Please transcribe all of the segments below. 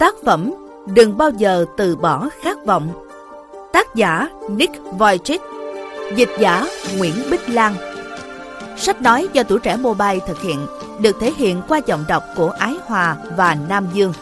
Tác phẩm Đừng bao giờ từ bỏ khát vọng Tác giả Nick Vujicic Dịch giả Nguyễn Bích Lan Sách nói do tuổi trẻ mobile thực hiện, được thể hiện qua giọng đọc của Ái Hòa và Nam Dương.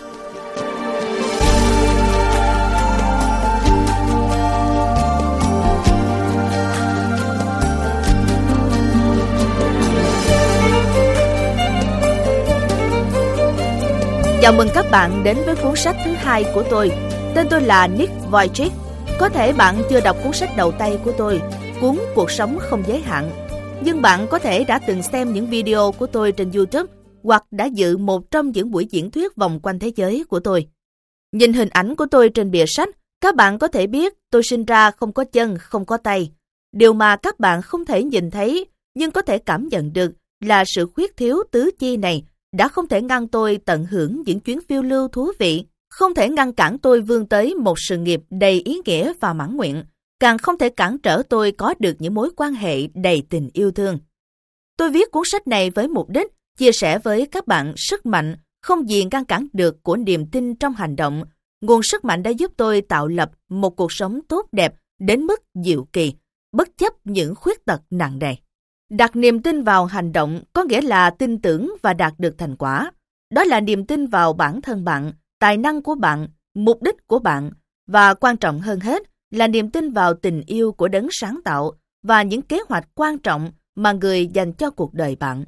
Chào mừng các bạn đến với cuốn sách thứ hai của tôi. Tên tôi là Nick Vujicic. Có thể bạn chưa đọc cuốn sách đầu tay của tôi, cuốn Cuộc sống không giới hạn. Nhưng bạn có thể đã từng xem những video của tôi trên YouTube hoặc đã dự một trong những buổi diễn thuyết vòng quanh thế giới của tôi. Nhìn hình ảnh của tôi trên bìa sách, các bạn có thể biết tôi sinh ra không có chân, không có tay. Điều mà các bạn không thể nhìn thấy nhưng có thể cảm nhận được là sự khuyết thiếu tứ chi này đã không thể ngăn tôi tận hưởng những chuyến phiêu lưu thú vị, không thể ngăn cản tôi vươn tới một sự nghiệp đầy ý nghĩa và mãn nguyện, càng không thể cản trở tôi có được những mối quan hệ đầy tình yêu thương. Tôi viết cuốn sách này với mục đích chia sẻ với các bạn sức mạnh không gì ngăn cản được của niềm tin trong hành động. Nguồn sức mạnh đã giúp tôi tạo lập một cuộc sống tốt đẹp đến mức diệu kỳ, bất chấp những khuyết tật nặng nề. Đặt niềm tin vào hành động có nghĩa là tin tưởng và đạt được thành quả. Đó là niềm tin vào bản thân bạn, tài năng của bạn, mục đích của bạn và quan trọng hơn hết là niềm tin vào tình yêu của đấng sáng tạo và những kế hoạch quan trọng mà người dành cho cuộc đời bạn.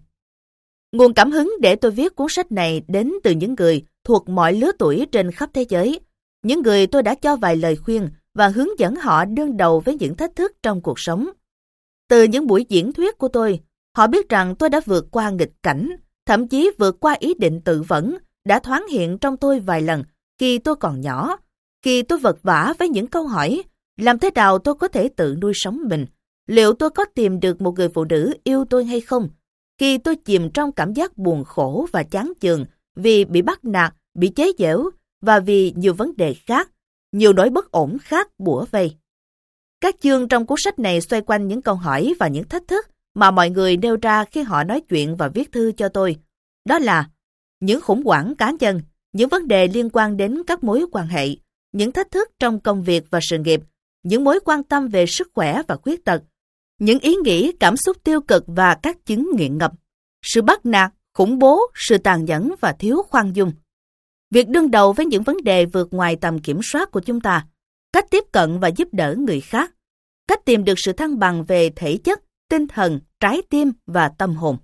Nguồn cảm hứng để tôi viết cuốn sách này đến từ những người thuộc mọi lứa tuổi trên khắp thế giới. Những người tôi đã cho vài lời khuyên và hướng dẫn họ đương đầu với những thách thức trong cuộc sống. Từ những buổi diễn thuyết của tôi, họ biết rằng tôi đã vượt qua nghịch cảnh, thậm chí vượt qua ý định tự vẫn, đã thoáng hiện trong tôi vài lần khi tôi còn nhỏ, khi tôi vật vã với những câu hỏi làm thế nào tôi có thể tự nuôi sống mình, liệu tôi có tìm được một người phụ nữ yêu tôi hay không, khi tôi chìm trong cảm giác buồn khổ và chán chường vì bị bắt nạt, bị chế giễu và vì nhiều vấn đề khác, nhiều nỗi bất ổn khác bủa vây. Các chương trong cuốn sách này xoay quanh những câu hỏi và những thách thức mà mọi người nêu ra khi họ nói chuyện và viết thư cho tôi. Đó là những khủng hoảng cá nhân, những vấn đề liên quan đến các mối quan hệ, những thách thức trong công việc và sự nghiệp, những mối quan tâm về sức khỏe và khuyết tật, những ý nghĩ, cảm xúc tiêu cực và các chứng nghiện ngập, sự bắt nạt, khủng bố, sự tàn nhẫn và thiếu khoan dung. Việc đương đầu với những vấn đề vượt ngoài tầm kiểm soát của chúng ta, cách tiếp cận và giúp đỡ người khác, cách tìm được sự thăng bằng về thể chất, tinh thần, trái tim và tâm hồn.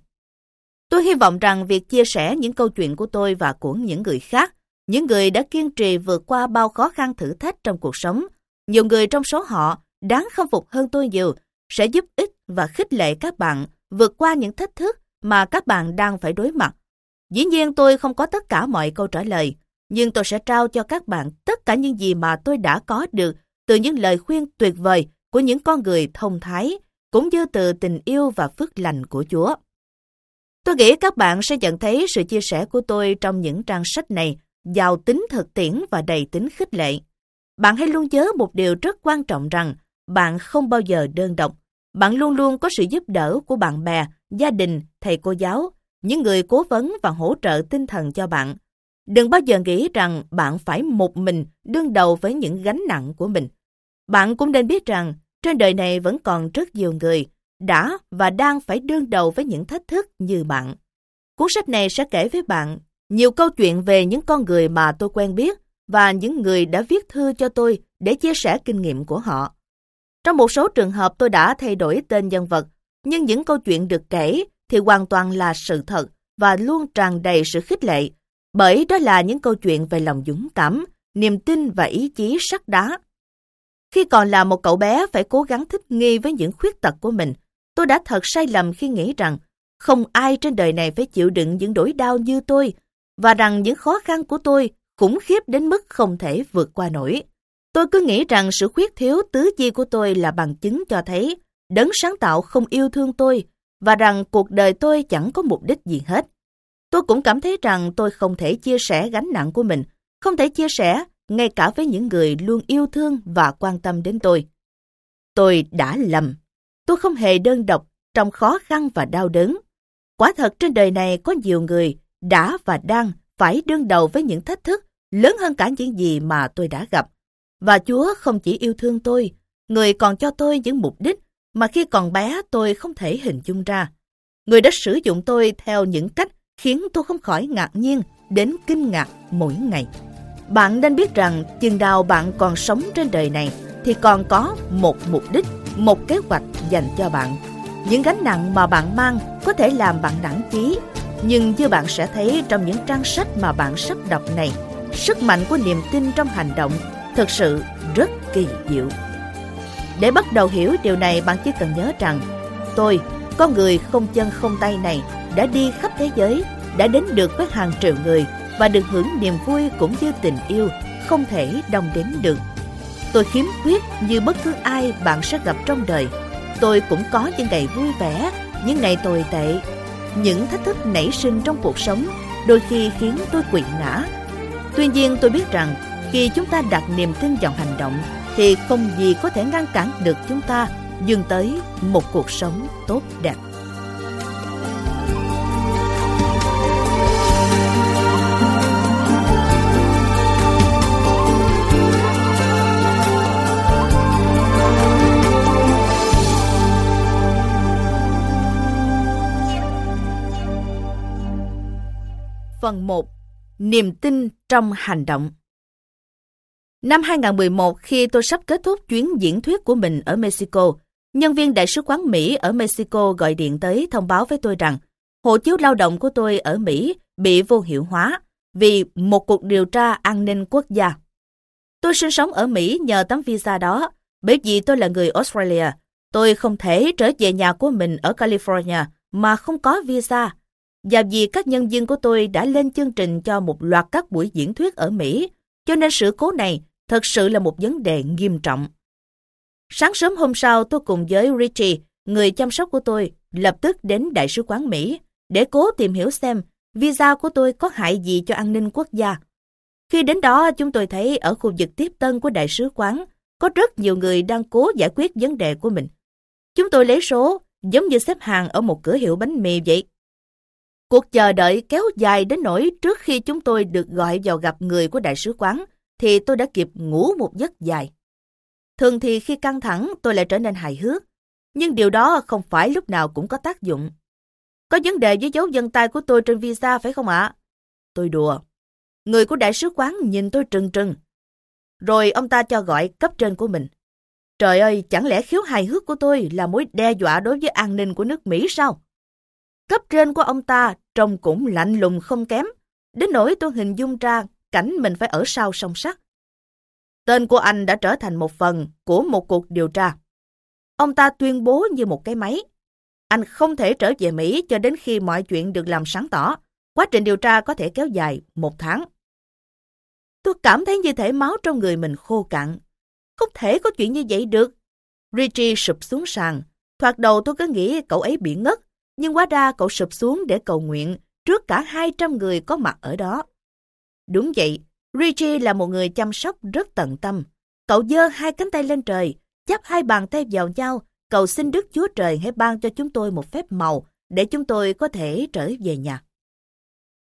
Tôi hy vọng rằng việc chia sẻ những câu chuyện của tôi và của những người khác, những người đã kiên trì vượt qua bao khó khăn thử thách trong cuộc sống, nhiều người trong số họ đáng khâm phục hơn tôi nhiều, sẽ giúp ích và khích lệ các bạn vượt qua những thách thức mà các bạn đang phải đối mặt. Dĩ nhiên tôi không có tất cả mọi câu trả lời, nhưng tôi sẽ trao cho các bạn tất cả những gì mà tôi đã có được từ những lời khuyên tuyệt vời của những con người thông thái, cũng như từ tình yêu và phước lành của Chúa. Tôi nghĩ các bạn sẽ nhận thấy sự chia sẻ của tôi trong những trang sách này giàu tính thực tiễn và đầy tính khích lệ. Bạn hãy luôn nhớ một điều rất quan trọng rằng bạn không bao giờ đơn độc. Bạn luôn luôn có sự giúp đỡ của bạn bè, gia đình, thầy cô giáo, những người cố vấn và hỗ trợ tinh thần cho bạn. Đừng bao giờ nghĩ rằng bạn phải một mình đương đầu với những gánh nặng của mình. Bạn cũng nên biết rằng trên đời này vẫn còn rất nhiều người đã và đang phải đương đầu với những thách thức như bạn. Cuốn sách này sẽ kể với bạn nhiều câu chuyện về những con người mà tôi quen biết và những người đã viết thư cho tôi để chia sẻ kinh nghiệm của họ. Trong một số trường hợp tôi đã thay đổi tên nhân vật, nhưng những câu chuyện được kể thì hoàn toàn là sự thật và luôn tràn đầy sự khích lệ, bởi đó là những câu chuyện về lòng dũng cảm, niềm tin và ý chí sắt đá. Khi còn là một cậu bé phải cố gắng thích nghi với những khuyết tật của mình, tôi đã thật sai lầm khi nghĩ rằng không ai trên đời này phải chịu đựng những nỗi đau như tôi và rằng những khó khăn của tôi khủng khiếp đến mức không thể vượt qua nổi. Tôi cứ nghĩ rằng sự khuyết thiếu tứ chi của tôi là bằng chứng cho thấy đấng sáng tạo không yêu thương tôi và rằng cuộc đời tôi chẳng có mục đích gì hết. Tôi cũng cảm thấy rằng tôi không thể chia sẻ gánh nặng của mình, không thể chia sẻ ngay cả với những người luôn yêu thương và quan tâm đến tôi. Tôi đã lầm. Tôi không hề đơn độc trong khó khăn và đau đớn. Quả thật trên đời này có nhiều người đã và đang phải đương đầu với những thách thức lớn hơn cả những gì mà tôi đã gặp. Và Chúa không chỉ yêu thương tôi, người còn cho tôi những mục đích mà khi còn bé tôi không thể hình dung ra. Người đã sử dụng tôi theo những cách khiến tôi không khỏi ngạc nhiên đến kinh ngạc mỗi ngày. Bạn nên biết rằng chừng nào bạn còn sống trên đời này thì còn có một mục đích, một kế hoạch dành cho bạn. Những gánh nặng mà bạn mang có thể làm bạn nản chí, nhưng như bạn sẽ thấy trong những trang sách mà bạn sắp đọc này, sức mạnh của niềm tin trong hành động thực sự rất kỳ diệu. Để bắt đầu hiểu điều này bạn chỉ cần nhớ rằng tôi, con người không chân không tay này đã đi khắp thế giới, đã đến được với hàng triệu người và được hưởng niềm vui cũng như tình yêu không thể đong đếm được. Tôi khiếm khuyết như bất cứ ai bạn sẽ gặp trong đời. Tôi cũng có những ngày vui vẻ, những ngày tồi tệ. Những thách thức nảy sinh trong cuộc sống đôi khi khiến tôi quỵ ngã. Tuy nhiên tôi biết rằng khi chúng ta đặt niềm tin vào hành động thì không gì có thể ngăn cản được chúng ta dừng tới một cuộc sống tốt đẹp. Phần 1. Niềm tin trong hành động Năm 2011, khi tôi sắp kết thúc chuyến diễn thuyết của mình ở Mexico, nhân viên Đại sứ quán Mỹ ở Mexico gọi điện tới thông báo với tôi rằng hộ chiếu lao động của tôi ở Mỹ bị vô hiệu hóa vì một cuộc điều tra an ninh quốc gia. Tôi sinh sống ở Mỹ nhờ tấm visa đó, bởi vì tôi là người Australia. Tôi không thể trở về nhà của mình ở California mà không có visa. Và vì các nhân viên của tôi đã lên chương trình cho một loạt các buổi diễn thuyết ở Mỹ, cho nên sự cố này thật sự là một vấn đề nghiêm trọng. Sáng sớm hôm sau, tôi cùng với Richie, người chăm sóc của tôi, lập tức đến Đại sứ quán Mỹ để cố tìm hiểu xem visa của tôi có hại gì cho an ninh quốc gia. Khi đến đó, chúng tôi thấy ở khu vực tiếp tân của Đại sứ quán có rất nhiều người đang cố giải quyết vấn đề của mình. Chúng tôi lấy số, giống như xếp hàng ở một cửa hiệu bánh mì vậy. Cuộc chờ đợi kéo dài đến nỗi trước khi chúng tôi được gọi vào gặp người của đại sứ quán, thì tôi đã kịp ngủ một giấc dài. Thường thì khi căng thẳng tôi lại trở nên hài hước, nhưng điều đó không phải lúc nào cũng có tác dụng. Có vấn đề với dấu dân tay của tôi trên visa phải không ạ? Tôi đùa. Người của đại sứ quán nhìn tôi trừng trừng. Rồi ông ta cho gọi cấp trên của mình. Trời ơi, chẳng lẽ khiếu hài hước của tôi là mối đe dọa đối với an ninh của nước Mỹ sao? Cấp trên của ông ta trông cũng lạnh lùng không kém, đến nỗi tôi hình dung ra cảnh mình phải ở sau song sắt. Tên của anh đã trở thành một phần của một cuộc điều tra. Ông ta tuyên bố như một cái máy. Anh không thể trở về Mỹ cho đến khi mọi chuyện được làm sáng tỏ. Quá trình điều tra có thể kéo dài một tháng. Tôi cảm thấy như thể máu trong người mình khô cạn. Không thể có chuyện như vậy được. Richie sụp xuống sàn. Thoạt đầu tôi cứ nghĩ cậu ấy bị ngất, nhưng quá ra cậu sụp xuống để cầu nguyện trước cả 200 người có mặt ở đó. Đúng vậy, Richie là một người chăm sóc rất tận tâm. Cậu giơ hai cánh tay lên trời, chắp hai bàn tay vào nhau, cầu xin Đức Chúa Trời hãy ban cho chúng tôi một phép màu để chúng tôi có thể trở về nhà.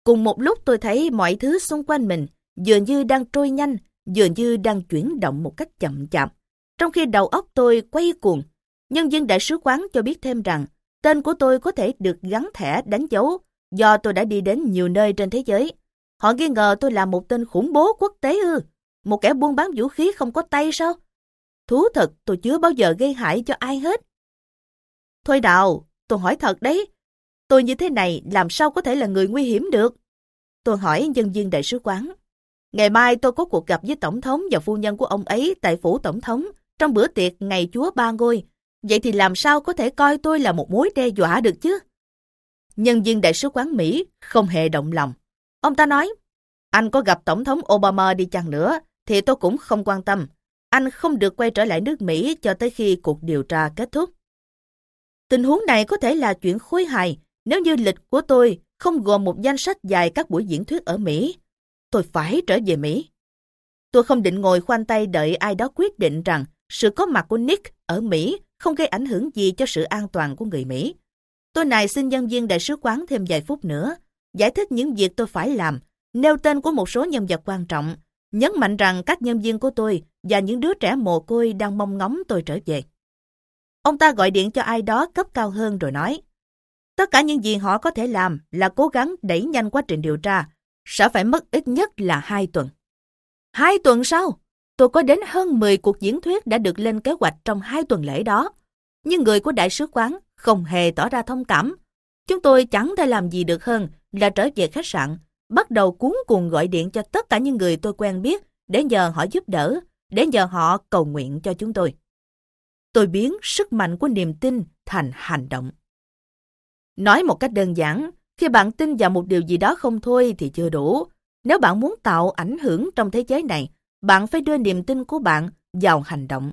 Cùng một lúc tôi thấy mọi thứ xung quanh mình dường như đang trôi nhanh, dường như đang chuyển động một cách chậm chạp. Trong khi đầu óc tôi quay cuồng, nhân viên đại sứ quán cho biết thêm rằng tên của tôi có thể được gắn thẻ đánh dấu do tôi đã đi đến nhiều nơi trên thế giới. Họ nghi ngờ tôi là một tên khủng bố quốc tế ư, một kẻ buôn bán vũ khí không có tay sao? Thú thật tôi chưa bao giờ gây hại cho ai hết. Thôi đào, tôi hỏi thật đấy, tôi như thế này làm sao có thể là người nguy hiểm được? Tôi hỏi nhân viên đại sứ quán. Ngày mai tôi có cuộc gặp với Tổng thống và phu nhân của ông ấy tại phủ Tổng thống trong bữa tiệc Ngày Chúa Ba Ngôi. Vậy thì làm sao có thể coi tôi là một mối đe dọa được chứ? Nhân viên đại sứ quán Mỹ không hề động lòng. Ông ta nói, anh có gặp Tổng thống Obama đi chăng nữa, thì tôi cũng không quan tâm. Anh không được quay trở lại nước Mỹ cho tới khi cuộc điều tra kết thúc. Tình huống này có thể là chuyện khôi hài nếu như lịch của tôi không gồm một danh sách dài các buổi diễn thuyết ở Mỹ. Tôi phải trở về Mỹ. Tôi không định ngồi khoanh tay đợi ai đó quyết định rằng sự có mặt của Nick ở Mỹ không gây ảnh hưởng gì cho sự an toàn của người Mỹ. Tôi này xin nhân viên đại sứ quán thêm vài phút nữa giải thích những việc tôi phải làm nêu tên của một số nhân vật quan trọng, nhấn mạnh rằng các nhân viên của tôi và những đứa trẻ mồ côi đang mong ngóng tôi trở về. Ông ta gọi điện cho ai đó cấp cao hơn rồi nói, tất cả những gì họ có thể làm là cố gắng đẩy nhanh quá trình điều tra, sẽ phải mất ít nhất là hai tuần. Hai tuần sau, tôi có đến hơn 10 cuộc diễn thuyết đã được lên kế hoạch trong hai tuần lễ đó. Nhưng người của đại sứ quán không hề tỏ ra thông cảm. Chúng tôi chẳng thể làm gì được hơn là trở về khách sạn, bắt đầu cuốn cuồng gọi điện cho tất cả những người tôi quen biết để nhờ họ giúp đỡ, để nhờ họ cầu nguyện cho chúng tôi. Tôi biến sức mạnh của niềm tin thành hành động. Nói một cách đơn giản, khi bạn tin vào một điều gì đó không thôi thì chưa đủ. Nếu bạn muốn tạo ảnh hưởng trong thế giới này, bạn phải đưa niềm tin của bạn vào hành động.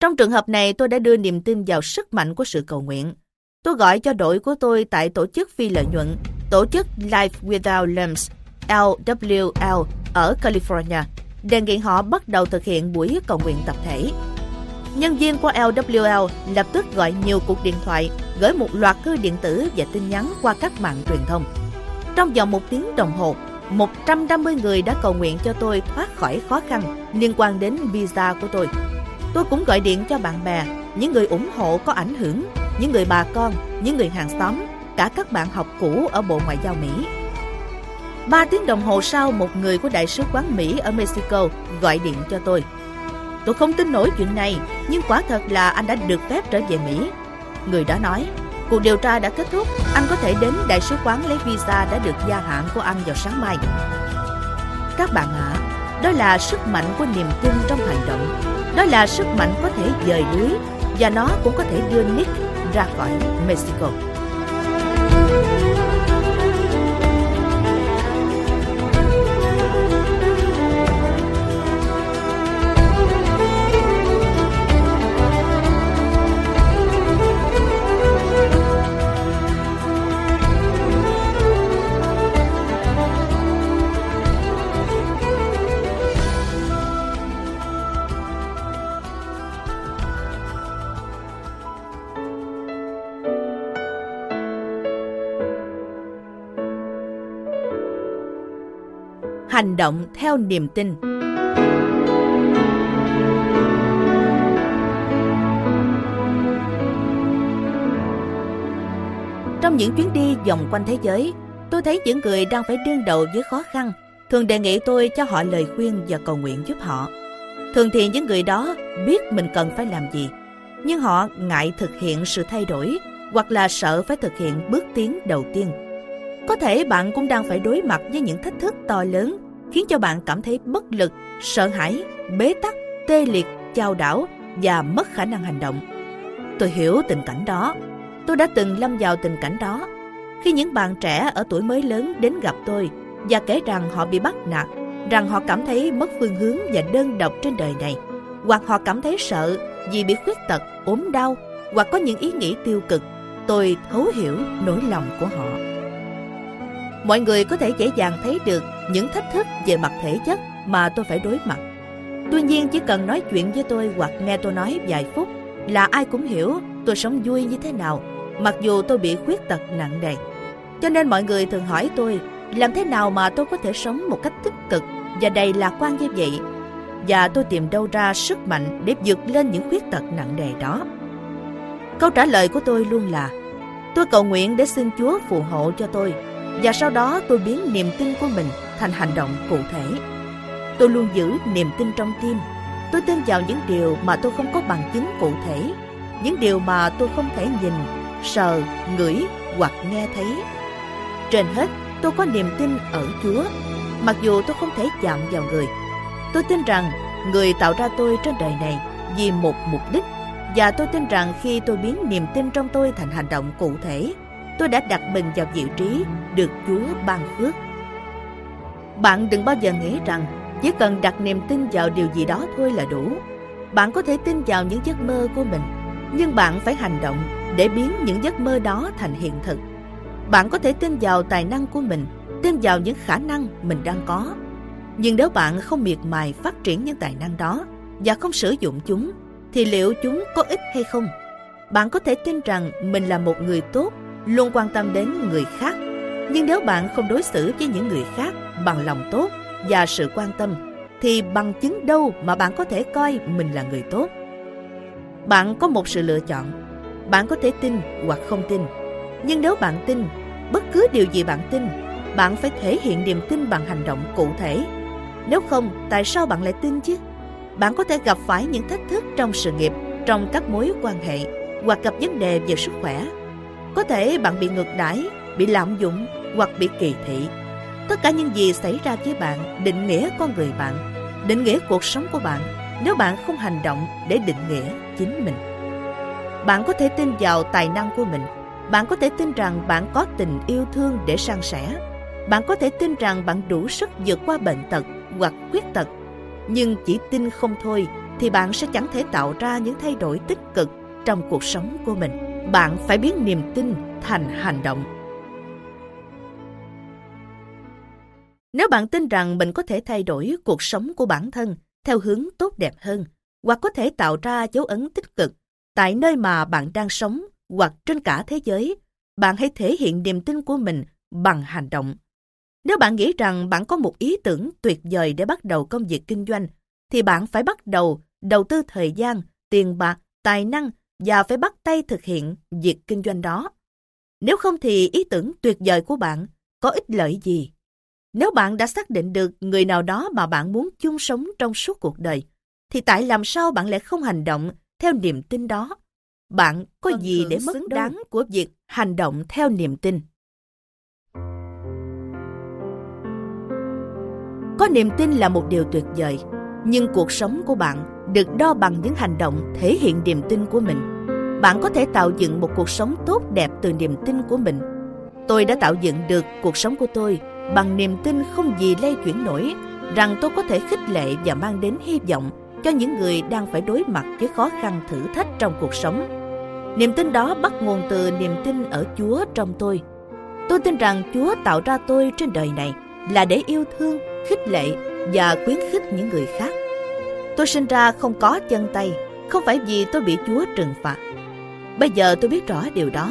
Trong trường hợp này, tôi đã đưa niềm tin vào sức mạnh của sự cầu nguyện. Tôi gọi cho đội của tôi tại tổ chức phi lợi nhuận, tổ chức Life Without Limbs, LWL, ở California, đề nghị họ bắt đầu thực hiện buổi cầu nguyện tập thể. Nhân viên của LWL lập tức gọi nhiều cuộc điện thoại, gửi một loạt thư điện tử và tin nhắn qua các mạng truyền thông. Trong vòng một tiếng đồng hồ, 150 người đã cầu nguyện cho tôi thoát khỏi khó khăn liên quan đến visa của tôi. Tôi cũng gọi điện cho bạn bè, những người ủng hộ có ảnh hưởng, những người bà con, những người hàng xóm, cả các bạn học cũ ở Bộ Ngoại giao Mỹ. Ba tiếng đồng hồ sau, một người của Đại sứ quán Mỹ ở Mexico gọi điện cho tôi. Tôi không tin nổi chuyện này, nhưng quả thật là anh đã được phép trở về Mỹ. Người đó nói, cuộc điều tra đã kết thúc, anh có thể đến Đại sứ quán lấy visa đã được gia hạn của anh vào sáng mai. Các bạn ạ, à, đó là sức mạnh của niềm tin trong hành động. Đó là sức mạnh có thể dời lưới và nó cũng có thể đưa Nick ra khỏi Mexico. Hành động theo niềm tin. Trong những chuyến đi vòng quanh thế giới, tôi thấy những người đang phải đương đầu với khó khăn, thường đề nghị tôi cho họ lời khuyên và cầu nguyện giúp họ. Thường thì những người đó biết mình cần phải làm gì, nhưng họ ngại thực hiện sự thay đổi hoặc là sợ phải thực hiện bước tiến đầu tiên. Có thể bạn cũng đang phải đối mặt với những thách thức to lớn khiến cho bạn cảm thấy bất lực, sợ hãi, bế tắc, tê liệt, chao đảo và mất khả năng hành động. Tôi hiểu tình cảnh đó. Tôi đã từng lâm vào tình cảnh đó. Khi những bạn trẻ ở tuổi mới lớn đến gặp tôi và kể rằng họ bị bắt nạt, rằng họ cảm thấy mất phương hướng và đơn độc trên đời này, hoặc họ cảm thấy sợ vì bị khuyết tật, ốm đau, hoặc có những ý nghĩ tiêu cực, tôi thấu hiểu nỗi lòng của họ mọi người có thể dễ dàng thấy được những thách thức về mặt thể chất mà tôi phải đối mặt. Tuy nhiên chỉ cần nói chuyện với tôi hoặc nghe tôi nói vài phút là ai cũng hiểu tôi sống vui như thế nào, mặc dù tôi bị khuyết tật nặng nề. Cho nên mọi người thường hỏi tôi làm thế nào mà tôi có thể sống một cách tích cực và đầy lạc quan như vậy. Và tôi tìm đâu ra sức mạnh để vượt lên những khuyết tật nặng nề đó. Câu trả lời của tôi luôn là tôi cầu nguyện để xin Chúa phù hộ cho tôi và sau đó tôi biến niềm tin của mình thành hành động cụ thể. Tôi luôn giữ niềm tin trong tim. Tôi tin vào những điều mà tôi không có bằng chứng cụ thể, những điều mà tôi không thể nhìn, sờ, ngửi hoặc nghe thấy. Trên hết, tôi có niềm tin ở Chúa, mặc dù tôi không thể chạm vào người. Tôi tin rằng người tạo ra tôi trên đời này vì một mục đích và tôi tin rằng khi tôi biến niềm tin trong tôi thành hành động cụ thể tôi đã đặt mình vào vị trí được Chúa ban phước. Bạn đừng bao giờ nghĩ rằng chỉ cần đặt niềm tin vào điều gì đó thôi là đủ. Bạn có thể tin vào những giấc mơ của mình, nhưng bạn phải hành động để biến những giấc mơ đó thành hiện thực. Bạn có thể tin vào tài năng của mình, tin vào những khả năng mình đang có. Nhưng nếu bạn không miệt mài phát triển những tài năng đó và không sử dụng chúng, thì liệu chúng có ích hay không? Bạn có thể tin rằng mình là một người tốt luôn quan tâm đến người khác nhưng nếu bạn không đối xử với những người khác bằng lòng tốt và sự quan tâm, thì bằng chứng đâu mà bạn có thể coi mình là người tốt? Bạn có một sự lựa chọn. Bạn có thể tin hoặc không tin. Nhưng nếu bạn tin, bất cứ điều gì bạn tin, bạn phải thể hiện niềm tin bằng hành động cụ thể. Nếu không, tại sao bạn lại tin chứ? Bạn có thể gặp phải những thách thức trong sự nghiệp, trong các mối quan hệ hoặc gặp vấn đề về sức khỏe. Có thể bạn bị ngược đãi, bị lạm dụng hoặc bị kỳ thị. Tất cả những gì xảy ra với bạn định nghĩa con người bạn, định nghĩa cuộc sống của bạn nếu bạn không hành động để định nghĩa chính mình. Bạn có thể tin vào tài năng của mình. Bạn có thể tin rằng bạn có tình yêu thương để san sẻ. Bạn có thể tin rằng bạn đủ sức vượt qua bệnh tật hoặc khuyết tật. Nhưng chỉ tin không thôi thì bạn sẽ chẳng thể tạo ra những thay đổi tích cực trong cuộc sống của mình. Bạn phải biến niềm tin thành hành động. Nếu bạn tin rằng mình có thể thay đổi cuộc sống của bản thân theo hướng tốt đẹp hơn, hoặc có thể tạo ra dấu ấn tích cực tại nơi mà bạn đang sống hoặc trên cả thế giới, bạn hãy thể hiện niềm tin của mình bằng hành động. Nếu bạn nghĩ rằng bạn có một ý tưởng tuyệt vời để bắt đầu công việc kinh doanh, thì bạn phải bắt đầu đầu tư thời gian, tiền bạc, tài năng và phải bắt tay thực hiện việc kinh doanh đó. Nếu không thì ý tưởng tuyệt vời của bạn có ích lợi gì? Nếu bạn đã xác định được người nào đó mà bạn muốn chung sống trong suốt cuộc đời, thì tại làm sao bạn lại không hành động theo niềm tin đó? Bạn có Phần gì để mất đáng của việc hành động theo niềm tin? Có niềm tin là một điều tuyệt vời, nhưng cuộc sống của bạn được đo bằng những hành động thể hiện niềm tin của mình. Bạn có thể tạo dựng một cuộc sống tốt đẹp từ niềm tin của mình. Tôi đã tạo dựng được cuộc sống của tôi bằng niềm tin không gì lay chuyển nổi rằng tôi có thể khích lệ và mang đến hy vọng cho những người đang phải đối mặt với khó khăn thử thách trong cuộc sống. Niềm tin đó bắt nguồn từ niềm tin ở Chúa trong tôi. Tôi tin rằng Chúa tạo ra tôi trên đời này là để yêu thương, khích lệ và khuyến khích những người khác. Tôi sinh ra không có chân tay, không phải vì tôi bị Chúa trừng phạt. Bây giờ tôi biết rõ điều đó.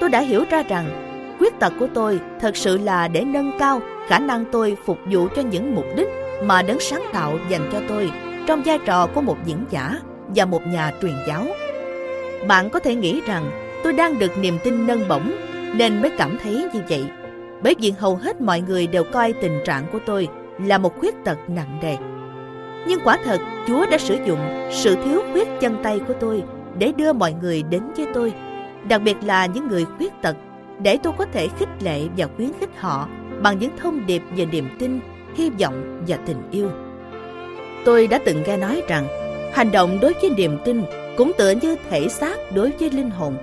Tôi đã hiểu ra rằng Quyết tật của tôi thật sự là để nâng cao khả năng tôi phục vụ cho những mục đích mà đấng sáng tạo dành cho tôi trong vai trò của một diễn giả và một nhà truyền giáo. Bạn có thể nghĩ rằng tôi đang được niềm tin nâng bổng nên mới cảm thấy như vậy. Bởi vì hầu hết mọi người đều coi tình trạng của tôi là một khuyết tật nặng nề. Nhưng quả thật, Chúa đã sử dụng sự thiếu khuyết chân tay của tôi để đưa mọi người đến với tôi, đặc biệt là những người khuyết tật để tôi có thể khích lệ và khuyến khích họ bằng những thông điệp về niềm tin, hy vọng và tình yêu. Tôi đã từng nghe nói rằng hành động đối với niềm tin cũng tựa như thể xác đối với linh hồn.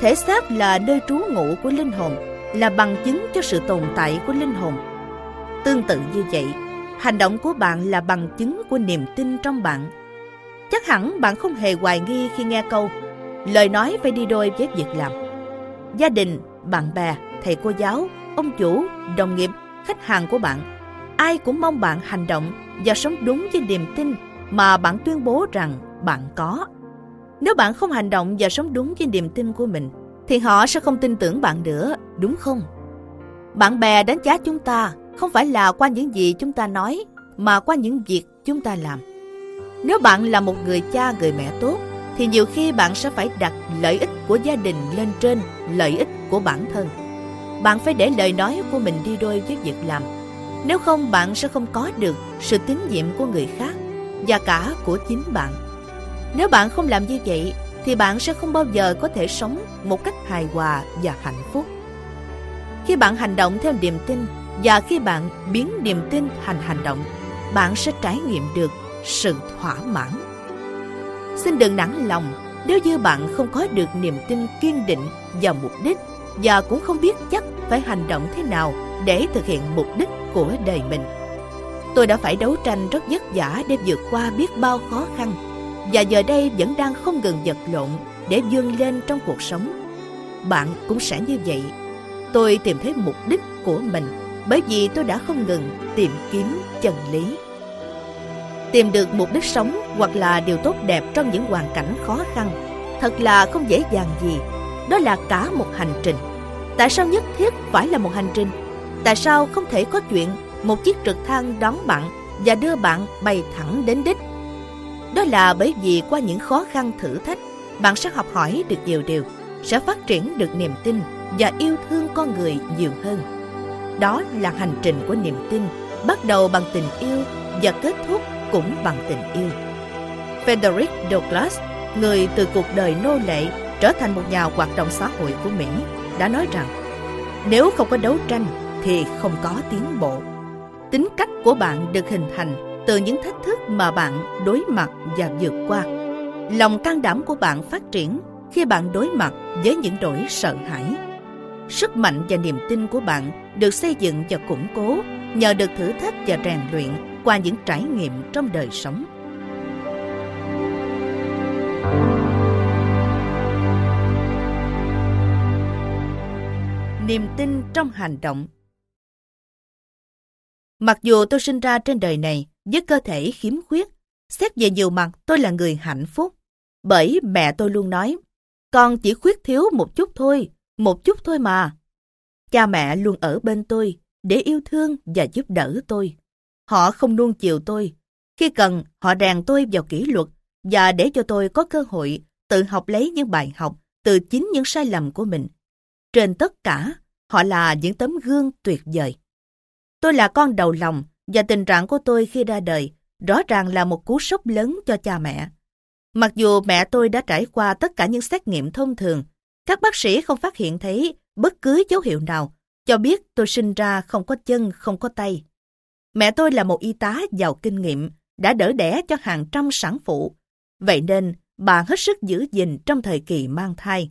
Thể xác là nơi trú ngụ của linh hồn, là bằng chứng cho sự tồn tại của linh hồn. Tương tự như vậy, hành động của bạn là bằng chứng của niềm tin trong bạn. Chắc hẳn bạn không hề hoài nghi khi nghe câu lời nói phải đi đôi với việc làm. Gia đình bạn bè, thầy cô giáo, ông chủ, đồng nghiệp, khách hàng của bạn. Ai cũng mong bạn hành động và sống đúng với niềm tin mà bạn tuyên bố rằng bạn có. Nếu bạn không hành động và sống đúng với niềm tin của mình, thì họ sẽ không tin tưởng bạn nữa, đúng không? Bạn bè đánh giá chúng ta không phải là qua những gì chúng ta nói, mà qua những việc chúng ta làm. Nếu bạn là một người cha, người mẹ tốt, thì nhiều khi bạn sẽ phải đặt lợi ích của gia đình lên trên lợi ích của bản thân. Bạn phải để lời nói của mình đi đôi với việc làm. Nếu không bạn sẽ không có được sự tín nhiệm của người khác và cả của chính bạn. Nếu bạn không làm như vậy thì bạn sẽ không bao giờ có thể sống một cách hài hòa và hạnh phúc. Khi bạn hành động theo niềm tin và khi bạn biến niềm tin thành hành động, bạn sẽ trải nghiệm được sự thỏa mãn. Xin đừng nản lòng nếu như bạn không có được niềm tin kiên định vào mục đích và cũng không biết chắc phải hành động thế nào để thực hiện mục đích của đời mình. Tôi đã phải đấu tranh rất vất vả để vượt qua biết bao khó khăn và giờ đây vẫn đang không ngừng vật lộn để vươn lên trong cuộc sống. Bạn cũng sẽ như vậy. Tôi tìm thấy mục đích của mình bởi vì tôi đã không ngừng tìm kiếm chân lý. Tìm được mục đích sống hoặc là điều tốt đẹp trong những hoàn cảnh khó khăn thật là không dễ dàng gì đó là cả một hành trình. Tại sao nhất thiết phải là một hành trình? Tại sao không thể có chuyện một chiếc trực thăng đón bạn và đưa bạn bay thẳng đến đích. Đó là bởi vì qua những khó khăn thử thách, bạn sẽ học hỏi được nhiều điều, sẽ phát triển được niềm tin và yêu thương con người nhiều hơn. Đó là hành trình của niềm tin, bắt đầu bằng tình yêu và kết thúc cũng bằng tình yêu. Frederick Douglass, người từ cuộc đời nô lệ trở thành một nhà hoạt động xã hội của Mỹ, đã nói rằng nếu không có đấu tranh thì không có tiến bộ. Tính cách của bạn được hình thành từ những thách thức mà bạn đối mặt và vượt qua. Lòng can đảm của bạn phát triển khi bạn đối mặt với những nỗi sợ hãi. Sức mạnh và niềm tin của bạn được xây dựng và củng cố nhờ được thử thách và rèn luyện qua những trải nghiệm trong đời sống. Niềm tin trong hành động Mặc dù tôi sinh ra trên đời này với cơ thể khiếm khuyết, xét về nhiều mặt tôi là người hạnh phúc. Bởi mẹ tôi luôn nói, con chỉ khuyết thiếu một chút thôi, một chút thôi mà. Cha mẹ luôn ở bên tôi để yêu thương và giúp đỡ tôi. Họ không nuông chiều tôi. Khi cần, họ rèn tôi vào kỷ luật và để cho tôi có cơ hội tự học lấy những bài học từ chính những sai lầm của mình. Trên tất cả, họ là những tấm gương tuyệt vời. Tôi là con đầu lòng và tình trạng của tôi khi ra đời rõ ràng là một cú sốc lớn cho cha mẹ. Mặc dù mẹ tôi đã trải qua tất cả những xét nghiệm thông thường, các bác sĩ không phát hiện thấy bất cứ dấu hiệu nào cho biết tôi sinh ra không có chân, không có tay. Mẹ tôi là một y tá giàu kinh nghiệm, đã đỡ đẻ cho hàng trăm sản phụ. Vậy nên, bà hết sức giữ gìn trong thời kỳ mang thai.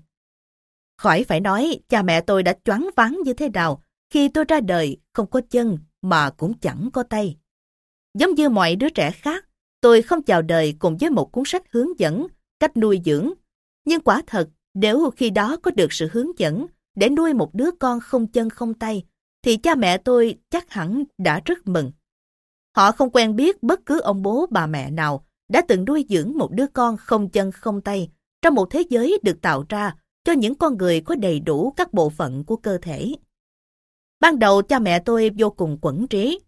Khỏi phải nói, cha mẹ tôi đã choáng váng như thế nào khi tôi ra đời không có chân mà cũng chẳng có tay. Giống như mọi đứa trẻ khác, tôi không chào đời cùng với một cuốn sách hướng dẫn cách nuôi dưỡng. Nhưng quả thật, nếu khi đó có được sự hướng dẫn để nuôi một đứa con không chân không tay, thì cha mẹ tôi chắc hẳn đã rất mừng. Họ không quen biết bất cứ ông bố bà mẹ nào đã từng nuôi dưỡng một đứa con không chân không tay trong một thế giới được tạo ra cho những con người có đầy đủ các bộ phận của cơ thể. Ban đầu cha mẹ tôi vô cùng quẩn trí.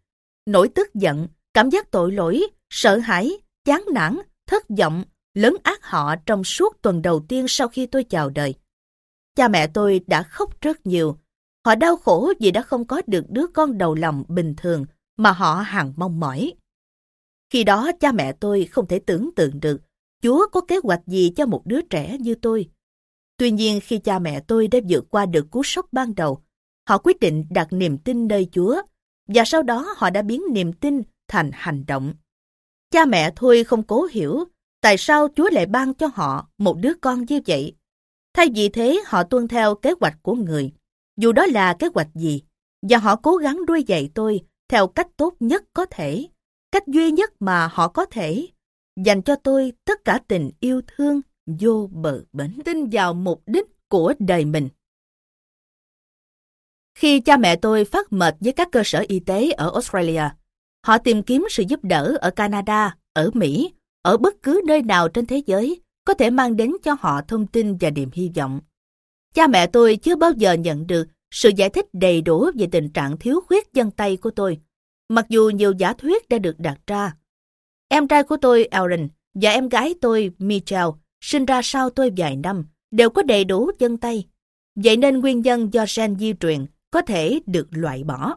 Nỗi tức giận, cảm giác tội lỗi, sợ hãi, chán nản, thất vọng, lớn ác họ trong suốt tuần đầu tiên sau khi tôi chào đời. Cha mẹ tôi đã khóc rất nhiều. Họ đau khổ vì đã không có được đứa con đầu lòng bình thường mà họ hằng mong mỏi. Khi đó cha mẹ tôi không thể tưởng tượng được Chúa có kế hoạch gì cho một đứa trẻ như tôi. Tuy nhiên khi cha mẹ tôi đã vượt qua được cú sốc ban đầu, họ quyết định đặt niềm tin nơi Chúa và sau đó họ đã biến niềm tin thành hành động. Cha mẹ thôi không cố hiểu tại sao Chúa lại ban cho họ một đứa con như vậy. Thay vì thế họ tuân theo kế hoạch của người, dù đó là kế hoạch gì, và họ cố gắng nuôi dạy tôi theo cách tốt nhất có thể, cách duy nhất mà họ có thể, dành cho tôi tất cả tình yêu thương vô bờ bến, tin vào mục đích của đời mình. Khi cha mẹ tôi phát mệt với các cơ sở y tế ở Australia, họ tìm kiếm sự giúp đỡ ở Canada, ở Mỹ, ở bất cứ nơi nào trên thế giới có thể mang đến cho họ thông tin và niềm hy vọng. Cha mẹ tôi chưa bao giờ nhận được sự giải thích đầy đủ về tình trạng thiếu khuyết chân tay của tôi, mặc dù nhiều giả thuyết đã được đặt ra. Em trai của tôi, Aaron, và em gái tôi, Michelle, sinh ra sau tôi vài năm, đều có đầy đủ chân tay. Vậy nên nguyên nhân do gen di truyền có thể được loại bỏ.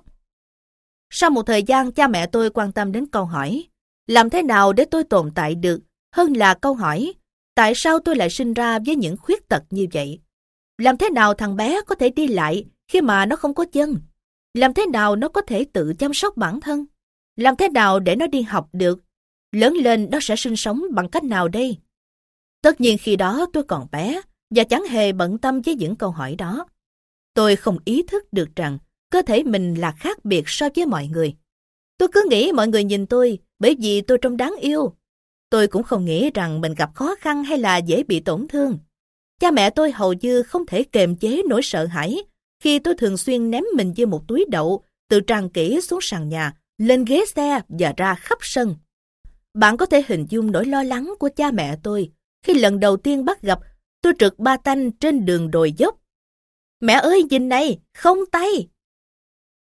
Sau một thời gian, cha mẹ tôi quan tâm đến câu hỏi, làm thế nào để tôi tồn tại được, hơn là câu hỏi, tại sao tôi lại sinh ra với những khuyết tật như vậy? Làm thế nào thằng bé có thể đi lại khi mà nó không có chân? Làm thế nào nó có thể tự chăm sóc bản thân? Làm thế nào để nó đi học được? Lớn lên nó sẽ sinh sống bằng cách nào đây? Tất nhiên khi đó tôi còn bé và chẳng hề bận tâm với những câu hỏi đó. Tôi không ý thức được rằng cơ thể mình là khác biệt so với mọi người. Tôi cứ nghĩ mọi người nhìn tôi bởi vì tôi trông đáng yêu. Tôi cũng không nghĩ rằng mình gặp khó khăn hay là dễ bị tổn thương. Cha mẹ tôi hầu như không thể kềm chế nỗi sợ hãi khi tôi thường xuyên ném mình như một túi đậu từ tràn kỹ xuống sàn nhà, lên ghế xe và ra khắp sân. Bạn có thể hình dung nỗi lo lắng của cha mẹ tôi khi lần đầu tiên bắt gặp tôi trượt ba tanh trên đường đồi dốc. Mẹ ơi nhìn này, không tay!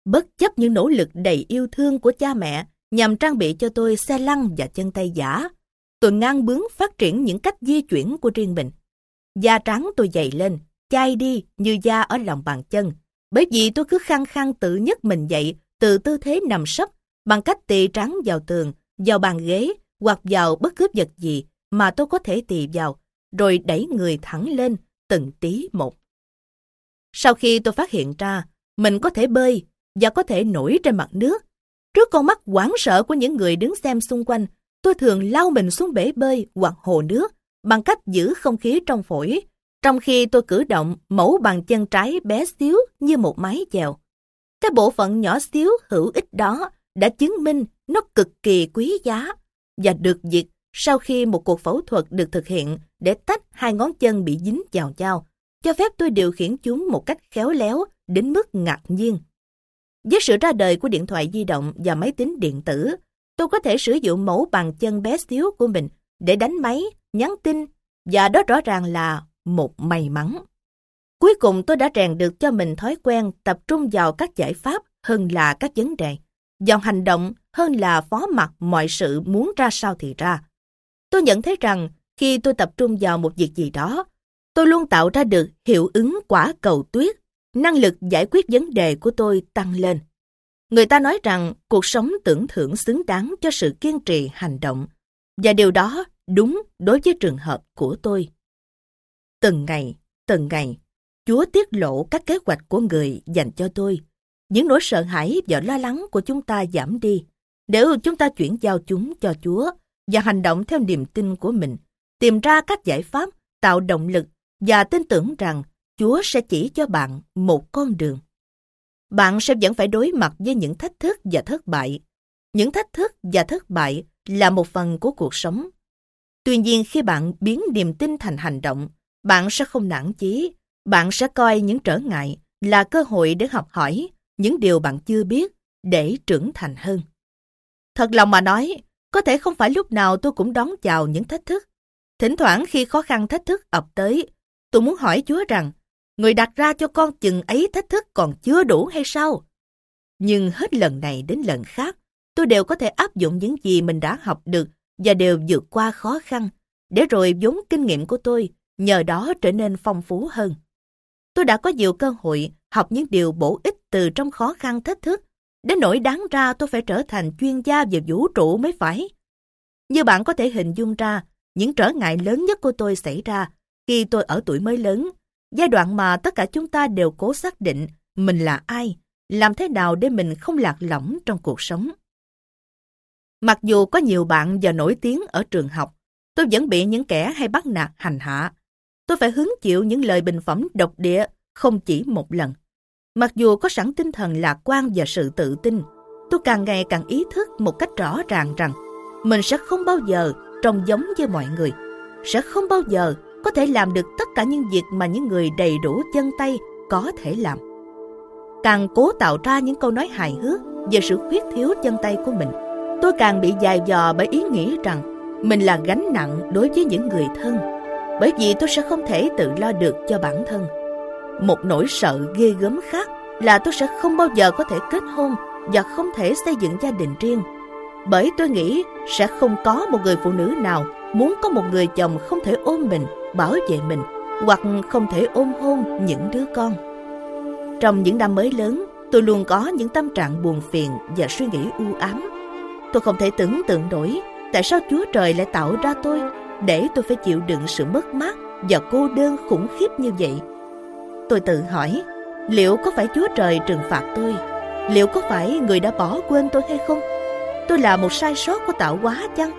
Bất chấp những nỗ lực đầy yêu thương của cha mẹ nhằm trang bị cho tôi xe lăn và chân tay giả, tôi ngang bướng phát triển những cách di chuyển của riêng mình. Da trắng tôi dày lên, chai đi như da ở lòng bàn chân, bởi vì tôi cứ khăng khăng tự nhất mình dậy từ tư thế nằm sấp bằng cách tì trắng vào tường, vào bàn ghế hoặc vào bất cứ vật gì mà tôi có thể tì vào, rồi đẩy người thẳng lên từng tí một. Sau khi tôi phát hiện ra mình có thể bơi và có thể nổi trên mặt nước, trước con mắt quảng sợ của những người đứng xem xung quanh, tôi thường lao mình xuống bể bơi hoặc hồ nước bằng cách giữ không khí trong phổi, trong khi tôi cử động mẫu bàn chân trái bé xíu như một mái chèo. Cái bộ phận nhỏ xíu hữu ích đó đã chứng minh nó cực kỳ quý giá và được diệt sau khi một cuộc phẫu thuật được thực hiện để tách hai ngón chân bị dính vào nhau, cho phép tôi điều khiển chúng một cách khéo léo đến mức ngạc nhiên. Với sự ra đời của điện thoại di động và máy tính điện tử, tôi có thể sử dụng mẫu bàn chân bé xíu của mình để đánh máy, nhắn tin, và đó rõ ràng là một may mắn. Cuối cùng tôi đã rèn được cho mình thói quen tập trung vào các giải pháp hơn là các vấn đề, vào hành động hơn là phó mặc mọi sự muốn ra sao thì ra. Tôi nhận thấy rằng khi tôi tập trung vào một việc gì đó, tôi luôn tạo ra được hiệu ứng quả cầu tuyết, năng lực giải quyết vấn đề của tôi tăng lên. Người ta nói rằng cuộc sống tưởng thưởng xứng đáng cho sự kiên trì hành động, và điều đó đúng đối với trường hợp của tôi. Từng ngày, từng ngày, Chúa tiết lộ các kế hoạch của người dành cho tôi. Những nỗi sợ hãi và lo lắng của chúng ta giảm đi, nếu chúng ta chuyển giao chúng cho Chúa và hành động theo niềm tin của mình, tìm ra các giải pháp, tạo động lực và tin tưởng rằng Chúa sẽ chỉ cho bạn một con đường. Bạn sẽ vẫn phải đối mặt với những thách thức và thất bại. Những thách thức và thất bại là một phần của cuộc sống. Tuy nhiên khi bạn biến niềm tin thành hành động, bạn sẽ không nản chí. Bạn sẽ coi những trở ngại là cơ hội để học hỏi những điều bạn chưa biết để trưởng thành hơn. Thật lòng mà nói, có thể không phải lúc nào tôi cũng đón chào những thách thức. Thỉnh thoảng khi khó khăn thách thức ập tới, tôi muốn hỏi Chúa rằng, người đặt ra cho con chừng ấy thách thức còn chưa đủ hay sao? Nhưng hết lần này đến lần khác, tôi đều có thể áp dụng những gì mình đã học được và đều vượt qua khó khăn, để rồi vốn kinh nghiệm của tôi nhờ đó trở nên phong phú hơn. Tôi đã có nhiều cơ hội học những điều bổ ích từ trong khó khăn thách thức Đến nỗi đáng ra tôi phải trở thành chuyên gia về vũ trụ mới phải. Như bạn có thể hình dung ra, những trở ngại lớn nhất của tôi xảy ra khi tôi ở tuổi mới lớn, giai đoạn mà tất cả chúng ta đều cố xác định mình là ai, làm thế nào để mình không lạc lõng trong cuộc sống. Mặc dù có nhiều bạn giờ nổi tiếng ở trường học, tôi vẫn bị những kẻ hay bắt nạt hành hạ. Tôi phải hứng chịu những lời bình phẩm độc địa không chỉ một lần. Mặc dù có sẵn tinh thần lạc quan và sự tự tin, tôi càng ngày càng ý thức một cách rõ ràng rằng mình sẽ không bao giờ trông giống như mọi người, sẽ không bao giờ có thể làm được tất cả những việc mà những người đầy đủ chân tay có thể làm. Càng cố tạo ra những câu nói hài hước về sự khuyết thiếu chân tay của mình, tôi càng bị dài dò bởi ý nghĩ rằng mình là gánh nặng đối với những người thân, bởi vì tôi sẽ không thể tự lo được cho bản thân. Một nỗi sợ ghê gớm khác là tôi sẽ không bao giờ có thể kết hôn và không thể xây dựng gia đình riêng. Bởi tôi nghĩ sẽ không có một người phụ nữ nào muốn có một người chồng không thể ôm mình, bảo vệ mình hoặc không thể ôm hôn những đứa con. Trong những năm mới lớn, tôi luôn có những tâm trạng buồn phiền và suy nghĩ u ám. Tôi không thể tưởng tượng nổi tại sao Chúa Trời lại tạo ra tôi để tôi phải chịu đựng sự mất mát và cô đơn khủng khiếp như vậy. Tôi tự hỏi, liệu có phải Chúa Trời trừng phạt tôi? Liệu có phải người đã bỏ quên tôi hay không? Tôi là một sai sót của tạo hóa chăng?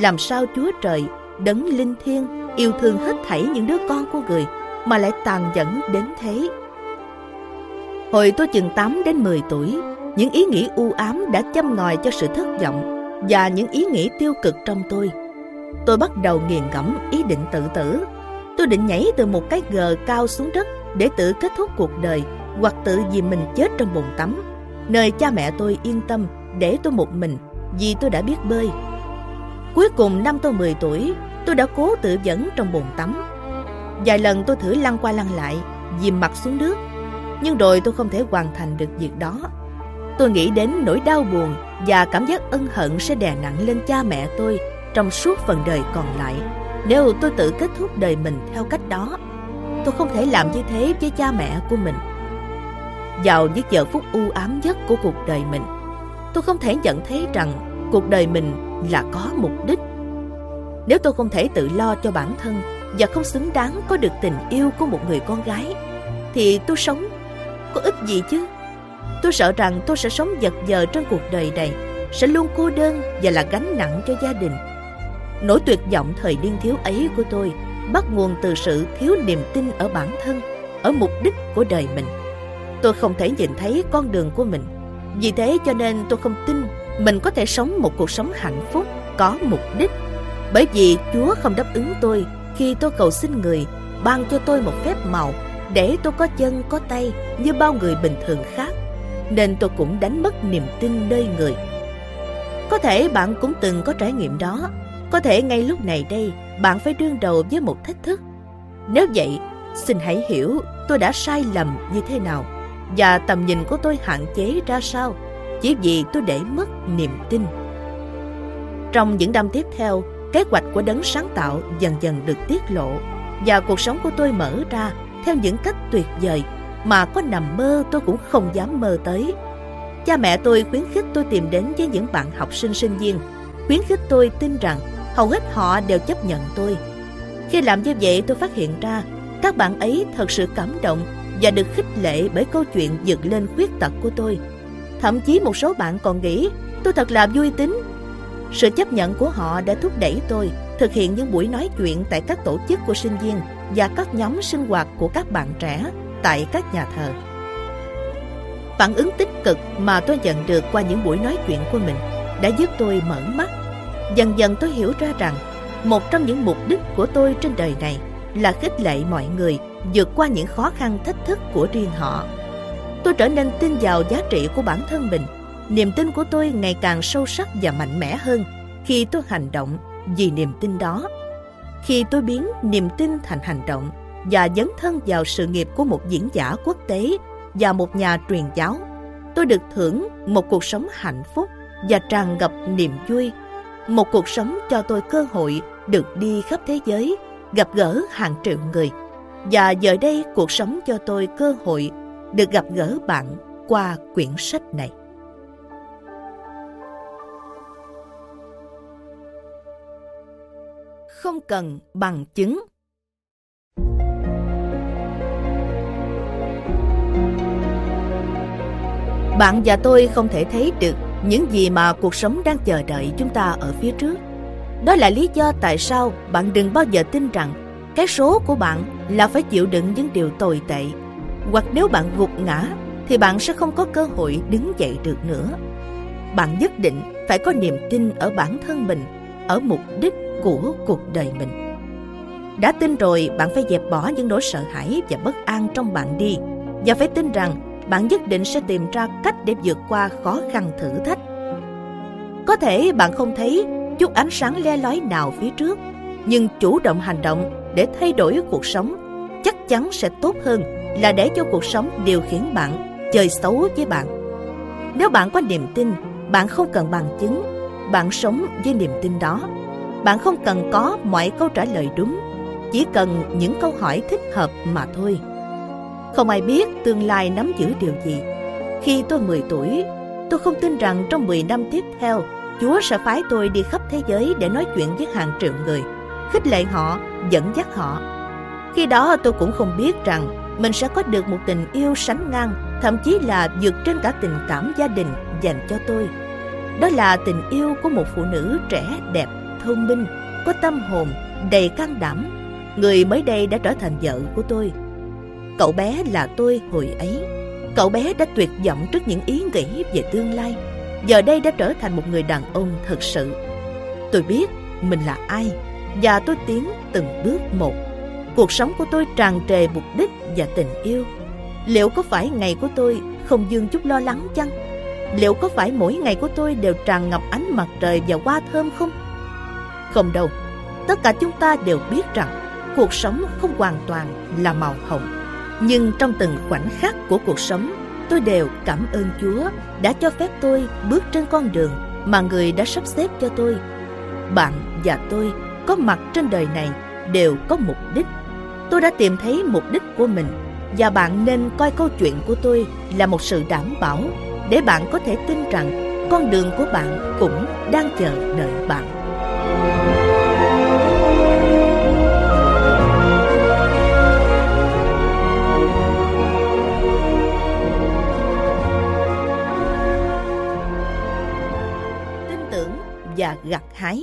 Làm sao Chúa Trời, đấng linh thiêng, yêu thương hết thảy những đứa con của người mà lại tàn nhẫn đến thế? Hồi tôi chừng 8 đến 10 tuổi, những ý nghĩ u ám đã châm ngòi cho sự thất vọng và những ý nghĩ tiêu cực trong tôi. Tôi bắt đầu nghiền ngẫm ý định tự tử. Tôi định nhảy từ một cái gờ cao xuống đất để tự kết thúc cuộc đời hoặc tự vì mình chết trong bồn tắm, nơi cha mẹ tôi yên tâm để tôi một mình vì tôi đã biết bơi. Cuối cùng năm tôi 10 tuổi, tôi đã cố tự dẫn trong bồn tắm. Vài lần tôi thử lăn qua lăn lại, dìm mặt xuống nước, nhưng rồi tôi không thể hoàn thành được việc đó Tôi nghĩ đến nỗi đau buồn và cảm giác ân hận sẽ đè nặng lên cha mẹ tôi trong suốt phần đời còn lại nếu tôi tự kết thúc đời mình theo cách đó. Tôi không thể làm như thế với cha mẹ của mình. Vào những giờ phút u ám nhất của cuộc đời mình, tôi không thể nhận thấy rằng cuộc đời mình là có mục đích. Nếu tôi không thể tự lo cho bản thân và không xứng đáng có được tình yêu của một người con gái, thì tôi sống có ích gì chứ? Tôi sợ rằng tôi sẽ sống vật vờ trong cuộc đời này, sẽ luôn cô đơn và là gánh nặng cho gia đình. Nỗi tuyệt vọng thời niên thiếu ấy của tôi bắt nguồn từ sự thiếu niềm tin ở bản thân, ở mục đích của đời mình. Tôi không thể nhìn thấy con đường của mình. Vì thế cho nên tôi không tin mình có thể sống một cuộc sống hạnh phúc, có mục đích. Bởi vì Chúa không đáp ứng tôi khi tôi cầu xin người, ban cho tôi một phép màu để tôi có chân, có tay như bao người bình thường khác, nên tôi cũng đánh mất niềm tin nơi người. Có thể bạn cũng từng có trải nghiệm đó. Có thể ngay lúc này đây, bạn phải đương đầu với một thách thức. Nếu vậy, xin hãy hiểu tôi đã sai lầm như thế nào và tầm nhìn của tôi hạn chế ra sao, chỉ vì tôi để mất niềm tin. Trong những năm tiếp theo kế hoạch của đấng sáng tạo dần dần được tiết lộ và cuộc sống của tôi mở ra theo những cách tuyệt vời mà có nằm mơ tôi cũng không dám mơ tới. Cha mẹ tôi khuyến khích tôi tìm đến với những bạn học sinh sinh viên, khuyến khích tôi tin rằng hầu hết họ đều chấp nhận tôi. Khi làm như vậy tôi phát hiện ra các bạn ấy thật sự cảm động và được khích lệ bởi câu chuyện dựng lên khuyết tật của tôi. Thậm chí một số bạn còn nghĩ tôi thật là vui tính. Sự chấp nhận của họ đã thúc đẩy tôi thực hiện những buổi nói chuyện tại các tổ chức của sinh viên và các nhóm sinh hoạt của các bạn trẻ tại các nhà thờ. Phản ứng tích cực mà tôi nhận được qua những buổi nói chuyện của mình đã giúp tôi mở mắt. Dần dần tôi hiểu ra rằng một trong những mục đích của tôi trên đời này là khích lệ mọi người vượt qua những khó khăn thách thức của riêng họ. Tôi trở nên tin vào giá trị của bản thân mình. Niềm tin của tôi ngày càng sâu sắc và mạnh mẽ hơn khi tôi hành động vì niềm tin đó. Khi tôi biến niềm tin thành hành động, và dấn thân vào sự nghiệp của một diễn giả quốc tế và một nhà truyền giáo. Tôi được thưởng một cuộc sống hạnh phúc và tràn ngập niềm vui. Một cuộc sống cho tôi cơ hội được đi khắp thế giới, gặp gỡ hàng triệu người. Và giờ đây cuộc sống cho tôi cơ hội được gặp gỡ bạn qua quyển sách này. Không cần bằng chứng Bạn và tôi không thể thấy được những gì mà cuộc sống đang chờ đợi chúng ta ở phía trước. Đó là lý do tại sao bạn đừng bao giờ tin rằng cái số của bạn là phải chịu đựng những điều tồi tệ. Hoặc nếu bạn gục ngã thì bạn sẽ không có cơ hội đứng dậy được nữa. Bạn nhất định phải có niềm tin ở bản thân mình, ở mục đích của cuộc đời mình. Đã tin rồi, bạn phải dẹp bỏ những nỗi sợ hãi và bất an trong bạn đi và phải tin rằng bạn nhất định sẽ tìm ra cách để vượt qua khó khăn thử thách. Có thể bạn không thấy chút ánh sáng le lói nào phía trước, nhưng chủ động hành động để thay đổi cuộc sống chắc chắn sẽ tốt hơn là để cho cuộc sống điều khiển bạn chơi xấu với bạn. Nếu bạn có niềm tin, bạn không cần bằng chứng, bạn sống với niềm tin đó. Bạn không cần có mọi câu trả lời đúng, chỉ cần những câu hỏi thích hợp mà thôi. Không ai biết tương lai nắm giữ điều gì. Khi tôi 10 tuổi, tôi không tin rằng trong 10 năm tiếp theo, Chúa sẽ phái tôi đi khắp thế giới để nói chuyện với hàng triệu người, khích lệ họ, dẫn dắt họ. Khi đó tôi cũng không biết rằng mình sẽ có được một tình yêu sánh ngang, thậm chí là vượt trên cả tình cảm gia đình dành cho tôi. Đó là tình yêu của một phụ nữ trẻ đẹp, thông minh, có tâm hồn, đầy can đảm. Người mới đây đã trở thành vợ của tôi. Cậu bé là tôi hồi ấy. Cậu bé đã tuyệt vọng trước những ý nghĩ về tương lai. Giờ đây đã trở thành một người đàn ông thật sự. Tôi biết mình là ai và tôi tiến từng bước một. Cuộc sống của tôi tràn trề mục đích và tình yêu. Liệu có phải ngày của tôi không dương chút lo lắng chăng? Liệu có phải mỗi ngày của tôi đều tràn ngập ánh mặt trời và hoa thơm không? Không đâu. Tất cả chúng ta đều biết rằng cuộc sống không hoàn toàn là màu hồng nhưng trong từng khoảnh khắc của cuộc sống, tôi đều cảm ơn Chúa đã cho phép tôi bước trên con đường mà Người đã sắp xếp cho tôi. Bạn và tôi có mặt trên đời này đều có mục đích. Tôi đã tìm thấy mục đích của mình và bạn nên coi câu chuyện của tôi là một sự đảm bảo để bạn có thể tin rằng con đường của bạn cũng đang chờ đợi bạn. Và gặt hái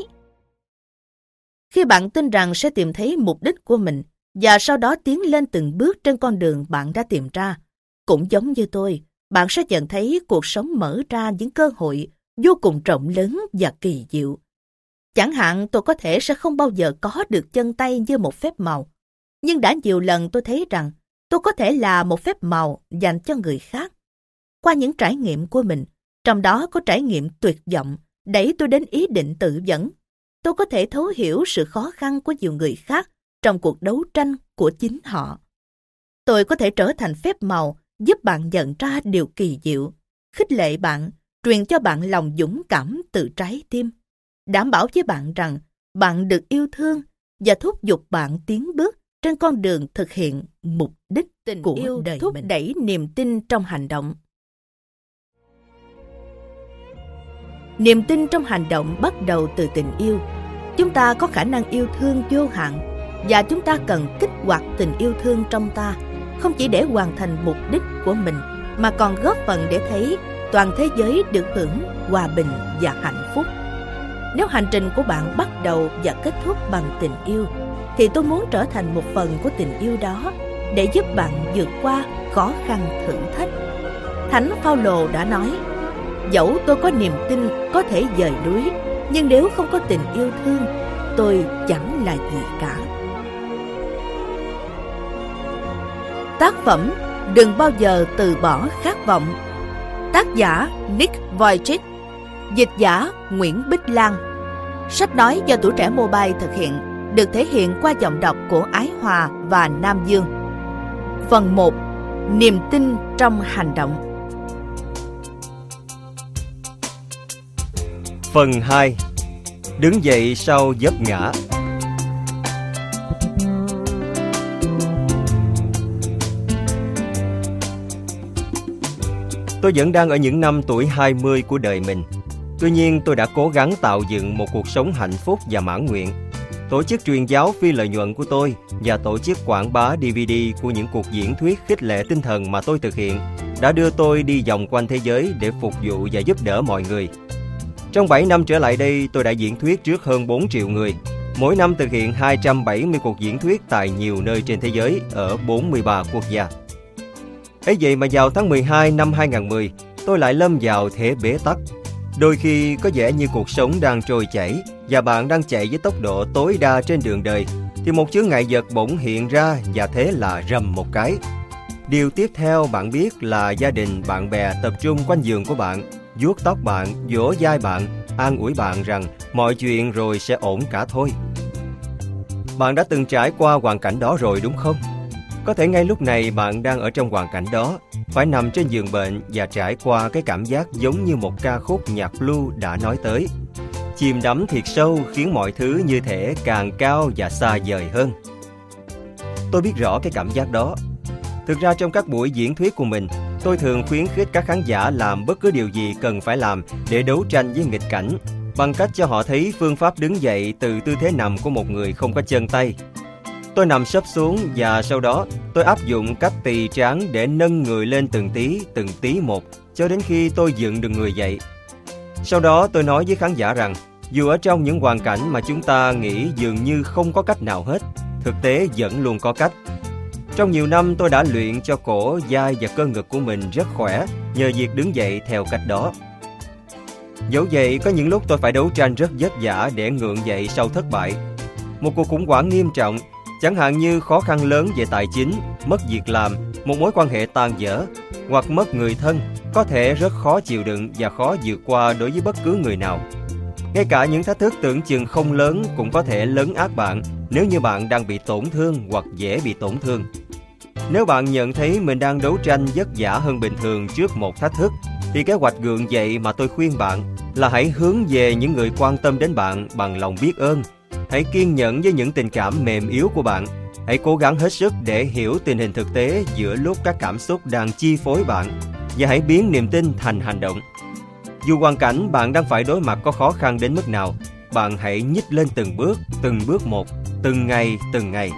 Khi bạn tin rằng sẽ tìm thấy mục đích của mình và sau đó tiến lên từng bước trên con đường bạn đã tìm ra, cũng giống như tôi, bạn sẽ nhận thấy cuộc sống mở ra những cơ hội vô cùng rộng lớn và kỳ diệu. Chẳng hạn tôi có thể sẽ không bao giờ có được chân tay như một phép màu, nhưng đã nhiều lần tôi thấy rằng tôi có thể là một phép màu dành cho người khác. Qua những trải nghiệm của mình, trong đó có trải nghiệm tuyệt vọng đẩy tôi đến ý định tự dẫn. Tôi có thể thấu hiểu sự khó khăn của nhiều người khác trong cuộc đấu tranh của chính họ. Tôi có thể trở thành phép màu giúp bạn nhận ra điều kỳ diệu, khích lệ bạn, truyền cho bạn lòng dũng cảm từ trái tim, đảm bảo với bạn rằng bạn được yêu thương và thúc giục bạn tiến bước trên con đường thực hiện mục đích tình của yêu đời thúc mình. đẩy niềm tin trong hành động. Niềm tin trong hành động bắt đầu từ tình yêu. Chúng ta có khả năng yêu thương vô hạn và chúng ta cần kích hoạt tình yêu thương trong ta không chỉ để hoàn thành mục đích của mình mà còn góp phần để thấy toàn thế giới được hưởng hòa bình và hạnh phúc. Nếu hành trình của bạn bắt đầu và kết thúc bằng tình yêu, thì tôi muốn trở thành một phần của tình yêu đó để giúp bạn vượt qua khó khăn thử thách. Thánh Phaolô đã nói: Dẫu tôi có niềm tin có thể dời núi, nhưng nếu không có tình yêu thương, tôi chẳng là gì cả. Tác phẩm Đừng bao giờ từ bỏ khát vọng Tác giả Nick Vujicic Dịch giả Nguyễn Bích Lan Sách nói do tuổi trẻ mobile thực hiện được thể hiện qua giọng đọc của Ái Hòa và Nam Dương. Phần 1. Niềm tin trong hành động Phần 2. Đứng dậy sau vấp ngã Tôi vẫn đang ở những năm tuổi 20 của đời mình. Tuy nhiên, tôi đã cố gắng tạo dựng một cuộc sống hạnh phúc và mãn nguyện. Tổ chức truyền giáo phi lợi nhuận của tôi và tổ chức quảng bá DVD của những cuộc diễn thuyết khích lệ tinh thần mà tôi thực hiện đã đưa tôi đi vòng quanh thế giới để phục vụ và giúp đỡ mọi người. Trong 7 năm trở lại đây, tôi đã diễn thuyết trước hơn 4 triệu người. Mỗi năm thực hiện 270 cuộc diễn thuyết tại nhiều nơi trên thế giới ở 43 quốc gia ấy vậy mà vào tháng 12 năm 2010, tôi lại lâm vào thế bế tắc. Đôi khi có vẻ như cuộc sống đang trôi chảy và bạn đang chạy với tốc độ tối đa trên đường đời, thì một chướng ngại vật bỗng hiện ra và thế là rầm một cái. Điều tiếp theo bạn biết là gia đình, bạn bè tập trung quanh giường của bạn, vuốt tóc bạn, vỗ vai bạn, an ủi bạn rằng mọi chuyện rồi sẽ ổn cả thôi. Bạn đã từng trải qua hoàn cảnh đó rồi đúng không? Có thể ngay lúc này bạn đang ở trong hoàn cảnh đó, phải nằm trên giường bệnh và trải qua cái cảm giác giống như một ca khúc nhạc blue đã nói tới. Chìm đắm thiệt sâu khiến mọi thứ như thể càng cao và xa vời hơn. Tôi biết rõ cái cảm giác đó. Thực ra trong các buổi diễn thuyết của mình, tôi thường khuyến khích các khán giả làm bất cứ điều gì cần phải làm để đấu tranh với nghịch cảnh, bằng cách cho họ thấy phương pháp đứng dậy từ tư thế nằm của một người không có chân tay Tôi nằm sấp xuống và sau đó tôi áp dụng cách tỳ tráng để nâng người lên từng tí, từng tí một cho đến khi tôi dựng được người dậy. Sau đó tôi nói với khán giả rằng dù ở trong những hoàn cảnh mà chúng ta nghĩ dường như không có cách nào hết, thực tế vẫn luôn có cách. Trong nhiều năm tôi đã luyện cho cổ, vai và cơ ngực của mình rất khỏe nhờ việc đứng dậy theo cách đó. Dẫu vậy, có những lúc tôi phải đấu tranh rất vất vả để ngượng dậy sau thất bại. Một cuộc khủng hoảng nghiêm trọng Chẳng hạn như khó khăn lớn về tài chính, mất việc làm, một mối quan hệ tan vỡ hoặc mất người thân có thể rất khó chịu đựng và khó vượt qua đối với bất cứ người nào. Ngay cả những thách thức tưởng chừng không lớn cũng có thể lớn ác bạn nếu như bạn đang bị tổn thương hoặc dễ bị tổn thương. Nếu bạn nhận thấy mình đang đấu tranh vất vả hơn bình thường trước một thách thức, thì kế hoạch gượng dậy mà tôi khuyên bạn là hãy hướng về những người quan tâm đến bạn bằng lòng biết ơn. Hãy kiên nhẫn với những tình cảm mềm yếu của bạn. Hãy cố gắng hết sức để hiểu tình hình thực tế giữa lúc các cảm xúc đang chi phối bạn và hãy biến niềm tin thành hành động. Dù hoàn cảnh bạn đang phải đối mặt có khó khăn đến mức nào, bạn hãy nhích lên từng bước, từng bước một, từng ngày, từng ngày.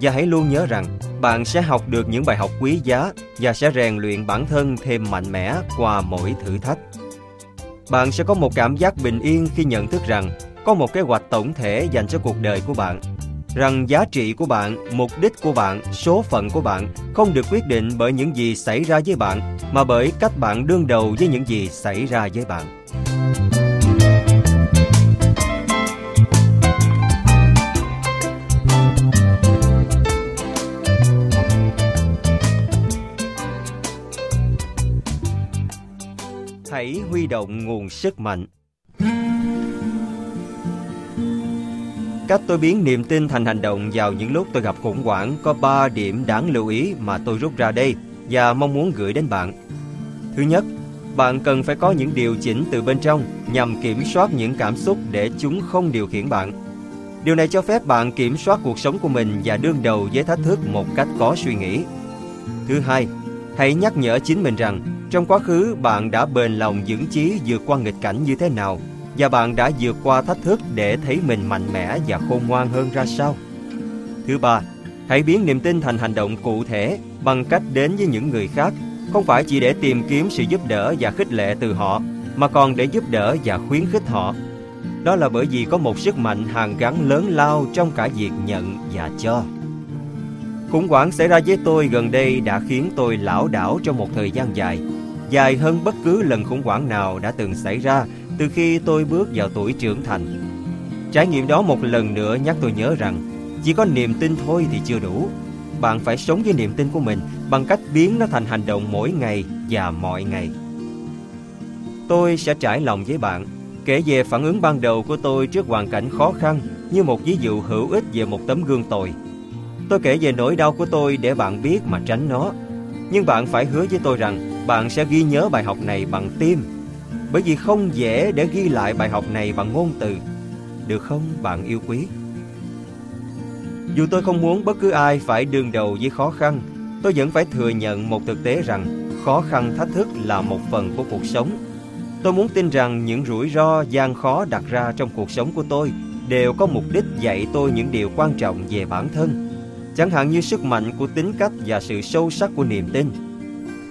Và hãy luôn nhớ rằng bạn sẽ học được những bài học quý giá và sẽ rèn luyện bản thân thêm mạnh mẽ qua mỗi thử thách. Bạn sẽ có một cảm giác bình yên khi nhận thức rằng có một kế hoạch tổng thể dành cho cuộc đời của bạn rằng giá trị của bạn, mục đích của bạn, số phận của bạn không được quyết định bởi những gì xảy ra với bạn, mà bởi cách bạn đương đầu với những gì xảy ra với bạn. Hãy huy động nguồn sức mạnh Cách tôi biến niềm tin thành hành động vào những lúc tôi gặp khủng hoảng có 3 điểm đáng lưu ý mà tôi rút ra đây và mong muốn gửi đến bạn. Thứ nhất, bạn cần phải có những điều chỉnh từ bên trong nhằm kiểm soát những cảm xúc để chúng không điều khiển bạn. Điều này cho phép bạn kiểm soát cuộc sống của mình và đương đầu với thách thức một cách có suy nghĩ. Thứ hai, hãy nhắc nhở chính mình rằng trong quá khứ bạn đã bền lòng vững chí vượt qua nghịch cảnh như thế nào và bạn đã vượt qua thách thức để thấy mình mạnh mẽ và khôn ngoan hơn ra sao. Thứ ba, hãy biến niềm tin thành hành động cụ thể bằng cách đến với những người khác, không phải chỉ để tìm kiếm sự giúp đỡ và khích lệ từ họ, mà còn để giúp đỡ và khuyến khích họ. Đó là bởi vì có một sức mạnh hàn gắn lớn lao trong cả việc nhận và cho. Khủng hoảng xảy ra với tôi gần đây đã khiến tôi lão đảo trong một thời gian dài, dài hơn bất cứ lần khủng hoảng nào đã từng xảy ra từ khi tôi bước vào tuổi trưởng thành. Trải nghiệm đó một lần nữa nhắc tôi nhớ rằng chỉ có niềm tin thôi thì chưa đủ. Bạn phải sống với niềm tin của mình bằng cách biến nó thành hành động mỗi ngày và mọi ngày. Tôi sẽ trải lòng với bạn, kể về phản ứng ban đầu của tôi trước hoàn cảnh khó khăn như một ví dụ hữu ích về một tấm gương tồi. Tôi kể về nỗi đau của tôi để bạn biết mà tránh nó. Nhưng bạn phải hứa với tôi rằng bạn sẽ ghi nhớ bài học này bằng tim bởi vì không dễ để ghi lại bài học này bằng ngôn từ. Được không bạn yêu quý? Dù tôi không muốn bất cứ ai phải đương đầu với khó khăn, tôi vẫn phải thừa nhận một thực tế rằng khó khăn thách thức là một phần của cuộc sống. Tôi muốn tin rằng những rủi ro gian khó đặt ra trong cuộc sống của tôi đều có mục đích dạy tôi những điều quan trọng về bản thân. Chẳng hạn như sức mạnh của tính cách và sự sâu sắc của niềm tin.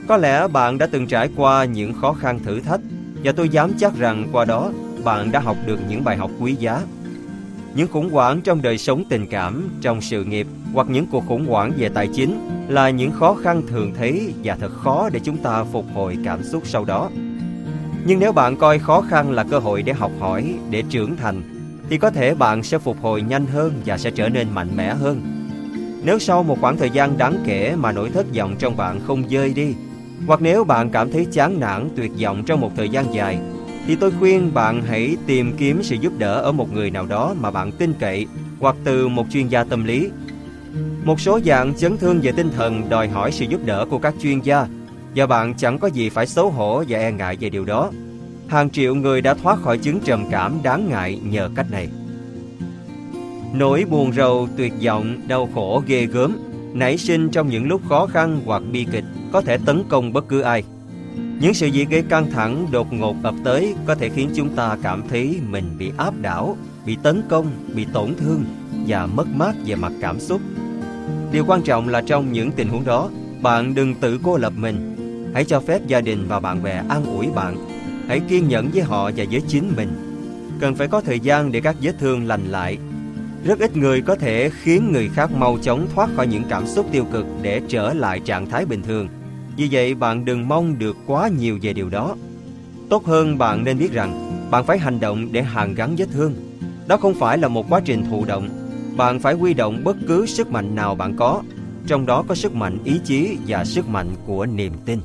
Có lẽ bạn đã từng trải qua những khó khăn thử thách và tôi dám chắc rằng qua đó bạn đã học được những bài học quý giá. Những khủng hoảng trong đời sống tình cảm, trong sự nghiệp hoặc những cuộc khủng hoảng về tài chính là những khó khăn thường thấy và thật khó để chúng ta phục hồi cảm xúc sau đó. Nhưng nếu bạn coi khó khăn là cơ hội để học hỏi, để trưởng thành, thì có thể bạn sẽ phục hồi nhanh hơn và sẽ trở nên mạnh mẽ hơn. Nếu sau một khoảng thời gian đáng kể mà nỗi thất vọng trong bạn không rơi đi, hoặc nếu bạn cảm thấy chán nản, tuyệt vọng trong một thời gian dài, thì tôi khuyên bạn hãy tìm kiếm sự giúp đỡ ở một người nào đó mà bạn tin cậy hoặc từ một chuyên gia tâm lý. Một số dạng chấn thương về tinh thần đòi hỏi sự giúp đỡ của các chuyên gia và bạn chẳng có gì phải xấu hổ và e ngại về điều đó. Hàng triệu người đã thoát khỏi chứng trầm cảm đáng ngại nhờ cách này. Nỗi buồn rầu, tuyệt vọng, đau khổ ghê gớm nảy sinh trong những lúc khó khăn hoặc bi kịch có thể tấn công bất cứ ai. Những sự việc gây căng thẳng đột ngột ập tới có thể khiến chúng ta cảm thấy mình bị áp đảo, bị tấn công, bị tổn thương và mất mát về mặt cảm xúc. Điều quan trọng là trong những tình huống đó, bạn đừng tự cô lập mình. Hãy cho phép gia đình và bạn bè an ủi bạn. Hãy kiên nhẫn với họ và với chính mình. Cần phải có thời gian để các vết thương lành lại rất ít người có thể khiến người khác mau chóng thoát khỏi những cảm xúc tiêu cực để trở lại trạng thái bình thường. Vì vậy bạn đừng mong được quá nhiều về điều đó. Tốt hơn bạn nên biết rằng bạn phải hành động để hàn gắn vết thương. Đó không phải là một quá trình thụ động. Bạn phải huy động bất cứ sức mạnh nào bạn có, trong đó có sức mạnh ý chí và sức mạnh của niềm tin.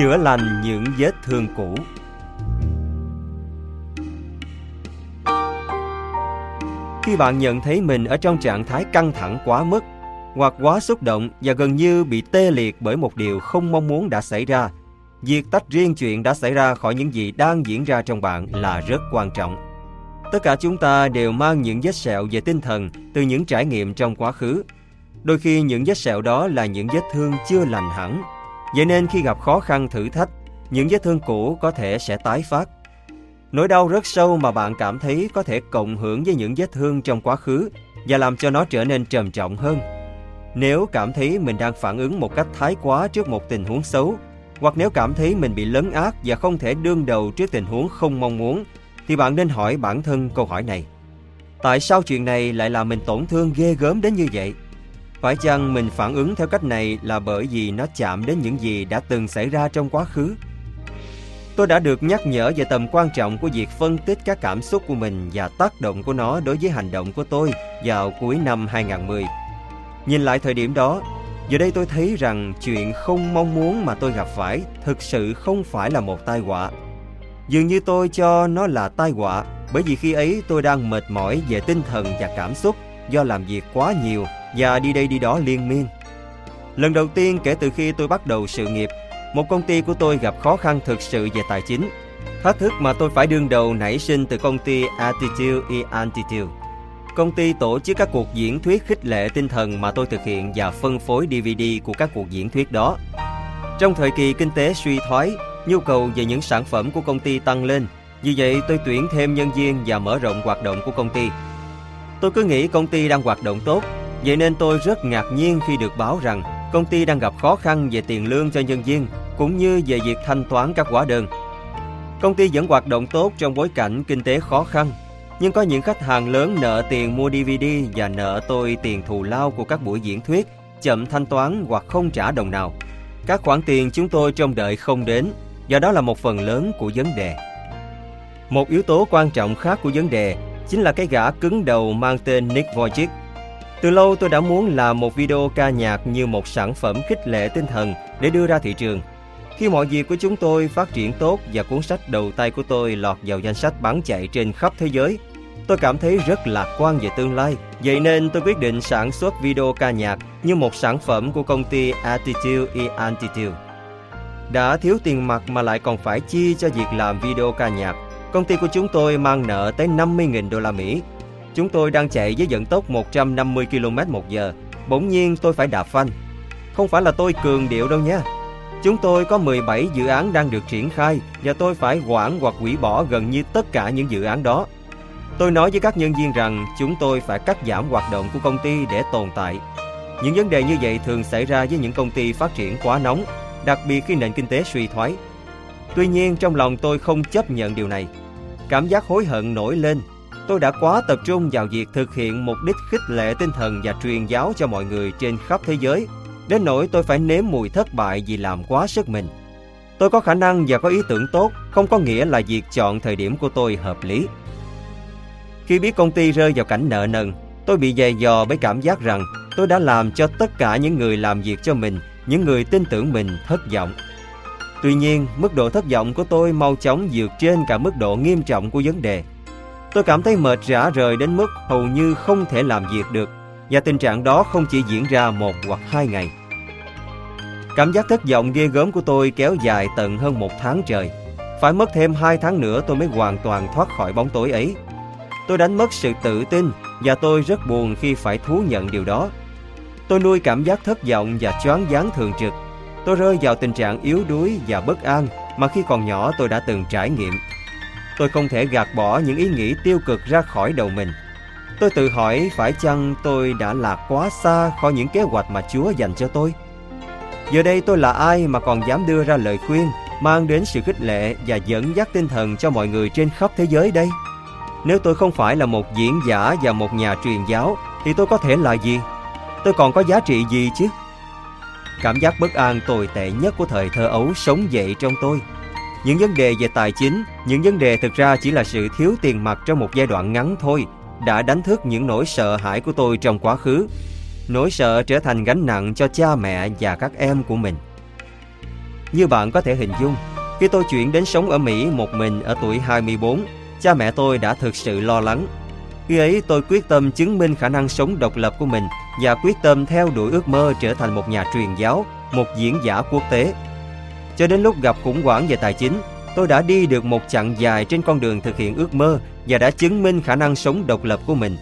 Chữa lành những vết thương cũ. Khi bạn nhận thấy mình ở trong trạng thái căng thẳng quá mức, hoặc quá xúc động và gần như bị tê liệt bởi một điều không mong muốn đã xảy ra, việc tách riêng chuyện đã xảy ra khỏi những gì đang diễn ra trong bạn là rất quan trọng. Tất cả chúng ta đều mang những vết sẹo về tinh thần từ những trải nghiệm trong quá khứ. Đôi khi những vết sẹo đó là những vết thương chưa lành hẳn. Vậy nên khi gặp khó khăn thử thách, những vết thương cũ có thể sẽ tái phát. Nỗi đau rất sâu mà bạn cảm thấy có thể cộng hưởng với những vết thương trong quá khứ và làm cho nó trở nên trầm trọng hơn. Nếu cảm thấy mình đang phản ứng một cách thái quá trước một tình huống xấu, hoặc nếu cảm thấy mình bị lấn át và không thể đương đầu trước tình huống không mong muốn, thì bạn nên hỏi bản thân câu hỏi này. Tại sao chuyện này lại làm mình tổn thương ghê gớm đến như vậy? Phải chăng mình phản ứng theo cách này là bởi vì nó chạm đến những gì đã từng xảy ra trong quá khứ? Tôi đã được nhắc nhở về tầm quan trọng của việc phân tích các cảm xúc của mình và tác động của nó đối với hành động của tôi vào cuối năm 2010. Nhìn lại thời điểm đó, giờ đây tôi thấy rằng chuyện không mong muốn mà tôi gặp phải thực sự không phải là một tai họa. Dường như tôi cho nó là tai họa bởi vì khi ấy tôi đang mệt mỏi về tinh thần và cảm xúc do làm việc quá nhiều và đi đây đi đó liên miên. Lần đầu tiên kể từ khi tôi bắt đầu sự nghiệp, một công ty của tôi gặp khó khăn thực sự về tài chính. Thách thức mà tôi phải đương đầu nảy sinh từ công ty Attitude e Attitude. Công ty tổ chức các cuộc diễn thuyết khích lệ tinh thần mà tôi thực hiện và phân phối DVD của các cuộc diễn thuyết đó. Trong thời kỳ kinh tế suy thoái, nhu cầu về những sản phẩm của công ty tăng lên. Vì vậy tôi tuyển thêm nhân viên và mở rộng hoạt động của công ty. Tôi cứ nghĩ công ty đang hoạt động tốt, vậy nên tôi rất ngạc nhiên khi được báo rằng công ty đang gặp khó khăn về tiền lương cho nhân viên cũng như về việc thanh toán các hóa đơn. Công ty vẫn hoạt động tốt trong bối cảnh kinh tế khó khăn, nhưng có những khách hàng lớn nợ tiền mua DVD và nợ tôi tiền thù lao của các buổi diễn thuyết, chậm thanh toán hoặc không trả đồng nào. Các khoản tiền chúng tôi trông đợi không đến, và đó là một phần lớn của vấn đề. Một yếu tố quan trọng khác của vấn đề chính là cái gã cứng đầu mang tên Nick Vujicic. Từ lâu tôi đã muốn làm một video ca nhạc như một sản phẩm khích lệ tinh thần để đưa ra thị trường. Khi mọi việc của chúng tôi phát triển tốt và cuốn sách đầu tay của tôi lọt vào danh sách bán chạy trên khắp thế giới, tôi cảm thấy rất lạc quan về tương lai. Vậy nên tôi quyết định sản xuất video ca nhạc như một sản phẩm của công ty Attitude e Attitude. Đã thiếu tiền mặt mà lại còn phải chi cho việc làm video ca nhạc. Công ty của chúng tôi mang nợ tới 50.000 đô la Mỹ. Chúng tôi đang chạy với vận tốc 150 km một giờ. Bỗng nhiên tôi phải đạp phanh. Không phải là tôi cường điệu đâu nha. Chúng tôi có 17 dự án đang được triển khai và tôi phải hoãn hoặc hủy bỏ gần như tất cả những dự án đó. Tôi nói với các nhân viên rằng chúng tôi phải cắt giảm hoạt động của công ty để tồn tại. Những vấn đề như vậy thường xảy ra với những công ty phát triển quá nóng, đặc biệt khi nền kinh tế suy thoái. Tuy nhiên trong lòng tôi không chấp nhận điều này. Cảm giác hối hận nổi lên. Tôi đã quá tập trung vào việc thực hiện mục đích khích lệ tinh thần và truyền giáo cho mọi người trên khắp thế giới, đến nỗi tôi phải nếm mùi thất bại vì làm quá sức mình. Tôi có khả năng và có ý tưởng tốt, không có nghĩa là việc chọn thời điểm của tôi hợp lý. Khi biết công ty rơi vào cảnh nợ nần, tôi bị dày dò với cảm giác rằng tôi đã làm cho tất cả những người làm việc cho mình những người tin tưởng mình thất vọng. Tuy nhiên, mức độ thất vọng của tôi mau chóng vượt trên cả mức độ nghiêm trọng của vấn đề. Tôi cảm thấy mệt rã rời đến mức hầu như không thể làm việc được, và tình trạng đó không chỉ diễn ra một hoặc hai ngày. Cảm giác thất vọng ghê gớm của tôi kéo dài tận hơn một tháng trời. Phải mất thêm hai tháng nữa tôi mới hoàn toàn thoát khỏi bóng tối ấy. Tôi đánh mất sự tự tin, và tôi rất buồn khi phải thú nhận điều đó. Tôi nuôi cảm giác thất vọng và choáng váng thường trực. Tôi rơi vào tình trạng yếu đuối và bất an mà khi còn nhỏ tôi đã từng trải nghiệm. Tôi không thể gạt bỏ những ý nghĩ tiêu cực ra khỏi đầu mình. Tôi tự hỏi phải chăng tôi đã lạc quá xa khỏi những kế hoạch mà Chúa dành cho tôi? Giờ đây tôi là ai mà còn dám đưa ra lời khuyên, mang đến sự khích lệ và dẫn dắt tinh thần cho mọi người trên khắp thế giới đây? Nếu tôi không phải là một diễn giả và một nhà truyền giáo, thì tôi có thể là gì? tôi còn có giá trị gì chứ? Cảm giác bất an tồi tệ nhất của thời thơ ấu sống dậy trong tôi. Những vấn đề về tài chính, những vấn đề thực ra chỉ là sự thiếu tiền mặt trong một giai đoạn ngắn thôi, đã đánh thức những nỗi sợ hãi của tôi trong quá khứ. Nỗi sợ trở thành gánh nặng cho cha mẹ và các em của mình. Như bạn có thể hình dung, khi tôi chuyển đến sống ở Mỹ một mình ở tuổi 24, cha mẹ tôi đã thực sự lo lắng. Khi ấy tôi quyết tâm chứng minh khả năng sống độc lập của mình và quyết tâm theo đuổi ước mơ trở thành một nhà truyền giáo, một diễn giả quốc tế. Cho đến lúc gặp khủng hoảng về tài chính, tôi đã đi được một chặng dài trên con đường thực hiện ước mơ và đã chứng minh khả năng sống độc lập của mình.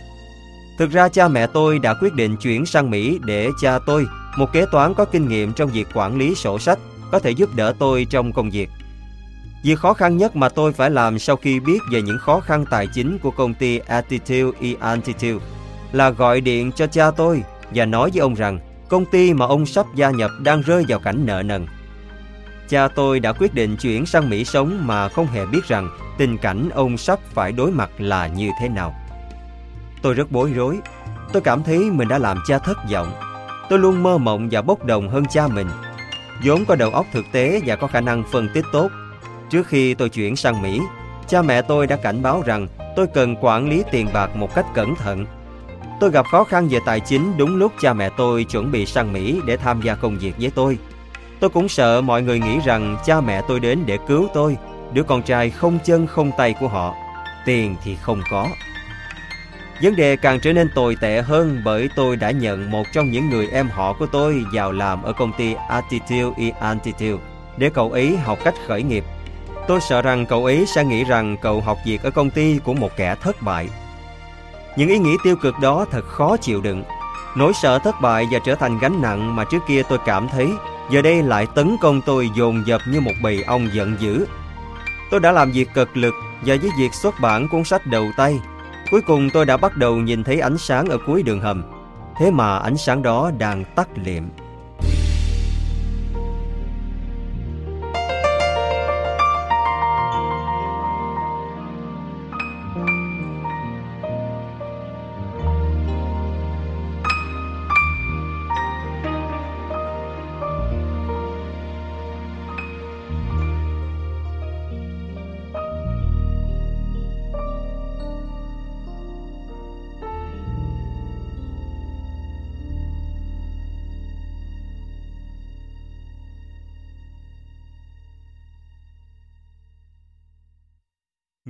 Thực ra cha mẹ tôi đã quyết định chuyển sang Mỹ để cha tôi, một kế toán có kinh nghiệm trong việc quản lý sổ sách, có thể giúp đỡ tôi trong công việc. Việc khó khăn nhất mà tôi phải làm sau khi biết về những khó khăn tài chính của công ty Attitude e Attitude là gọi điện cho cha tôi và nói với ông rằng công ty mà ông sắp gia nhập đang rơi vào cảnh nợ nần. Cha tôi đã quyết định chuyển sang Mỹ sống mà không hề biết rằng tình cảnh ông sắp phải đối mặt là như thế nào. Tôi rất bối rối. Tôi cảm thấy mình đã làm cha thất vọng. Tôi luôn mơ mộng và bốc đồng hơn cha mình. vốn có đầu óc thực tế và có khả năng phân tích tốt. Trước khi tôi chuyển sang Mỹ, cha mẹ tôi đã cảnh báo rằng tôi cần quản lý tiền bạc một cách cẩn thận. Tôi gặp khó khăn về tài chính đúng lúc cha mẹ tôi chuẩn bị sang Mỹ để tham gia công việc với tôi. Tôi cũng sợ mọi người nghĩ rằng cha mẹ tôi đến để cứu tôi, đứa con trai không chân không tay của họ. Tiền thì không có. Vấn đề càng trở nên tồi tệ hơn bởi tôi đã nhận một trong những người em họ của tôi vào làm ở công ty Attitude e Attitude để cậu ấy học cách khởi nghiệp. Tôi sợ rằng cậu ấy sẽ nghĩ rằng cậu học việc ở công ty của một kẻ thất bại. Những ý nghĩ tiêu cực đó thật khó chịu đựng. Nỗi sợ thất bại và trở thành gánh nặng mà trước kia tôi cảm thấy, giờ đây lại tấn công tôi dồn dập như một bầy ong giận dữ. Tôi đã làm việc cực lực và với việc xuất bản cuốn sách đầu tay, Cuối cùng tôi đã bắt đầu nhìn thấy ánh sáng ở cuối đường hầm. Thế mà ánh sáng đó đang tắt liệm.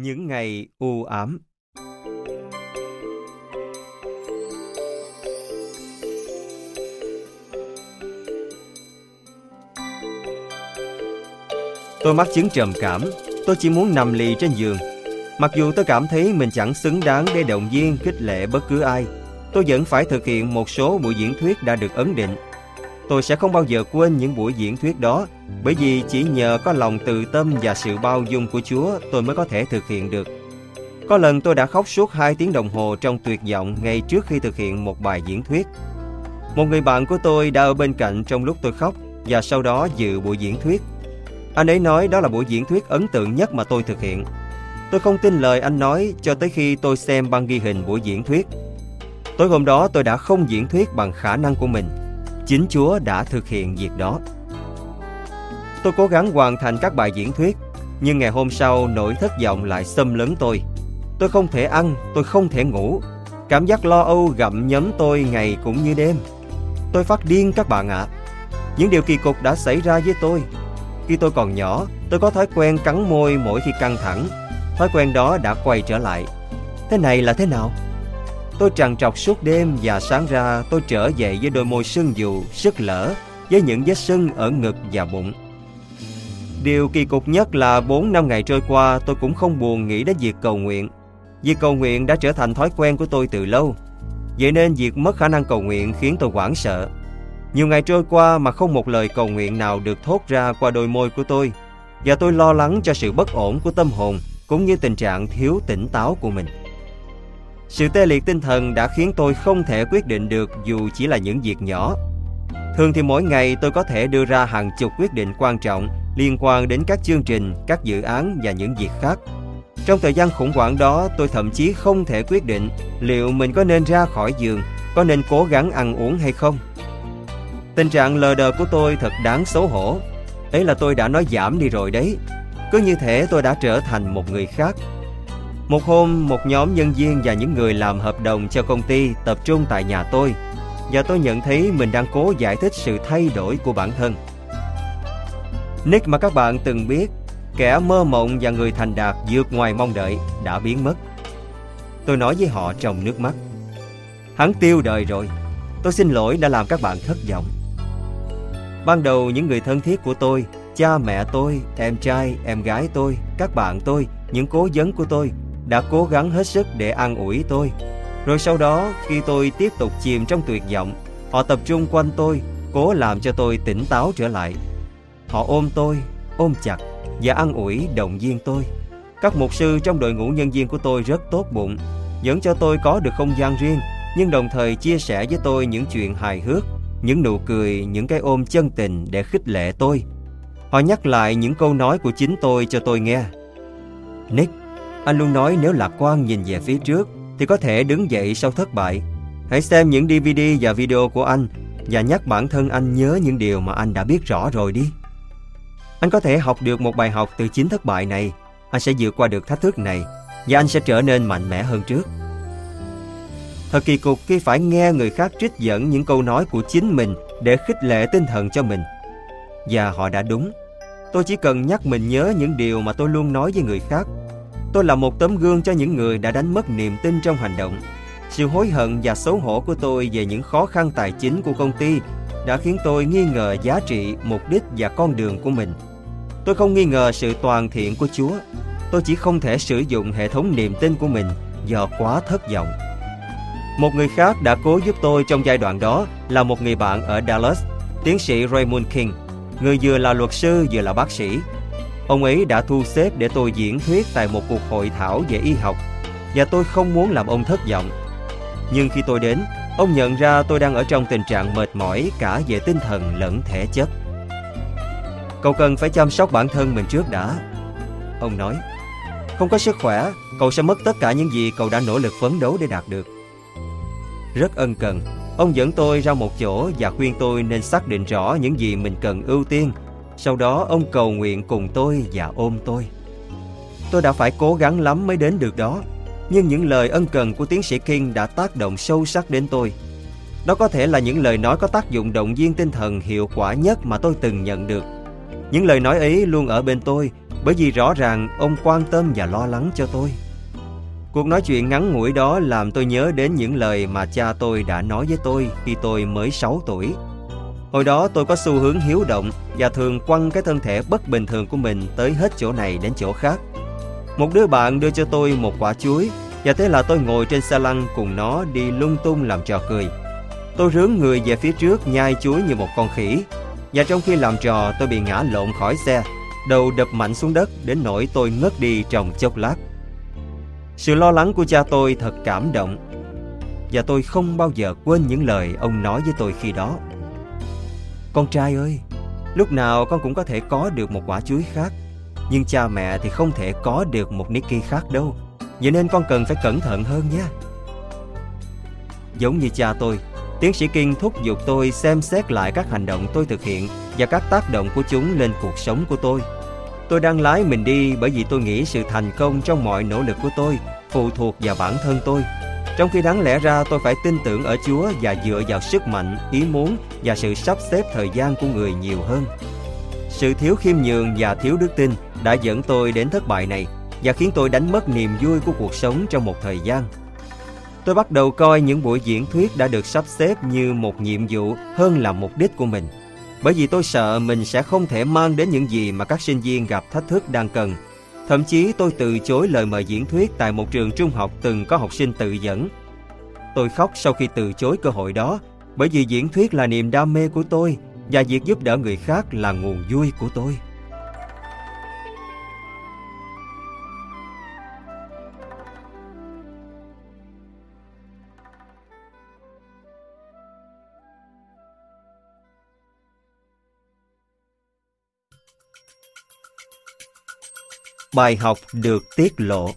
Những ngày u ám Tôi mắc chứng trầm cảm, tôi chỉ muốn nằm lì trên giường. Mặc dù tôi cảm thấy mình chẳng xứng đáng để động viên khích lệ bất cứ ai, tôi vẫn phải thực hiện một số buổi diễn thuyết đã được ấn định. Tôi sẽ không bao giờ quên những buổi diễn thuyết đó, bởi vì chỉ nhờ có lòng từ tâm và sự bao dung của Chúa tôi mới có thể thực hiện được. Có lần tôi đã khóc suốt 2 tiếng đồng hồ trong tuyệt vọng ngay trước khi thực hiện một bài diễn thuyết. Một người bạn của tôi đã ở bên cạnh trong lúc tôi khóc và sau đó dự buổi diễn thuyết. Anh ấy nói đó là buổi diễn thuyết ấn tượng nhất mà tôi thực hiện. Tôi không tin lời anh nói cho tới khi tôi xem băng ghi hình buổi diễn thuyết. Tối hôm đó tôi đã không diễn thuyết bằng khả năng của mình chính Chúa đã thực hiện việc đó. Tôi cố gắng hoàn thành các bài diễn thuyết, nhưng ngày hôm sau nỗi thất vọng lại xâm lấn tôi. Tôi không thể ăn, tôi không thể ngủ. Cảm giác lo âu gặm nhấm tôi ngày cũng như đêm. Tôi phát điên các bạn ạ. À. Những điều kỳ cục đã xảy ra với tôi. Khi tôi còn nhỏ, tôi có thói quen cắn môi mỗi khi căng thẳng. Thói quen đó đã quay trở lại. Thế này là thế nào? Tôi trằn trọc suốt đêm và sáng ra tôi trở dậy với đôi môi sưng dù, sức lỡ, với những vết sưng ở ngực và bụng. Điều kỳ cục nhất là 4 năm ngày trôi qua tôi cũng không buồn nghĩ đến việc cầu nguyện. Việc cầu nguyện đã trở thành thói quen của tôi từ lâu. Vậy nên việc mất khả năng cầu nguyện khiến tôi hoảng sợ. Nhiều ngày trôi qua mà không một lời cầu nguyện nào được thốt ra qua đôi môi của tôi. Và tôi lo lắng cho sự bất ổn của tâm hồn cũng như tình trạng thiếu tỉnh táo của mình. Sự tê liệt tinh thần đã khiến tôi không thể quyết định được dù chỉ là những việc nhỏ. Thường thì mỗi ngày tôi có thể đưa ra hàng chục quyết định quan trọng liên quan đến các chương trình, các dự án và những việc khác. Trong thời gian khủng hoảng đó, tôi thậm chí không thể quyết định liệu mình có nên ra khỏi giường, có nên cố gắng ăn uống hay không. Tình trạng lờ đờ của tôi thật đáng xấu hổ. Ấy là tôi đã nói giảm đi rồi đấy. Cứ như thể tôi đã trở thành một người khác một hôm, một nhóm nhân viên và những người làm hợp đồng cho công ty tập trung tại nhà tôi và tôi nhận thấy mình đang cố giải thích sự thay đổi của bản thân. Nick mà các bạn từng biết, kẻ mơ mộng và người thành đạt vượt ngoài mong đợi đã biến mất. Tôi nói với họ trong nước mắt. Hắn tiêu đời rồi. Tôi xin lỗi đã làm các bạn thất vọng. Ban đầu những người thân thiết của tôi, cha mẹ tôi, em trai, em gái tôi, các bạn tôi, những cố vấn của tôi đã cố gắng hết sức để an ủi tôi. Rồi sau đó, khi tôi tiếp tục chìm trong tuyệt vọng, họ tập trung quanh tôi, cố làm cho tôi tỉnh táo trở lại. Họ ôm tôi, ôm chặt và an ủi động viên tôi. Các mục sư trong đội ngũ nhân viên của tôi rất tốt bụng, dẫn cho tôi có được không gian riêng, nhưng đồng thời chia sẻ với tôi những chuyện hài hước, những nụ cười, những cái ôm chân tình để khích lệ tôi. Họ nhắc lại những câu nói của chính tôi cho tôi nghe. Nick, anh luôn nói nếu lạc quan nhìn về phía trước thì có thể đứng dậy sau thất bại. Hãy xem những DVD và video của anh và nhắc bản thân anh nhớ những điều mà anh đã biết rõ rồi đi. Anh có thể học được một bài học từ chính thất bại này. Anh sẽ vượt qua được thách thức này và anh sẽ trở nên mạnh mẽ hơn trước. Thật kỳ cục khi phải nghe người khác trích dẫn những câu nói của chính mình để khích lệ tinh thần cho mình. Và họ đã đúng. Tôi chỉ cần nhắc mình nhớ những điều mà tôi luôn nói với người khác. Tôi là một tấm gương cho những người đã đánh mất niềm tin trong hành động. Sự hối hận và xấu hổ của tôi về những khó khăn tài chính của công ty đã khiến tôi nghi ngờ giá trị, mục đích và con đường của mình. Tôi không nghi ngờ sự toàn thiện của Chúa. Tôi chỉ không thể sử dụng hệ thống niềm tin của mình do quá thất vọng. Một người khác đã cố giúp tôi trong giai đoạn đó là một người bạn ở Dallas, tiến sĩ Raymond King, người vừa là luật sư vừa là bác sĩ. Ông ấy đã thu xếp để tôi diễn thuyết tại một cuộc hội thảo về y học và tôi không muốn làm ông thất vọng. Nhưng khi tôi đến, ông nhận ra tôi đang ở trong tình trạng mệt mỏi cả về tinh thần lẫn thể chất. Cậu cần phải chăm sóc bản thân mình trước đã. Ông nói, không có sức khỏe, cậu sẽ mất tất cả những gì cậu đã nỗ lực phấn đấu để đạt được. Rất ân cần, ông dẫn tôi ra một chỗ và khuyên tôi nên xác định rõ những gì mình cần ưu tiên. Sau đó ông cầu nguyện cùng tôi và ôm tôi. Tôi đã phải cố gắng lắm mới đến được đó, nhưng những lời ân cần của tiến sĩ King đã tác động sâu sắc đến tôi. Đó có thể là những lời nói có tác dụng động viên tinh thần hiệu quả nhất mà tôi từng nhận được. Những lời nói ấy luôn ở bên tôi bởi vì rõ ràng ông quan tâm và lo lắng cho tôi. Cuộc nói chuyện ngắn ngủi đó làm tôi nhớ đến những lời mà cha tôi đã nói với tôi khi tôi mới 6 tuổi. Hồi đó tôi có xu hướng hiếu động và thường quăng cái thân thể bất bình thường của mình tới hết chỗ này đến chỗ khác. Một đứa bạn đưa cho tôi một quả chuối và thế là tôi ngồi trên xe lăn cùng nó đi lung tung làm trò cười. Tôi rướn người về phía trước nhai chuối như một con khỉ và trong khi làm trò tôi bị ngã lộn khỏi xe, đầu đập mạnh xuống đất đến nỗi tôi ngất đi trong chốc lát. Sự lo lắng của cha tôi thật cảm động và tôi không bao giờ quên những lời ông nói với tôi khi đó. Con trai ơi, lúc nào con cũng có thể có được một quả chuối khác, nhưng cha mẹ thì không thể có được một Nicky khác đâu. Vậy nên con cần phải cẩn thận hơn nhé. Giống như cha tôi, tiến sĩ Kinh thúc giục tôi xem xét lại các hành động tôi thực hiện và các tác động của chúng lên cuộc sống của tôi. Tôi đang lái mình đi bởi vì tôi nghĩ sự thành công trong mọi nỗ lực của tôi phụ thuộc vào bản thân tôi. Trong khi đáng lẽ ra tôi phải tin tưởng ở Chúa và dựa vào sức mạnh, ý muốn và sự sắp xếp thời gian của người nhiều hơn. Sự thiếu khiêm nhường và thiếu đức tin đã dẫn tôi đến thất bại này và khiến tôi đánh mất niềm vui của cuộc sống trong một thời gian. Tôi bắt đầu coi những buổi diễn thuyết đã được sắp xếp như một nhiệm vụ hơn là mục đích của mình bởi vì tôi sợ mình sẽ không thể mang đến những gì mà các sinh viên gặp thách thức đang cần. Thậm chí tôi từ chối lời mời diễn thuyết tại một trường trung học từng có học sinh tự dẫn. Tôi khóc sau khi từ chối cơ hội đó, bởi vì diễn thuyết là niềm đam mê của tôi và việc giúp đỡ người khác là nguồn vui của tôi. Bài học được tiết lộ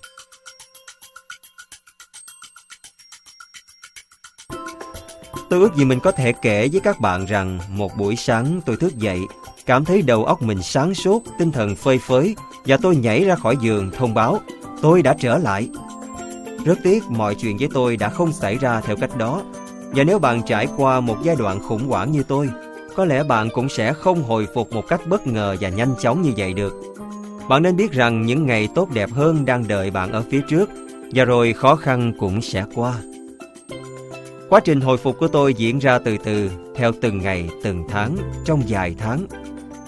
Tôi ước gì mình có thể kể với các bạn rằng một buổi sáng tôi thức dậy, cảm thấy đầu óc mình sáng suốt, tinh thần phơi phới và tôi nhảy ra khỏi giường thông báo tôi đã trở lại. Rất tiếc mọi chuyện với tôi đã không xảy ra theo cách đó. Và nếu bạn trải qua một giai đoạn khủng hoảng như tôi, có lẽ bạn cũng sẽ không hồi phục một cách bất ngờ và nhanh chóng như vậy được. Bạn nên biết rằng những ngày tốt đẹp hơn đang đợi bạn ở phía trước và rồi khó khăn cũng sẽ qua. Quá trình hồi phục của tôi diễn ra từ từ, theo từng ngày, từng tháng, trong vài tháng.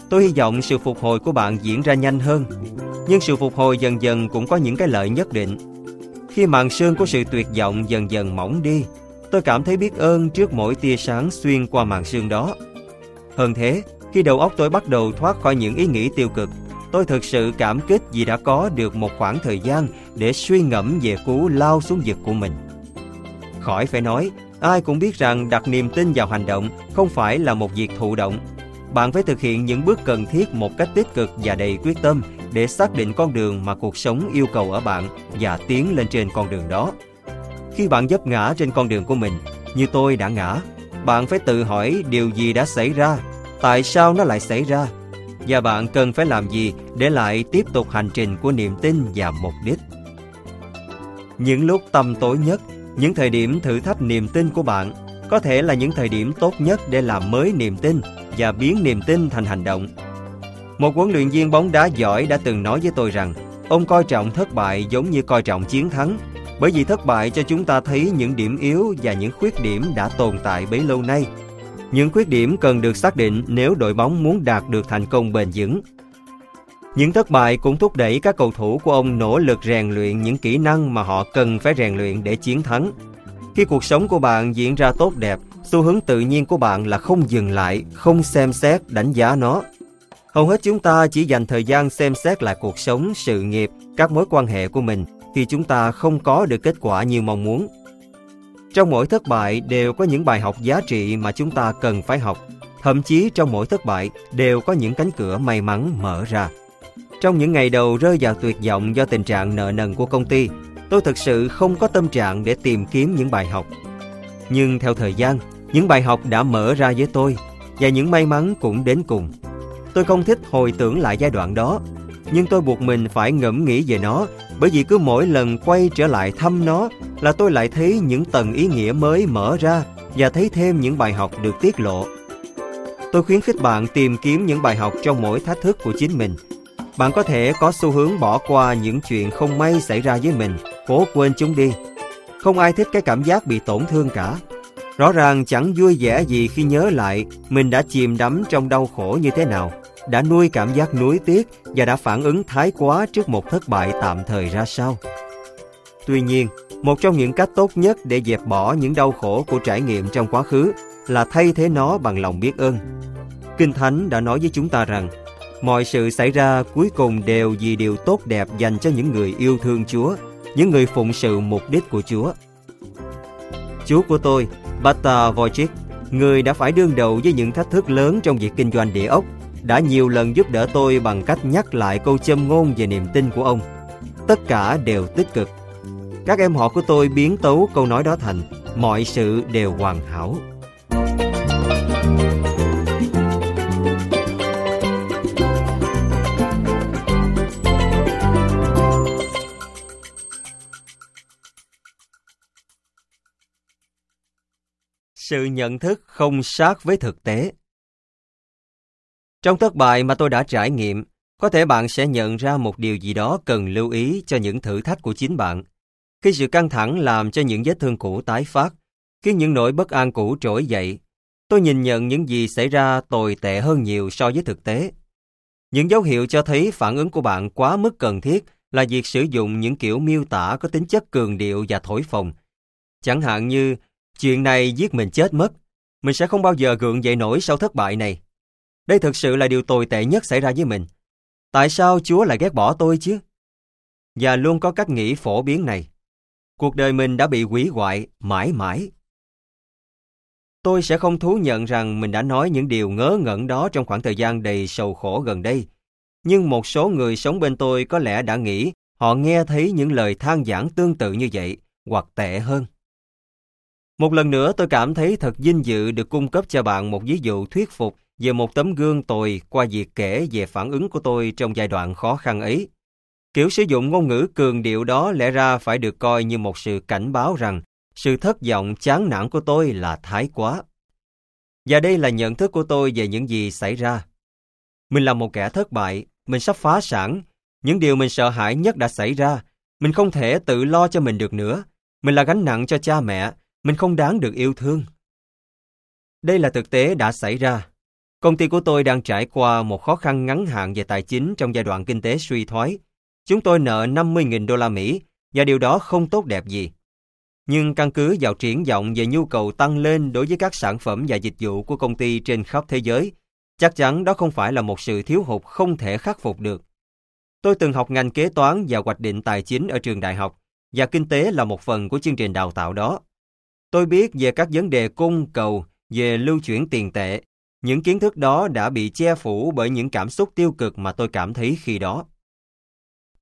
Tôi hy vọng sự phục hồi của bạn diễn ra nhanh hơn, nhưng sự phục hồi dần dần cũng có những cái lợi nhất định. Khi màn sương của sự tuyệt vọng dần dần mỏng đi, tôi cảm thấy biết ơn trước mỗi tia sáng xuyên qua màn sương đó. Hơn thế, khi đầu óc tôi bắt đầu thoát khỏi những ý nghĩ tiêu cực, tôi thực sự cảm kích vì đã có được một khoảng thời gian để suy ngẫm về cú lao xuống vực của mình. Khỏi phải nói, ai cũng biết rằng đặt niềm tin vào hành động không phải là một việc thụ động. Bạn phải thực hiện những bước cần thiết một cách tích cực và đầy quyết tâm để xác định con đường mà cuộc sống yêu cầu ở bạn và tiến lên trên con đường đó. Khi bạn dấp ngã trên con đường của mình, như tôi đã ngã, bạn phải tự hỏi điều gì đã xảy ra, tại sao nó lại xảy ra, và bạn cần phải làm gì để lại tiếp tục hành trình của niềm tin và mục đích. Những lúc tâm tối nhất, những thời điểm thử thách niềm tin của bạn có thể là những thời điểm tốt nhất để làm mới niềm tin và biến niềm tin thành hành động. Một huấn luyện viên bóng đá giỏi đã từng nói với tôi rằng ông coi trọng thất bại giống như coi trọng chiến thắng bởi vì thất bại cho chúng ta thấy những điểm yếu và những khuyết điểm đã tồn tại bấy lâu nay. Những khuyết điểm cần được xác định nếu đội bóng muốn đạt được thành công bền vững. Những thất bại cũng thúc đẩy các cầu thủ của ông nỗ lực rèn luyện những kỹ năng mà họ cần phải rèn luyện để chiến thắng. Khi cuộc sống của bạn diễn ra tốt đẹp, xu hướng tự nhiên của bạn là không dừng lại, không xem xét, đánh giá nó. Hầu hết chúng ta chỉ dành thời gian xem xét lại cuộc sống, sự nghiệp, các mối quan hệ của mình khi chúng ta không có được kết quả như mong muốn. Trong mỗi thất bại đều có những bài học giá trị mà chúng ta cần phải học. Thậm chí trong mỗi thất bại đều có những cánh cửa may mắn mở ra. Trong những ngày đầu rơi vào tuyệt vọng do tình trạng nợ nần của công ty, tôi thực sự không có tâm trạng để tìm kiếm những bài học. Nhưng theo thời gian, những bài học đã mở ra với tôi và những may mắn cũng đến cùng. Tôi không thích hồi tưởng lại giai đoạn đó, nhưng tôi buộc mình phải ngẫm nghĩ về nó bởi vì cứ mỗi lần quay trở lại thăm nó là tôi lại thấy những tầng ý nghĩa mới mở ra và thấy thêm những bài học được tiết lộ. Tôi khuyến khích bạn tìm kiếm những bài học trong mỗi thách thức của chính mình. Bạn có thể có xu hướng bỏ qua những chuyện không may xảy ra với mình, cố quên chúng đi. Không ai thích cái cảm giác bị tổn thương cả. Rõ ràng chẳng vui vẻ gì khi nhớ lại mình đã chìm đắm trong đau khổ như thế nào đã nuôi cảm giác nuối tiếc và đã phản ứng thái quá trước một thất bại tạm thời ra sao. Tuy nhiên, một trong những cách tốt nhất để dẹp bỏ những đau khổ của trải nghiệm trong quá khứ là thay thế nó bằng lòng biết ơn. Kinh Thánh đã nói với chúng ta rằng, mọi sự xảy ra cuối cùng đều vì điều tốt đẹp dành cho những người yêu thương Chúa, những người phụng sự mục đích của Chúa. Chúa của tôi, Bata Wojcik, người đã phải đương đầu với những thách thức lớn trong việc kinh doanh địa ốc đã nhiều lần giúp đỡ tôi bằng cách nhắc lại câu châm ngôn về niềm tin của ông. Tất cả đều tích cực. Các em họ của tôi biến tấu câu nói đó thành, mọi sự đều hoàn hảo. Sự nhận thức không sát với thực tế trong thất bại mà tôi đã trải nghiệm, có thể bạn sẽ nhận ra một điều gì đó cần lưu ý cho những thử thách của chính bạn. Khi sự căng thẳng làm cho những vết thương cũ tái phát, khiến những nỗi bất an cũ trỗi dậy, tôi nhìn nhận những gì xảy ra tồi tệ hơn nhiều so với thực tế. Những dấu hiệu cho thấy phản ứng của bạn quá mức cần thiết là việc sử dụng những kiểu miêu tả có tính chất cường điệu và thổi phồng. Chẳng hạn như, chuyện này giết mình chết mất, mình sẽ không bao giờ gượng dậy nổi sau thất bại này. Đây thực sự là điều tồi tệ nhất xảy ra với mình. Tại sao Chúa lại ghét bỏ tôi chứ? Và luôn có cách nghĩ phổ biến này. Cuộc đời mình đã bị quỷ hoại mãi mãi. Tôi sẽ không thú nhận rằng mình đã nói những điều ngớ ngẩn đó trong khoảng thời gian đầy sầu khổ gần đây. Nhưng một số người sống bên tôi có lẽ đã nghĩ họ nghe thấy những lời than giảng tương tự như vậy, hoặc tệ hơn. Một lần nữa tôi cảm thấy thật vinh dự được cung cấp cho bạn một ví dụ thuyết phục về một tấm gương tồi qua việc kể về phản ứng của tôi trong giai đoạn khó khăn ấy. Kiểu sử dụng ngôn ngữ cường điệu đó lẽ ra phải được coi như một sự cảnh báo rằng sự thất vọng chán nản của tôi là thái quá. Và đây là nhận thức của tôi về những gì xảy ra. Mình là một kẻ thất bại, mình sắp phá sản. Những điều mình sợ hãi nhất đã xảy ra. Mình không thể tự lo cho mình được nữa. Mình là gánh nặng cho cha mẹ. Mình không đáng được yêu thương. Đây là thực tế đã xảy ra. Công ty của tôi đang trải qua một khó khăn ngắn hạn về tài chính trong giai đoạn kinh tế suy thoái. Chúng tôi nợ 50.000 đô la Mỹ và điều đó không tốt đẹp gì. Nhưng căn cứ vào triển vọng về nhu cầu tăng lên đối với các sản phẩm và dịch vụ của công ty trên khắp thế giới, chắc chắn đó không phải là một sự thiếu hụt không thể khắc phục được. Tôi từng học ngành kế toán và hoạch định tài chính ở trường đại học, và kinh tế là một phần của chương trình đào tạo đó. Tôi biết về các vấn đề cung cầu, về lưu chuyển tiền tệ. Những kiến thức đó đã bị che phủ bởi những cảm xúc tiêu cực mà tôi cảm thấy khi đó.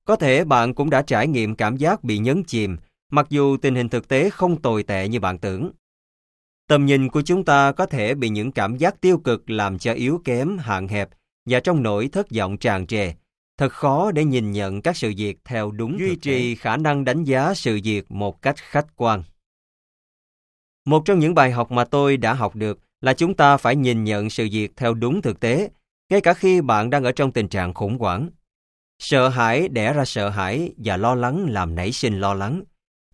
Có thể bạn cũng đã trải nghiệm cảm giác bị nhấn chìm, mặc dù tình hình thực tế không tồi tệ như bạn tưởng. Tầm nhìn của chúng ta có thể bị những cảm giác tiêu cực làm cho yếu kém, hạn hẹp và trong nỗi thất vọng tràn trề. Thật khó để nhìn nhận các sự việc theo đúng duy trì khả năng đánh giá sự việc một cách khách quan. Một trong những bài học mà tôi đã học được là chúng ta phải nhìn nhận sự việc theo đúng thực tế, ngay cả khi bạn đang ở trong tình trạng khủng hoảng. Sợ hãi đẻ ra sợ hãi và lo lắng làm nảy sinh lo lắng.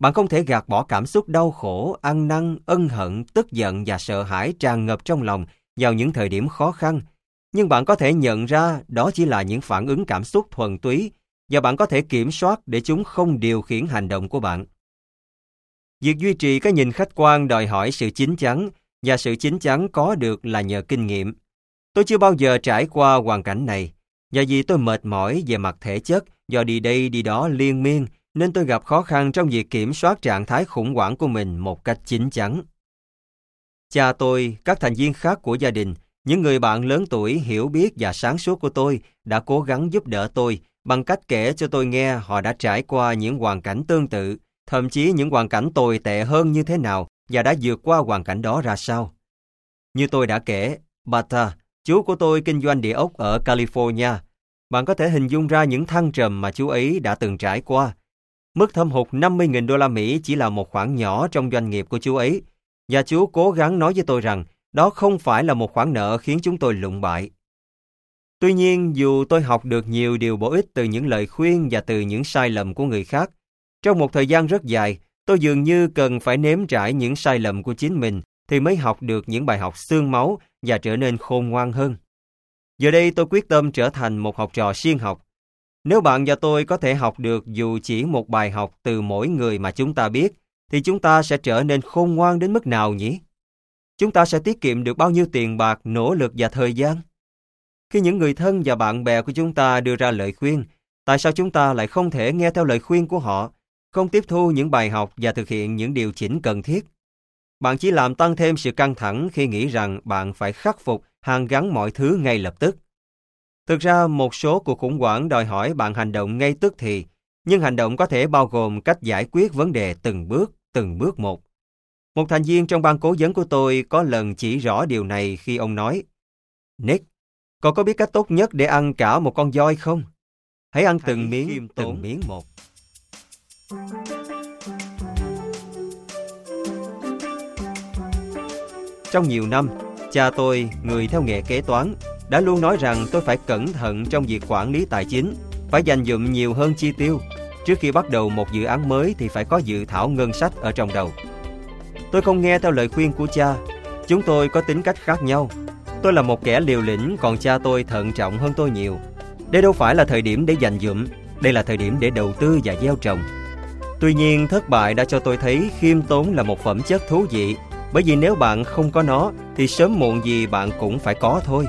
Bạn không thể gạt bỏ cảm xúc đau khổ, ăn năn, ân hận, tức giận và sợ hãi tràn ngập trong lòng vào những thời điểm khó khăn. Nhưng bạn có thể nhận ra đó chỉ là những phản ứng cảm xúc thuần túy và bạn có thể kiểm soát để chúng không điều khiển hành động của bạn. Việc duy trì cái nhìn khách quan đòi hỏi sự chín chắn và sự chín chắn có được là nhờ kinh nghiệm. Tôi chưa bao giờ trải qua hoàn cảnh này và vì tôi mệt mỏi về mặt thể chất do đi đây đi đó liên miên nên tôi gặp khó khăn trong việc kiểm soát trạng thái khủng hoảng của mình một cách chín chắn. Cha tôi, các thành viên khác của gia đình, những người bạn lớn tuổi hiểu biết và sáng suốt của tôi đã cố gắng giúp đỡ tôi bằng cách kể cho tôi nghe họ đã trải qua những hoàn cảnh tương tự, thậm chí những hoàn cảnh tồi tệ hơn như thế nào và đã vượt qua hoàn cảnh đó ra sao. Như tôi đã kể, Bata, chú của tôi kinh doanh địa ốc ở California. Bạn có thể hình dung ra những thăng trầm mà chú ấy đã từng trải qua Mức thâm hụt 50.000 đô la Mỹ chỉ là một khoản nhỏ trong doanh nghiệp của chú ấy, và chú cố gắng nói với tôi rằng đó không phải là một khoản nợ khiến chúng tôi lụng bại. Tuy nhiên, dù tôi học được nhiều điều bổ ích từ những lời khuyên và từ những sai lầm của người khác, trong một thời gian rất dài, tôi dường như cần phải nếm trải những sai lầm của chính mình thì mới học được những bài học xương máu và trở nên khôn ngoan hơn. Giờ đây tôi quyết tâm trở thành một học trò siêng học, nếu bạn và tôi có thể học được dù chỉ một bài học từ mỗi người mà chúng ta biết, thì chúng ta sẽ trở nên khôn ngoan đến mức nào nhỉ? Chúng ta sẽ tiết kiệm được bao nhiêu tiền bạc, nỗ lực và thời gian? Khi những người thân và bạn bè của chúng ta đưa ra lời khuyên, tại sao chúng ta lại không thể nghe theo lời khuyên của họ, không tiếp thu những bài học và thực hiện những điều chỉnh cần thiết? Bạn chỉ làm tăng thêm sự căng thẳng khi nghĩ rằng bạn phải khắc phục, hàn gắn mọi thứ ngay lập tức. Thực ra một số cuộc khủng hoảng đòi hỏi bạn hành động ngay tức thì, nhưng hành động có thể bao gồm cách giải quyết vấn đề từng bước, từng bước một. Một thành viên trong ban cố vấn của tôi có lần chỉ rõ điều này khi ông nói Nick, cậu có biết cách tốt nhất để ăn cả một con voi không? Hãy ăn từng miếng, từng miếng một. Trong nhiều năm, cha tôi, người theo nghề kế toán, đã luôn nói rằng tôi phải cẩn thận trong việc quản lý tài chính, phải dành dụm nhiều hơn chi tiêu. Trước khi bắt đầu một dự án mới thì phải có dự thảo ngân sách ở trong đầu. Tôi không nghe theo lời khuyên của cha. Chúng tôi có tính cách khác nhau. Tôi là một kẻ liều lĩnh, còn cha tôi thận trọng hơn tôi nhiều. Đây đâu phải là thời điểm để dành dụm, đây là thời điểm để đầu tư và gieo trồng. Tuy nhiên, thất bại đã cho tôi thấy khiêm tốn là một phẩm chất thú vị, bởi vì nếu bạn không có nó thì sớm muộn gì bạn cũng phải có thôi.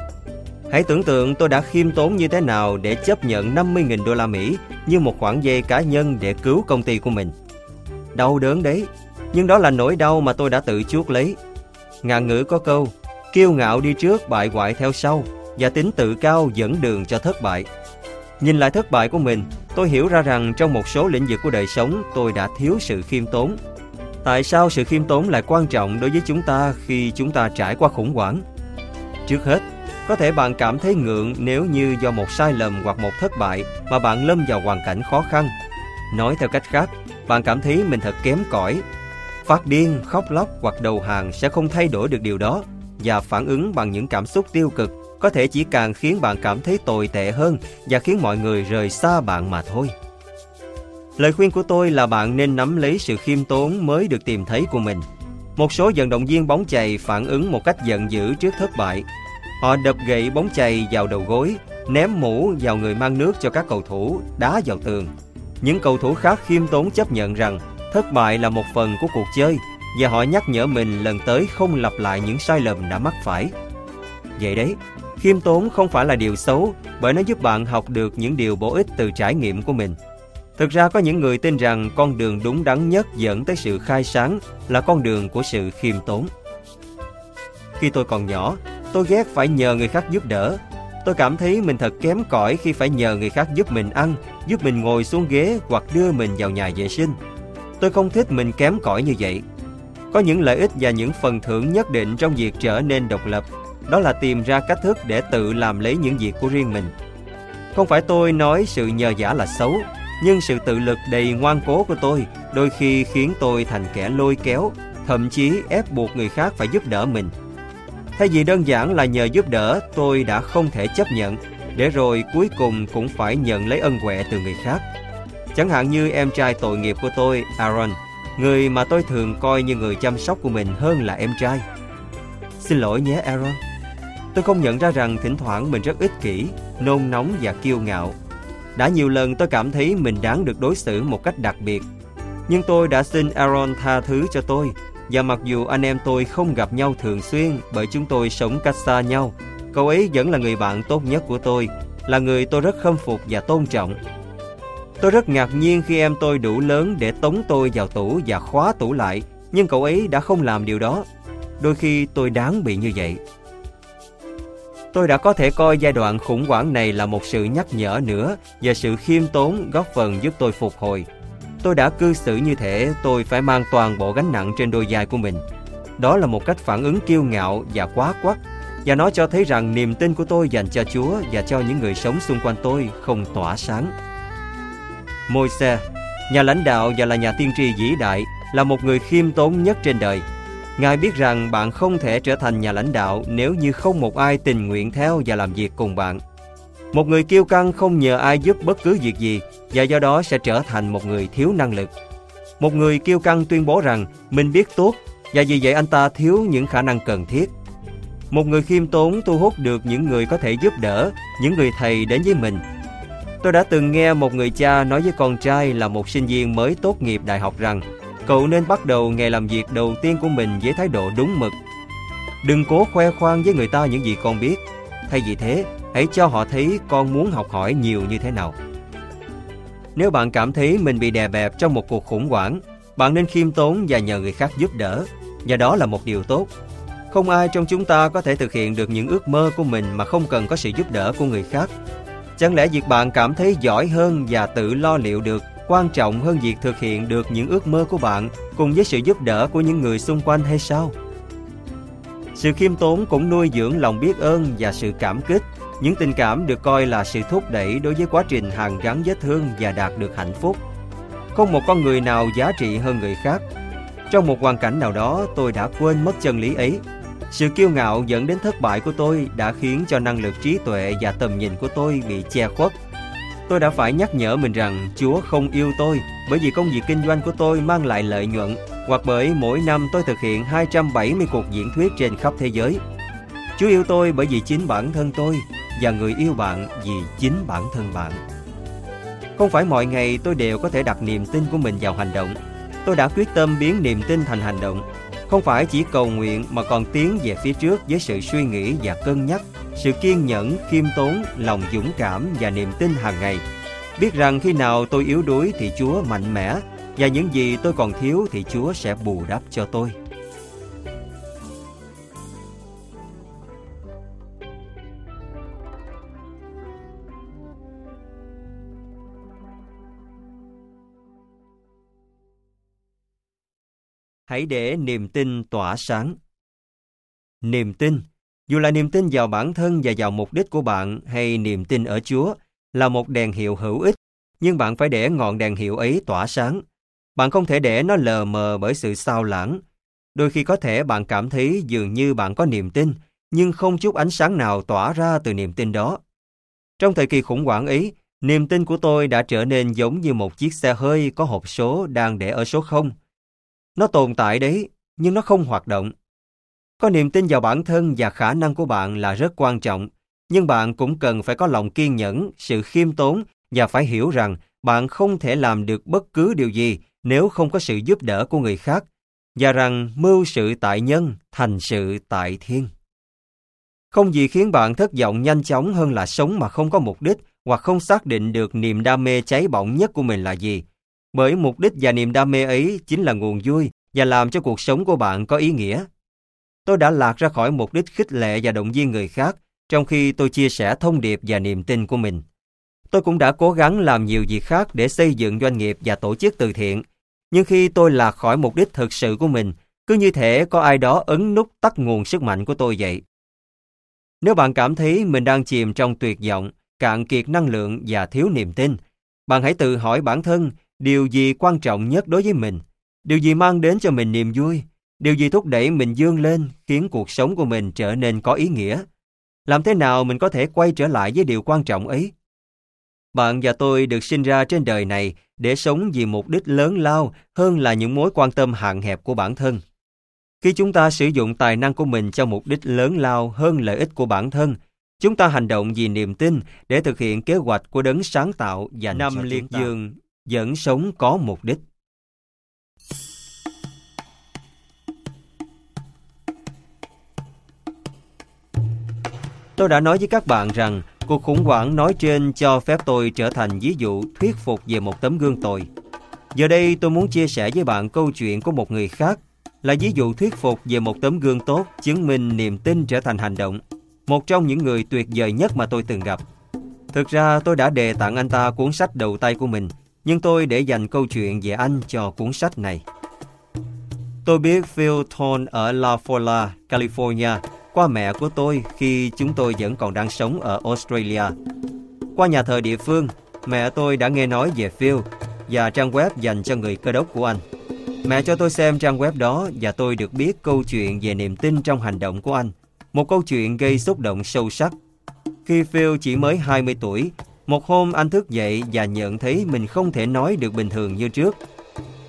Hãy tưởng tượng tôi đã khiêm tốn như thế nào để chấp nhận 50.000 đô la Mỹ như một khoản dây cá nhân để cứu công ty của mình. Đau đớn đấy, nhưng đó là nỗi đau mà tôi đã tự chuốc lấy. Ngạn ngữ có câu, kiêu ngạo đi trước bại hoại theo sau và tính tự cao dẫn đường cho thất bại. Nhìn lại thất bại của mình, tôi hiểu ra rằng trong một số lĩnh vực của đời sống tôi đã thiếu sự khiêm tốn. Tại sao sự khiêm tốn lại quan trọng đối với chúng ta khi chúng ta trải qua khủng hoảng? Trước hết, có thể bạn cảm thấy ngượng nếu như do một sai lầm hoặc một thất bại mà bạn lâm vào hoàn cảnh khó khăn. Nói theo cách khác, bạn cảm thấy mình thật kém cỏi. Phát điên, khóc lóc hoặc đầu hàng sẽ không thay đổi được điều đó. và phản ứng bằng những cảm xúc tiêu cực có thể chỉ càng khiến bạn cảm thấy tồi tệ hơn và khiến mọi người rời xa bạn mà thôi. Lời khuyên của tôi là bạn nên nắm lấy sự khiêm tốn mới được tìm thấy của mình. Một số vận động viên bóng chày phản ứng một cách giận dữ trước thất bại. Họ đập gậy bóng chày vào đầu gối, ném mũ vào người mang nước cho các cầu thủ, đá vào tường. Những cầu thủ khác khiêm tốn chấp nhận rằng thất bại là một phần của cuộc chơi và họ nhắc nhở mình lần tới không lặp lại những sai lầm đã mắc phải. Vậy đấy, khiêm tốn không phải là điều xấu bởi nó giúp bạn học được những điều bổ ích từ trải nghiệm của mình. Thực ra có những người tin rằng con đường đúng đắn nhất dẫn tới sự khai sáng là con đường của sự khiêm tốn. Khi tôi còn nhỏ, tôi ghét phải nhờ người khác giúp đỡ. Tôi cảm thấy mình thật kém cỏi khi phải nhờ người khác giúp mình ăn, giúp mình ngồi xuống ghế hoặc đưa mình vào nhà vệ sinh. Tôi không thích mình kém cỏi như vậy. Có những lợi ích và những phần thưởng nhất định trong việc trở nên độc lập. Đó là tìm ra cách thức để tự làm lấy những việc của riêng mình. Không phải tôi nói sự nhờ giả là xấu, nhưng sự tự lực đầy ngoan cố của tôi đôi khi khiến tôi thành kẻ lôi kéo, thậm chí ép buộc người khác phải giúp đỡ mình. Thay vì đơn giản là nhờ giúp đỡ, tôi đã không thể chấp nhận, để rồi cuối cùng cũng phải nhận lấy ân huệ từ người khác. Chẳng hạn như em trai tội nghiệp của tôi, Aaron, người mà tôi thường coi như người chăm sóc của mình hơn là em trai. Xin lỗi nhé Aaron. Tôi không nhận ra rằng thỉnh thoảng mình rất ích kỷ, nôn nóng và kiêu ngạo. Đã nhiều lần tôi cảm thấy mình đáng được đối xử một cách đặc biệt. Nhưng tôi đã xin Aaron tha thứ cho tôi. Và mặc dù anh em tôi không gặp nhau thường xuyên bởi chúng tôi sống cách xa nhau, cậu ấy vẫn là người bạn tốt nhất của tôi, là người tôi rất khâm phục và tôn trọng. Tôi rất ngạc nhiên khi em tôi đủ lớn để tống tôi vào tủ và khóa tủ lại, nhưng cậu ấy đã không làm điều đó. Đôi khi tôi đáng bị như vậy. Tôi đã có thể coi giai đoạn khủng hoảng này là một sự nhắc nhở nữa và sự khiêm tốn góp phần giúp tôi phục hồi. Tôi đã cư xử như thể tôi phải mang toàn bộ gánh nặng trên đôi vai của mình. Đó là một cách phản ứng kiêu ngạo và quá quắt và nó cho thấy rằng niềm tin của tôi dành cho Chúa và cho những người sống xung quanh tôi không tỏa sáng. Môi-se, nhà lãnh đạo và là nhà tiên tri vĩ đại, là một người khiêm tốn nhất trên đời. Ngài biết rằng bạn không thể trở thành nhà lãnh đạo nếu như không một ai tình nguyện theo và làm việc cùng bạn. Một người kiêu căng không nhờ ai giúp bất cứ việc gì và do đó sẽ trở thành một người thiếu năng lực. Một người kiêu căng tuyên bố rằng mình biết tốt và vì vậy anh ta thiếu những khả năng cần thiết. Một người khiêm tốn thu hút được những người có thể giúp đỡ, những người thầy đến với mình Tôi đã từng nghe một người cha nói với con trai là một sinh viên mới tốt nghiệp đại học rằng cậu nên bắt đầu ngày làm việc đầu tiên của mình với thái độ đúng mực. Đừng cố khoe khoang với người ta những gì con biết. Thay vì thế, hãy cho họ thấy con muốn học hỏi nhiều như thế nào. Nếu bạn cảm thấy mình bị đè bẹp trong một cuộc khủng hoảng, bạn nên khiêm tốn và nhờ người khác giúp đỡ. Và đó là một điều tốt. Không ai trong chúng ta có thể thực hiện được những ước mơ của mình mà không cần có sự giúp đỡ của người khác. Chẳng lẽ việc bạn cảm thấy giỏi hơn và tự lo liệu được quan trọng hơn việc thực hiện được những ước mơ của bạn cùng với sự giúp đỡ của những người xung quanh hay sao? Sự khiêm tốn cũng nuôi dưỡng lòng biết ơn và sự cảm kích. Những tình cảm được coi là sự thúc đẩy đối với quá trình hàn gắn vết thương và đạt được hạnh phúc. Không một con người nào giá trị hơn người khác. Trong một hoàn cảnh nào đó, tôi đã quên mất chân lý ấy sự kiêu ngạo dẫn đến thất bại của tôi đã khiến cho năng lực trí tuệ và tầm nhìn của tôi bị che khuất. Tôi đã phải nhắc nhở mình rằng Chúa không yêu tôi bởi vì công việc kinh doanh của tôi mang lại lợi nhuận, hoặc bởi mỗi năm tôi thực hiện 270 cuộc diễn thuyết trên khắp thế giới. Chúa yêu tôi bởi vì chính bản thân tôi và người yêu bạn vì chính bản thân bạn. Không phải mọi ngày tôi đều có thể đặt niềm tin của mình vào hành động. Tôi đã quyết tâm biến niềm tin thành hành động không phải chỉ cầu nguyện mà còn tiến về phía trước với sự suy nghĩ và cân nhắc, sự kiên nhẫn, khiêm tốn, lòng dũng cảm và niềm tin hàng ngày. Biết rằng khi nào tôi yếu đuối thì Chúa mạnh mẽ và những gì tôi còn thiếu thì Chúa sẽ bù đắp cho tôi. Hãy để niềm tin tỏa sáng. Niềm tin, dù là niềm tin vào bản thân và vào mục đích của bạn hay niềm tin ở Chúa, là một đèn hiệu hữu ích, nhưng bạn phải để ngọn đèn hiệu ấy tỏa sáng. Bạn không thể để nó lờ mờ bởi sự sao lãng. Đôi khi có thể bạn cảm thấy dường như bạn có niềm tin, nhưng không chút ánh sáng nào tỏa ra từ niềm tin đó. Trong thời kỳ khủng hoảng ấy, niềm tin của tôi đã trở nên giống như một chiếc xe hơi có hộp số đang để ở số 0. Nó tồn tại đấy, nhưng nó không hoạt động. Có niềm tin vào bản thân và khả năng của bạn là rất quan trọng, nhưng bạn cũng cần phải có lòng kiên nhẫn, sự khiêm tốn và phải hiểu rằng bạn không thể làm được bất cứ điều gì nếu không có sự giúp đỡ của người khác, và rằng mưu sự tại nhân, thành sự tại thiên. Không gì khiến bạn thất vọng nhanh chóng hơn là sống mà không có mục đích hoặc không xác định được niềm đam mê cháy bỏng nhất của mình là gì. Bởi mục đích và niềm đam mê ấy chính là nguồn vui và làm cho cuộc sống của bạn có ý nghĩa. Tôi đã lạc ra khỏi mục đích khích lệ và động viên người khác, trong khi tôi chia sẻ thông điệp và niềm tin của mình. Tôi cũng đã cố gắng làm nhiều việc khác để xây dựng doanh nghiệp và tổ chức từ thiện. Nhưng khi tôi lạc khỏi mục đích thực sự của mình, cứ như thể có ai đó ấn nút tắt nguồn sức mạnh của tôi vậy. Nếu bạn cảm thấy mình đang chìm trong tuyệt vọng, cạn kiệt năng lượng và thiếu niềm tin, bạn hãy tự hỏi bản thân điều gì quan trọng nhất đối với mình, điều gì mang đến cho mình niềm vui, điều gì thúc đẩy mình dương lên khiến cuộc sống của mình trở nên có ý nghĩa. Làm thế nào mình có thể quay trở lại với điều quan trọng ấy? Bạn và tôi được sinh ra trên đời này để sống vì mục đích lớn lao hơn là những mối quan tâm hạn hẹp của bản thân. Khi chúng ta sử dụng tài năng của mình cho mục đích lớn lao hơn lợi ích của bản thân, chúng ta hành động vì niềm tin để thực hiện kế hoạch của đấng sáng tạo và năm liệt dương vẫn sống có mục đích. Tôi đã nói với các bạn rằng cuộc khủng hoảng nói trên cho phép tôi trở thành ví dụ thuyết phục về một tấm gương tồi. Giờ đây tôi muốn chia sẻ với bạn câu chuyện của một người khác là ví dụ thuyết phục về một tấm gương tốt chứng minh niềm tin trở thành hành động. Một trong những người tuyệt vời nhất mà tôi từng gặp. Thực ra tôi đã đề tặng anh ta cuốn sách đầu tay của mình, nhưng tôi để dành câu chuyện về anh cho cuốn sách này. Tôi biết Phil Thorne ở La Folla, California, qua mẹ của tôi khi chúng tôi vẫn còn đang sống ở Australia. Qua nhà thờ địa phương, mẹ tôi đã nghe nói về Phil và trang web dành cho người cơ đốc của anh. Mẹ cho tôi xem trang web đó và tôi được biết câu chuyện về niềm tin trong hành động của anh. Một câu chuyện gây xúc động sâu sắc. Khi Phil chỉ mới 20 tuổi, một hôm anh thức dậy và nhận thấy mình không thể nói được bình thường như trước.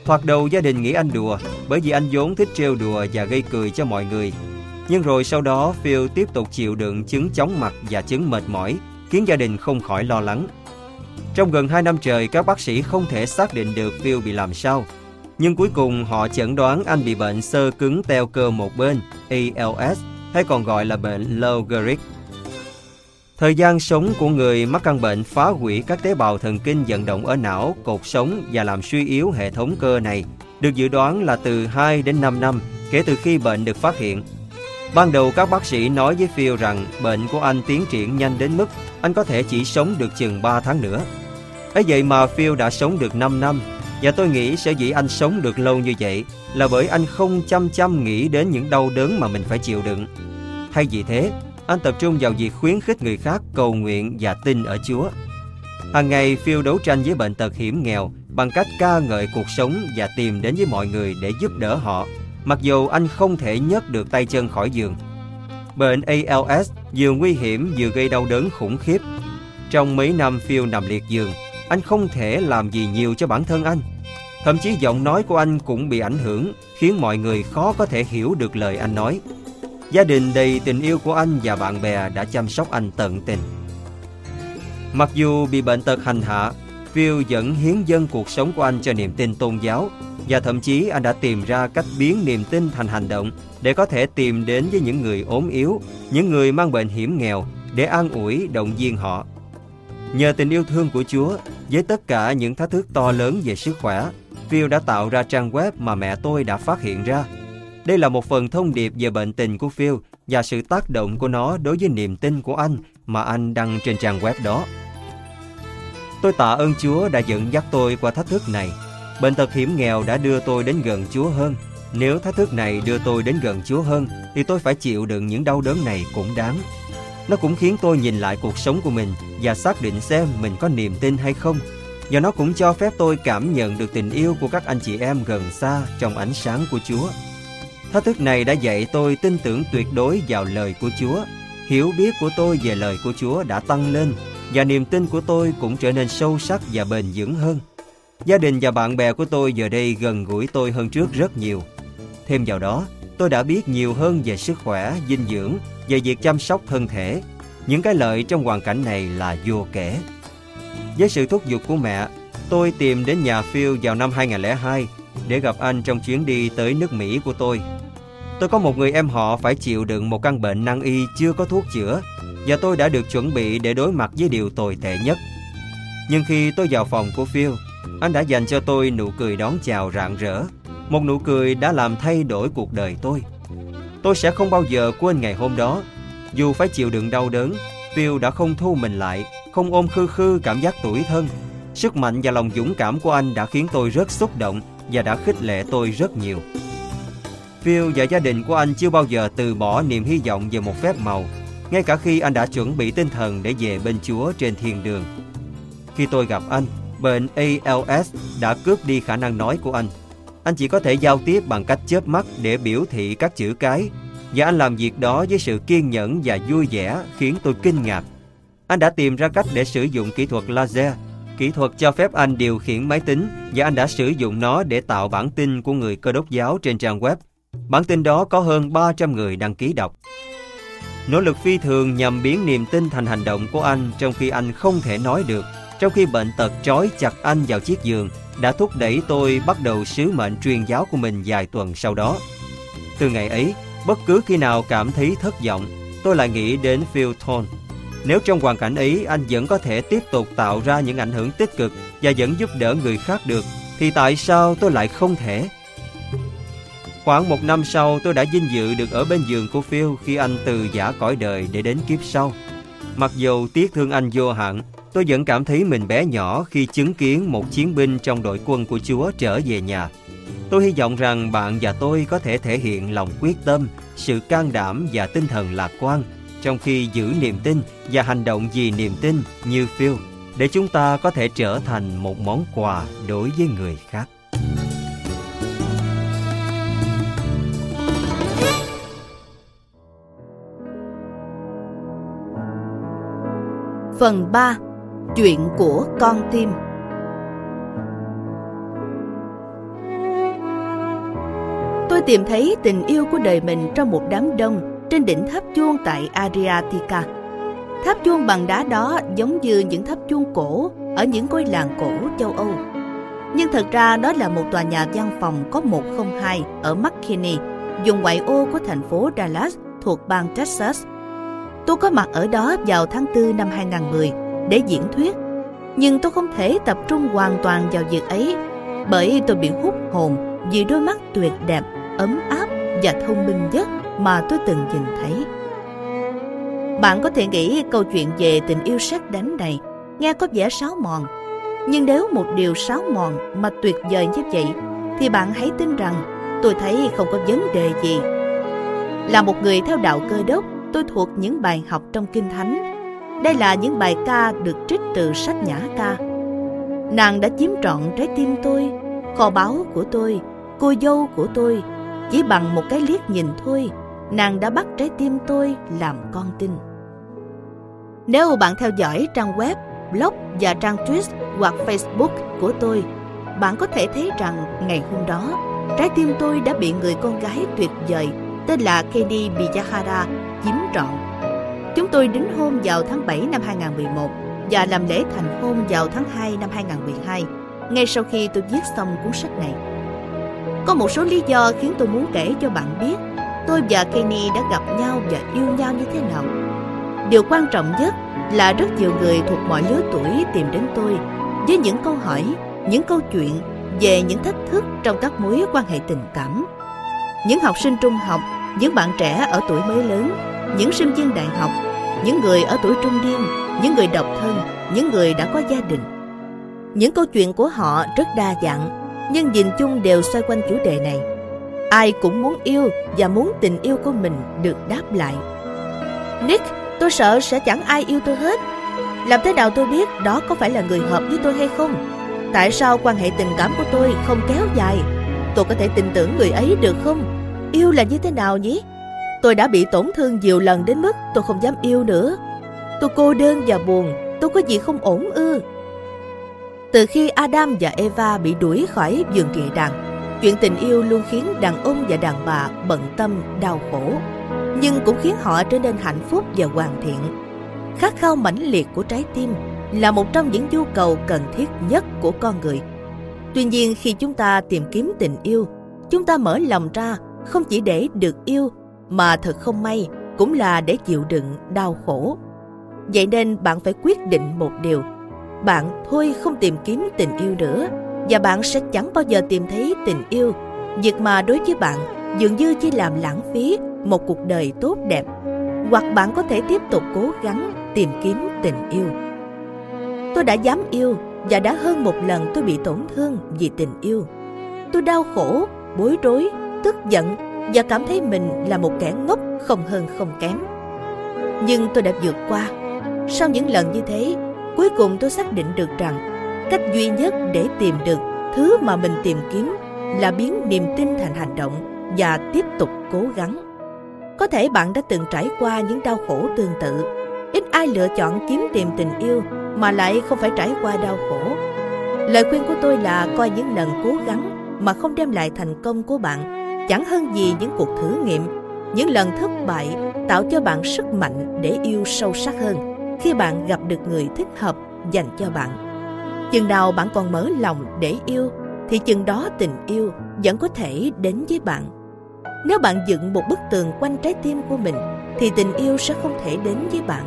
Thoạt đầu gia đình nghĩ anh đùa bởi vì anh vốn thích trêu đùa và gây cười cho mọi người. Nhưng rồi sau đó Phil tiếp tục chịu đựng chứng chóng mặt và chứng mệt mỏi, khiến gia đình không khỏi lo lắng. Trong gần 2 năm trời, các bác sĩ không thể xác định được Phil bị làm sao. Nhưng cuối cùng họ chẩn đoán anh bị bệnh sơ cứng teo cơ một bên, ALS, hay còn gọi là bệnh Lou Gehrig. Thời gian sống của người mắc căn bệnh phá hủy các tế bào thần kinh vận động ở não, cột sống và làm suy yếu hệ thống cơ này được dự đoán là từ 2 đến 5 năm kể từ khi bệnh được phát hiện. Ban đầu các bác sĩ nói với Phil rằng bệnh của anh tiến triển nhanh đến mức anh có thể chỉ sống được chừng 3 tháng nữa. ấy vậy mà Phil đã sống được 5 năm và tôi nghĩ sở dĩ anh sống được lâu như vậy là bởi anh không chăm chăm nghĩ đến những đau đớn mà mình phải chịu đựng. Thay vì thế, anh tập trung vào việc khuyến khích người khác cầu nguyện và tin ở Chúa. Hàng ngày Phil đấu tranh với bệnh tật hiểm nghèo bằng cách ca ngợi cuộc sống và tìm đến với mọi người để giúp đỡ họ, mặc dù anh không thể nhấc được tay chân khỏi giường. Bệnh ALS vừa nguy hiểm vừa gây đau đớn khủng khiếp. Trong mấy năm Phil nằm liệt giường, anh không thể làm gì nhiều cho bản thân anh. Thậm chí giọng nói của anh cũng bị ảnh hưởng, khiến mọi người khó có thể hiểu được lời anh nói. Gia đình đầy tình yêu của anh và bạn bè đã chăm sóc anh tận tình. Mặc dù bị bệnh tật hành hạ, Phil vẫn hiến dâng cuộc sống của anh cho niềm tin tôn giáo và thậm chí anh đã tìm ra cách biến niềm tin thành hành động để có thể tìm đến với những người ốm yếu, những người mang bệnh hiểm nghèo để an ủi, động viên họ. Nhờ tình yêu thương của Chúa, với tất cả những thách thức to lớn về sức khỏe, Phil đã tạo ra trang web mà mẹ tôi đã phát hiện ra. Đây là một phần thông điệp về bệnh tình của Phil và sự tác động của nó đối với niềm tin của anh mà anh đăng trên trang web đó. Tôi tạ ơn Chúa đã dẫn dắt tôi qua thách thức này. Bệnh tật hiểm nghèo đã đưa tôi đến gần Chúa hơn. Nếu thách thức này đưa tôi đến gần Chúa hơn, thì tôi phải chịu đựng những đau đớn này cũng đáng. Nó cũng khiến tôi nhìn lại cuộc sống của mình và xác định xem mình có niềm tin hay không. Và nó cũng cho phép tôi cảm nhận được tình yêu của các anh chị em gần xa trong ánh sáng của Chúa. Thách thức này đã dạy tôi tin tưởng tuyệt đối vào lời của Chúa. Hiểu biết của tôi về lời của Chúa đã tăng lên và niềm tin của tôi cũng trở nên sâu sắc và bền vững hơn. Gia đình và bạn bè của tôi giờ đây gần gũi tôi hơn trước rất nhiều. Thêm vào đó, tôi đã biết nhiều hơn về sức khỏe, dinh dưỡng, về việc chăm sóc thân thể. Những cái lợi trong hoàn cảnh này là vô kể. Với sự thúc giục của mẹ, tôi tìm đến nhà Phil vào năm 2002 để gặp anh trong chuyến đi tới nước Mỹ của tôi. Tôi có một người em họ phải chịu đựng một căn bệnh nan y chưa có thuốc chữa và tôi đã được chuẩn bị để đối mặt với điều tồi tệ nhất. Nhưng khi tôi vào phòng của Phil, anh đã dành cho tôi nụ cười đón chào rạng rỡ. Một nụ cười đã làm thay đổi cuộc đời tôi. Tôi sẽ không bao giờ quên ngày hôm đó. Dù phải chịu đựng đau đớn, Phil đã không thu mình lại, không ôm khư khư cảm giác tủi thân. Sức mạnh và lòng dũng cảm của anh đã khiến tôi rất xúc động và đã khích lệ tôi rất nhiều. Phil và gia đình của anh chưa bao giờ từ bỏ niềm hy vọng về một phép màu, ngay cả khi anh đã chuẩn bị tinh thần để về bên Chúa trên thiên đường. Khi tôi gặp anh, bệnh ALS đã cướp đi khả năng nói của anh. Anh chỉ có thể giao tiếp bằng cách chớp mắt để biểu thị các chữ cái, và anh làm việc đó với sự kiên nhẫn và vui vẻ khiến tôi kinh ngạc. Anh đã tìm ra cách để sử dụng kỹ thuật laser Kỹ thuật cho phép anh điều khiển máy tính và anh đã sử dụng nó để tạo bản tin của người cơ đốc giáo trên trang web. Bản tin đó có hơn 300 người đăng ký đọc. Nỗ lực phi thường nhằm biến niềm tin thành hành động của anh trong khi anh không thể nói được, trong khi bệnh tật trói chặt anh vào chiếc giường, đã thúc đẩy tôi bắt đầu sứ mệnh truyền giáo của mình vài tuần sau đó. Từ ngày ấy, bất cứ khi nào cảm thấy thất vọng, tôi lại nghĩ đến Phil Thorne nếu trong hoàn cảnh ấy anh vẫn có thể tiếp tục tạo ra những ảnh hưởng tích cực và vẫn giúp đỡ người khác được, thì tại sao tôi lại không thể? Khoảng một năm sau tôi đã vinh dự được ở bên giường của Phil khi anh từ giả cõi đời để đến kiếp sau. Mặc dù tiếc thương anh vô hạn, tôi vẫn cảm thấy mình bé nhỏ khi chứng kiến một chiến binh trong đội quân của Chúa trở về nhà. Tôi hy vọng rằng bạn và tôi có thể thể hiện lòng quyết tâm, sự can đảm và tinh thần lạc quan trong khi giữ niềm tin và hành động vì niềm tin như Phil, để chúng ta có thể trở thành một món quà đối với người khác. Phần 3. Chuyện của con tim Tôi tìm thấy tình yêu của đời mình trong một đám đông trên đỉnh tháp chuông tại Adriatica. Tháp chuông bằng đá đó giống như những tháp chuông cổ ở những ngôi làng cổ châu Âu. Nhưng thật ra đó là một tòa nhà văn phòng có 102 ở McKinney, vùng ngoại ô của thành phố Dallas thuộc bang Texas. Tôi có mặt ở đó vào tháng 4 năm 2010 để diễn thuyết, nhưng tôi không thể tập trung hoàn toàn vào việc ấy bởi tôi bị hút hồn vì đôi mắt tuyệt đẹp, ấm áp và thông minh nhất mà tôi từng nhìn thấy. Bạn có thể nghĩ câu chuyện về tình yêu sét đánh này nghe có vẻ sáo mòn. Nhưng nếu một điều sáo mòn mà tuyệt vời như vậy, thì bạn hãy tin rằng tôi thấy không có vấn đề gì. Là một người theo đạo cơ đốc, tôi thuộc những bài học trong Kinh Thánh. Đây là những bài ca được trích từ sách Nhã ca. Nàng đã chiếm trọn trái tim tôi, kho báu của tôi, cô dâu của tôi. Chỉ bằng một cái liếc nhìn thôi, nàng đã bắt trái tim tôi làm con tin. Nếu bạn theo dõi trang web, blog và trang tweet hoặc Facebook của tôi, bạn có thể thấy rằng ngày hôm đó, trái tim tôi đã bị người con gái tuyệt vời tên là Kenny Biyahara chiếm trọn. Chúng tôi đính hôn vào tháng 7 năm 2011 và làm lễ thành hôn vào tháng 2 năm 2012, ngay sau khi tôi viết xong cuốn sách này. Có một số lý do khiến tôi muốn kể cho bạn biết tôi và Kenny đã gặp nhau và yêu nhau như thế nào. Điều quan trọng nhất là rất nhiều người thuộc mọi lứa tuổi tìm đến tôi với những câu hỏi, những câu chuyện về những thách thức trong các mối quan hệ tình cảm. Những học sinh trung học, những bạn trẻ ở tuổi mới lớn, những sinh viên đại học, những người ở tuổi trung niên, những người độc thân, những người đã có gia đình. Những câu chuyện của họ rất đa dạng, nhưng nhìn chung đều xoay quanh chủ đề này ai cũng muốn yêu và muốn tình yêu của mình được đáp lại nick tôi sợ sẽ chẳng ai yêu tôi hết làm thế nào tôi biết đó có phải là người hợp với tôi hay không tại sao quan hệ tình cảm của tôi không kéo dài tôi có thể tin tưởng người ấy được không Yêu là như thế nào nhỉ? Tôi đã bị tổn thương nhiều lần đến mức tôi không dám yêu nữa. Tôi cô đơn và buồn, tôi có gì không ổn ư? Từ khi Adam và Eva bị đuổi khỏi vườn địa đàng, chuyện tình yêu luôn khiến đàn ông và đàn bà bận tâm, đau khổ, nhưng cũng khiến họ trở nên hạnh phúc và hoàn thiện. Khát khao mãnh liệt của trái tim là một trong những nhu cầu cần thiết nhất của con người. Tuy nhiên khi chúng ta tìm kiếm tình yêu, chúng ta mở lòng ra không chỉ để được yêu mà thật không may cũng là để chịu đựng đau khổ. Vậy nên bạn phải quyết định một điều. Bạn thôi không tìm kiếm tình yêu nữa và bạn sẽ chẳng bao giờ tìm thấy tình yêu. Việc mà đối với bạn dường như chỉ làm lãng phí một cuộc đời tốt đẹp. Hoặc bạn có thể tiếp tục cố gắng tìm kiếm tình yêu. Tôi đã dám yêu và đã hơn một lần tôi bị tổn thương vì tình yêu. Tôi đau khổ, bối rối, tức giận và cảm thấy mình là một kẻ ngốc không hơn không kém. Nhưng tôi đã vượt qua. Sau những lần như thế, cuối cùng tôi xác định được rằng cách duy nhất để tìm được thứ mà mình tìm kiếm là biến niềm tin thành hành động và tiếp tục cố gắng. Có thể bạn đã từng trải qua những đau khổ tương tự. Ít ai lựa chọn kiếm tìm tình yêu mà lại không phải trải qua đau khổ. Lời khuyên của tôi là coi những lần cố gắng mà không đem lại thành công của bạn chẳng hơn gì những cuộc thử nghiệm, những lần thất bại tạo cho bạn sức mạnh để yêu sâu sắc hơn khi bạn gặp được người thích hợp dành cho bạn chừng nào bạn còn mở lòng để yêu, thì chừng đó tình yêu vẫn có thể đến với bạn. Nếu bạn dựng một bức tường quanh trái tim của mình, thì tình yêu sẽ không thể đến với bạn.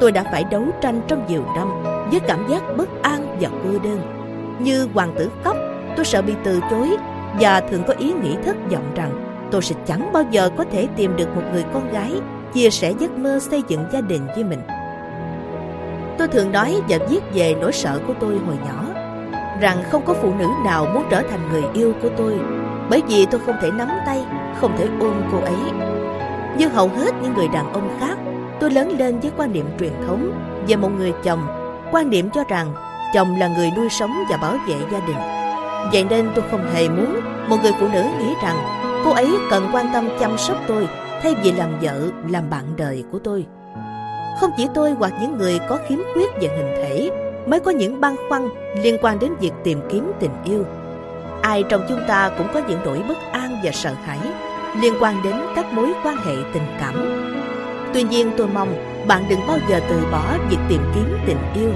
Tôi đã phải đấu tranh trong nhiều năm với cảm giác bất an và cô đơn. Như hoàng tử cóc tôi sợ bị từ chối và thường có ý nghĩ thất vọng rằng tôi sẽ chẳng bao giờ có thể tìm được một người con gái chia sẻ giấc mơ xây dựng gia đình với mình. Tôi thường nói và viết về nỗi sợ của tôi hồi nhỏ, rằng không có phụ nữ nào muốn trở thành người yêu của tôi, bởi vì tôi không thể nắm tay, không thể ôm cô ấy. Như hầu hết những người đàn ông khác, tôi lớn lên với quan niệm truyền thống về một người chồng, quan niệm cho rằng chồng là người nuôi sống và bảo vệ gia đình Vậy nên tôi không hề muốn một người phụ nữ nghĩ rằng cô ấy cần quan tâm chăm sóc tôi thay vì làm vợ, làm bạn đời của tôi. Không chỉ tôi hoặc những người có khiếm khuyết về hình thể mới có những băn khoăn liên quan đến việc tìm kiếm tình yêu. Ai trong chúng ta cũng có những nỗi bất an và sợ hãi liên quan đến các mối quan hệ tình cảm. Tuy nhiên tôi mong bạn đừng bao giờ từ bỏ việc tìm kiếm tình yêu.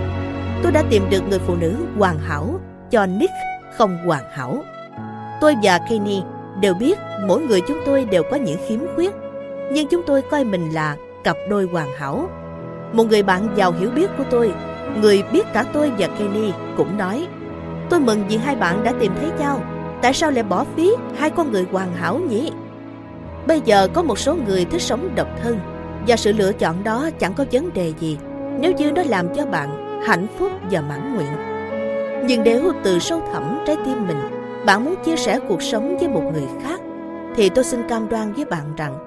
Tôi đã tìm được người phụ nữ hoàn hảo cho Nick không hoàn hảo. Tôi và Kenny đều biết mỗi người chúng tôi đều có những khiếm khuyết, nhưng chúng tôi coi mình là cặp đôi hoàn hảo. Một người bạn giàu hiểu biết của tôi, người biết cả tôi và Kenny cũng nói Tôi mừng vì hai bạn đã tìm thấy nhau. Tại sao lại bỏ phí hai con người hoàn hảo nhỉ? Bây giờ có một số người thích sống độc thân và sự lựa chọn đó chẳng có vấn đề gì nếu như nó làm cho bạn hạnh phúc và mãn nguyện. Nhưng nếu từ sâu thẳm trái tim mình bạn muốn chia sẻ cuộc sống với một người khác thì tôi xin cam đoan với bạn rằng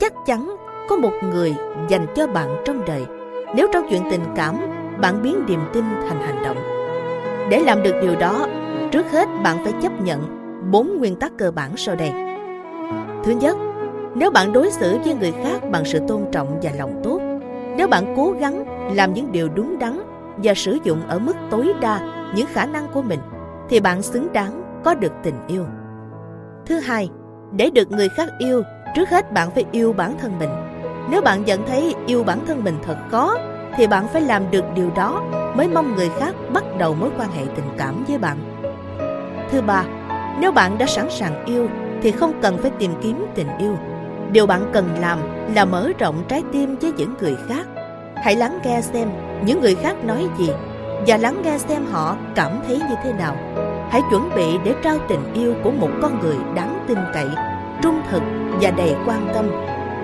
chắc chắn có một người dành cho bạn trong đời nếu trong chuyện tình cảm bạn biến niềm tin thành hành động. Để làm được điều đó, trước hết bạn phải chấp nhận bốn nguyên tắc cơ bản sau đây. Thứ nhất, nếu bạn đối xử với người khác bằng sự tôn trọng và lòng tốt, nếu bạn cố gắng làm những điều đúng đắn và sử dụng ở mức tối đa những khả năng của mình thì bạn xứng đáng có được tình yêu. Thứ hai, để được người khác yêu, trước hết bạn phải yêu bản thân mình. Nếu bạn nhận thấy yêu bản thân mình thật khó thì bạn phải làm được điều đó mới mong người khác bắt đầu mối quan hệ tình cảm với bạn. Thứ ba, nếu bạn đã sẵn sàng yêu thì không cần phải tìm kiếm tình yêu. Điều bạn cần làm là mở rộng trái tim với những người khác. Hãy lắng nghe xem những người khác nói gì và lắng nghe xem họ cảm thấy như thế nào. Hãy chuẩn bị để trao tình yêu của một con người đáng tin cậy, trung thực và đầy quan tâm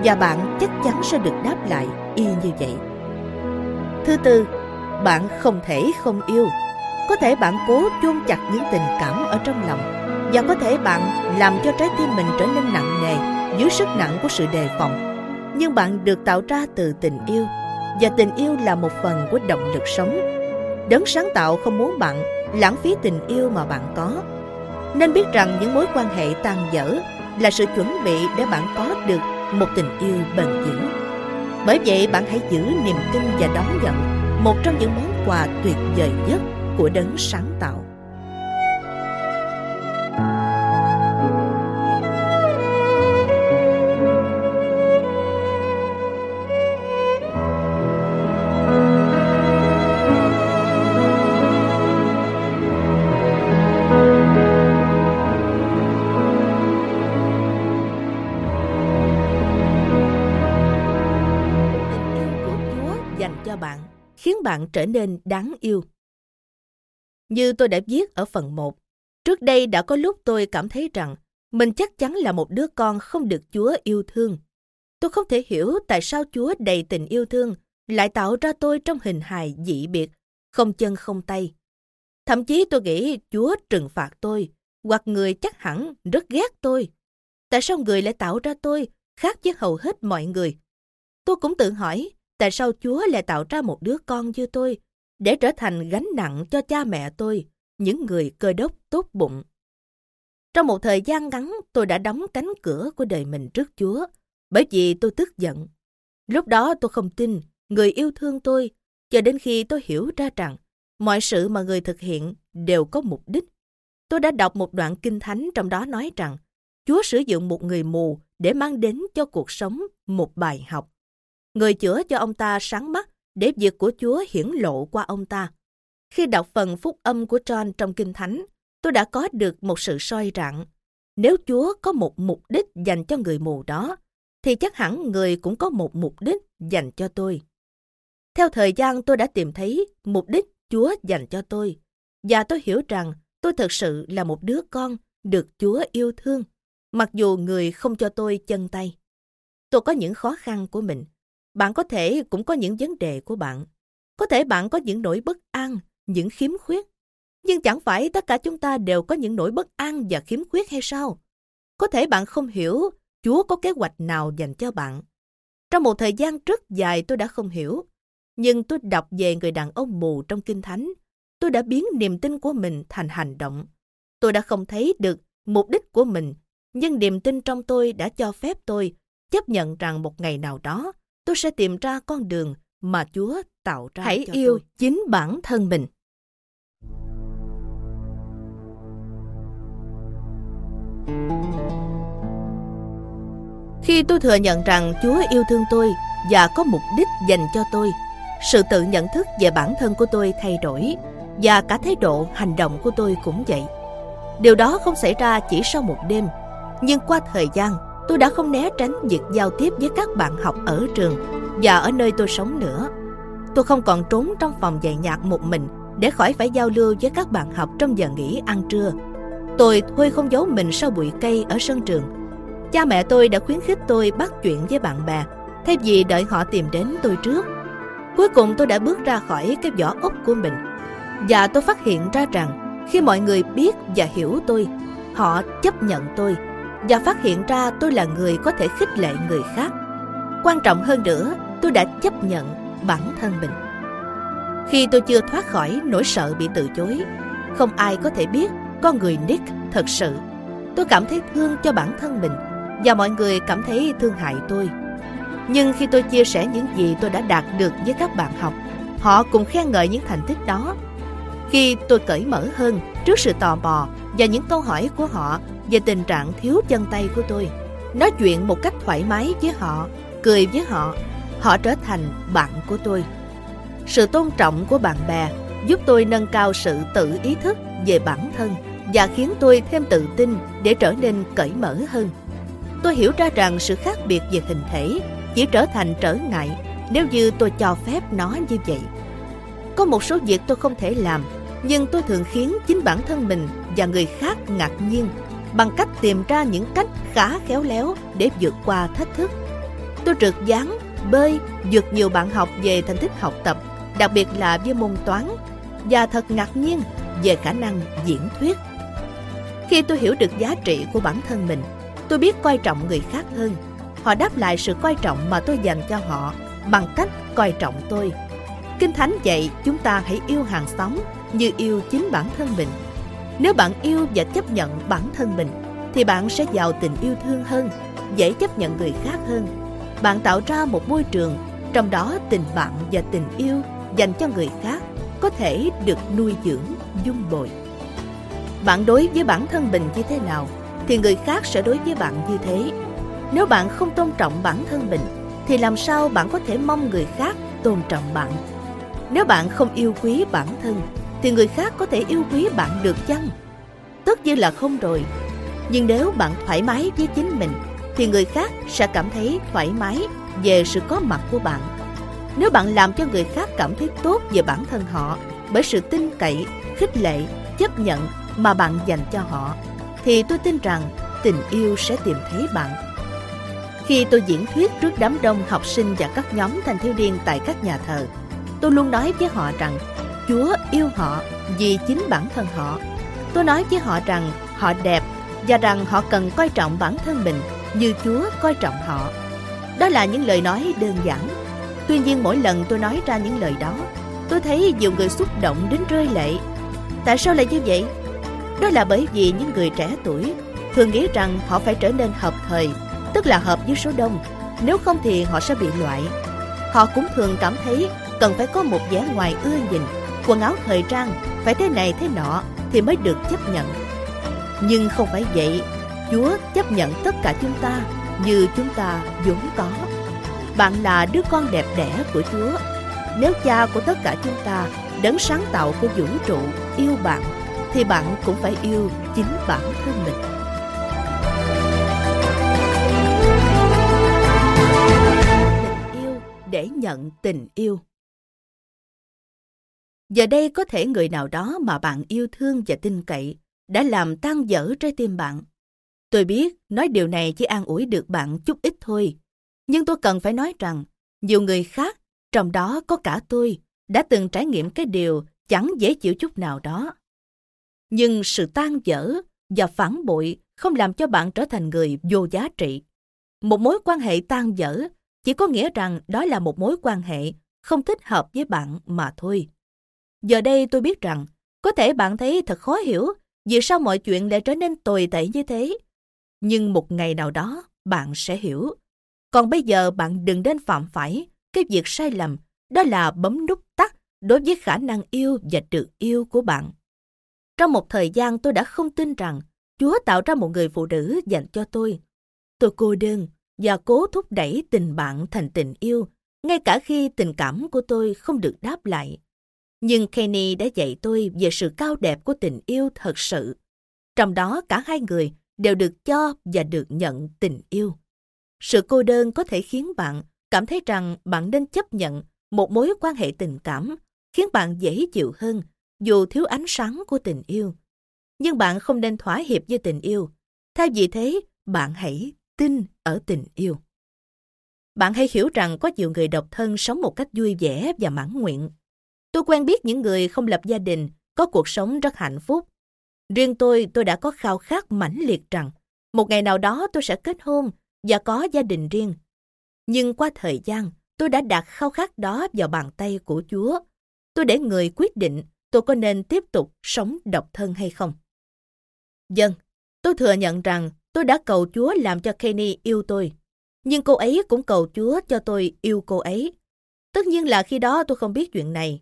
và bạn chắc chắn sẽ được đáp lại y như vậy. Thứ tư, bạn không thể không yêu. Có thể bạn cố chôn chặt những tình cảm ở trong lòng và có thể bạn làm cho trái tim mình trở nên nặng nề dưới sức nặng của sự đề phòng. Nhưng bạn được tạo ra từ tình yêu và tình yêu là một phần của động lực sống. Đấng sáng tạo không muốn bạn lãng phí tình yêu mà bạn có. Nên biết rằng những mối quan hệ tan dở là sự chuẩn bị để bạn có được một tình yêu bền vững. Bởi vậy, bạn hãy giữ niềm tin và đón nhận một trong những món quà tuyệt vời nhất của đấng sáng tạo. Bạn trở nên đáng yêu. Như tôi đã viết ở phần 1, trước đây đã có lúc tôi cảm thấy rằng mình chắc chắn là một đứa con không được Chúa yêu thương. Tôi không thể hiểu tại sao Chúa đầy tình yêu thương lại tạo ra tôi trong hình hài dị biệt, không chân không tay. Thậm chí tôi nghĩ Chúa trừng phạt tôi, hoặc người chắc hẳn rất ghét tôi. Tại sao người lại tạo ra tôi khác với hầu hết mọi người? Tôi cũng tự hỏi, tại sao Chúa lại tạo ra một đứa con như tôi để trở thành gánh nặng cho cha mẹ tôi, những người cơ đốc tốt bụng. Trong một thời gian ngắn, tôi đã đóng cánh cửa của đời mình trước Chúa, bởi vì tôi tức giận. Lúc đó tôi không tin người yêu thương tôi, cho đến khi tôi hiểu ra rằng mọi sự mà người thực hiện đều có mục đích. Tôi đã đọc một đoạn kinh thánh trong đó nói rằng Chúa sử dụng một người mù để mang đến cho cuộc sống một bài học người chữa cho ông ta sáng mắt để việc của Chúa hiển lộ qua ông ta. Khi đọc phần phúc âm của John trong Kinh Thánh, tôi đã có được một sự soi rạng. Nếu Chúa có một mục đích dành cho người mù đó, thì chắc hẳn người cũng có một mục đích dành cho tôi. Theo thời gian tôi đã tìm thấy mục đích Chúa dành cho tôi, và tôi hiểu rằng tôi thực sự là một đứa con được Chúa yêu thương, mặc dù người không cho tôi chân tay. Tôi có những khó khăn của mình, bạn có thể cũng có những vấn đề của bạn. Có thể bạn có những nỗi bất an, những khiếm khuyết. Nhưng chẳng phải tất cả chúng ta đều có những nỗi bất an và khiếm khuyết hay sao? Có thể bạn không hiểu Chúa có kế hoạch nào dành cho bạn. Trong một thời gian rất dài tôi đã không hiểu. Nhưng tôi đọc về người đàn ông mù trong Kinh Thánh. Tôi đã biến niềm tin của mình thành hành động. Tôi đã không thấy được mục đích của mình, nhưng niềm tin trong tôi đã cho phép tôi chấp nhận rằng một ngày nào đó tôi sẽ tìm ra con đường mà Chúa tạo ra Hãy cho yêu tôi. chính bản thân mình. Khi tôi thừa nhận rằng Chúa yêu thương tôi và có mục đích dành cho tôi, sự tự nhận thức về bản thân của tôi thay đổi và cả thái độ hành động của tôi cũng vậy. Điều đó không xảy ra chỉ sau một đêm, nhưng qua thời gian, tôi đã không né tránh việc giao tiếp với các bạn học ở trường và ở nơi tôi sống nữa. Tôi không còn trốn trong phòng dạy nhạc một mình để khỏi phải giao lưu với các bạn học trong giờ nghỉ ăn trưa. Tôi thôi không giấu mình sau bụi cây ở sân trường. Cha mẹ tôi đã khuyến khích tôi bắt chuyện với bạn bè, thay vì đợi họ tìm đến tôi trước. Cuối cùng tôi đã bước ra khỏi cái vỏ ốc của mình. Và tôi phát hiện ra rằng khi mọi người biết và hiểu tôi, họ chấp nhận tôi và phát hiện ra tôi là người có thể khích lệ người khác. Quan trọng hơn nữa, tôi đã chấp nhận bản thân mình. Khi tôi chưa thoát khỏi nỗi sợ bị từ chối, không ai có thể biết con người Nick thật sự. Tôi cảm thấy thương cho bản thân mình và mọi người cảm thấy thương hại tôi. Nhưng khi tôi chia sẻ những gì tôi đã đạt được với các bạn học, họ cũng khen ngợi những thành tích đó. Khi tôi cởi mở hơn trước sự tò mò và những câu hỏi của họ về tình trạng thiếu chân tay của tôi. Nói chuyện một cách thoải mái với họ, cười với họ, họ trở thành bạn của tôi. Sự tôn trọng của bạn bè giúp tôi nâng cao sự tự ý thức về bản thân và khiến tôi thêm tự tin để trở nên cởi mở hơn. Tôi hiểu ra rằng sự khác biệt về hình thể chỉ trở thành trở ngại nếu như tôi cho phép nó như vậy. Có một số việc tôi không thể làm, nhưng tôi thường khiến chính bản thân mình và người khác ngạc nhiên bằng cách tìm ra những cách khá khéo léo để vượt qua thách thức. Tôi trượt dáng, bơi, vượt nhiều bạn học về thành tích học tập, đặc biệt là với môn toán, và thật ngạc nhiên về khả năng diễn thuyết. Khi tôi hiểu được giá trị của bản thân mình, tôi biết coi trọng người khác hơn. Họ đáp lại sự coi trọng mà tôi dành cho họ bằng cách coi trọng tôi. Kinh Thánh dạy chúng ta hãy yêu hàng xóm như yêu chính bản thân mình nếu bạn yêu và chấp nhận bản thân mình thì bạn sẽ giàu tình yêu thương hơn, dễ chấp nhận người khác hơn. Bạn tạo ra một môi trường trong đó tình bạn và tình yêu dành cho người khác có thể được nuôi dưỡng, dung bồi. Bạn đối với bản thân mình như thế nào thì người khác sẽ đối với bạn như thế. Nếu bạn không tôn trọng bản thân mình thì làm sao bạn có thể mong người khác tôn trọng bạn? Nếu bạn không yêu quý bản thân thì người khác có thể yêu quý bạn được chăng? Tất nhiên là không rồi. Nhưng nếu bạn thoải mái với chính mình thì người khác sẽ cảm thấy thoải mái về sự có mặt của bạn. Nếu bạn làm cho người khác cảm thấy tốt về bản thân họ bởi sự tin cậy, khích lệ, chấp nhận mà bạn dành cho họ, thì tôi tin rằng tình yêu sẽ tìm thấy bạn. Khi tôi diễn thuyết trước đám đông học sinh và các nhóm thanh thiếu niên tại các nhà thờ, tôi luôn nói với họ rằng Chúa yêu họ vì chính bản thân họ. Tôi nói với họ rằng họ đẹp và rằng họ cần coi trọng bản thân mình như Chúa coi trọng họ. Đó là những lời nói đơn giản. Tuy nhiên mỗi lần tôi nói ra những lời đó, tôi thấy nhiều người xúc động đến rơi lệ. Tại sao lại như vậy? Đó là bởi vì những người trẻ tuổi thường nghĩ rằng họ phải trở nên hợp thời, tức là hợp với số đông. Nếu không thì họ sẽ bị loại. Họ cũng thường cảm thấy cần phải có một vẻ ngoài ưa nhìn, quần áo thời trang, phải thế này thế nọ thì mới được chấp nhận. Nhưng không phải vậy, Chúa chấp nhận tất cả chúng ta như chúng ta vốn có. Bạn là đứa con đẹp đẽ của Chúa. Nếu cha của tất cả chúng ta, đấng sáng tạo của vũ trụ, yêu bạn, thì bạn cũng phải yêu chính bản thân mình. Tình yêu để nhận tình yêu. Giờ đây có thể người nào đó mà bạn yêu thương và tin cậy đã làm tan dở trái tim bạn Tôi biết nói điều này chỉ an ủi được bạn chút ít thôi. Nhưng tôi cần phải nói rằng, nhiều người khác, trong đó có cả tôi, đã từng trải nghiệm cái điều chẳng dễ chịu chút nào đó. Nhưng sự tan dở và phản bội không làm cho bạn trở thành người vô giá trị. Một mối quan hệ tan dở chỉ có nghĩa rằng đó là một mối quan hệ không thích hợp với bạn mà thôi. Giờ đây tôi biết rằng, có thể bạn thấy thật khó hiểu vì sao mọi chuyện lại trở nên tồi tệ như thế nhưng một ngày nào đó bạn sẽ hiểu. Còn bây giờ bạn đừng nên phạm phải cái việc sai lầm, đó là bấm nút tắt đối với khả năng yêu và được yêu của bạn. Trong một thời gian tôi đã không tin rằng Chúa tạo ra một người phụ nữ dành cho tôi. Tôi cô đơn và cố thúc đẩy tình bạn thành tình yêu, ngay cả khi tình cảm của tôi không được đáp lại. Nhưng Kenny đã dạy tôi về sự cao đẹp của tình yêu thật sự. Trong đó cả hai người đều được cho và được nhận tình yêu. Sự cô đơn có thể khiến bạn cảm thấy rằng bạn nên chấp nhận một mối quan hệ tình cảm khiến bạn dễ chịu hơn dù thiếu ánh sáng của tình yêu. Nhưng bạn không nên thỏa hiệp với tình yêu. Thay vì thế, bạn hãy tin ở tình yêu. Bạn hãy hiểu rằng có nhiều người độc thân sống một cách vui vẻ và mãn nguyện. Tôi quen biết những người không lập gia đình, có cuộc sống rất hạnh phúc Riêng tôi, tôi đã có khao khát mãnh liệt rằng một ngày nào đó tôi sẽ kết hôn và có gia đình riêng. Nhưng qua thời gian, tôi đã đặt khao khát đó vào bàn tay của Chúa. Tôi để người quyết định tôi có nên tiếp tục sống độc thân hay không. Dân, tôi thừa nhận rằng tôi đã cầu Chúa làm cho Kenny yêu tôi. Nhưng cô ấy cũng cầu Chúa cho tôi yêu cô ấy. Tất nhiên là khi đó tôi không biết chuyện này.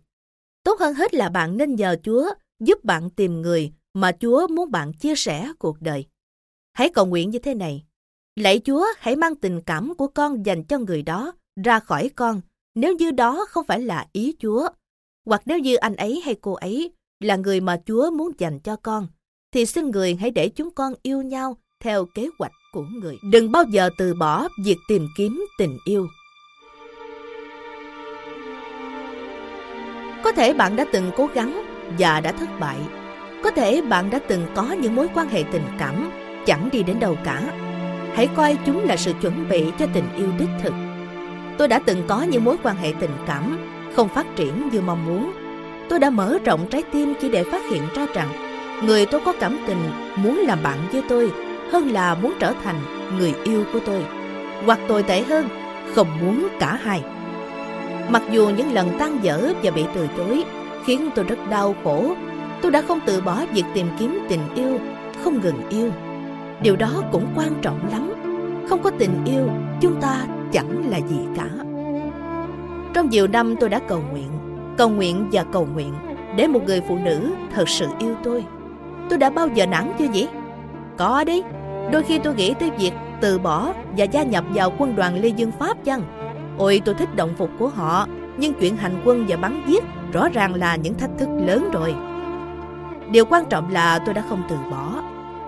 Tốt hơn hết là bạn nên nhờ Chúa giúp bạn tìm người mà Chúa muốn bạn chia sẻ cuộc đời. Hãy cầu nguyện như thế này. Lạy Chúa, hãy mang tình cảm của con dành cho người đó ra khỏi con nếu như đó không phải là ý Chúa. Hoặc nếu như anh ấy hay cô ấy là người mà Chúa muốn dành cho con, thì xin người hãy để chúng con yêu nhau theo kế hoạch của người. Đừng bao giờ từ bỏ việc tìm kiếm tình yêu. Có thể bạn đã từng cố gắng và đã thất bại có thể bạn đã từng có những mối quan hệ tình cảm chẳng đi đến đâu cả. Hãy coi chúng là sự chuẩn bị cho tình yêu đích thực. Tôi đã từng có những mối quan hệ tình cảm không phát triển như mong muốn. Tôi đã mở rộng trái tim chỉ để phát hiện ra rằng người tôi có cảm tình muốn làm bạn với tôi hơn là muốn trở thành người yêu của tôi. Hoặc tồi tệ hơn, không muốn cả hai. Mặc dù những lần tan dở và bị từ chối khiến tôi rất đau khổ tôi đã không từ bỏ việc tìm kiếm tình yêu, không ngừng yêu. Điều đó cũng quan trọng lắm. Không có tình yêu, chúng ta chẳng là gì cả. Trong nhiều năm tôi đã cầu nguyện, cầu nguyện và cầu nguyện để một người phụ nữ thật sự yêu tôi. Tôi đã bao giờ nản chưa nhỉ? Có đấy. Đôi khi tôi nghĩ tới việc từ bỏ và gia nhập vào quân đoàn Lê Dương Pháp chăng? Ôi tôi thích động phục của họ, nhưng chuyện hành quân và bắn giết rõ ràng là những thách thức lớn rồi. Điều quan trọng là tôi đã không từ bỏ.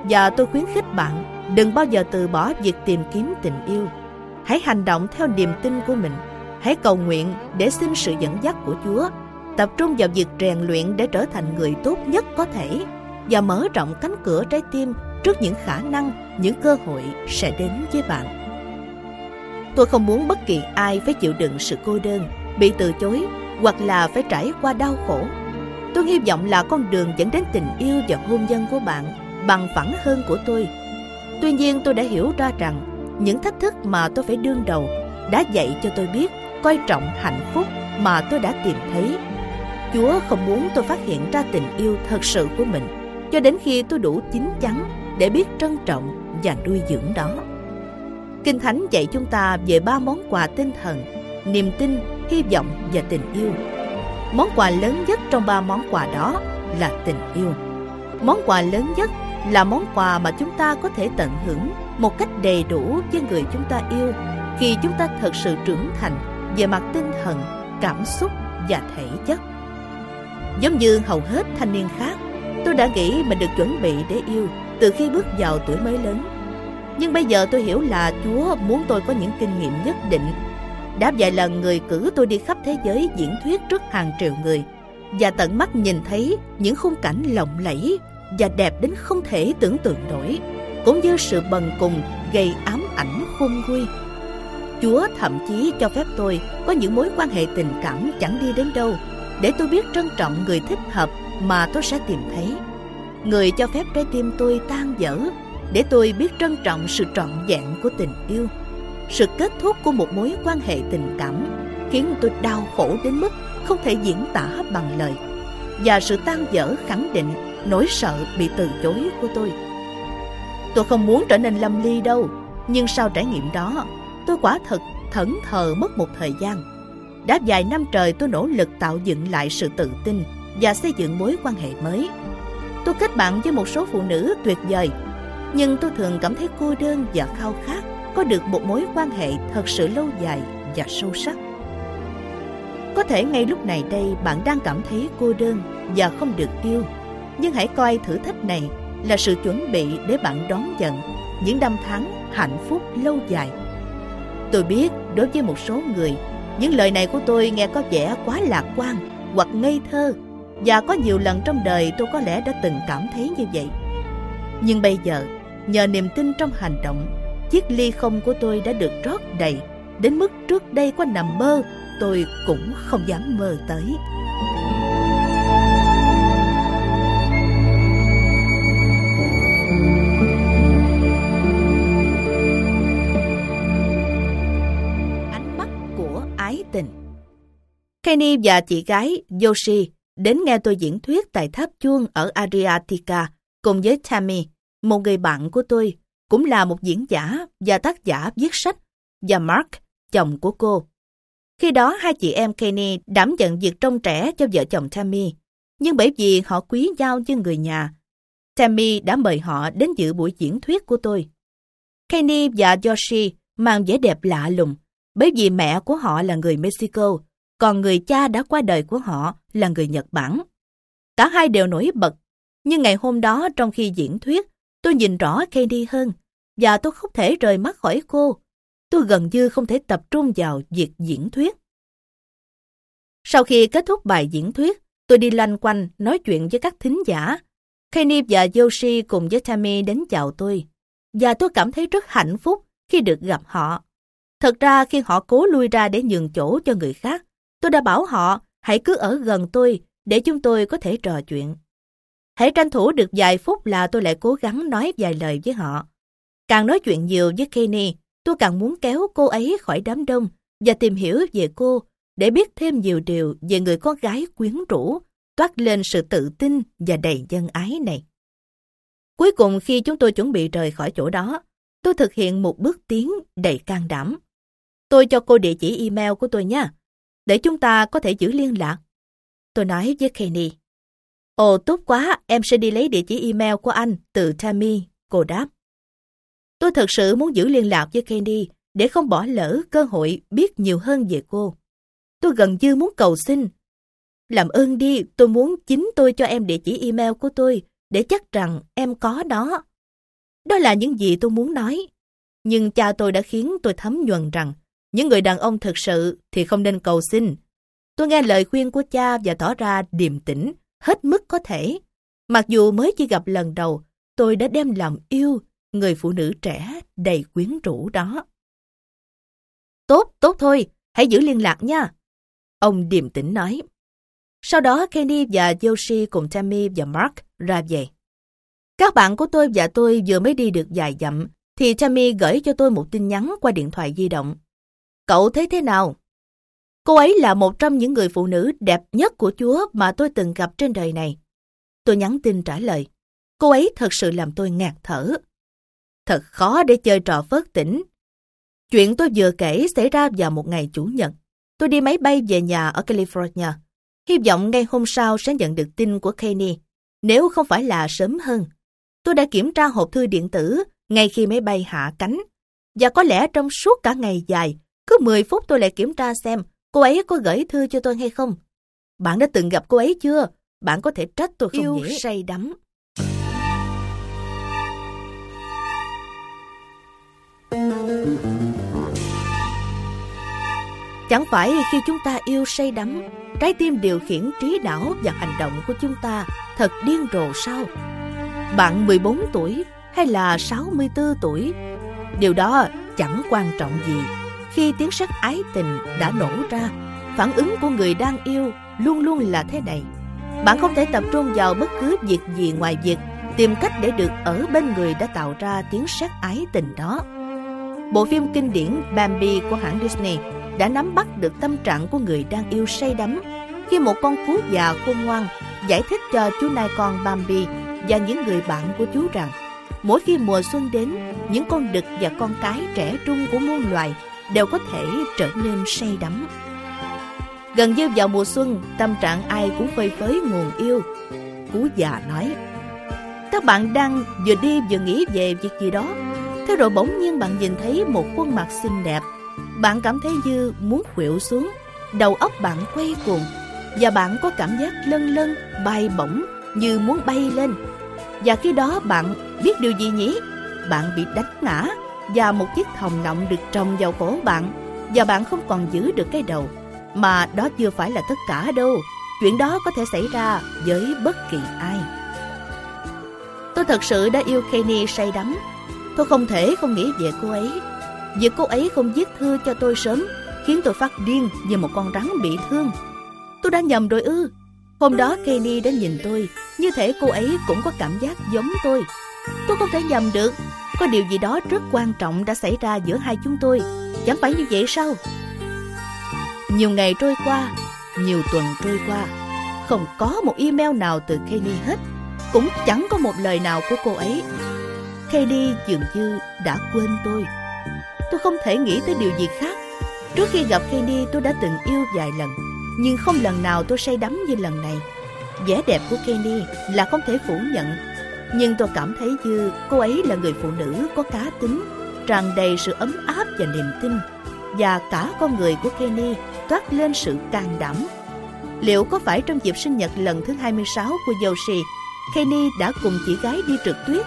Và tôi khuyến khích bạn đừng bao giờ từ bỏ việc tìm kiếm tình yêu. Hãy hành động theo niềm tin của mình. Hãy cầu nguyện để xin sự dẫn dắt của Chúa. Tập trung vào việc rèn luyện để trở thành người tốt nhất có thể và mở rộng cánh cửa trái tim trước những khả năng, những cơ hội sẽ đến với bạn. Tôi không muốn bất kỳ ai phải chịu đựng sự cô đơn, bị từ chối hoặc là phải trải qua đau khổ. Tôi hy vọng là con đường dẫn đến tình yêu và hôn nhân của bạn bằng phẳng hơn của tôi. Tuy nhiên tôi đã hiểu ra rằng những thách thức mà tôi phải đương đầu đã dạy cho tôi biết coi trọng hạnh phúc mà tôi đã tìm thấy. Chúa không muốn tôi phát hiện ra tình yêu thật sự của mình cho đến khi tôi đủ chín chắn để biết trân trọng và nuôi dưỡng đó. Kinh Thánh dạy chúng ta về ba món quà tinh thần, niềm tin, hy vọng và tình yêu. Món quà lớn nhất trong ba món quà đó là tình yêu. Món quà lớn nhất là món quà mà chúng ta có thể tận hưởng một cách đầy đủ với người chúng ta yêu khi chúng ta thật sự trưởng thành về mặt tinh thần, cảm xúc và thể chất. Giống như hầu hết thanh niên khác, tôi đã nghĩ mình được chuẩn bị để yêu từ khi bước vào tuổi mới lớn. Nhưng bây giờ tôi hiểu là Chúa muốn tôi có những kinh nghiệm nhất định. Đã vài lần người cử tôi đi khắp thế giới diễn thuyết trước hàng triệu người và tận mắt nhìn thấy những khung cảnh lộng lẫy và đẹp đến không thể tưởng tượng nổi, cũng như sự bần cùng gây ám ảnh khôn nguôi. Chúa thậm chí cho phép tôi có những mối quan hệ tình cảm chẳng đi đến đâu, để tôi biết trân trọng người thích hợp mà tôi sẽ tìm thấy. Người cho phép trái tim tôi tan vỡ, để tôi biết trân trọng sự trọn vẹn của tình yêu. Sự kết thúc của một mối quan hệ tình cảm khiến tôi đau khổ đến mức không thể diễn tả bằng lời. Và sự tan vỡ khẳng định nỗi sợ bị từ chối của tôi. Tôi không muốn trở nên lâm ly đâu, nhưng sau trải nghiệm đó, tôi quả thật thẫn thờ mất một thời gian. Đã vài năm trời tôi nỗ lực tạo dựng lại sự tự tin và xây dựng mối quan hệ mới. Tôi kết bạn với một số phụ nữ tuyệt vời, nhưng tôi thường cảm thấy cô đơn và khao khát có được một mối quan hệ thật sự lâu dài và sâu sắc. Có thể ngay lúc này đây bạn đang cảm thấy cô đơn và không được yêu nhưng hãy coi thử thách này là sự chuẩn bị để bạn đón nhận những năm tháng hạnh phúc lâu dài. Tôi biết đối với một số người, những lời này của tôi nghe có vẻ quá lạc quan hoặc ngây thơ và có nhiều lần trong đời tôi có lẽ đã từng cảm thấy như vậy. Nhưng bây giờ, nhờ niềm tin trong hành động, chiếc ly không của tôi đã được rót đầy. Đến mức trước đây có nằm mơ tôi cũng không dám mơ tới. Kenny và chị gái Yoshi đến nghe tôi diễn thuyết tại tháp chuông ở Adriatica cùng với Tammy, một người bạn của tôi, cũng là một diễn giả và tác giả viết sách, và Mark, chồng của cô. Khi đó hai chị em Kenny đảm nhận việc trông trẻ cho vợ chồng Tammy, nhưng bởi vì họ quý nhau như người nhà, Tammy đã mời họ đến dự buổi diễn thuyết của tôi. Kenny và Yoshi mang vẻ đẹp lạ lùng, bởi vì mẹ của họ là người Mexico, còn người cha đã qua đời của họ là người Nhật Bản. Cả hai đều nổi bật, nhưng ngày hôm đó trong khi diễn thuyết, tôi nhìn rõ Candy hơn, và tôi không thể rời mắt khỏi cô. Tôi gần như không thể tập trung vào việc diễn thuyết. Sau khi kết thúc bài diễn thuyết, tôi đi loanh quanh nói chuyện với các thính giả. Kenny và Yoshi cùng với Tammy đến chào tôi. Và tôi cảm thấy rất hạnh phúc khi được gặp họ. Thật ra khi họ cố lui ra để nhường chỗ cho người khác, Tôi đã bảo họ hãy cứ ở gần tôi để chúng tôi có thể trò chuyện. Hãy tranh thủ được vài phút là tôi lại cố gắng nói vài lời với họ. Càng nói chuyện nhiều với Kenny, tôi càng muốn kéo cô ấy khỏi đám đông và tìm hiểu về cô để biết thêm nhiều điều về người con gái quyến rũ, toát lên sự tự tin và đầy dân ái này. Cuối cùng khi chúng tôi chuẩn bị rời khỏi chỗ đó, tôi thực hiện một bước tiến đầy can đảm. Tôi cho cô địa chỉ email của tôi nha, để chúng ta có thể giữ liên lạc. Tôi nói với Kenny. Ồ tốt quá, em sẽ đi lấy địa chỉ email của anh từ Tammy, cô đáp. Tôi thật sự muốn giữ liên lạc với Candy để không bỏ lỡ cơ hội biết nhiều hơn về cô. Tôi gần như muốn cầu xin. Làm ơn đi, tôi muốn chính tôi cho em địa chỉ email của tôi để chắc rằng em có đó. Đó là những gì tôi muốn nói. Nhưng cha tôi đã khiến tôi thấm nhuần rằng những người đàn ông thực sự thì không nên cầu xin. Tôi nghe lời khuyên của cha và tỏ ra điềm tĩnh, hết mức có thể. Mặc dù mới chỉ gặp lần đầu, tôi đã đem lòng yêu người phụ nữ trẻ đầy quyến rũ đó. Tốt, tốt thôi, hãy giữ liên lạc nha. Ông điềm tĩnh nói. Sau đó Kenny và Yoshi cùng Tammy và Mark ra về. Các bạn của tôi và tôi vừa mới đi được vài dặm, thì Tammy gửi cho tôi một tin nhắn qua điện thoại di động. Cậu thấy thế nào? Cô ấy là một trong những người phụ nữ đẹp nhất của Chúa mà tôi từng gặp trên đời này. Tôi nhắn tin trả lời. Cô ấy thật sự làm tôi ngạt thở. Thật khó để chơi trò phớt tỉnh. Chuyện tôi vừa kể xảy ra vào một ngày Chủ nhật. Tôi đi máy bay về nhà ở California. Hy vọng ngay hôm sau sẽ nhận được tin của Kenny, nếu không phải là sớm hơn. Tôi đã kiểm tra hộp thư điện tử ngay khi máy bay hạ cánh. Và có lẽ trong suốt cả ngày dài, cứ 10 phút tôi lại kiểm tra xem cô ấy có gửi thư cho tôi hay không. Bạn đã từng gặp cô ấy chưa? Bạn có thể trách tôi không Yêu nhỉ? say đắm. Chẳng phải khi chúng ta yêu say đắm, trái tim điều khiển trí não và hành động của chúng ta thật điên rồ sao? Bạn 14 tuổi hay là 64 tuổi? Điều đó chẳng quan trọng gì. Khi tiếng sắc ái tình đã nổ ra, phản ứng của người đang yêu luôn luôn là thế này. Bạn không thể tập trung vào bất cứ việc gì ngoài việc tìm cách để được ở bên người đã tạo ra tiếng sét ái tình đó. Bộ phim kinh điển Bambi của hãng Disney đã nắm bắt được tâm trạng của người đang yêu say đắm khi một con cú già khôn ngoan giải thích cho chú nai con Bambi và những người bạn của chú rằng mỗi khi mùa xuân đến, những con đực và con cái trẻ trung của muôn loài đều có thể trở nên say đắm. Gần như vào mùa xuân, tâm trạng ai cũng phơi phới nguồn yêu. Cú già nói, các bạn đang vừa đi vừa nghĩ về việc gì đó. Thế rồi bỗng nhiên bạn nhìn thấy một khuôn mặt xinh đẹp. Bạn cảm thấy như muốn khuỵu xuống, đầu óc bạn quay cuồng và bạn có cảm giác lân lân, bay bổng như muốn bay lên. Và khi đó bạn biết điều gì nhỉ? Bạn bị đánh ngã và một chiếc thòng nọng được trồng vào cổ bạn và bạn không còn giữ được cái đầu. Mà đó chưa phải là tất cả đâu. Chuyện đó có thể xảy ra với bất kỳ ai. Tôi thật sự đã yêu Kenny say đắm. Tôi không thể không nghĩ về cô ấy. Việc cô ấy không viết thư cho tôi sớm khiến tôi phát điên như một con rắn bị thương. Tôi đã nhầm rồi ư. Hôm đó Kenny đã nhìn tôi, như thể cô ấy cũng có cảm giác giống tôi. Tôi không thể nhầm được. Có điều gì đó rất quan trọng đã xảy ra giữa hai chúng tôi. Chẳng phải như vậy sao? Nhiều ngày trôi qua, nhiều tuần trôi qua, không có một email nào từ Kenny hết. Cũng chẳng có một lời nào của cô ấy. Kenny dường như đã quên tôi. Tôi không thể nghĩ tới điều gì khác. Trước khi gặp Kenny tôi đã từng yêu vài lần nhưng không lần nào tôi say đắm như lần này. Vẻ đẹp của Kenny là không thể phủ nhận, nhưng tôi cảm thấy như cô ấy là người phụ nữ có cá tính, tràn đầy sự ấm áp và niềm tin, và cả con người của Kenny toát lên sự can đảm. Liệu có phải trong dịp sinh nhật lần thứ 26 của Yoshi, Kenny đã cùng chị gái đi trượt tuyết?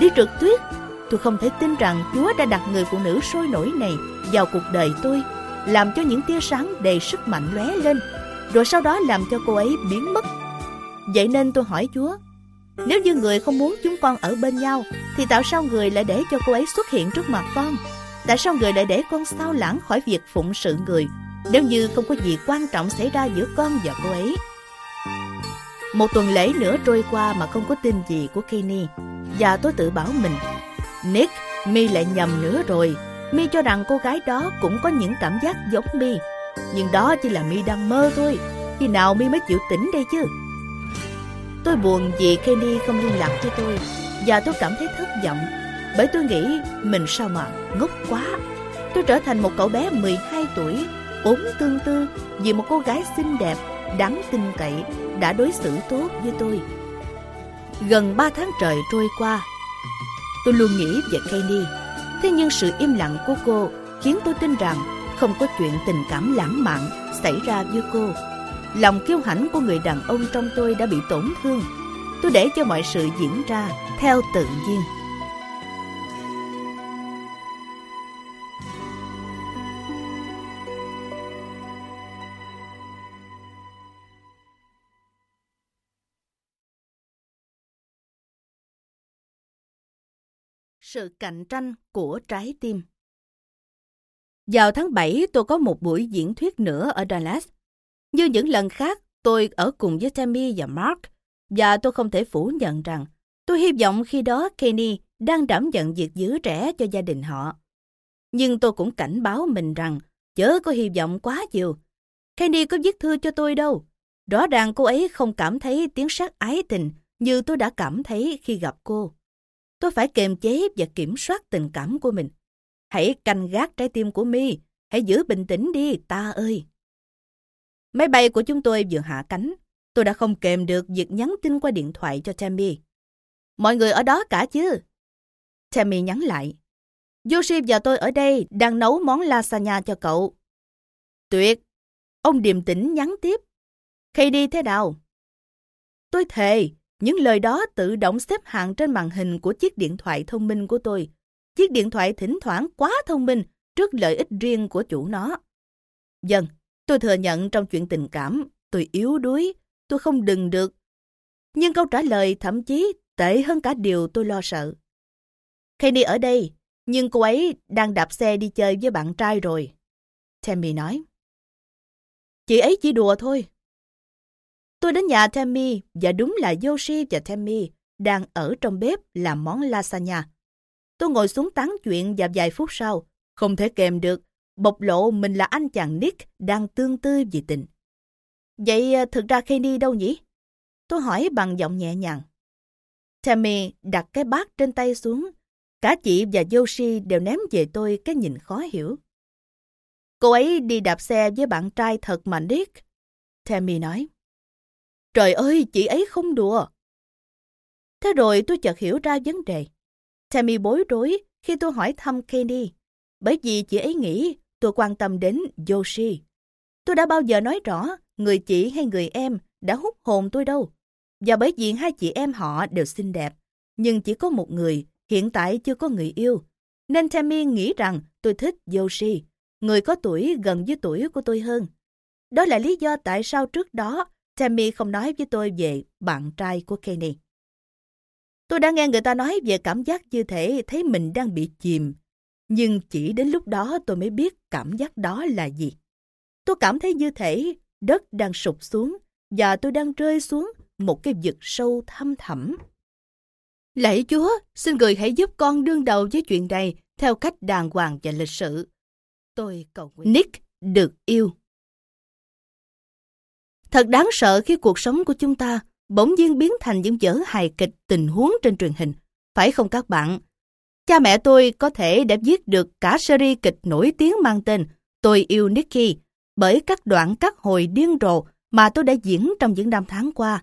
Đi trượt tuyết? Tôi không thể tin rằng Chúa đã đặt người phụ nữ sôi nổi này vào cuộc đời tôi làm cho những tia sáng đầy sức mạnh lóe lên, rồi sau đó làm cho cô ấy biến mất. Vậy nên tôi hỏi Chúa, nếu như người không muốn chúng con ở bên nhau, thì tại sao người lại để cho cô ấy xuất hiện trước mặt con? Tại sao người lại để con sao lãng khỏi việc phụng sự người, nếu như không có gì quan trọng xảy ra giữa con và cô ấy? Một tuần lễ nữa trôi qua mà không có tin gì của Kenny, và tôi tự bảo mình, Nick, mi lại nhầm nữa rồi, mi cho rằng cô gái đó cũng có những cảm giác giống mi. Nhưng đó chỉ là mi đang mơ thôi. Khi nào mi mới chịu tỉnh đây chứ? Tôi buồn vì Kenny không liên lạc với tôi Và tôi cảm thấy thất vọng, bởi tôi nghĩ mình sao mà ngốc quá. Tôi trở thành một cậu bé 12 tuổi, ốm tương tư vì một cô gái xinh đẹp, đáng tin cậy, đã đối xử tốt với tôi. Gần 3 tháng trời trôi qua, tôi luôn nghĩ về Kenny. Thế nhưng sự im lặng của cô khiến tôi tin rằng không có chuyện tình cảm lãng mạn xảy ra với cô. Lòng kiêu hãnh của người đàn ông trong tôi đã bị tổn thương. Tôi để cho mọi sự diễn ra theo tự nhiên. Sự cạnh tranh của trái tim Vào tháng 7, tôi có một buổi diễn thuyết nữa ở Dallas. Như những lần khác, tôi ở cùng với Tammy và Mark, và tôi không thể phủ nhận rằng tôi hy vọng khi đó Kenny đang đảm nhận việc giữ trẻ cho gia đình họ. Nhưng tôi cũng cảnh báo mình rằng chớ có hy vọng quá nhiều. Kenny có viết thư cho tôi đâu. Rõ ràng cô ấy không cảm thấy tiếng sát ái tình như tôi đã cảm thấy khi gặp cô. Tôi phải kiềm chế và kiểm soát tình cảm của mình. Hãy canh gác trái tim của mi, hãy giữ bình tĩnh đi, ta ơi. Máy bay của chúng tôi vừa hạ cánh, tôi đã không kèm được việc nhắn tin qua điện thoại cho Tammy. Mọi người ở đó cả chứ? Tammy nhắn lại. Yoshi và tôi ở đây đang nấu món lasagna cho cậu. Tuyệt! Ông điềm tĩnh nhắn tiếp. đi thế nào? Tôi thề, những lời đó tự động xếp hạng trên màn hình của chiếc điện thoại thông minh của tôi. Chiếc điện thoại thỉnh thoảng quá thông minh trước lợi ích riêng của chủ nó. Dần tôi thừa nhận trong chuyện tình cảm, tôi yếu đuối, tôi không đừng được. Nhưng câu trả lời thậm chí tệ hơn cả điều tôi lo sợ. Kenny ở đây, nhưng cô ấy đang đạp xe đi chơi với bạn trai rồi. Tammy nói. Chị ấy chỉ đùa thôi. Tôi đến nhà Tammy và đúng là Yoshi và Tammy đang ở trong bếp làm món lasagna. Tôi ngồi xuống tán chuyện và vài phút sau, không thể kèm được, bộc lộ mình là anh chàng Nick đang tương tư vì tình. Vậy à, thực ra Kenny đâu nhỉ? Tôi hỏi bằng giọng nhẹ nhàng. Tammy đặt cái bát trên tay xuống. Cả chị và Yoshi đều ném về tôi cái nhìn khó hiểu. Cô ấy đi đạp xe với bạn trai thật mà Nick. Tammy nói. Trời ơi, chị ấy không đùa. Thế rồi tôi chợt hiểu ra vấn đề. Tammy bối rối khi tôi hỏi thăm Kenny, bởi vì chị ấy nghĩ tôi quan tâm đến Yoshi. Tôi đã bao giờ nói rõ người chị hay người em đã hút hồn tôi đâu. Và bởi vì hai chị em họ đều xinh đẹp, nhưng chỉ có một người hiện tại chưa có người yêu. Nên Tammy nghĩ rằng tôi thích Yoshi, người có tuổi gần với tuổi của tôi hơn. Đó là lý do tại sao trước đó Tammy không nói với tôi về bạn trai của Kenny. Tôi đã nghe người ta nói về cảm giác như thể thấy mình đang bị chìm. Nhưng chỉ đến lúc đó tôi mới biết cảm giác đó là gì. Tôi cảm thấy như thể đất đang sụp xuống và tôi đang rơi xuống một cái vực sâu thăm thẳm. Lạy Chúa, xin người hãy giúp con đương đầu với chuyện này theo cách đàng hoàng và lịch sự. Tôi cầu nguyện. Nick được yêu. Thật đáng sợ khi cuộc sống của chúng ta bỗng nhiên biến thành những vở hài kịch tình huống trên truyền hình. Phải không các bạn? Cha mẹ tôi có thể đã viết được cả series kịch nổi tiếng mang tên Tôi yêu Nicky bởi các đoạn cắt hồi điên rồ mà tôi đã diễn trong những năm tháng qua.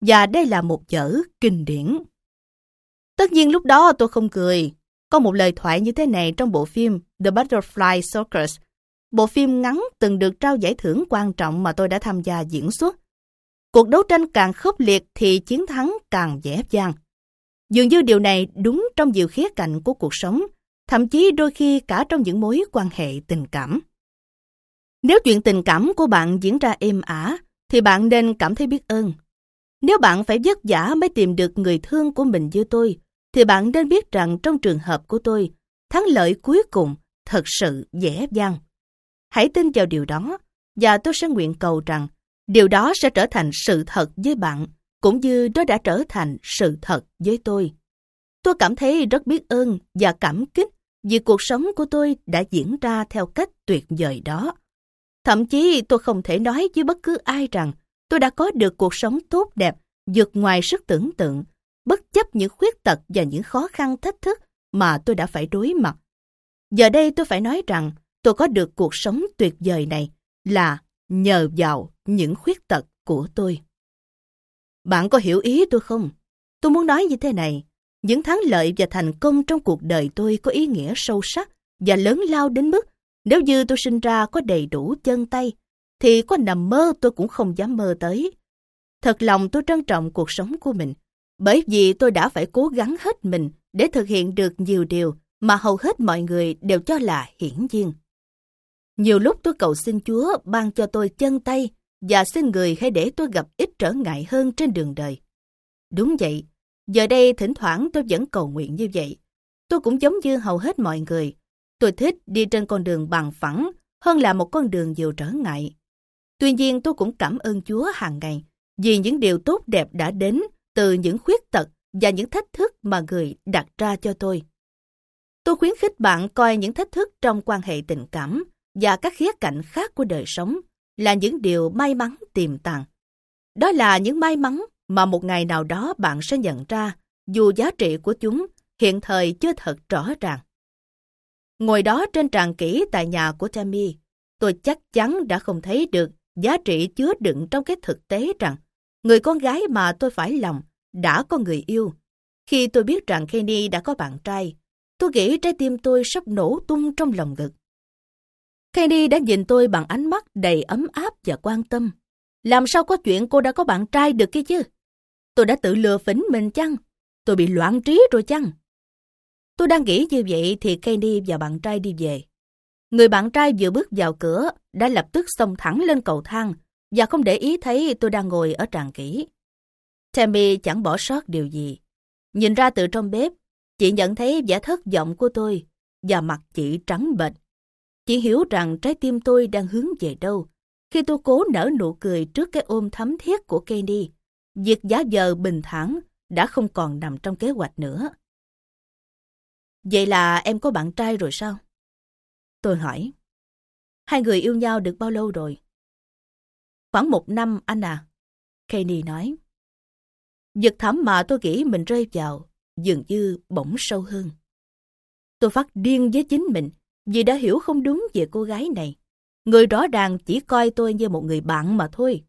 Và đây là một chở kinh điển. Tất nhiên lúc đó tôi không cười. Có một lời thoại như thế này trong bộ phim The Butterfly Circus, bộ phim ngắn từng được trao giải thưởng quan trọng mà tôi đã tham gia diễn xuất. Cuộc đấu tranh càng khốc liệt thì chiến thắng càng dễ dàng. Dường như điều này đúng trong nhiều khía cạnh của cuộc sống, thậm chí đôi khi cả trong những mối quan hệ tình cảm. Nếu chuyện tình cảm của bạn diễn ra êm ả, thì bạn nên cảm thấy biết ơn. Nếu bạn phải vất vả mới tìm được người thương của mình như tôi, thì bạn nên biết rằng trong trường hợp của tôi, thắng lợi cuối cùng thật sự dễ dàng. Hãy tin vào điều đó, và tôi sẽ nguyện cầu rằng điều đó sẽ trở thành sự thật với bạn, cũng như nó đã trở thành sự thật với tôi. Tôi cảm thấy rất biết ơn và cảm kích vì cuộc sống của tôi đã diễn ra theo cách tuyệt vời đó. Thậm chí tôi không thể nói với bất cứ ai rằng tôi đã có được cuộc sống tốt đẹp, vượt ngoài sức tưởng tượng, bất chấp những khuyết tật và những khó khăn thách thức mà tôi đã phải đối mặt. Giờ đây tôi phải nói rằng tôi có được cuộc sống tuyệt vời này là nhờ vào những khuyết tật của tôi. Bạn có hiểu ý tôi không? Tôi muốn nói như thế này. Những thắng lợi và thành công trong cuộc đời tôi có ý nghĩa sâu sắc và lớn lao đến mức nếu như tôi sinh ra có đầy đủ chân tay, thì có nằm mơ tôi cũng không dám mơ tới. Thật lòng tôi trân trọng cuộc sống của mình, bởi vì tôi đã phải cố gắng hết mình để thực hiện được nhiều điều mà hầu hết mọi người đều cho là hiển nhiên. Nhiều lúc tôi cầu xin Chúa ban cho tôi chân tay và xin người hãy để tôi gặp ít trở ngại hơn trên đường đời. Đúng vậy, giờ đây thỉnh thoảng tôi vẫn cầu nguyện như vậy. Tôi cũng giống như hầu hết mọi người. Tôi thích đi trên con đường bằng phẳng hơn là một con đường nhiều trở ngại. Tuy nhiên tôi cũng cảm ơn Chúa hàng ngày vì những điều tốt đẹp đã đến từ những khuyết tật và những thách thức mà người đặt ra cho tôi. Tôi khuyến khích bạn coi những thách thức trong quan hệ tình cảm và các khía cạnh khác của đời sống là những điều may mắn tiềm tàng. Đó là những may mắn mà một ngày nào đó bạn sẽ nhận ra dù giá trị của chúng hiện thời chưa thật rõ ràng. Ngồi đó trên tràng kỹ tại nhà của Tammy, tôi chắc chắn đã không thấy được giá trị chứa đựng trong cái thực tế rằng người con gái mà tôi phải lòng đã có người yêu. Khi tôi biết rằng Kenny đã có bạn trai, tôi nghĩ trái tim tôi sắp nổ tung trong lòng ngực. Kenny đã nhìn tôi bằng ánh mắt đầy ấm áp và quan tâm. Làm sao có chuyện cô đã có bạn trai được kia chứ? Tôi đã tự lừa phỉnh mình chăng? Tôi bị loạn trí rồi chăng? Tôi đang nghĩ như vậy thì Kenny và bạn trai đi về. Người bạn trai vừa bước vào cửa đã lập tức xông thẳng lên cầu thang và không để ý thấy tôi đang ngồi ở tràng kỹ. Tammy chẳng bỏ sót điều gì. Nhìn ra từ trong bếp, chị nhận thấy vẻ thất vọng của tôi và mặt chị trắng bệch. Chị hiểu rằng trái tim tôi đang hướng về đâu khi tôi cố nở nụ cười trước cái ôm thấm thiết của Kenny. Việc giá giờ bình thản đã không còn nằm trong kế hoạch nữa. Vậy là em có bạn trai rồi sao? Tôi hỏi. Hai người yêu nhau được bao lâu rồi? Khoảng một năm anh à. Kenny nói. Giật thắm mà tôi nghĩ mình rơi vào, dường như bỗng sâu hơn. Tôi phát điên với chính mình vì đã hiểu không đúng về cô gái này. Người rõ ràng chỉ coi tôi như một người bạn mà thôi.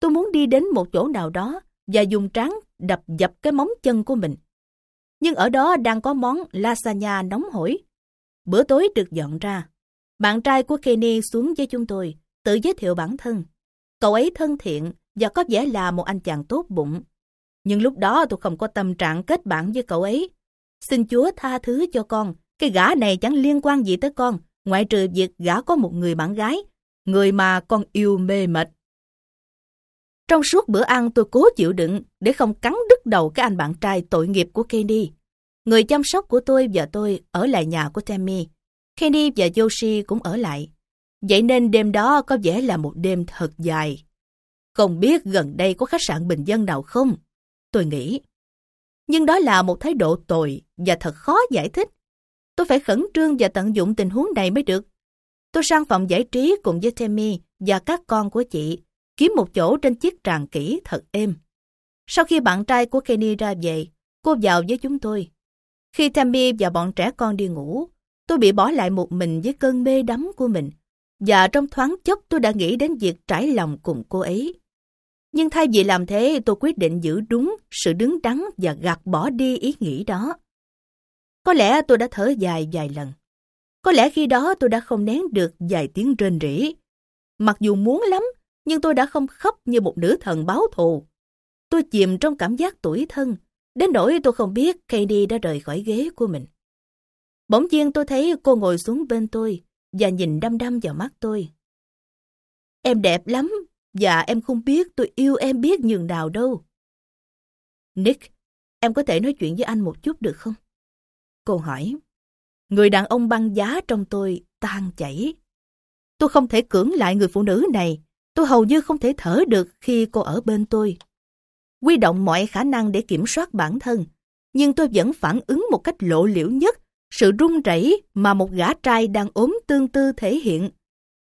Tôi muốn đi đến một chỗ nào đó và dùng tráng đập dập cái móng chân của mình. Nhưng ở đó đang có món lasagna nóng hổi. Bữa tối được dọn ra. Bạn trai của Kenny xuống với chúng tôi, tự giới thiệu bản thân. Cậu ấy thân thiện và có vẻ là một anh chàng tốt bụng. Nhưng lúc đó tôi không có tâm trạng kết bạn với cậu ấy. Xin Chúa tha thứ cho con, cái gã này chẳng liên quan gì tới con, ngoại trừ việc gã có một người bạn gái, người mà con yêu mê mệt. Trong suốt bữa ăn tôi cố chịu đựng để không cắn đứt đầu cái anh bạn trai tội nghiệp của Kenny. Người chăm sóc của tôi và tôi ở lại nhà của Tammy. Kenny và Yoshi cũng ở lại. Vậy nên đêm đó có vẻ là một đêm thật dài. Không biết gần đây có khách sạn bình dân nào không? Tôi nghĩ. Nhưng đó là một thái độ tồi và thật khó giải thích. Tôi phải khẩn trương và tận dụng tình huống này mới được. Tôi sang phòng giải trí cùng với Tammy và các con của chị, kiếm một chỗ trên chiếc tràng kỹ thật êm. Sau khi bạn trai của Kenny ra về, cô vào với chúng tôi. Khi Tammy và bọn trẻ con đi ngủ, tôi bị bỏ lại một mình với cơn mê đắm của mình. Và trong thoáng chốc tôi đã nghĩ đến việc trải lòng cùng cô ấy. Nhưng thay vì làm thế, tôi quyết định giữ đúng sự đứng đắn và gạt bỏ đi ý nghĩ đó. Có lẽ tôi đã thở dài vài lần. Có lẽ khi đó tôi đã không nén được vài tiếng rên rỉ. Mặc dù muốn lắm, nhưng tôi đã không khóc như một nữ thần báo thù. Tôi chìm trong cảm giác tủi thân, đến nỗi tôi không biết Katie đã rời khỏi ghế của mình. Bỗng nhiên tôi thấy cô ngồi xuống bên tôi và nhìn đăm đăm vào mắt tôi. Em đẹp lắm, và em không biết tôi yêu em biết nhường nào đâu. Nick, em có thể nói chuyện với anh một chút được không? Cô hỏi. Người đàn ông băng giá trong tôi tan chảy. Tôi không thể cưỡng lại người phụ nữ này. Tôi hầu như không thể thở được khi cô ở bên tôi. Quy động mọi khả năng để kiểm soát bản thân. Nhưng tôi vẫn phản ứng một cách lộ liễu nhất sự run rẩy mà một gã trai đang ốm tương tư thể hiện.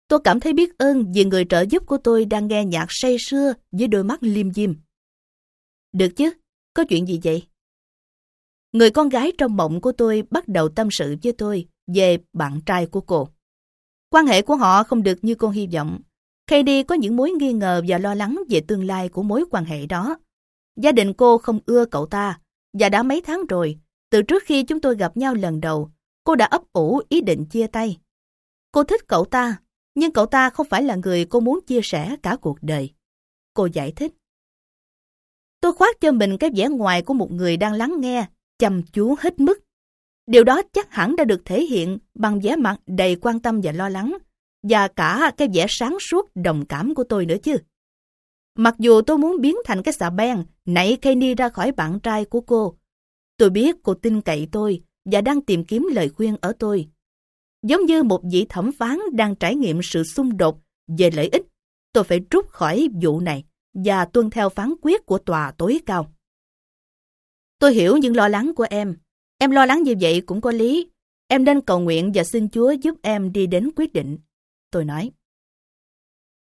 Tôi cảm thấy biết ơn vì người trợ giúp của tôi đang nghe nhạc say sưa với đôi mắt liêm diêm. Được chứ, có chuyện gì vậy? Người con gái trong mộng của tôi bắt đầu tâm sự với tôi về bạn trai của cô. Quan hệ của họ không được như cô hy vọng. Katie có những mối nghi ngờ và lo lắng về tương lai của mối quan hệ đó. Gia đình cô không ưa cậu ta, và đã mấy tháng rồi, từ trước khi chúng tôi gặp nhau lần đầu, cô đã ấp ủ ý định chia tay. Cô thích cậu ta, nhưng cậu ta không phải là người cô muốn chia sẻ cả cuộc đời. Cô giải thích. Tôi khoác cho mình cái vẻ ngoài của một người đang lắng nghe, chăm chú hết mức. Điều đó chắc hẳn đã được thể hiện bằng vẻ mặt đầy quan tâm và lo lắng, và cả cái vẻ sáng suốt đồng cảm của tôi nữa chứ. Mặc dù tôi muốn biến thành cái xà beng, nảy Kenny ra khỏi bạn trai của cô. Tôi biết cô tin cậy tôi và đang tìm kiếm lời khuyên ở tôi. Giống như một vị thẩm phán đang trải nghiệm sự xung đột về lợi ích, tôi phải rút khỏi vụ này và tuân theo phán quyết của tòa tối cao. Tôi hiểu những lo lắng của em. Em lo lắng như vậy cũng có lý. Em nên cầu nguyện và xin Chúa giúp em đi đến quyết định. Tôi nói.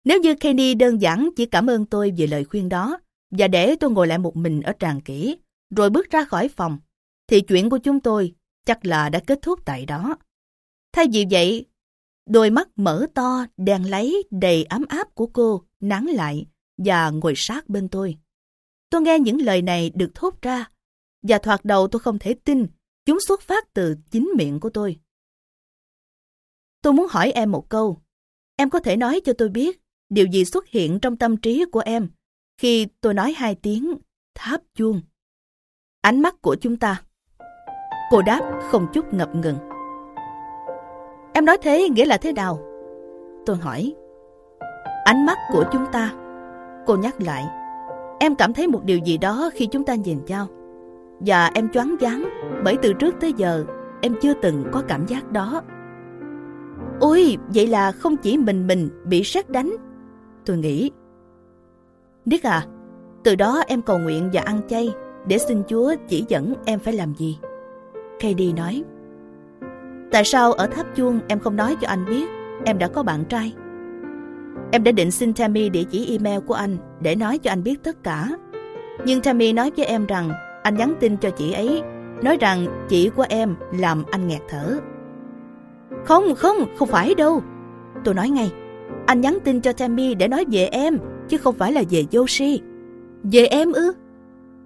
Nếu như Kenny đơn giản chỉ cảm ơn tôi về lời khuyên đó và để tôi ngồi lại một mình ở tràng kỹ, rồi bước ra khỏi phòng, thì chuyện của chúng tôi chắc là đã kết thúc tại đó. Thay vì vậy, đôi mắt mở to, đèn lấy đầy ấm áp của cô nắng lại và ngồi sát bên tôi. Tôi nghe những lời này được thốt ra và thoạt đầu tôi không thể tin chúng xuất phát từ chính miệng của tôi. Tôi muốn hỏi em một câu. Em có thể nói cho tôi biết điều gì xuất hiện trong tâm trí của em khi tôi nói hai tiếng tháp chuông. Ánh mắt của chúng ta. Cô đáp không chút ngập ngừng. Em nói thế nghĩa là thế nào? Tôi hỏi. Ánh mắt của chúng ta. Cô nhắc lại. Em cảm thấy một điều gì đó khi chúng ta nhìn nhau. Và em choáng váng bởi từ trước tới giờ em chưa từng có cảm giác đó. Ôi, vậy là không chỉ mình mình bị sét đánh tôi nghĩ. Nick à, từ đó em cầu nguyện và ăn chay để xin Chúa chỉ dẫn em phải làm gì. Katie nói, Tại sao ở tháp chuông em không nói cho anh biết em đã có bạn trai? Em đã định xin Tammy địa chỉ email của anh để nói cho anh biết tất cả. Nhưng Tammy nói với em rằng anh nhắn tin cho chị ấy, nói rằng chị của em làm anh nghẹt thở. Không, không, không phải đâu. Tôi nói ngay, anh nhắn tin cho Tammy để nói về em, chứ không phải là về Yoshi. Về em ư?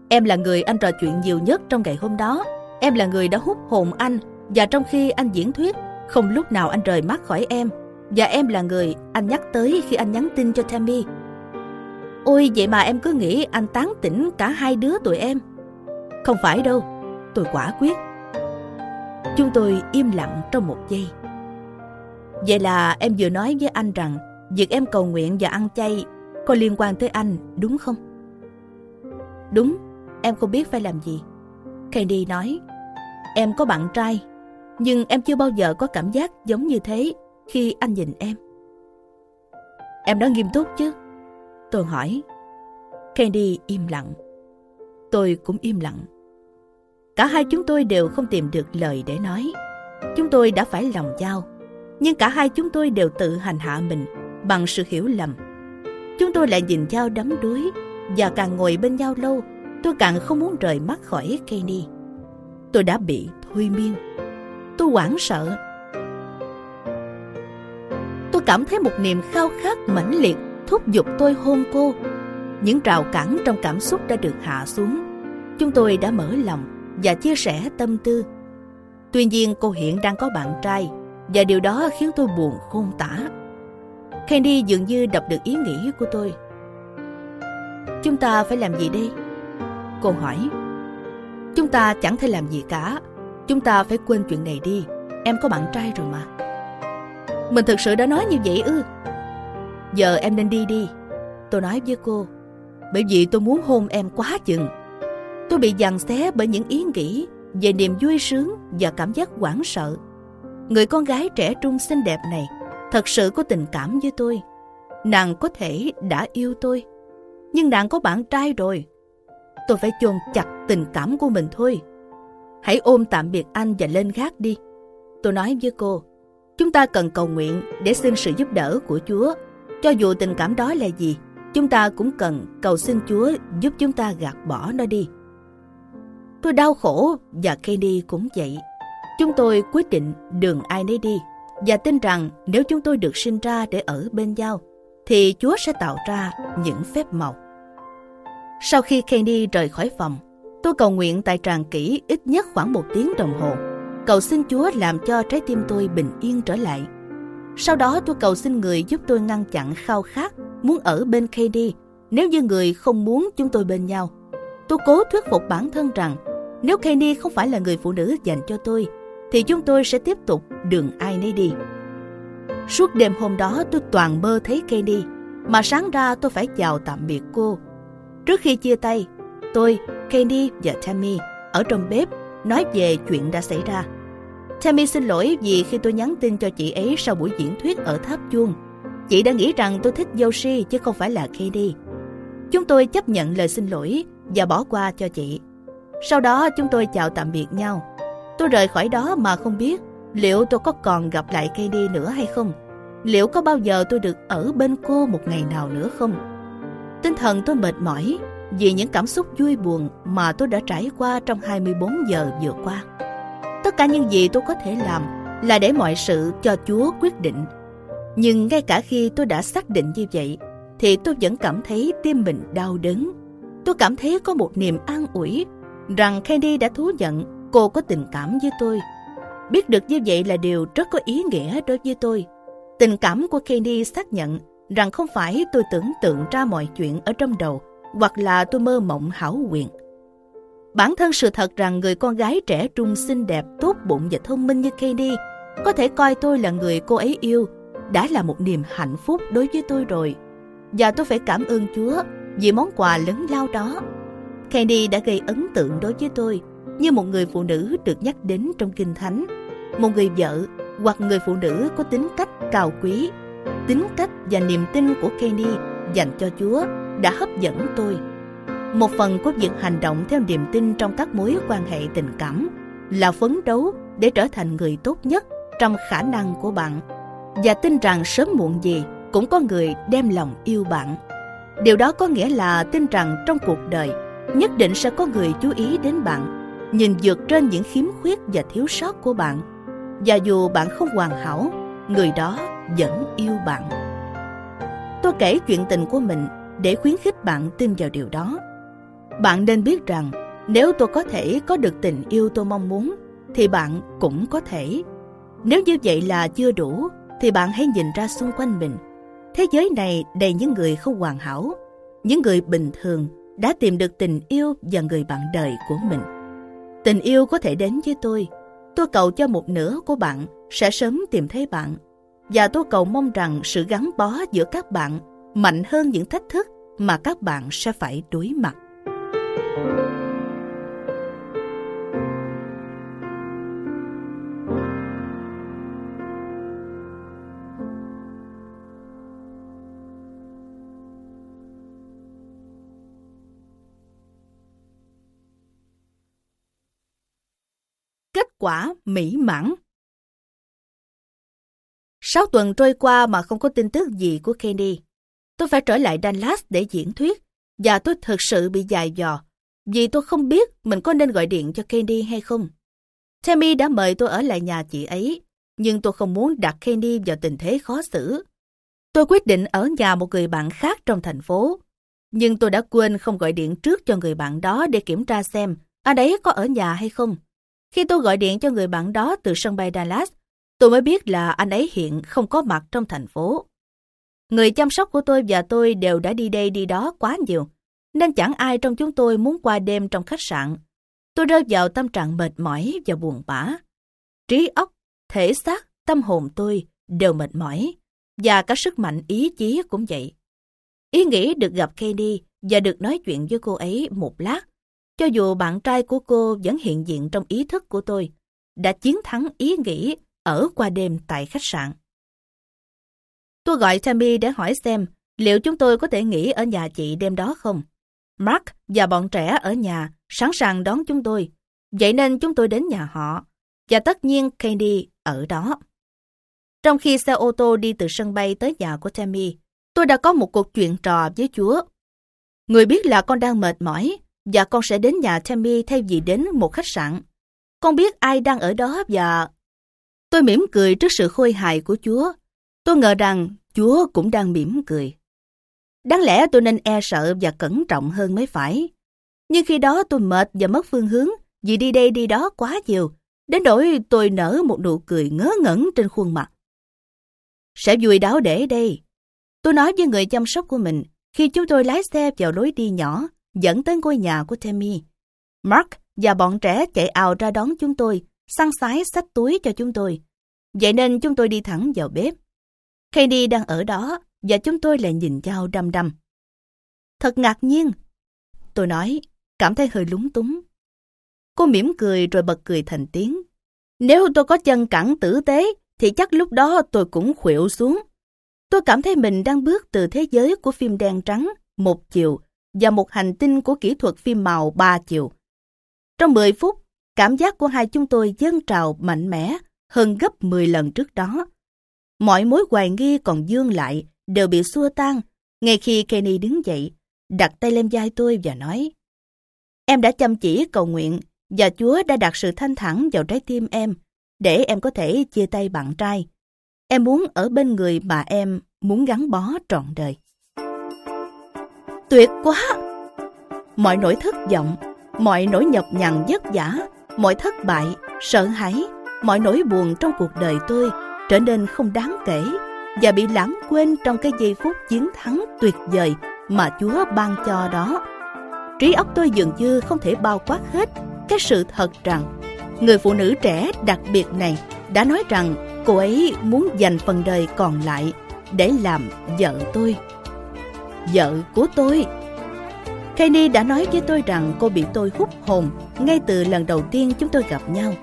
Em là người anh trò chuyện nhiều nhất trong ngày hôm đó. Em là người đã hút hồn anh, và trong khi anh diễn thuyết, không lúc nào anh rời mắt khỏi em. Và em là người anh nhắc tới khi anh nhắn tin cho Tammy. Ôi vậy mà em cứ nghĩ anh tán tỉnh cả hai đứa tụi em. Không phải đâu, tôi quả quyết. Chúng tôi im lặng trong một giây. Vậy là em vừa nói với anh rằng việc em cầu nguyện và ăn chay có liên quan tới anh, đúng không? Đúng, em không biết phải làm gì. Candy nói, em có bạn trai, nhưng em chưa bao giờ có cảm giác giống như thế khi anh nhìn em. Em đã nghiêm túc chứ? Tôi hỏi. Candy im lặng. Tôi cũng im lặng. Cả hai chúng tôi đều không tìm được lời để nói. Chúng tôi đã phải lòng giao nhưng cả hai chúng tôi đều tự hành hạ mình bằng sự hiểu lầm. Chúng tôi lại nhìn nhau đắm đuối và càng ngồi bên nhau lâu, tôi càng không muốn rời mắt khỏi Kenny. Tôi đã bị thôi miên. Tôi hoảng sợ. Tôi cảm thấy một niềm khao khát mãnh liệt thúc giục tôi hôn cô. Những rào cản trong cảm xúc đã được hạ xuống. Chúng tôi đã mở lòng và chia sẻ tâm tư. Tuy nhiên, cô hiện đang có bạn trai, và điều đó khiến tôi buồn khôn tả. Candy dường như đọc được ý nghĩ của tôi. Chúng ta phải làm gì đây? Cô hỏi. Chúng ta chẳng thể làm gì cả. Chúng ta phải quên chuyện này đi. Em có bạn trai rồi mà. Mình thực sự đã nói như vậy ư? Giờ em nên đi đi. Tôi nói với cô. Bởi vì tôi muốn hôn em quá chừng. Tôi bị dằn xé bởi những ý nghĩ về niềm vui sướng và cảm giác hoảng sợ Người con gái trẻ trung xinh đẹp này thật sự có tình cảm với tôi. Nàng có thể đã yêu tôi, nhưng nàng có bạn trai rồi. Tôi phải chôn chặt tình cảm của mình thôi. Hãy ôm tạm biệt anh và lên gác đi. Tôi nói với cô, chúng ta cần cầu nguyện để xin sự giúp đỡ của Chúa. Cho dù tình cảm đó là gì, chúng ta cũng cần cầu xin Chúa giúp chúng ta gạt bỏ nó đi. Tôi đau khổ và Kenny cũng vậy. Chúng tôi quyết định đường ai nấy đi và tin rằng nếu chúng tôi được sinh ra để ở bên nhau thì Chúa sẽ tạo ra những phép màu. Sau khi Kenny rời khỏi phòng, tôi cầu nguyện tại tràng kỹ ít nhất khoảng một tiếng đồng hồ. Cầu xin Chúa làm cho trái tim tôi bình yên trở lại. Sau đó tôi cầu xin người giúp tôi ngăn chặn khao khát muốn ở bên Kenny nếu như người không muốn chúng tôi bên nhau. Tôi cố thuyết phục bản thân rằng nếu Kenny không phải là người phụ nữ dành cho tôi, thì chúng tôi sẽ tiếp tục đường ai nấy đi. Suốt đêm hôm đó tôi toàn mơ thấy Kenny, mà sáng ra tôi phải chào tạm biệt cô. Trước khi chia tay, tôi, Kenny và Tammy ở trong bếp nói về chuyện đã xảy ra. Tammy xin lỗi vì khi tôi nhắn tin cho chị ấy sau buổi diễn thuyết ở Tháp Chuông. Chị đã nghĩ rằng tôi thích Yoshi chứ không phải là Kenny. Chúng tôi chấp nhận lời xin lỗi và bỏ qua cho chị. Sau đó chúng tôi chào tạm biệt nhau. Tôi rời khỏi đó mà không biết liệu tôi có còn gặp lại Katie nữa hay không. Liệu có bao giờ tôi được ở bên cô một ngày nào nữa không? Tinh thần tôi mệt mỏi vì những cảm xúc vui buồn mà tôi đã trải qua trong 24 giờ vừa qua. Tất cả những gì tôi có thể làm là để mọi sự cho Chúa quyết định. Nhưng ngay cả khi tôi đã xác định như vậy, thì tôi vẫn cảm thấy tim mình đau đớn. Tôi cảm thấy có một niềm an ủi rằng Candy đã thú nhận cô có tình cảm với tôi. Biết được như vậy là điều rất có ý nghĩa đối với tôi. Tình cảm của Candy xác nhận rằng không phải tôi tưởng tượng ra mọi chuyện ở trong đầu hoặc là tôi mơ mộng hảo quyền. Bản thân sự thật rằng người con gái trẻ trung xinh đẹp, tốt bụng và thông minh như Candy có thể coi tôi là người cô ấy yêu đã là một niềm hạnh phúc đối với tôi rồi. Và tôi phải cảm ơn Chúa vì món quà lớn lao đó. Candy đã gây ấn tượng đối với tôi như một người phụ nữ được nhắc đến trong Kinh Thánh, một người vợ hoặc người phụ nữ có tính cách cao quý. Tính cách và niềm tin của Candy dành cho Chúa đã hấp dẫn tôi. Một phần của việc hành động theo niềm tin trong các mối quan hệ tình cảm là phấn đấu để trở thành người tốt nhất trong khả năng của bạn và tin rằng sớm muộn gì cũng có người đem lòng yêu bạn. Điều đó có nghĩa là tin rằng trong cuộc đời nhất định sẽ có người chú ý đến bạn, nhìn vượt trên những khiếm khuyết và thiếu sót của bạn. Và dù bạn không hoàn hảo, người đó vẫn yêu bạn. Tôi kể chuyện tình của mình để khuyến khích bạn tin vào điều đó. Bạn nên biết rằng nếu tôi có thể có được tình yêu tôi mong muốn, thì bạn cũng có thể. Nếu như vậy là chưa đủ, thì bạn hãy nhìn ra xung quanh mình Thế giới này đầy những người không hoàn hảo, những người bình thường đã tìm được tình yêu và người bạn đời của mình. Tình yêu có thể đến với tôi. Tôi cầu cho một nửa của bạn sẽ sớm tìm thấy bạn. Và tôi cầu mong rằng sự gắn bó giữa các bạn mạnh hơn những thách thức mà các bạn sẽ phải đối mặt. Quả mỹ mãn. Sáu tuần trôi qua mà không có tin tức gì của Kenny. Tôi phải trở lại Dallas để diễn thuyết, và tôi thực sự bị dài dò, vì tôi không biết mình có nên gọi điện cho Kenny hay không. Tammy đã mời tôi ở lại nhà chị ấy, nhưng tôi không muốn đặt Kenny vào tình thế khó xử. Tôi quyết định ở nhà một người bạn khác trong thành phố, nhưng tôi đã quên không gọi điện trước cho người bạn đó để kiểm tra xem anh ấy có ở nhà hay không. Khi tôi gọi điện cho người bạn đó từ sân bay Dallas, tôi mới biết là anh ấy hiện không có mặt trong thành phố. Người chăm sóc của tôi và tôi đều đã đi đây đi đó quá nhiều, nên chẳng ai trong chúng tôi muốn qua đêm trong khách sạn. Tôi rơi vào tâm trạng mệt mỏi và buồn bã. Trí óc, thể xác, tâm hồn tôi đều mệt mỏi, và cả sức mạnh ý chí cũng vậy. Ý nghĩ được gặp Katie và được nói chuyện với cô ấy một lát cho dù bạn trai của cô vẫn hiện diện trong ý thức của tôi, đã chiến thắng ý nghĩ ở qua đêm tại khách sạn. Tôi gọi Tammy để hỏi xem liệu chúng tôi có thể nghỉ ở nhà chị đêm đó không. Mark và bọn trẻ ở nhà sẵn sàng đón chúng tôi, vậy nên chúng tôi đến nhà họ, và tất nhiên Candy ở đó. Trong khi xe ô tô đi từ sân bay tới nhà của Tammy, tôi đã có một cuộc chuyện trò với Chúa. Người biết là con đang mệt mỏi, và con sẽ đến nhà Tammy thay vì đến một khách sạn. Con biết ai đang ở đó và... Tôi mỉm cười trước sự khôi hài của Chúa. Tôi ngờ rằng Chúa cũng đang mỉm cười. Đáng lẽ tôi nên e sợ và cẩn trọng hơn mới phải. Nhưng khi đó tôi mệt và mất phương hướng vì đi đây đi đó quá nhiều, đến nỗi tôi nở một nụ cười ngớ ngẩn trên khuôn mặt. Sẽ vui đáo để đây. Tôi nói với người chăm sóc của mình khi chúng tôi lái xe vào lối đi nhỏ dẫn tới ngôi nhà của Tammy. Mark và bọn trẻ chạy ào ra đón chúng tôi, săn sái xách túi cho chúng tôi. Vậy nên chúng tôi đi thẳng vào bếp. Katie đang ở đó và chúng tôi lại nhìn nhau đăm đăm. Thật ngạc nhiên. Tôi nói, cảm thấy hơi lúng túng. Cô mỉm cười rồi bật cười thành tiếng. Nếu tôi có chân cẳng tử tế, thì chắc lúc đó tôi cũng khuỵu xuống. Tôi cảm thấy mình đang bước từ thế giới của phim đen trắng, một chiều, và một hành tinh của kỹ thuật phim màu ba chiều. Trong 10 phút, cảm giác của hai chúng tôi dâng trào mạnh mẽ hơn gấp 10 lần trước đó. Mọi mối hoài nghi còn dương lại đều bị xua tan ngay khi Kenny đứng dậy, đặt tay lên vai tôi và nói Em đã chăm chỉ cầu nguyện và Chúa đã đặt sự thanh thản vào trái tim em để em có thể chia tay bạn trai. Em muốn ở bên người mà em muốn gắn bó trọn đời. Tuyệt quá! Mọi nỗi thất vọng, mọi nỗi nhọc nhằn vất vả, mọi thất bại, sợ hãi, mọi nỗi buồn trong cuộc đời tôi trở nên không đáng kể và bị lãng quên trong cái giây phút chiến thắng tuyệt vời mà Chúa ban cho đó. Trí óc tôi dường như không thể bao quát hết cái sự thật rằng người phụ nữ trẻ đặc biệt này đã nói rằng cô ấy muốn dành phần đời còn lại để làm vợ tôi. Vợ của tôi. Kenny đã nói với tôi rằng cô bị tôi hút hồn ngay từ lần đầu tiên chúng tôi gặp nhau.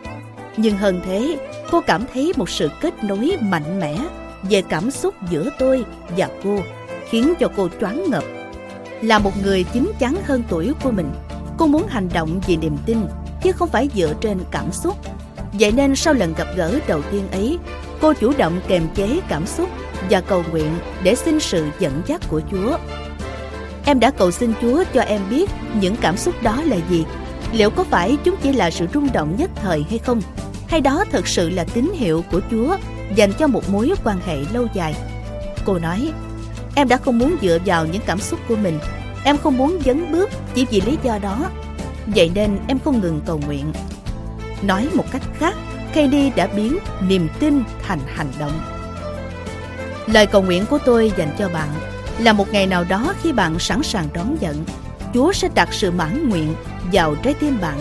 Nhưng hơn thế, cô cảm thấy một sự kết nối mạnh mẽ về cảm xúc giữa tôi và cô, khiến cho cô choáng ngợp. Là một người chín chắn hơn tuổi của mình, cô muốn hành động vì niềm tin, chứ không phải dựa trên cảm xúc. Vậy nên sau lần gặp gỡ đầu tiên ấy, cô chủ động kềm chế cảm xúc và cầu nguyện để xin sự dẫn dắt của Chúa. Em đã cầu xin Chúa cho em biết những cảm xúc đó là gì. Liệu có phải chúng chỉ là sự rung động nhất thời hay không? Hay đó thực sự là tín hiệu của Chúa dành cho một mối quan hệ lâu dài? Cô nói, em đã không muốn dựa vào những cảm xúc của mình. Em không muốn dấn bước chỉ vì lý do đó. Vậy nên em không ngừng cầu nguyện. Nói một cách khác, Katie đã biến niềm tin thành hành động. Lời cầu nguyện của tôi dành cho bạn là một ngày nào đó khi bạn sẵn sàng đón nhận, Chúa sẽ đặt sự mãn nguyện vào trái tim bạn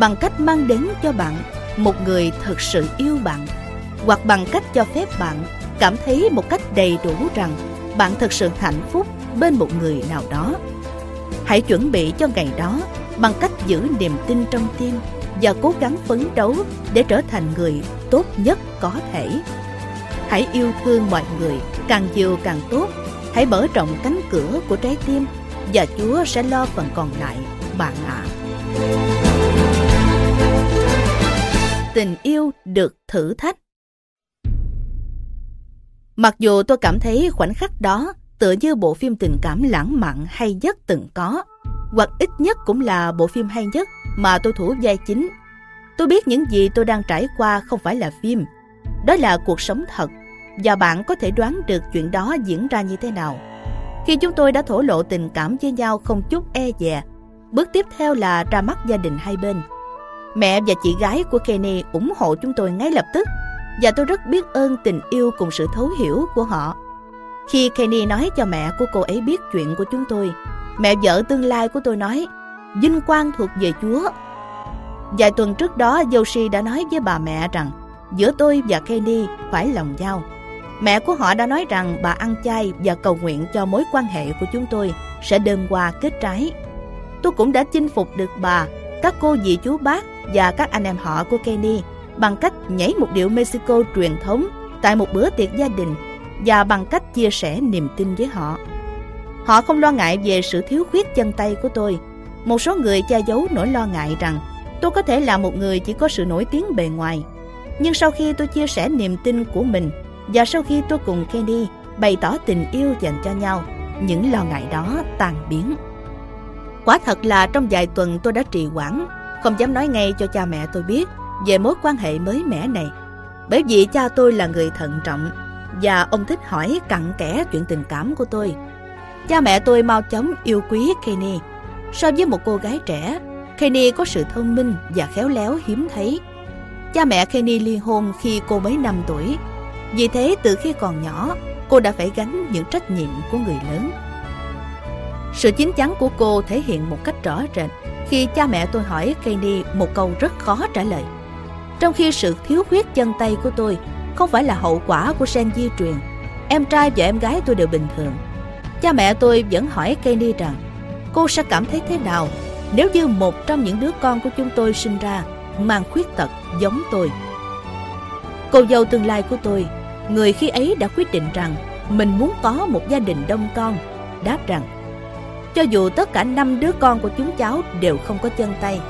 bằng cách mang đến cho bạn một người thực sự yêu bạn hoặc bằng cách cho phép bạn cảm thấy một cách đầy đủ rằng bạn thực sự hạnh phúc bên một người nào đó. Hãy chuẩn bị cho ngày đó bằng cách giữ niềm tin trong tim và cố gắng phấn đấu để trở thành người tốt nhất có thể. Hãy yêu thương mọi người, càng nhiều càng tốt. Hãy mở rộng cánh cửa của trái tim và Chúa sẽ lo phần còn lại, bạn ạ. À. Tình yêu được thử thách Mặc dù tôi cảm thấy khoảnh khắc đó tựa như bộ phim tình cảm lãng mạn hay nhất từng có, hoặc ít nhất cũng là bộ phim hay nhất mà tôi thủ vai chính. Tôi biết những gì tôi đang trải qua không phải là phim, đó là cuộc sống thật và bạn có thể đoán được chuyện đó diễn ra như thế nào. Khi chúng tôi đã thổ lộ tình cảm với nhau không chút e dè, bước tiếp theo là ra mắt gia đình hai bên. Mẹ và chị gái của Kenny ủng hộ chúng tôi ngay lập tức và tôi rất biết ơn tình yêu cùng sự thấu hiểu của họ. Khi Kenny nói cho mẹ của cô ấy biết chuyện của chúng tôi, mẹ vợ tương lai của tôi nói, vinh quang thuộc về Chúa. Vài tuần trước đó, Yoshi đã nói với bà mẹ rằng giữa tôi và Kenny phải lòng nhau. Mẹ của họ đã nói rằng bà ăn chay và cầu nguyện cho mối quan hệ của chúng tôi sẽ đơm qua kết trái. Tôi cũng đã chinh phục được bà, các cô dì chú bác và các anh em họ của Kenny bằng cách nhảy một điệu Mexico truyền thống tại một bữa tiệc gia đình và bằng cách chia sẻ niềm tin với họ. Họ không lo ngại về sự thiếu khuyết chân tay của tôi. Một số người che giấu nỗi lo ngại rằng tôi có thể là một người chỉ có sự nổi tiếng bề ngoài nhưng sau khi tôi chia sẻ niềm tin của mình và sau khi tôi cùng Kenny bày tỏ tình yêu dành cho nhau, những lo ngại đó tan biến. Quả thật là trong vài tuần tôi đã trì hoãn, không dám nói ngay cho cha mẹ tôi biết về mối quan hệ mới mẻ này. Bởi vì cha tôi là người thận trọng và ông thích hỏi cặn kẽ chuyện tình cảm của tôi. Cha mẹ tôi mau chóng yêu quý Kenny. So với một cô gái trẻ, Kenny có sự thông minh và khéo léo hiếm thấy. Cha mẹ Kenny ly hôn khi cô mới 5 tuổi. Vì thế từ khi còn nhỏ, cô đã phải gánh những trách nhiệm của người lớn. Sự chín chắn của cô thể hiện một cách rõ rệt khi cha mẹ tôi hỏi Kenny một câu rất khó trả lời. Trong khi sự thiếu khuyết chân tay của tôi không phải là hậu quả của gen di truyền, em trai và em gái tôi đều bình thường. Cha mẹ tôi vẫn hỏi Kenny rằng cô sẽ cảm thấy thế nào nếu như một trong những đứa con của chúng tôi sinh ra mang khuyết tật giống tôi. Cô dâu tương lai của tôi, người khi ấy đã quyết định rằng mình muốn có một gia đình đông con, đáp rằng cho dù tất cả năm đứa con của chúng cháu đều không có chân tay,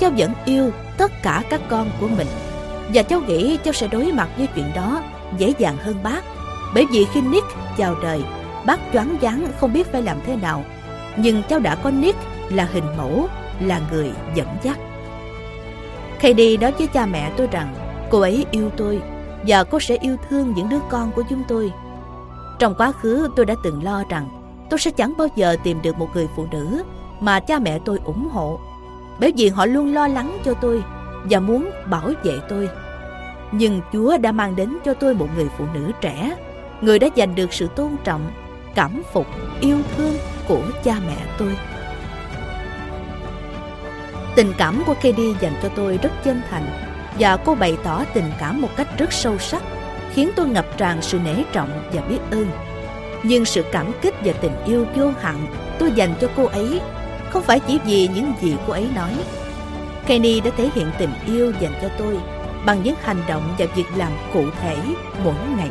cháu vẫn yêu tất cả các con của mình. Và cháu nghĩ cháu sẽ đối mặt với chuyện đó dễ dàng hơn bác. Bởi vì khi Nick chào đời, bác choáng váng không biết phải làm thế nào. Nhưng cháu đã có Nick là hình mẫu, là người dẫn dắt. Katie nói với cha mẹ tôi rằng cô ấy yêu tôi và cô sẽ yêu thương những đứa con của chúng tôi. Trong quá khứ tôi đã từng lo rằng tôi sẽ chẳng bao giờ tìm được một người phụ nữ mà cha mẹ tôi ủng hộ bởi vì họ luôn lo lắng cho tôi và muốn bảo vệ tôi. Nhưng Chúa đã mang đến cho tôi một người phụ nữ trẻ, người đã giành được sự tôn trọng, cảm phục, yêu thương của cha mẹ tôi. Tình cảm của Katie dành cho tôi rất chân thành và cô bày tỏ tình cảm một cách rất sâu sắc, khiến tôi ngập tràn sự nể trọng và biết ơn. Nhưng sự cảm kích và tình yêu vô hạn tôi dành cho cô ấy không phải chỉ vì những gì cô ấy nói. Kenny đã thể hiện tình yêu dành cho tôi bằng những hành động và việc làm cụ thể mỗi ngày.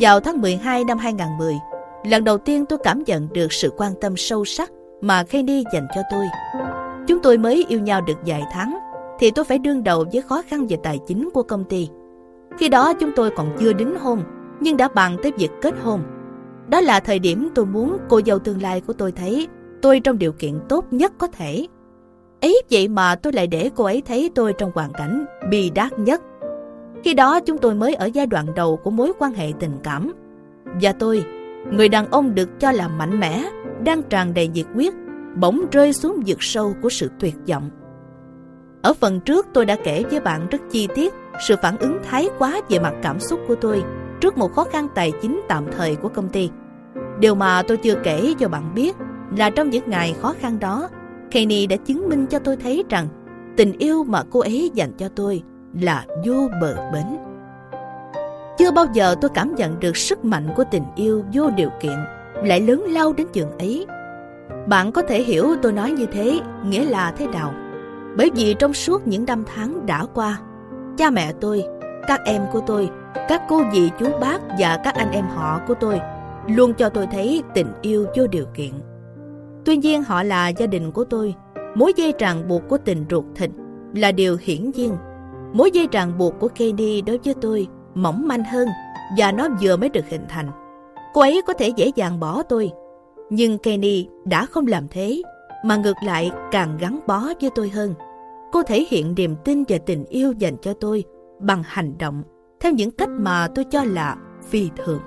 Vào tháng 12 năm 2010, lần đầu tiên tôi cảm nhận được sự quan tâm sâu sắc mà Kenny dành cho tôi. Chúng tôi mới yêu nhau được vài tháng, thì tôi phải đương đầu với khó khăn về tài chính của công ty. Khi đó chúng tôi còn chưa đính hôn, nhưng đã bàn tới việc kết hôn. Đó là thời điểm tôi muốn cô dâu tương lai của tôi thấy tôi trong điều kiện tốt nhất có thể. Ấy vậy mà tôi lại để cô ấy thấy tôi trong hoàn cảnh bi đát nhất khi đó chúng tôi mới ở giai đoạn đầu của mối quan hệ tình cảm. Và tôi, người đàn ông được cho là mạnh mẽ, đang tràn đầy nhiệt huyết, bỗng rơi xuống vực sâu của sự tuyệt vọng. Ở phần trước tôi đã kể với bạn rất chi tiết sự phản ứng thái quá về mặt cảm xúc của tôi trước một khó khăn tài chính tạm thời của công ty. Điều mà tôi chưa kể cho bạn biết là trong những ngày khó khăn đó, Kenny đã chứng minh cho tôi thấy rằng tình yêu mà cô ấy dành cho tôi là vô bờ bến. Chưa bao giờ tôi cảm nhận được sức mạnh của tình yêu vô điều kiện lại lớn lao đến chừng ấy. Bạn có thể hiểu tôi nói như thế nghĩa là thế nào. Bởi vì trong suốt những năm tháng đã qua, cha mẹ tôi, các em của tôi, các cô dì chú bác và các anh em họ của tôi luôn cho tôi thấy tình yêu vô điều kiện. Tuy nhiên họ là gia đình của tôi, mối dây ràng buộc của tình ruột thịt là điều hiển nhiên Mối dây ràng buộc của Kenny đối với tôi mỏng manh hơn và nó vừa mới được hình thành. Cô ấy có thể dễ dàng bỏ tôi, nhưng Kenny đã không làm thế, mà ngược lại càng gắn bó với tôi hơn. Cô thể hiện niềm tin và tình yêu dành cho tôi bằng hành động theo những cách mà tôi cho là phi thường.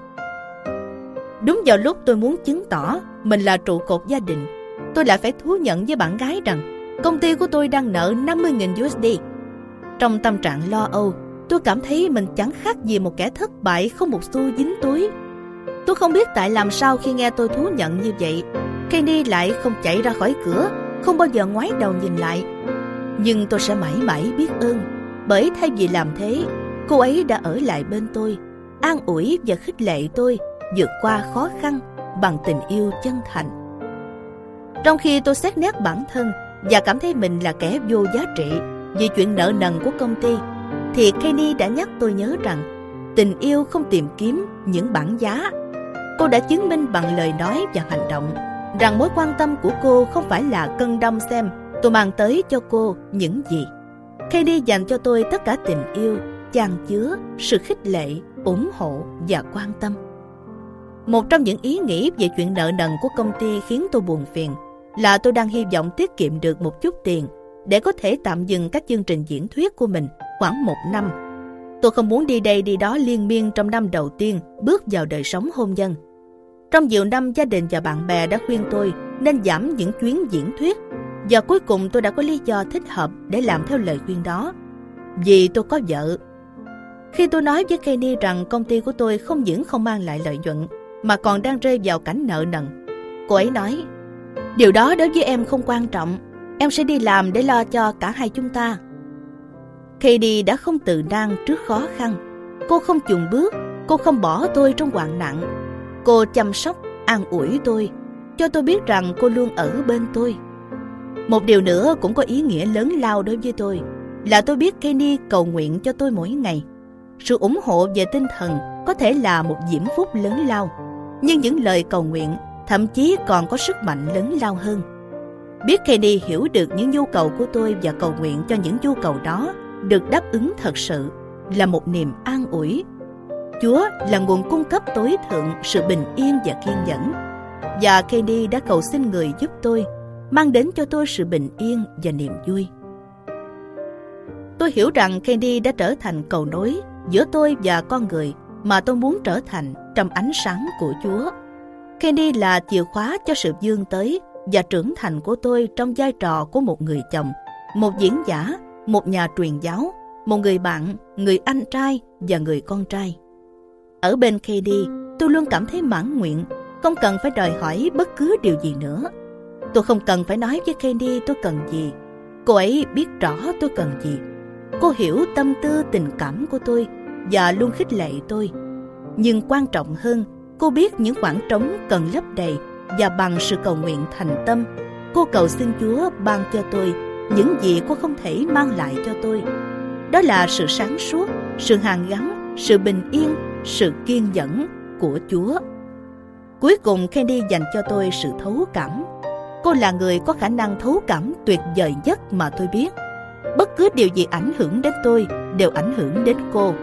Đúng vào lúc tôi muốn chứng tỏ mình là trụ cột gia đình, tôi lại phải thú nhận với bạn gái rằng công ty của tôi đang nợ 50.000 USD trong tâm trạng lo âu, tôi cảm thấy mình chẳng khác gì một kẻ thất bại không một xu dính túi. Tôi không biết tại làm sao khi nghe tôi thú nhận như vậy, Kenny lại không chạy ra khỏi cửa, không bao giờ ngoái đầu nhìn lại. Nhưng tôi sẽ mãi mãi biết ơn, bởi thay vì làm thế, cô ấy đã ở lại bên tôi, an ủi và khích lệ tôi vượt qua khó khăn bằng tình yêu chân thành. Trong khi tôi xét nét bản thân và cảm thấy mình là kẻ vô giá trị, vì chuyện nợ nần của công ty, thì Kenny đã nhắc tôi nhớ rằng Tình yêu không tìm kiếm những bản giá. Cô đã chứng minh bằng lời nói và hành động rằng mối quan tâm của cô không phải là cân đong xem tôi mang tới cho cô những gì. Kenny dành cho tôi tất cả tình yêu, chan chứa, sự khích lệ, ủng hộ và quan tâm. Một trong những ý nghĩ về chuyện nợ nần của công ty khiến tôi buồn phiền là tôi đang hy vọng tiết kiệm được một chút tiền để có thể tạm dừng các chương trình diễn thuyết của mình khoảng một năm. Tôi không muốn đi đây đi đó liên miên trong năm đầu tiên bước vào đời sống hôn nhân. Trong nhiều năm gia đình và bạn bè đã khuyên tôi nên giảm những chuyến diễn thuyết và cuối cùng tôi đã có lý do thích hợp để làm theo lời khuyên đó. Vì tôi có vợ. Khi tôi nói với Kenny rằng công ty của tôi không những không mang lại lợi nhuận mà còn đang rơi vào cảnh nợ nần, cô ấy nói Điều đó đối với em không quan trọng. Em sẽ đi làm để lo cho cả hai chúng ta. Katie đã không tự nang trước khó khăn. Cô không chùn bước, cô không bỏ tôi trong hoạn nạn. Cô chăm sóc, an ủi tôi, cho tôi biết rằng cô luôn ở bên tôi. Một điều nữa cũng có ý nghĩa lớn lao đối với tôi, là tôi biết Kenny cầu nguyện cho tôi mỗi ngày. Sự ủng hộ về tinh thần có thể là một diễm phúc lớn lao, nhưng những lời cầu nguyện thậm chí còn có sức mạnh lớn lao hơn. Biết Kenny hiểu được những nhu cầu của tôi và cầu nguyện cho những nhu cầu đó được đáp ứng thật sự là một niềm an ủi. Chúa là nguồn cung cấp tối thượng sự bình yên và kiên nhẫn. Và Kenny đã cầu xin người giúp tôi, mang đến cho tôi sự bình yên và niềm vui. Tôi hiểu rằng Kenny đã trở thành cầu nối giữa tôi và con người mà tôi muốn trở thành trong ánh sáng của Chúa. Kenny là chìa khóa cho sự dương tới và trưởng thành của tôi trong vai trò của một người chồng, một diễn giả, một nhà truyền giáo, một người bạn, người anh trai và người con trai. Ở bên KD, tôi luôn cảm thấy mãn nguyện, không cần phải đòi hỏi bất cứ điều gì nữa. Tôi không cần phải nói với KD tôi cần gì. Cô ấy biết rõ tôi cần gì. Cô hiểu tâm tư tình cảm của tôi và luôn khích lệ tôi. Nhưng quan trọng hơn Cô biết những khoảng trống cần lấp đầy và bằng sự cầu nguyện thành tâm, cô cầu xin Chúa ban cho tôi những gì cô không thể mang lại cho tôi. Đó là sự sáng suốt, sự hàn gắn, sự bình yên, sự kiên nhẫn của Chúa. Cuối cùng Kenny dành cho tôi sự thấu cảm. Cô là người có khả năng thấu cảm tuyệt vời nhất mà tôi biết. Bất cứ điều gì ảnh hưởng đến tôi đều ảnh hưởng đến cô.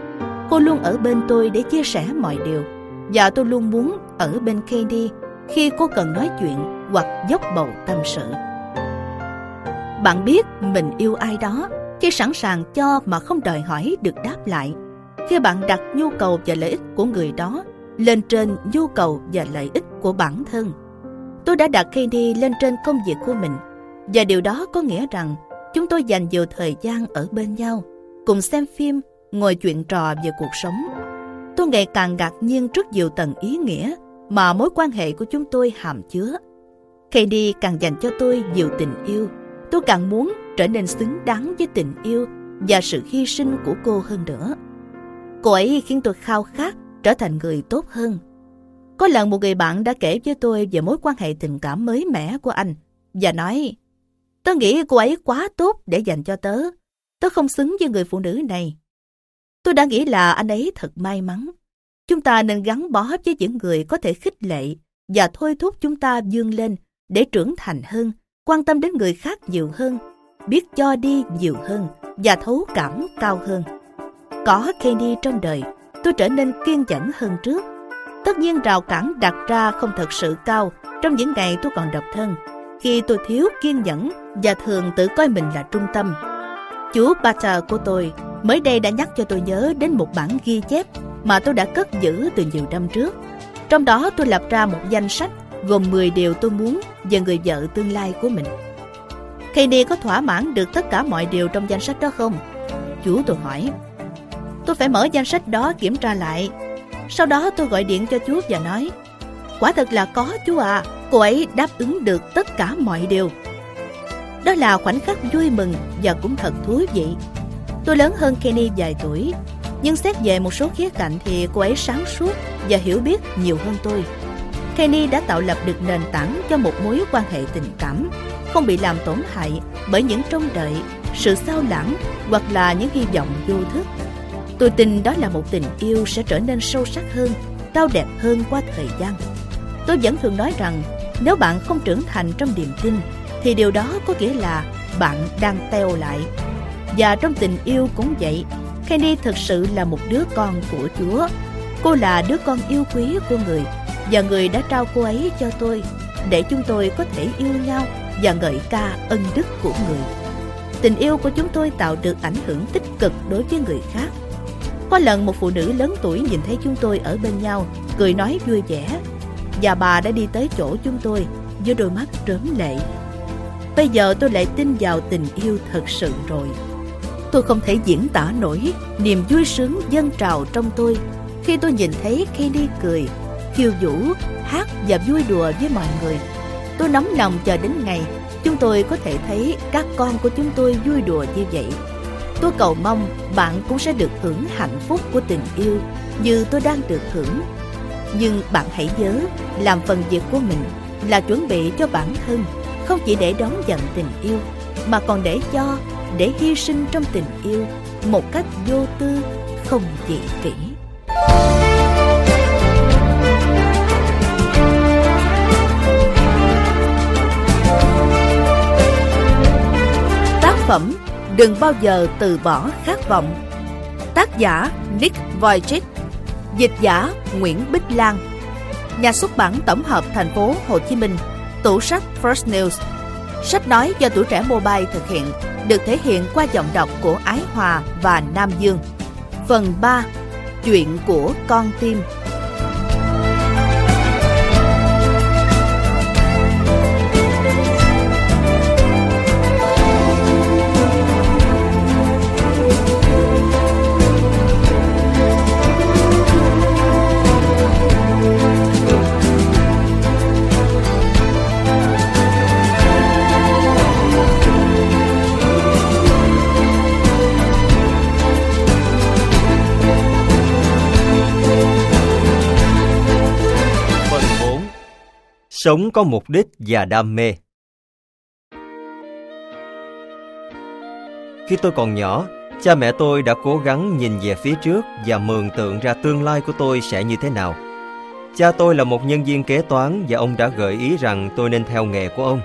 Cô luôn ở bên tôi để chia sẻ mọi điều và tôi luôn muốn ở bên Kenny khi cô cần nói chuyện hoặc dốc bầu tâm sự. Bạn biết mình yêu ai đó khi sẵn sàng cho mà không đòi hỏi được đáp lại. Khi bạn đặt nhu cầu và lợi ích của người đó lên trên nhu cầu và lợi ích của bản thân. Tôi đã đặt Candy lên trên công việc của mình và điều đó có nghĩa rằng chúng tôi dành nhiều thời gian ở bên nhau, cùng xem phim, ngồi chuyện trò về cuộc sống tôi ngày càng ngạc nhiên trước nhiều tầng ý nghĩa mà mối quan hệ của chúng tôi hàm chứa. Katie càng dành cho tôi nhiều tình yêu, tôi càng muốn trở nên xứng đáng với tình yêu và sự hy sinh của cô hơn nữa. Cô ấy khiến tôi khao khát trở thành người tốt hơn. Có lần một người bạn đã kể với tôi về mối quan hệ tình cảm mới mẻ của anh và nói Tớ nghĩ cô ấy quá tốt để dành cho tớ. Tớ không xứng với người phụ nữ này. Tôi đã nghĩ là anh ấy thật may mắn. Chúng ta nên gắn bó với những người có thể khích lệ và thôi thúc chúng ta vươn lên để trưởng thành hơn, quan tâm đến người khác nhiều hơn, biết cho đi nhiều hơn và thấu cảm cao hơn. Có Kenny trong đời, tôi trở nên kiên nhẫn hơn trước. Tất nhiên rào cản đặt ra không thật sự cao trong những ngày tôi còn độc thân, khi tôi thiếu kiên nhẫn và thường tự coi mình là trung tâm. Chú Pater của tôi mới đây đã nhắc cho tôi nhớ đến một bản ghi chép mà tôi đã cất giữ từ nhiều năm trước. Trong đó tôi lập ra một danh sách gồm 10 điều tôi muốn về người vợ tương lai của mình. Kenny có thỏa mãn được tất cả mọi điều trong danh sách đó không? Chú tôi hỏi. Tôi phải mở danh sách đó kiểm tra lại. Sau đó tôi gọi điện cho chú và nói Quả thật là có chú à, cô ấy đáp ứng được tất cả mọi điều. Đó là khoảnh khắc vui mừng và cũng thật thú vị Tôi lớn hơn Kenny vài tuổi, nhưng xét về một số khía cạnh thì cô ấy sáng suốt và hiểu biết nhiều hơn tôi. Kenny đã tạo lập được nền tảng cho một mối quan hệ tình cảm, không bị làm tổn hại bởi những trông đợi, sự sao lãng hoặc là những hy vọng vô thức. Tôi tin đó là một tình yêu sẽ trở nên sâu sắc hơn, cao đẹp hơn qua thời gian. Tôi vẫn thường nói rằng nếu bạn không trưởng thành trong niềm tin thì điều đó có nghĩa là bạn đang teo lại. Và trong tình yêu cũng vậy, Kenny thực sự là một đứa con của Chúa. Cô là đứa con yêu quý của người và người đã trao cô ấy cho tôi để chúng tôi có thể yêu nhau và ngợi ca ân đức của người. Tình yêu của chúng tôi tạo được ảnh hưởng tích cực đối với người khác. Có lần một phụ nữ lớn tuổi nhìn thấy chúng tôi ở bên nhau, cười nói vui vẻ. Và bà đã đi tới chỗ chúng tôi với đôi mắt trớm lệ. Bây giờ tôi lại tin vào tình yêu thật sự rồi. Tôi không thể diễn tả nổi niềm vui sướng dâng trào trong tôi khi tôi nhìn thấy Kenny cười, khiêu vũ, hát và vui đùa với mọi người. Tôi nóng lòng chờ đến ngày chúng tôi có thể thấy các con của chúng tôi vui đùa như vậy. Tôi cầu mong bạn cũng sẽ được hưởng hạnh phúc của tình yêu như tôi đang được hưởng. Nhưng bạn hãy nhớ, làm phần việc của mình là chuẩn bị cho bản thân, không chỉ để đón nhận tình yêu, mà còn để cho, để hy sinh trong tình yêu một cách vô tư, không dị kỷ. Tác phẩm Đừng bao giờ từ bỏ khát vọng. Tác giả Nick Vujicic Dịch giả Nguyễn Bích Lan. Nhà xuất bản tổng hợp thành phố Hồ Chí Minh. Tủ sách First News. Sách nói do tuổi trẻ mobile thực hiện, Được thể hiện qua giọng đọc của Ái Hòa và Nam Dương. Phần 3 Chuyện của con tim. Sống có mục đích và đam mê Khi tôi còn nhỏ, cha mẹ tôi đã cố gắng nhìn về phía trước và mường tượng ra tương lai của tôi sẽ như thế nào. Cha tôi là một nhân viên kế toán và ông đã gợi ý rằng tôi nên theo nghề của ông.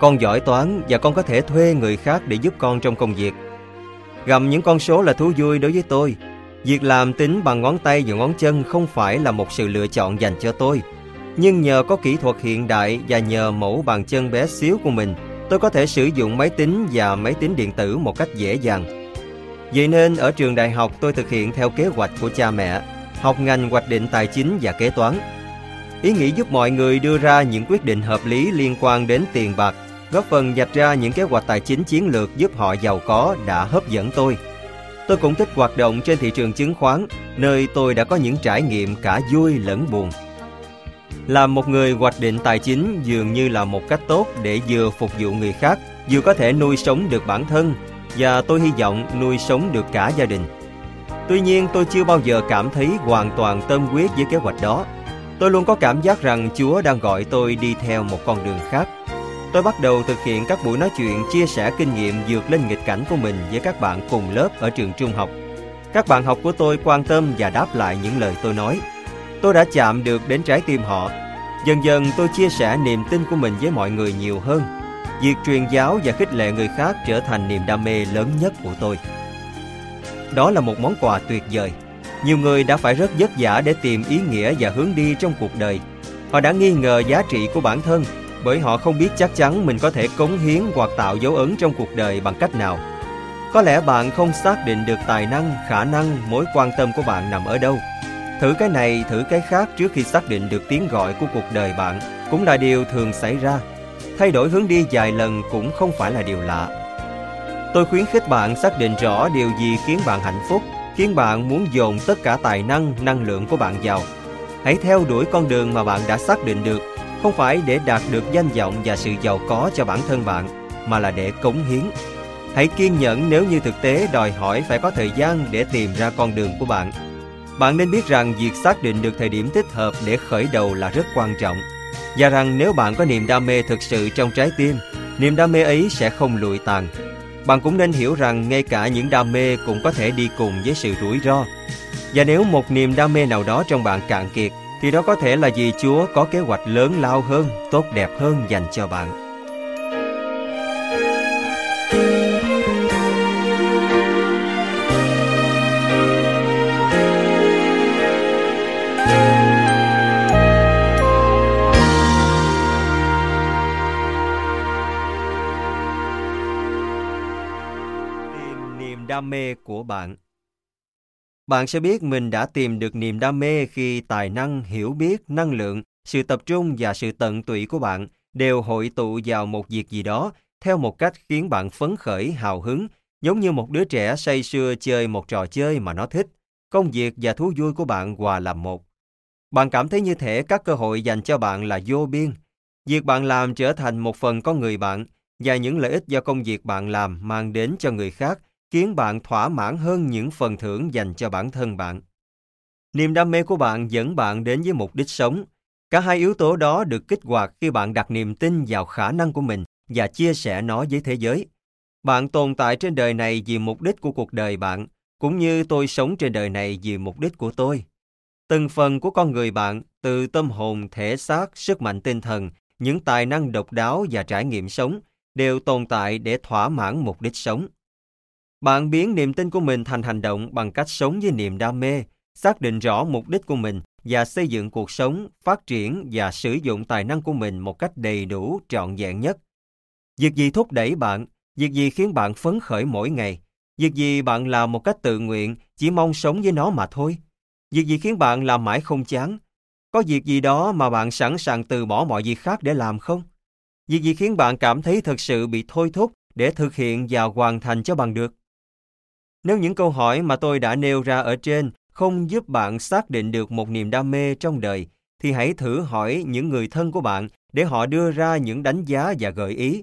Con giỏi toán và con có thể thuê người khác để giúp con trong công việc. Gầm những con số là thú vui đối với tôi. Việc làm tính bằng ngón tay và ngón chân không phải là một sự lựa chọn dành cho tôi. Nhưng nhờ có kỹ thuật hiện đại và nhờ mẫu bàn chân bé xíu của mình, tôi có thể sử dụng máy tính và máy tính điện tử một cách dễ dàng. Vậy nên ở trường đại học tôi thực hiện theo kế hoạch của cha mẹ, học ngành hoạch định tài chính và kế toán. Ý nghĩ giúp mọi người đưa ra những quyết định hợp lý liên quan đến tiền bạc, góp phần dạch ra những kế hoạch tài chính chiến lược giúp họ giàu có đã hấp dẫn tôi. Tôi cũng thích hoạt động trên thị trường chứng khoán, nơi tôi đã có những trải nghiệm cả vui lẫn buồn. Làm một người hoạch định tài chính dường như là một cách tốt để vừa phục vụ người khác, vừa có thể nuôi sống được bản thân và tôi hy vọng nuôi sống được cả gia đình. Tuy nhiên tôi chưa bao giờ cảm thấy hoàn toàn tâm quyết với kế hoạch đó. Tôi luôn có cảm giác rằng Chúa đang gọi tôi đi theo một con đường khác. Tôi bắt đầu thực hiện các buổi nói chuyện chia sẻ kinh nghiệm vượt lên nghịch cảnh của mình với các bạn cùng lớp ở trường trung học. Các bạn học của tôi quan tâm và đáp lại những lời tôi nói. Tôi đã chạm được đến trái tim họ. Dần dần tôi chia sẻ niềm tin của mình với mọi người nhiều hơn. Việc truyền giáo và khích lệ người khác trở thành niềm đam mê lớn nhất của tôi. Đó là một món quà tuyệt vời. Nhiều người đã phải rất vất vả để tìm ý nghĩa và hướng đi trong cuộc đời. Họ đã nghi ngờ giá trị của bản thân bởi họ không biết chắc chắn mình có thể cống hiến hoặc tạo dấu ấn trong cuộc đời bằng cách nào. Có lẽ bạn không xác định được tài năng, khả năng, mối quan tâm của bạn nằm ở đâu. Thử cái này, thử cái khác trước khi xác định được tiếng gọi của cuộc đời bạn cũng là điều thường xảy ra. Thay đổi hướng đi vài lần cũng không phải là điều lạ. Tôi khuyến khích bạn xác định rõ điều gì khiến bạn hạnh phúc, khiến bạn muốn dồn tất cả tài năng, năng lượng của bạn vào. Hãy theo đuổi con đường mà bạn đã xác định được, không phải để đạt được danh vọng và sự giàu có cho bản thân bạn, mà là để cống hiến. Hãy kiên nhẫn nếu như thực tế đòi hỏi phải có thời gian để tìm ra con đường của bạn. Bạn nên biết rằng việc xác định được thời điểm thích hợp để khởi đầu là rất quan trọng. Và rằng nếu bạn có niềm đam mê thực sự trong trái tim, niềm đam mê ấy sẽ không lụi tàn. Bạn cũng nên hiểu rằng ngay cả những đam mê cũng có thể đi cùng với sự rủi ro. Và nếu một niềm đam mê nào đó trong bạn cạn kiệt, thì đó có thể là vì Chúa có kế hoạch lớn lao hơn, tốt đẹp hơn dành cho bạn. Đam mê của bạn bạn sẽ biết mình đã tìm được niềm đam mê khi tài năng, hiểu biết, năng lượng, sự tập trung và sự tận tụy của bạn đều hội tụ vào một việc gì đó theo một cách khiến bạn phấn khởi, hào hứng, giống như một đứa trẻ say sưa chơi một trò chơi mà nó thích. Công việc và thú vui của bạn hòa làm một. Bạn cảm thấy như thể các cơ hội dành cho bạn là vô biên. Việc bạn làm trở thành một phần con người bạn và những lợi ích do công việc bạn làm mang đến cho người khác khiến bạn thỏa mãn hơn những phần thưởng dành cho bản thân bạn. Niềm đam mê của bạn dẫn bạn đến với mục đích sống. Cả hai yếu tố đó được kích hoạt khi bạn đặt niềm tin vào khả năng của mình và chia sẻ nó với thế giới. Bạn tồn tại trên đời này vì mục đích của cuộc đời bạn, cũng như tôi sống trên đời này vì mục đích của tôi. Từng phần của con người bạn, từ tâm hồn, thể xác, sức mạnh tinh thần, những tài năng độc đáo và trải nghiệm sống, đều tồn tại để thỏa mãn mục đích sống. Bạn biến niềm tin của mình thành hành động bằng cách sống với niềm đam mê, xác định rõ mục đích của mình và xây dựng cuộc sống, phát triển và sử dụng tài năng của mình một cách đầy đủ, trọn vẹn nhất. Việc gì thúc đẩy bạn, việc gì khiến bạn phấn khởi mỗi ngày, việc gì bạn làm một cách tự nguyện, chỉ mong sống với nó mà thôi. Việc gì khiến bạn làm mãi không chán? Có việc gì đó mà bạn sẵn sàng từ bỏ mọi việc khác để làm không? Việc gì khiến bạn cảm thấy thực sự bị thôi thúc để thực hiện và hoàn thành cho bằng được? Nếu những câu hỏi mà tôi đã nêu ra ở trên không giúp bạn xác định được một niềm đam mê trong đời, thì hãy thử hỏi những người thân của bạn để họ đưa ra những đánh giá và gợi ý.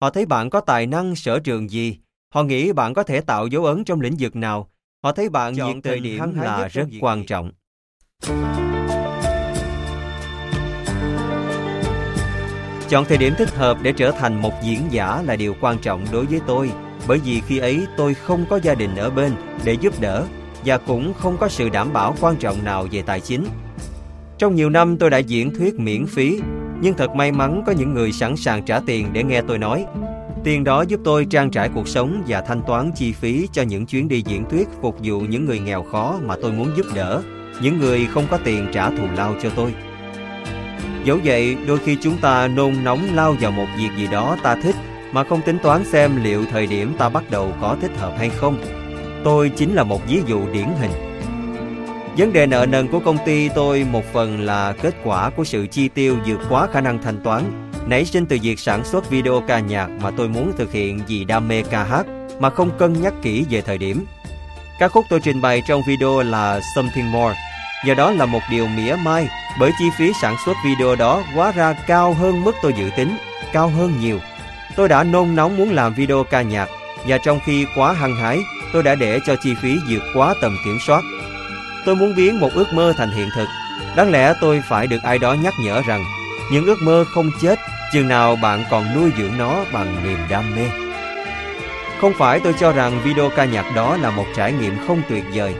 Họ thấy bạn có tài năng sở trường gì, họ nghĩ bạn có thể tạo dấu ấn trong lĩnh vực nào, họ thấy bạn Chọn nhiệt thời điểm là rất quan quan trọng. Chọn thời điểm thích hợp để trở thành một diễn giả là điều quan trọng đối với tôi, bởi vì khi ấy tôi không có gia đình ở bên để giúp đỡ và cũng không có sự đảm bảo quan trọng nào về tài chính. Trong nhiều năm tôi đã diễn thuyết miễn phí, nhưng thật may mắn có những người sẵn sàng trả tiền để nghe tôi nói. Tiền đó giúp tôi trang trải cuộc sống và thanh toán chi phí cho những chuyến đi diễn thuyết phục vụ những người nghèo khó mà tôi muốn giúp đỡ, những người không có tiền trả thù lao cho tôi. Dẫu vậy, đôi khi chúng ta nôn nóng lao vào một việc gì đó ta thích mà không tính toán xem liệu thời điểm ta bắt đầu có thích hợp hay không. Tôi chính là một ví dụ điển hình. Vấn đề nợ nần của công ty tôi một phần là kết quả của sự chi tiêu vượt quá khả năng thanh toán, nảy sinh từ việc sản xuất video ca nhạc mà tôi muốn thực hiện vì đam mê ca hát mà không cân nhắc kỹ về thời điểm. Ca khúc tôi trình bày trong video là Something More, do đó là một điều mỉa mai bởi chi phí sản xuất video đó quá ra cao hơn mức tôi dự tính, cao hơn nhiều. Tôi đã nôn nóng muốn làm video ca nhạc và trong khi quá hăng hái, tôi đã để cho chi phí vượt quá tầm kiểm soát. Tôi muốn biến một ước mơ thành hiện thực. Đáng lẽ tôi phải được ai đó nhắc nhở rằng những ước mơ không chết chừng nào bạn còn nuôi dưỡng nó bằng niềm đam mê. Không phải tôi cho rằng video ca nhạc đó là một trải nghiệm không tuyệt vời.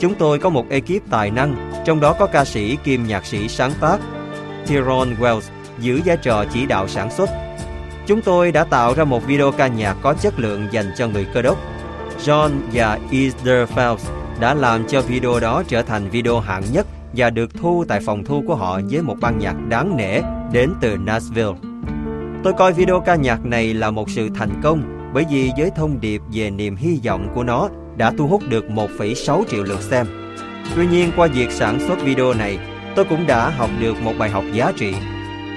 Chúng tôi có một ekip tài năng, trong đó có ca sĩ kiêm nhạc sĩ sáng tác. Tyrone Wells giữ vai trò chỉ đạo sản xuất. Chúng tôi đã tạo ra một video ca nhạc có chất lượng dành cho người cơ đốc. John và Easter Phelps đã làm cho video đó trở thành video hạng nhất và được thu tại phòng thu của họ với một ban nhạc đáng nể đến từ Nashville. Tôi coi video ca nhạc này là một sự thành công bởi vì với thông điệp về niềm hy vọng của nó đã thu hút được 1,6 triệu lượt xem. Tuy nhiên qua việc sản xuất video này, tôi cũng đã học được một bài học giá trị.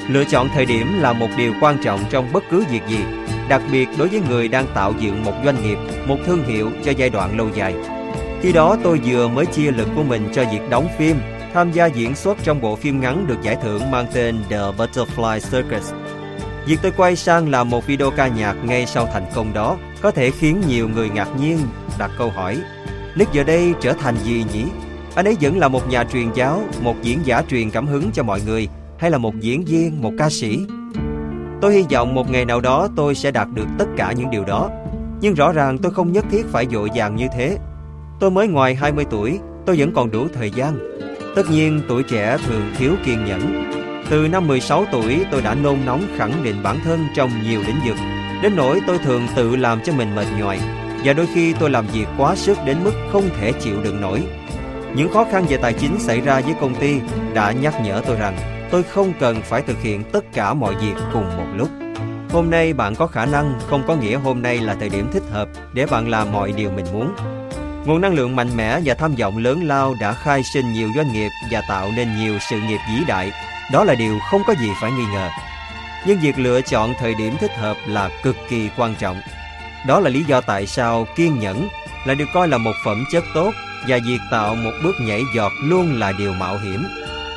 Lựa chọn thời điểm là một điều quan trọng trong bất cứ việc gì, đặc biệt đối với người đang tạo dựng một doanh nghiệp, một thương hiệu cho giai đoạn lâu dài. Khi đó tôi vừa mới chia lực của mình cho việc đóng phim, tham gia diễn xuất trong bộ phim ngắn được giải thưởng mang tên The Butterfly Circus. Việc tôi quay sang làm một video ca nhạc ngay sau thành công đó có thể khiến nhiều người ngạc nhiên đặt câu hỏi Nick giờ đây trở thành gì nhỉ? Anh ấy vẫn là một nhà truyền giáo, một diễn giả truyền cảm hứng cho mọi người hay là một diễn viên, một ca sĩ? Tôi hy vọng một ngày nào đó tôi sẽ đạt được tất cả những điều đó. Nhưng rõ ràng tôi không nhất thiết phải dội vàng như thế. Tôi mới ngoài 20 tuổi, tôi vẫn còn đủ thời gian. Tất nhiên tuổi trẻ thường thiếu kiên nhẫn. Từ năm 16 tuổi tôi đã nôn nóng khẳng định bản thân trong nhiều lĩnh vực. Đến nỗi tôi thường tự làm cho mình mệt nhòi và đôi khi tôi làm việc quá sức đến mức không thể chịu đựng nổi. Những khó khăn về tài chính xảy ra với công ty đã nhắc nhở tôi rằng tôi không cần phải thực hiện tất cả mọi việc cùng một lúc. Hôm nay bạn có khả năng không có nghĩa hôm nay là thời điểm thích hợp để bạn làm mọi điều mình muốn. Nguồn năng lượng mạnh mẽ và tham vọng lớn lao đã khai sinh nhiều doanh nghiệp và tạo nên nhiều sự nghiệp vĩ đại. Đó là điều không có gì phải nghi ngờ. Nhưng việc lựa chọn thời điểm thích hợp là cực kỳ quan trọng. Đó là lý do tại sao kiên nhẫn là được coi là một phẩm chất tốt và việc tạo một bước nhảy giọt luôn là điều mạo hiểm.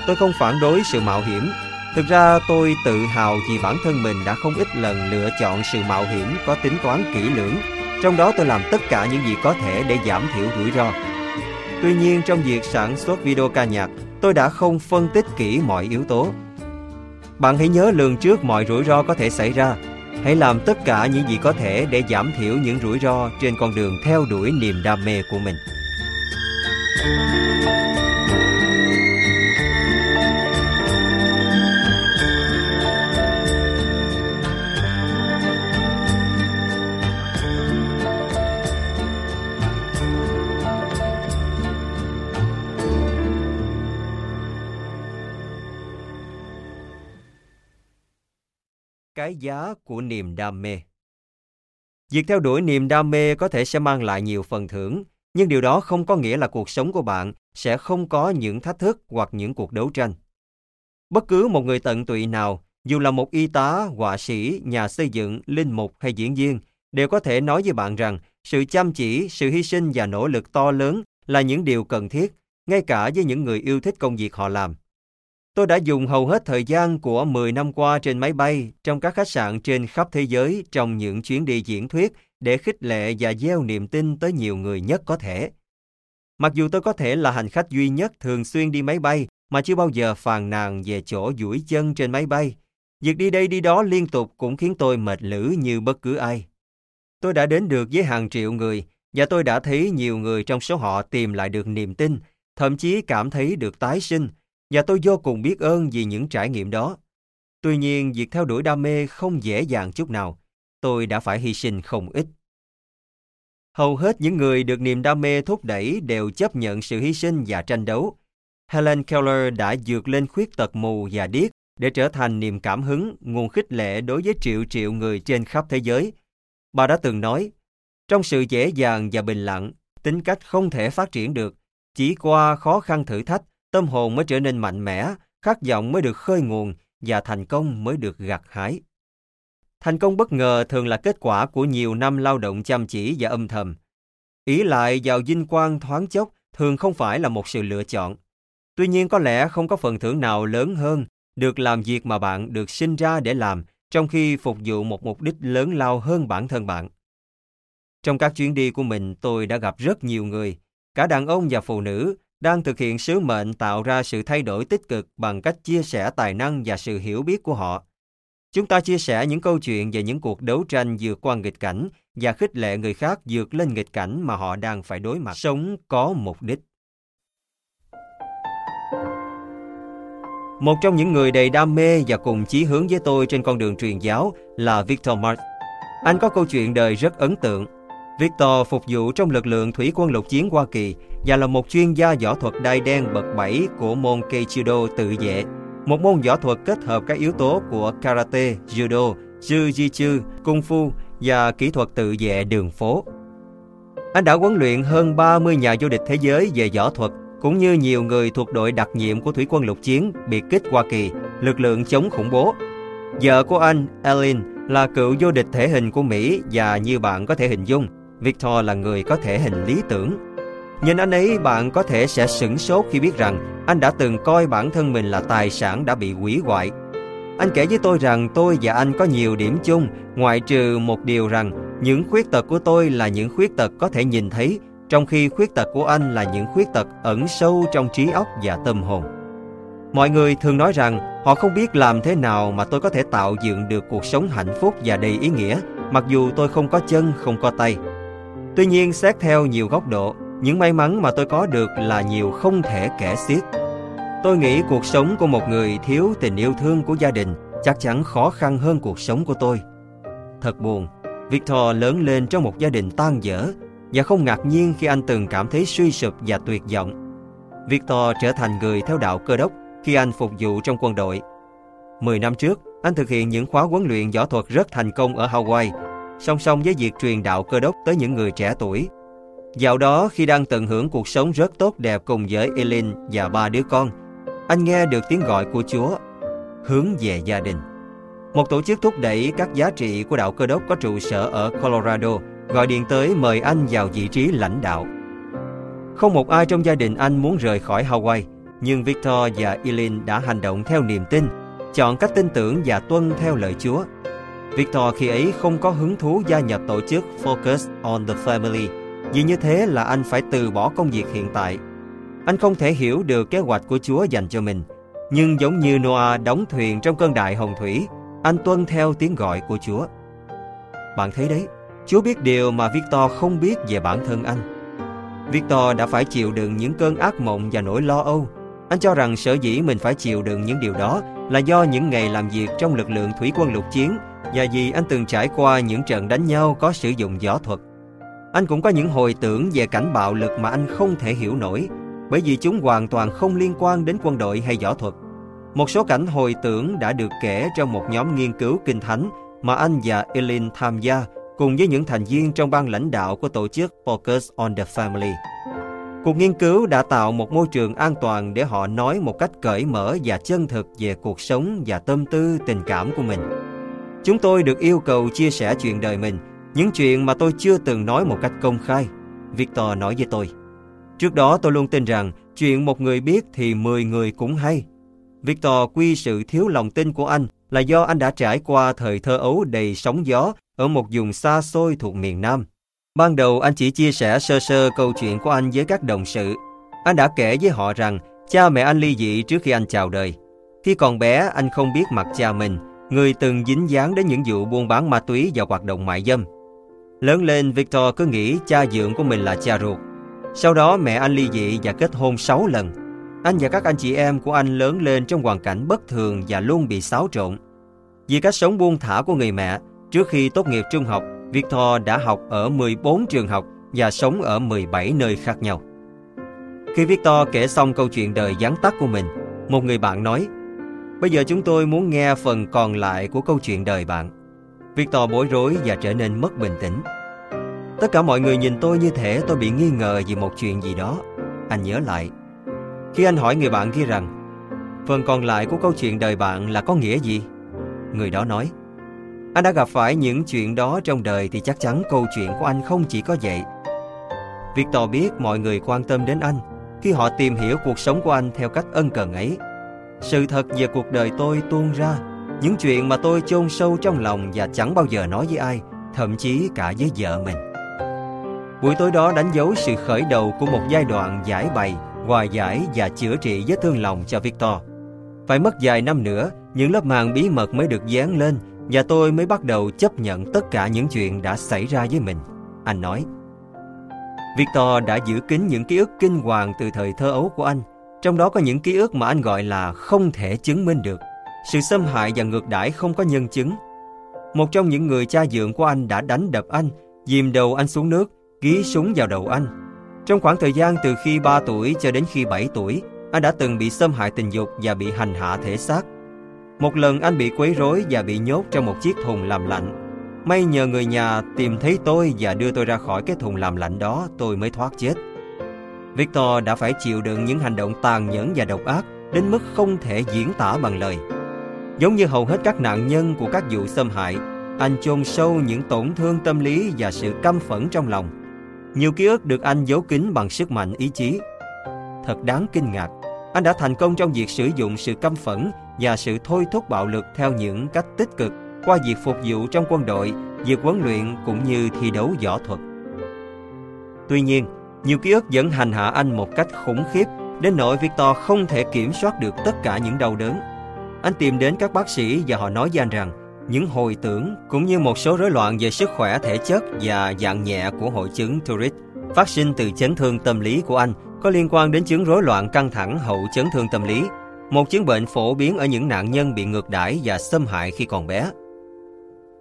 Tôi không phản đối sự mạo hiểm. Thực ra tôi tự hào vì bản thân mình đã không ít lần lựa chọn sự mạo hiểm có tính toán kỹ lưỡng. Trong đó tôi làm tất cả những gì có thể để giảm thiểu rủi ro. Tuy nhiên trong việc sản xuất video ca nhạc, tôi đã không phân tích kỹ mọi yếu tố. Bạn hãy nhớ lường trước mọi rủi ro có thể xảy ra. Hãy làm tất cả những gì có thể để giảm thiểu những rủi ro trên con đường theo đuổi niềm đam mê của mình. Cái giá của niềm đam mê Việc theo đuổi niềm đam mê có thể sẽ mang lại nhiều phần thưởng, nhưng điều đó không có nghĩa là cuộc sống của bạn sẽ không có những thách thức hoặc những cuộc đấu tranh. Bất cứ một người tận tụy nào, dù là một y tá, họa sĩ, nhà xây dựng, linh mục hay diễn viên, đều có thể nói với bạn rằng sự chăm chỉ, sự hy sinh và nỗ lực to lớn là những điều cần thiết, ngay cả với những người yêu thích công việc họ làm. Tôi đã dùng hầu hết thời gian của 10 năm qua trên máy bay, trong các khách sạn trên khắp thế giới trong những chuyến đi diễn thuyết để khích lệ và gieo niềm tin tới nhiều người nhất có thể. Mặc dù tôi có thể là hành khách duy nhất thường xuyên đi máy bay mà chưa bao giờ phàn nàn về chỗ duỗi chân trên máy bay, việc đi đây đi đó liên tục cũng khiến tôi mệt lử như bất cứ ai. Tôi đã đến được với hàng triệu người và tôi đã thấy nhiều người trong số họ tìm lại được niềm tin, thậm chí cảm thấy được tái sinh, và tôi vô cùng biết ơn vì những trải nghiệm đó. Tuy nhiên, việc theo đuổi đam mê không dễ dàng chút nào. Tôi đã phải hy sinh không ít. Hầu hết những người được niềm đam mê thúc đẩy đều chấp nhận sự hy sinh và tranh đấu. Helen Keller đã vượt lên khuyết tật mù và điếc để trở thành niềm cảm hứng, nguồn khích lệ đối với triệu triệu người trên khắp thế giới. Bà đã từng nói, trong sự dễ dàng và bình lặng, tính cách không thể phát triển được. Chỉ qua khó khăn thử thách, tâm hồn mới trở nên mạnh mẽ, khát vọng mới được khơi nguồn và thành công mới được gặt hái. Thành công bất ngờ thường là kết quả của nhiều năm lao động chăm chỉ và âm thầm. Ý lại vào vinh quang thoáng chốc thường không phải là một sự lựa chọn. Tuy nhiên có lẽ không có phần thưởng nào lớn hơn được làm việc mà bạn được sinh ra để làm trong khi phục vụ một mục đích lớn lao hơn bản thân bạn. Trong các chuyến đi của mình tôi đã gặp rất nhiều người, cả đàn ông và phụ nữ, đang thực hiện sứ mệnh tạo ra sự thay đổi tích cực bằng cách chia sẻ tài năng và sự hiểu biết của họ. Chúng ta chia sẻ những câu chuyện về những cuộc đấu tranh vượt qua nghịch cảnh và khích lệ người khác vượt lên nghịch cảnh mà họ đang phải đối mặt. Sống có mục đích. Một trong những người đầy đam mê và cùng chí hướng với tôi trên con đường truyền giáo là Victor Mart. Anh có câu chuyện đời rất ấn tượng. Victor phục vụ trong lực lượng thủy quân lục chiến Hoa Kỳ và là một chuyên gia võ thuật đai đen bậc 7 của môn Keichido tự vệ, một môn võ thuật kết hợp các yếu tố của karate, judo, jiu-jitsu, kung fu và kỹ thuật tự vệ đường phố. Anh đã huấn luyện hơn 30 nhà vô địch thế giới về võ thuật, cũng như nhiều người thuộc đội đặc nhiệm của thủy quân lục chiến biệt kích Hoa Kỳ, lực lượng chống khủng bố. Vợ của anh, Ellen, là cựu vô địch thể hình của Mỹ và như bạn có thể hình dung, Victor là người có thể hình lý tưởng. Nhìn anh ấy bạn có thể sẽ sửng sốt khi biết rằng anh đã từng coi bản thân mình là tài sản đã bị hủy hoại. Anh kể với tôi rằng tôi và anh có nhiều điểm chung, ngoại trừ một điều rằng những khuyết tật của tôi là những khuyết tật có thể nhìn thấy, trong khi khuyết tật của anh là những khuyết tật ẩn sâu trong trí óc và tâm hồn. Mọi người thường nói rằng họ không biết làm thế nào mà tôi có thể tạo dựng được cuộc sống hạnh phúc và đầy ý nghĩa mặc dù tôi không có chân, không có tay. Tuy nhiên, xét theo nhiều góc độ, những may mắn mà tôi có được là nhiều không thể kể xiết. Tôi nghĩ cuộc sống của một người thiếu tình yêu thương của gia đình chắc chắn khó khăn hơn cuộc sống của tôi. Thật buồn, Victor lớn lên trong một gia đình tan dở và không ngạc nhiên khi anh từng cảm thấy suy sụp và tuyệt vọng. Victor trở thành người theo đạo cơ đốc khi anh phục vụ trong quân đội. Mười năm trước, anh thực hiện những khóa huấn luyện võ thuật rất thành công ở Hawaii, song song với việc truyền đạo cơ đốc tới những người trẻ tuổi. Dạo đó, khi đang tận hưởng cuộc sống rất tốt đẹp cùng với Elin và ba đứa con, anh nghe được tiếng gọi của Chúa, hướng về gia đình. Một tổ chức thúc đẩy các giá trị của đạo cơ đốc có trụ sở ở Colorado gọi điện tới mời anh vào vị trí lãnh đạo. Không một ai trong gia đình anh muốn rời khỏi Hawaii, nhưng Victor và Elin đã hành động theo niềm tin, chọn cách tin tưởng và tuân theo lời Chúa. Victor khi ấy không có hứng thú gia nhập tổ chức Focus on the Family, vì như thế là anh phải từ bỏ công việc hiện tại. Anh không thể hiểu được kế hoạch của Chúa dành cho mình, nhưng giống như Noah đóng thuyền trong cơn đại hồng thủy, anh tuân theo tiếng gọi của Chúa. Bạn thấy đấy, Chúa biết điều mà Victor không biết về bản thân anh. Victor đã phải chịu đựng những cơn ác mộng và nỗi lo âu. Anh cho rằng sở dĩ mình phải chịu đựng những điều đó là do những ngày làm việc trong lực lượng thủy quân lục chiến và vì anh từng trải qua những trận đánh nhau có sử dụng võ thuật. Anh cũng có những hồi tưởng về cảnh bạo lực mà anh không thể hiểu nổi bởi vì chúng hoàn toàn không liên quan đến quân đội hay võ thuật. Một số cảnh hồi tưởng đã được kể trong một nhóm nghiên cứu kinh thánh mà anh và Eileen tham gia cùng với những thành viên trong ban lãnh đạo của tổ chức Focus on the Family. Cuộc nghiên cứu đã tạo một môi trường an toàn để họ nói một cách cởi mở và chân thực về cuộc sống và tâm tư tình cảm của mình. Chúng tôi được yêu cầu chia sẻ chuyện đời mình, những chuyện mà tôi chưa từng nói một cách công khai. Victor nói với tôi. Trước đó tôi luôn tin rằng chuyện một người biết thì 10 người cũng hay. Victor quy sự thiếu lòng tin của anh là do anh đã trải qua thời thơ ấu đầy sóng gió ở một vùng xa xôi thuộc miền Nam. Ban đầu anh chỉ chia sẻ sơ sơ câu chuyện của anh với các đồng sự. Anh đã kể với họ rằng cha mẹ anh ly dị trước khi anh chào đời. Khi còn bé, anh không biết mặt cha mình, người từng dính dáng đến những vụ buôn bán ma túy và hoạt động mại dâm. Lớn lên, Victor cứ nghĩ cha dượng của mình là cha ruột. Sau đó mẹ anh ly dị và kết hôn 6 lần. Anh và các anh chị em của anh lớn lên trong hoàn cảnh bất thường và luôn bị xáo trộn. Vì cách sống buông thả của người mẹ, trước khi tốt nghiệp trung học, Victor đã học ở 14 trường học và sống ở 17 nơi khác nhau. Khi Victor kể xong câu chuyện đời gián tắt của mình, một người bạn nói, Bây giờ chúng tôi muốn nghe phần còn lại của câu chuyện đời bạn. Victor bối rối và trở nên mất bình tĩnh. Tất cả mọi người nhìn tôi như thể tôi bị nghi ngờ vì một chuyện gì đó. Anh nhớ lại. Khi anh hỏi người bạn kia rằng, phần còn lại của câu chuyện đời bạn là có nghĩa gì? Người đó nói, anh đã gặp phải những chuyện đó trong đời thì chắc chắn câu chuyện của anh không chỉ có vậy. Victor biết mọi người quan tâm đến anh khi họ tìm hiểu cuộc sống của anh theo cách ân cần ấy. Sự thật về cuộc đời tôi tuôn ra, những chuyện mà tôi chôn sâu trong lòng và chẳng bao giờ nói với ai, thậm chí cả với vợ mình. Buổi tối đó đánh dấu sự khởi đầu của một giai đoạn giải bày, hòa giải và chữa trị vết thương lòng cho Victor. Phải mất vài năm nữa, những lớp màn bí mật mới được dán lên và tôi mới bắt đầu chấp nhận tất cả những chuyện đã xảy ra với mình. Anh nói. Victor đã giữ kín những ký ức kinh hoàng từ thời thơ ấu của anh, trong đó có những ký ức mà anh gọi là không thể chứng minh được. Sự xâm hại và ngược đãi không có nhân chứng. Một trong những người cha dượng của anh đã đánh đập anh, dìm đầu anh xuống nước, ghi súng vào đầu anh. Trong khoảng thời gian từ khi 3 tuổi cho đến khi 7 tuổi, anh đã từng bị xâm hại tình dục và bị hành hạ thể xác. Một lần anh bị quấy rối và bị nhốt trong một chiếc thùng làm lạnh. May nhờ người nhà tìm thấy tôi và đưa tôi ra khỏi cái thùng làm lạnh đó tôi mới thoát chết. Victor đã phải chịu đựng những hành động tàn nhẫn và độc ác đến mức không thể diễn tả bằng lời. Giống như hầu hết các nạn nhân của các vụ xâm hại, anh chôn sâu những tổn thương tâm lý và sự căm phẫn trong lòng. Nhiều ký ức được anh giấu kín bằng sức mạnh ý chí. Thật đáng kinh ngạc, anh đã thành công trong việc sử dụng sự căm phẫn và sự thôi thúc bạo lực theo những cách tích cực qua việc phục vụ trong quân đội, việc huấn luyện cũng như thi đấu võ thuật. Tuy nhiên, nhiều ký ức vẫn hành hạ anh một cách khủng khiếp đến nỗi Victor không thể kiểm soát được tất cả những đau đớn. Anh tìm đến các bác sĩ và họ nói với anh rằng những hồi tưởng cũng như một số rối loạn về sức khỏe thể chất và dạng nhẹ của hội chứng Tourette phát sinh từ chấn thương tâm lý của anh có liên quan đến chứng rối loạn căng thẳng hậu chấn thương tâm lý, một chứng bệnh phổ biến ở những nạn nhân bị ngược đãi và xâm hại khi còn bé.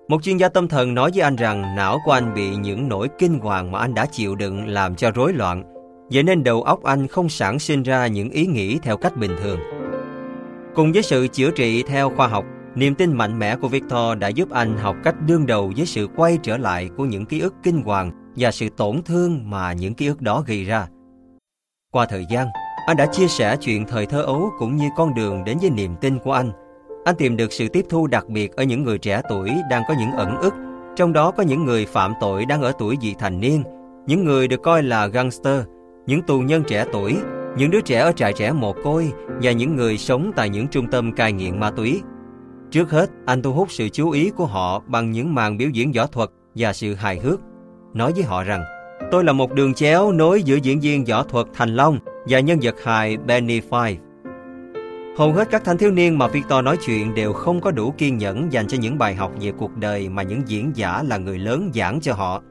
Một chuyên gia tâm thần nói với anh rằng não của anh bị những nỗi kinh hoàng mà anh đã chịu đựng làm cho rối loạn, vậy nên đầu óc anh không sản sinh ra những ý nghĩ theo cách bình thường. Cùng với sự chữa trị theo khoa học, niềm tin mạnh mẽ của Victor đã giúp anh học cách đương đầu với sự quay trở lại của những ký ức kinh hoàng và sự tổn thương mà những ký ức đó gây ra. Qua thời gian, anh đã chia sẻ chuyện thời thơ ấu cũng như con đường đến với niềm tin của anh. Anh tìm được sự tiếp thu đặc biệt ở những người trẻ tuổi đang có những ẩn ức, trong đó có những người phạm tội đang ở tuổi vị thành niên, những người được coi là gangster, những tù nhân trẻ tuổi, những đứa trẻ ở trại trẻ mồ côi và những người sống tại những trung tâm cai nghiện ma túy. Trước hết, anh thu hút sự chú ý của họ bằng những màn biểu diễn võ thuật và sự hài hước. Nói với họ rằng, tôi là một đường chéo nối giữa diễn viên võ thuật Thành Long và nhân vật hài Benny Five. Hầu hết các thanh thiếu niên mà Victor nói chuyện đều không có đủ kiên nhẫn dành cho những bài học về cuộc đời mà những diễn giả là người lớn giảng cho họ.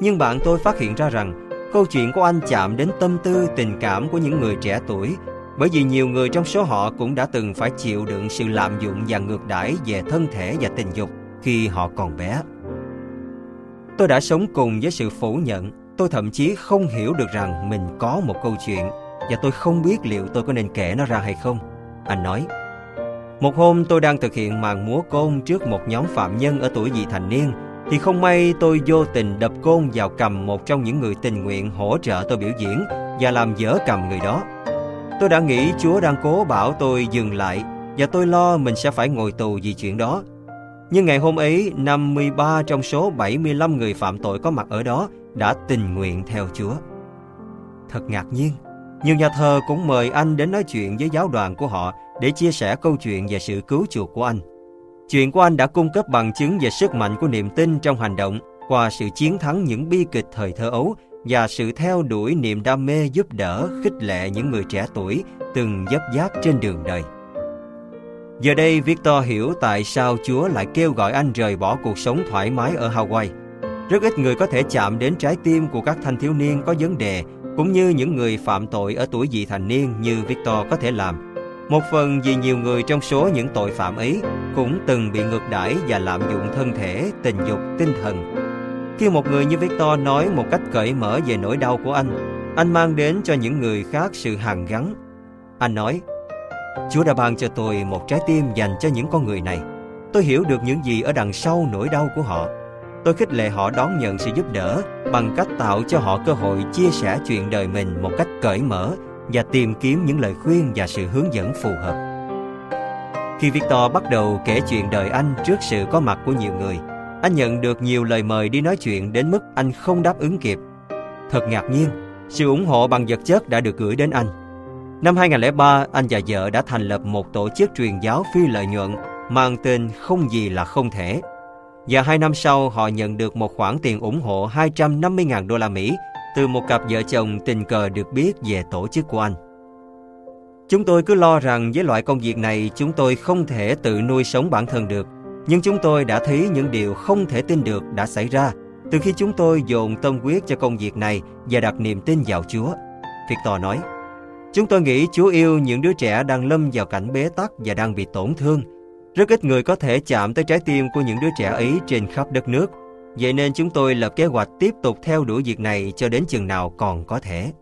Nhưng bạn tôi phát hiện ra rằng câu chuyện của anh chạm đến tâm tư tình cảm của những người trẻ tuổi bởi vì nhiều người trong số họ cũng đã từng phải chịu đựng sự lạm dụng và ngược đãi về thân thể và tình dục khi họ còn bé. Tôi đã sống cùng với sự phủ nhận, tôi thậm chí không hiểu được rằng mình có một câu chuyện và tôi không biết liệu tôi có nên kể nó ra hay không. Anh nói, một hôm tôi đang thực hiện màn múa côn trước một nhóm phạm nhân ở tuổi vị thành niên thì không may tôi vô tình đập côn vào cầm một trong những người tình nguyện hỗ trợ tôi biểu diễn và làm dở cầm người đó. Tôi đã nghĩ Chúa đang cố bảo tôi dừng lại và tôi lo mình sẽ phải ngồi tù vì chuyện đó. Nhưng ngày hôm ấy, 53 trong số 75 người phạm tội có mặt ở đó đã tình nguyện theo Chúa. Thật ngạc nhiên, nhiều nhà thờ cũng mời anh đến nói chuyện với giáo đoàn của họ để chia sẻ câu chuyện về sự cứu chuộc của anh. Chuyện của anh đã cung cấp bằng chứng về sức mạnh của niềm tin trong hành động qua sự chiến thắng những bi kịch thời thơ ấu và sự theo đuổi niềm đam mê giúp đỡ, khích lệ những người trẻ tuổi từng dấp dáp trên đường đời. Giờ đây Victor hiểu tại sao Chúa lại kêu gọi anh rời bỏ cuộc sống thoải mái ở Hawaii. Rất ít người có thể chạm đến trái tim của các thanh thiếu niên có vấn đề cũng như những người phạm tội ở tuổi vị thành niên như Victor có thể làm. Một phần vì nhiều người trong số những tội phạm ấy cũng từng bị ngược đãi và lạm dụng thân thể, tình dục, tinh thần. Khi một người như Victor nói một cách cởi mở về nỗi đau của anh, anh mang đến cho những người khác sự hàn gắn. Anh nói, Chúa đã ban cho tôi một trái tim dành cho những con người này. Tôi hiểu được những gì ở đằng sau nỗi đau của họ. Tôi khích lệ họ đón nhận sự giúp đỡ bằng cách tạo cho họ cơ hội chia sẻ chuyện đời mình một cách cởi mở và tìm kiếm những lời khuyên và sự hướng dẫn phù hợp. Khi Victor bắt đầu kể chuyện đời anh trước sự có mặt của nhiều người, anh nhận được nhiều lời mời đi nói chuyện đến mức anh không đáp ứng kịp. Thật ngạc nhiên, sự ủng hộ bằng vật chất đã được gửi đến anh. Năm 2003, anh và vợ đã thành lập một tổ chức truyền giáo phi lợi nhuận mang tên Không gì là không thể. Và hai năm sau, họ nhận được một khoản tiền ủng hộ 250.000 đô la Mỹ từ một cặp vợ chồng tình cờ được biết về tổ chức của anh. Chúng tôi cứ lo rằng với loại công việc này chúng tôi không thể tự nuôi sống bản thân được. Nhưng chúng tôi đã thấy những điều không thể tin được đã xảy ra từ khi chúng tôi dồn tâm huyết cho công việc này và đặt niềm tin vào Chúa. Victor nói, Chúng tôi nghĩ Chúa yêu những đứa trẻ đang lâm vào cảnh bế tắc và đang bị tổn thương. Rất ít người có thể chạm tới trái tim của những đứa trẻ ấy trên khắp đất nước. Vậy nên chúng tôi lập kế hoạch tiếp tục theo đuổi việc này cho đến chừng nào còn có thể.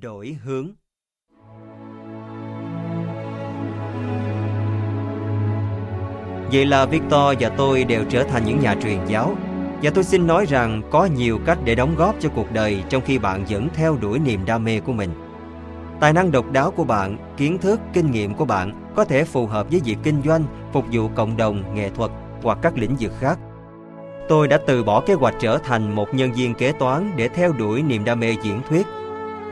đổi hướng. Vậy là Victor và tôi đều trở thành những nhà truyền giáo và tôi xin nói rằng có nhiều cách để đóng góp cho cuộc đời trong khi bạn vẫn theo đuổi niềm đam mê của mình. Tài năng độc đáo của bạn, kiến thức, kinh nghiệm của bạn có thể phù hợp với việc kinh doanh, phục vụ cộng đồng, nghệ thuật hoặc các lĩnh vực khác. Tôi đã từ bỏ kế hoạch trở thành một nhân viên kế toán để theo đuổi niềm đam mê diễn thuyết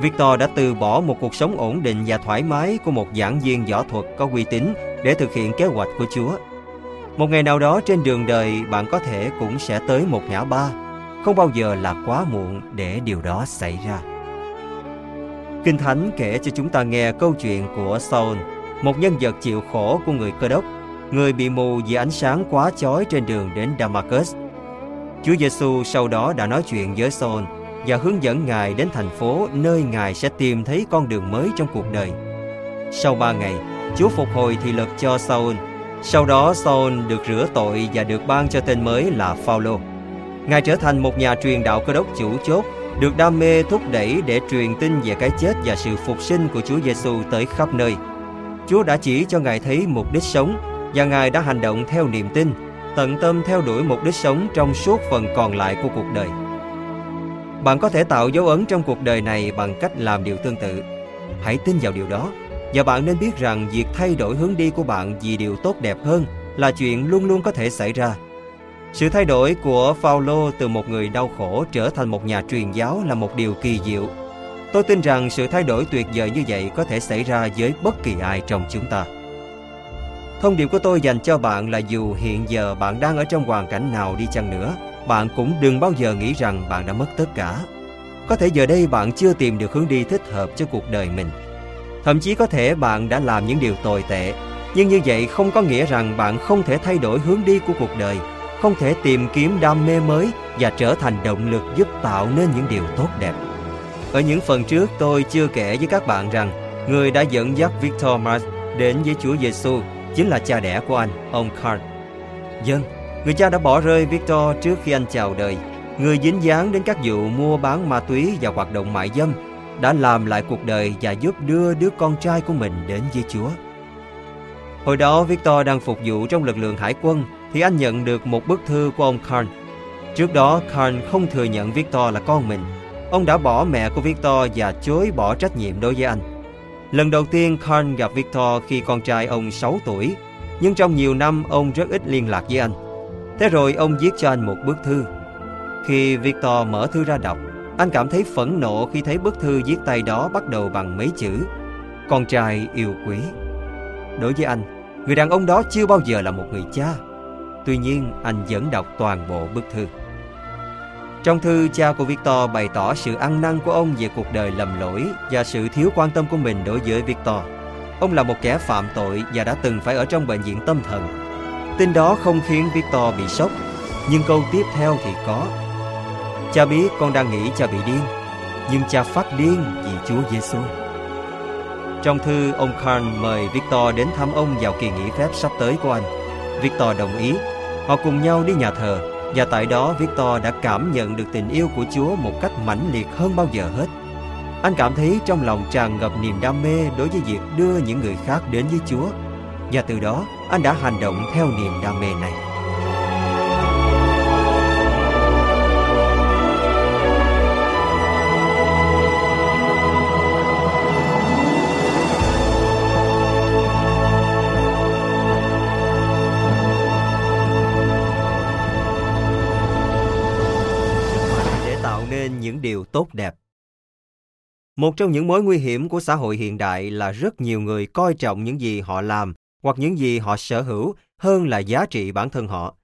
Victor đã từ bỏ một cuộc sống ổn định và thoải mái của một giảng viên võ thuật có uy tín để thực hiện kế hoạch của Chúa. Một ngày nào đó trên đường đời bạn có thể cũng sẽ tới một ngã ba. Không bao giờ là quá muộn để điều đó xảy ra. Kinh Thánh kể cho chúng ta nghe câu chuyện của Saul, một nhân vật chịu khổ của người cơ đốc, người bị mù vì ánh sáng quá chói trên đường đến Damascus. Chúa Giêsu sau đó đã nói chuyện với Saul và hướng dẫn Ngài đến thành phố nơi Ngài sẽ tìm thấy con đường mới trong cuộc đời. Sau ba ngày, Chúa phục hồi thị lực cho Saul. Sau đó Saul được rửa tội và được ban cho tên mới là Phaolô. Ngài trở thành một nhà truyền đạo cơ đốc chủ chốt, được đam mê thúc đẩy để truyền tin về cái chết và sự phục sinh của Chúa Giêsu tới khắp nơi. Chúa đã chỉ cho Ngài thấy mục đích sống và Ngài đã hành động theo niềm tin, tận tâm theo đuổi mục đích sống trong suốt phần còn lại của cuộc đời. Bạn có thể tạo dấu ấn trong cuộc đời này bằng cách làm điều tương tự. Hãy tin vào điều đó và bạn nên biết rằng việc thay đổi hướng đi của bạn vì điều tốt đẹp hơn là chuyện luôn luôn có thể xảy ra. Sự thay đổi của Paulo từ một người đau khổ trở thành một nhà truyền giáo là một điều kỳ diệu. Tôi tin rằng sự thay đổi tuyệt vời như vậy có thể xảy ra với bất kỳ ai trong chúng ta. Thông điệp của tôi dành cho bạn là dù hiện giờ bạn đang ở trong hoàn cảnh nào đi chăng nữa, bạn cũng đừng bao giờ nghĩ rằng bạn đã mất tất cả. Có thể giờ đây bạn chưa tìm được hướng đi thích hợp cho cuộc đời mình. Thậm chí có thể bạn đã làm những điều tồi tệ, nhưng như vậy không có nghĩa rằng bạn không thể thay đổi hướng đi của cuộc đời, không thể tìm kiếm đam mê mới và trở thành động lực giúp tạo nên những điều tốt đẹp. Ở những phần trước tôi chưa kể với các bạn rằng người đã dẫn dắt Victor Mars đến với Chúa Giêsu chính là cha đẻ của anh, ông Carl. Dân, Người cha đã bỏ rơi Victor trước khi anh chào đời. Người dính dáng đến các vụ mua bán ma túy và hoạt động mại dâm đã làm lại cuộc đời và giúp đưa đứa con trai của mình đến với Chúa. Hồi đó Victor đang phục vụ trong lực lượng hải quân thì anh nhận được một bức thư của ông Karn. Trước đó Karn không thừa nhận Victor là con mình. Ông đã bỏ mẹ của Victor và chối bỏ trách nhiệm đối với anh. Lần đầu tiên Karn gặp Victor khi con trai ông 6 tuổi, nhưng trong nhiều năm ông rất ít liên lạc với anh. Thế rồi ông viết cho anh một bức thư. Khi Victor mở thư ra đọc, anh cảm thấy phẫn nộ khi thấy bức thư viết tay đó bắt đầu bằng mấy chữ Con trai yêu quý. Đối với anh, người đàn ông đó chưa bao giờ là một người cha. Tuy nhiên, anh vẫn đọc toàn bộ bức thư. Trong thư, cha của Victor bày tỏ sự ăn năn của ông về cuộc đời lầm lỗi và sự thiếu quan tâm của mình đối với Victor. Ông là một kẻ phạm tội và đã từng phải ở trong bệnh viện tâm thần Tin đó không khiến Victor bị sốc, nhưng câu tiếp theo thì có. Cha biết con đang nghĩ cha bị điên, nhưng cha phát điên vì Chúa Giêsu. Trong thư, ông Khan mời Victor đến thăm ông vào kỳ nghỉ phép sắp tới của anh. Victor đồng ý. Họ cùng nhau đi nhà thờ và tại đó Victor đã cảm nhận được tình yêu của Chúa một cách mãnh liệt hơn bao giờ hết. Anh cảm thấy trong lòng tràn ngập niềm đam mê đối với việc đưa những người khác đến với Chúa và từ đó anh đã hành động theo niềm đam mê này. Tốt đẹp một trong những mối nguy hiểm của xã hội hiện đại là rất nhiều người coi trọng những gì họ làm hoặc những gì họ sở hữu hơn là giá trị bản thân họ.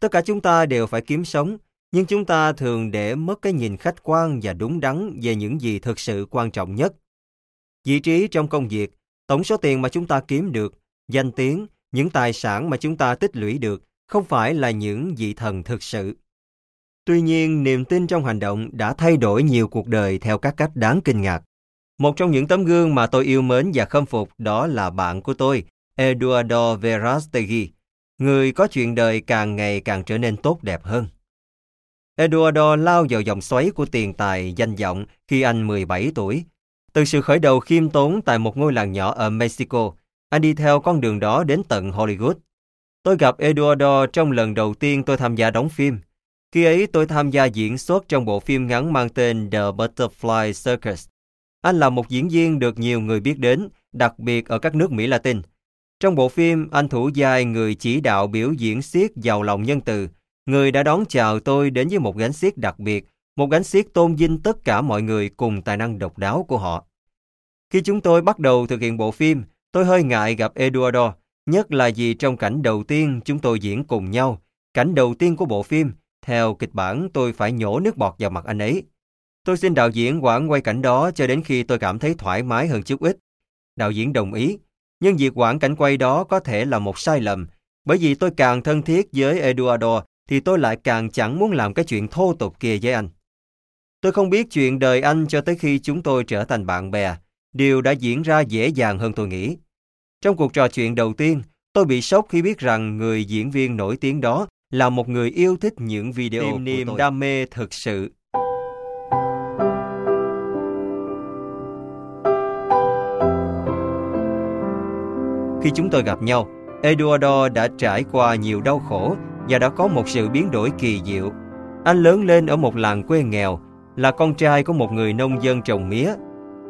Tất cả chúng ta đều phải kiếm sống, nhưng chúng ta thường để mất cái nhìn khách quan và đúng đắn về những gì thực sự quan trọng nhất. Vị trí trong công việc, tổng số tiền mà chúng ta kiếm được, danh tiếng, những tài sản mà chúng ta tích lũy được không phải là những vị thần thực sự. Tuy nhiên, niềm tin trong hành động đã thay đổi nhiều cuộc đời theo các cách đáng kinh ngạc. Một trong những tấm gương mà tôi yêu mến và khâm phục đó là bạn của tôi, Eduardo Verastegui, người có chuyện đời càng ngày càng trở nên tốt đẹp hơn. Eduardo lao vào dòng xoáy của tiền tài, danh vọng khi anh 17 tuổi. Từ sự khởi đầu khiêm tốn tại một ngôi làng nhỏ ở Mexico, anh đi theo con đường đó đến tận Hollywood. Tôi gặp Eduardo trong lần đầu tiên tôi tham gia đóng phim. Khi ấy tôi tham gia diễn xuất trong bộ phim ngắn mang tên The Butterfly Circus. Anh là một diễn viên được nhiều người biết đến, đặc biệt ở các nước Mỹ Latin. Trong bộ phim, anh thủ vai người chỉ đạo biểu diễn siết giàu lòng nhân từ, người đã đón chào tôi đến với một gánh siết đặc biệt, một gánh siết tôn vinh tất cả mọi người cùng tài năng độc đáo của họ. Khi chúng tôi bắt đầu thực hiện bộ phim, tôi hơi ngại gặp Eduardo, nhất là vì trong cảnh đầu tiên chúng tôi diễn cùng nhau, cảnh đầu tiên của bộ phim, theo kịch bản tôi phải nhổ nước bọt vào mặt anh ấy. Tôi xin đạo diễn quản quay cảnh đó cho đến khi tôi cảm thấy thoải mái hơn chút ít. Đạo diễn đồng ý, nhưng việc quản cảnh quay đó có thể là một sai lầm, bởi vì tôi càng thân thiết với Eduardo thì tôi lại càng chẳng muốn làm cái chuyện thô tục kia với anh. Tôi không biết chuyện đời anh cho tới khi chúng tôi trở thành bạn bè. Điều đã diễn ra dễ dàng hơn tôi nghĩ. Trong cuộc trò chuyện đầu tiên, tôi bị sốc khi biết rằng người diễn viên nổi tiếng đó là một người yêu thích những video Tìm niềm của tôi. đam mê thực sự. Khi chúng tôi gặp nhau, Eduardo đã trải qua nhiều đau khổ và đã có một sự biến đổi kỳ diệu. Anh lớn lên ở một làng quê nghèo, là con trai của một người nông dân trồng mía.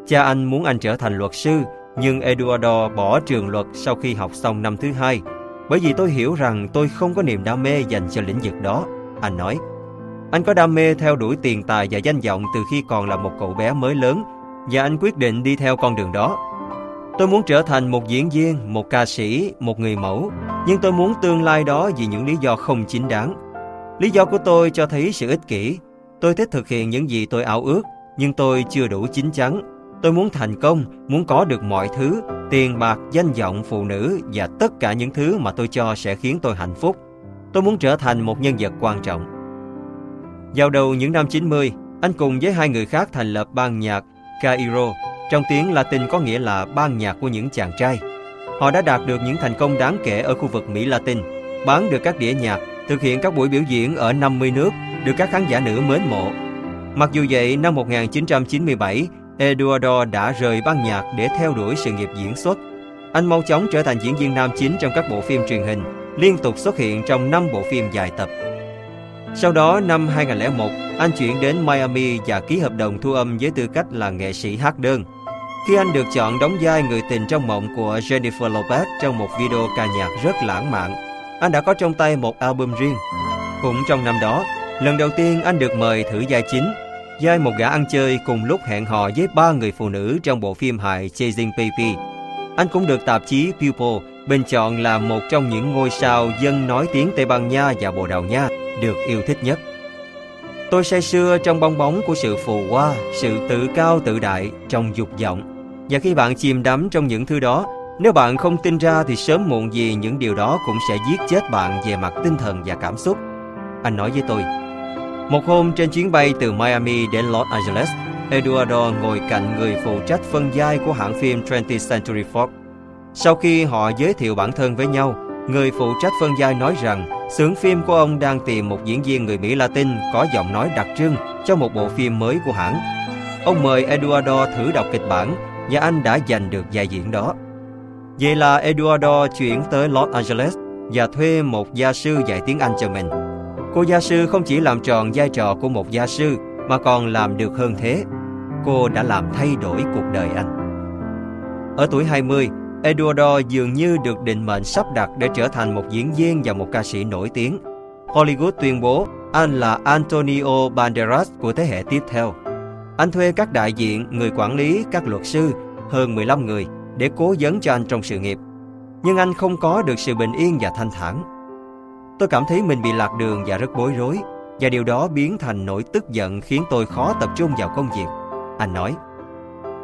Cha anh muốn anh trở thành luật sư, nhưng Eduardo bỏ trường luật sau khi học xong năm thứ hai, bởi vì tôi hiểu rằng tôi không có niềm đam mê dành cho lĩnh vực đó. Anh nói, anh có đam mê theo đuổi tiền tài và danh vọng từ khi còn là một cậu bé mới lớn, và anh quyết định đi theo con đường đó. Tôi muốn trở thành một diễn viên, một ca sĩ, một người mẫu, nhưng tôi muốn tương lai đó vì những lý do không chính đáng. Lý do của tôi cho thấy sự ích kỷ. Tôi thích thực hiện những gì tôi ao ước, nhưng tôi chưa đủ chín chắn. Tôi muốn thành công, muốn có được mọi thứ, tiền bạc, danh vọng, phụ nữ và tất cả những thứ mà tôi cho sẽ khiến tôi hạnh phúc. Tôi muốn trở thành một nhân vật quan trọng. Vào đầu những năm 90, anh cùng với hai người khác thành lập ban nhạc Cairo trong tiếng Latin có nghĩa là ban nhạc của những chàng trai. Họ đã đạt được những thành công đáng kể ở khu vực Mỹ Latin, bán được các đĩa nhạc, thực hiện các buổi biểu diễn ở 50 nước, được các khán giả nữ mến mộ. Mặc dù vậy, năm 1997, Eduardo đã rời ban nhạc để theo đuổi sự nghiệp diễn xuất. Anh mau chóng trở thành diễn viên nam chính trong các bộ phim truyền hình, liên tục xuất hiện trong 5 bộ phim dài tập. Sau đó năm 2001, anh chuyển đến Miami và ký hợp đồng thu âm với tư cách là nghệ sĩ hát đơn. Khi anh được chọn đóng vai người tình trong mộng của Jennifer Lopez trong một video ca nhạc rất lãng mạn, anh đã có trong tay một album riêng. Cũng trong năm đó, lần đầu tiên anh được mời thử vai chính, vai một gã ăn chơi cùng lúc hẹn hò với ba người phụ nữ trong bộ phim hài Chasing Baby. Anh cũng được tạp chí People bình chọn là một trong những ngôi sao dân nói tiếng Tây Ban Nha và Bồ Đào Nha được yêu thích nhất. Tôi say sưa trong bong bóng của sự phù hoa, sự tự cao tự đại trong dục vọng. Và khi bạn chìm đắm trong những thứ đó, nếu bạn không tin ra thì sớm muộn gì những điều đó cũng sẽ giết chết bạn về mặt tinh thần và cảm xúc. Anh nói với tôi. Một hôm trên chuyến bay từ Miami đến Los Angeles, Eduardo ngồi cạnh người phụ trách phân giai của hãng phim 20th Century Fox. Sau khi họ giới thiệu bản thân với nhau, người phụ trách phân giai nói rằng xưởng phim của ông đang tìm một diễn viên người Mỹ Latin có giọng nói đặc trưng cho một bộ phim mới của hãng. Ông mời Eduardo thử đọc kịch bản và anh đã giành được vai diễn đó. Vậy là Eduardo chuyển tới Los Angeles và thuê một gia sư dạy tiếng Anh cho mình. Cô gia sư không chỉ làm tròn vai trò của một gia sư mà còn làm được hơn thế. Cô đã làm thay đổi cuộc đời anh. Ở tuổi 20, Eduardo dường như được định mệnh sắp đặt để trở thành một diễn viên và một ca sĩ nổi tiếng. Hollywood tuyên bố anh là Antonio Banderas của thế hệ tiếp theo. Anh thuê các đại diện, người quản lý, các luật sư, hơn 15 người để cố vấn cho anh trong sự nghiệp. Nhưng anh không có được sự bình yên và thanh thản. Tôi cảm thấy mình bị lạc đường và rất bối rối, và điều đó biến thành nỗi tức giận khiến tôi khó tập trung vào công việc. Anh nói,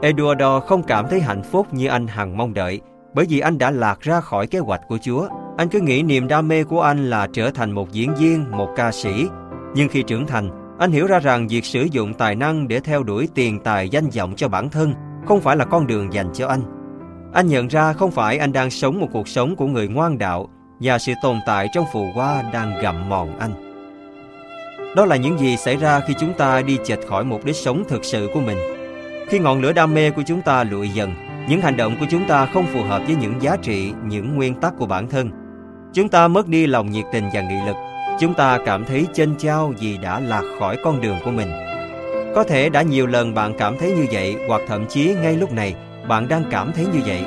Eduardo không cảm thấy hạnh phúc như anh hằng mong đợi, bởi vì anh đã lạc ra khỏi kế hoạch của Chúa. Anh cứ nghĩ niềm đam mê của anh là trở thành một diễn viên, một ca sĩ. Nhưng khi trưởng thành, anh hiểu ra rằng việc sử dụng tài năng để theo đuổi tiền tài danh vọng cho bản thân không phải là con đường dành cho anh. Anh nhận ra không phải anh đang sống một cuộc sống của người ngoan đạo và sự tồn tại trong phù hoa đang gặm mòn anh. Đó là những gì xảy ra khi chúng ta đi chệch khỏi mục đích sống thực sự của mình khi ngọn lửa đam mê của chúng ta lụi dần, những hành động của chúng ta không phù hợp với những giá trị, những nguyên tắc của bản thân. Chúng ta mất đi lòng nhiệt tình và nghị lực. Chúng ta cảm thấy chênh chao vì đã lạc khỏi con đường của mình. Có thể đã nhiều lần bạn cảm thấy như vậy hoặc thậm chí ngay lúc này bạn đang cảm thấy như vậy.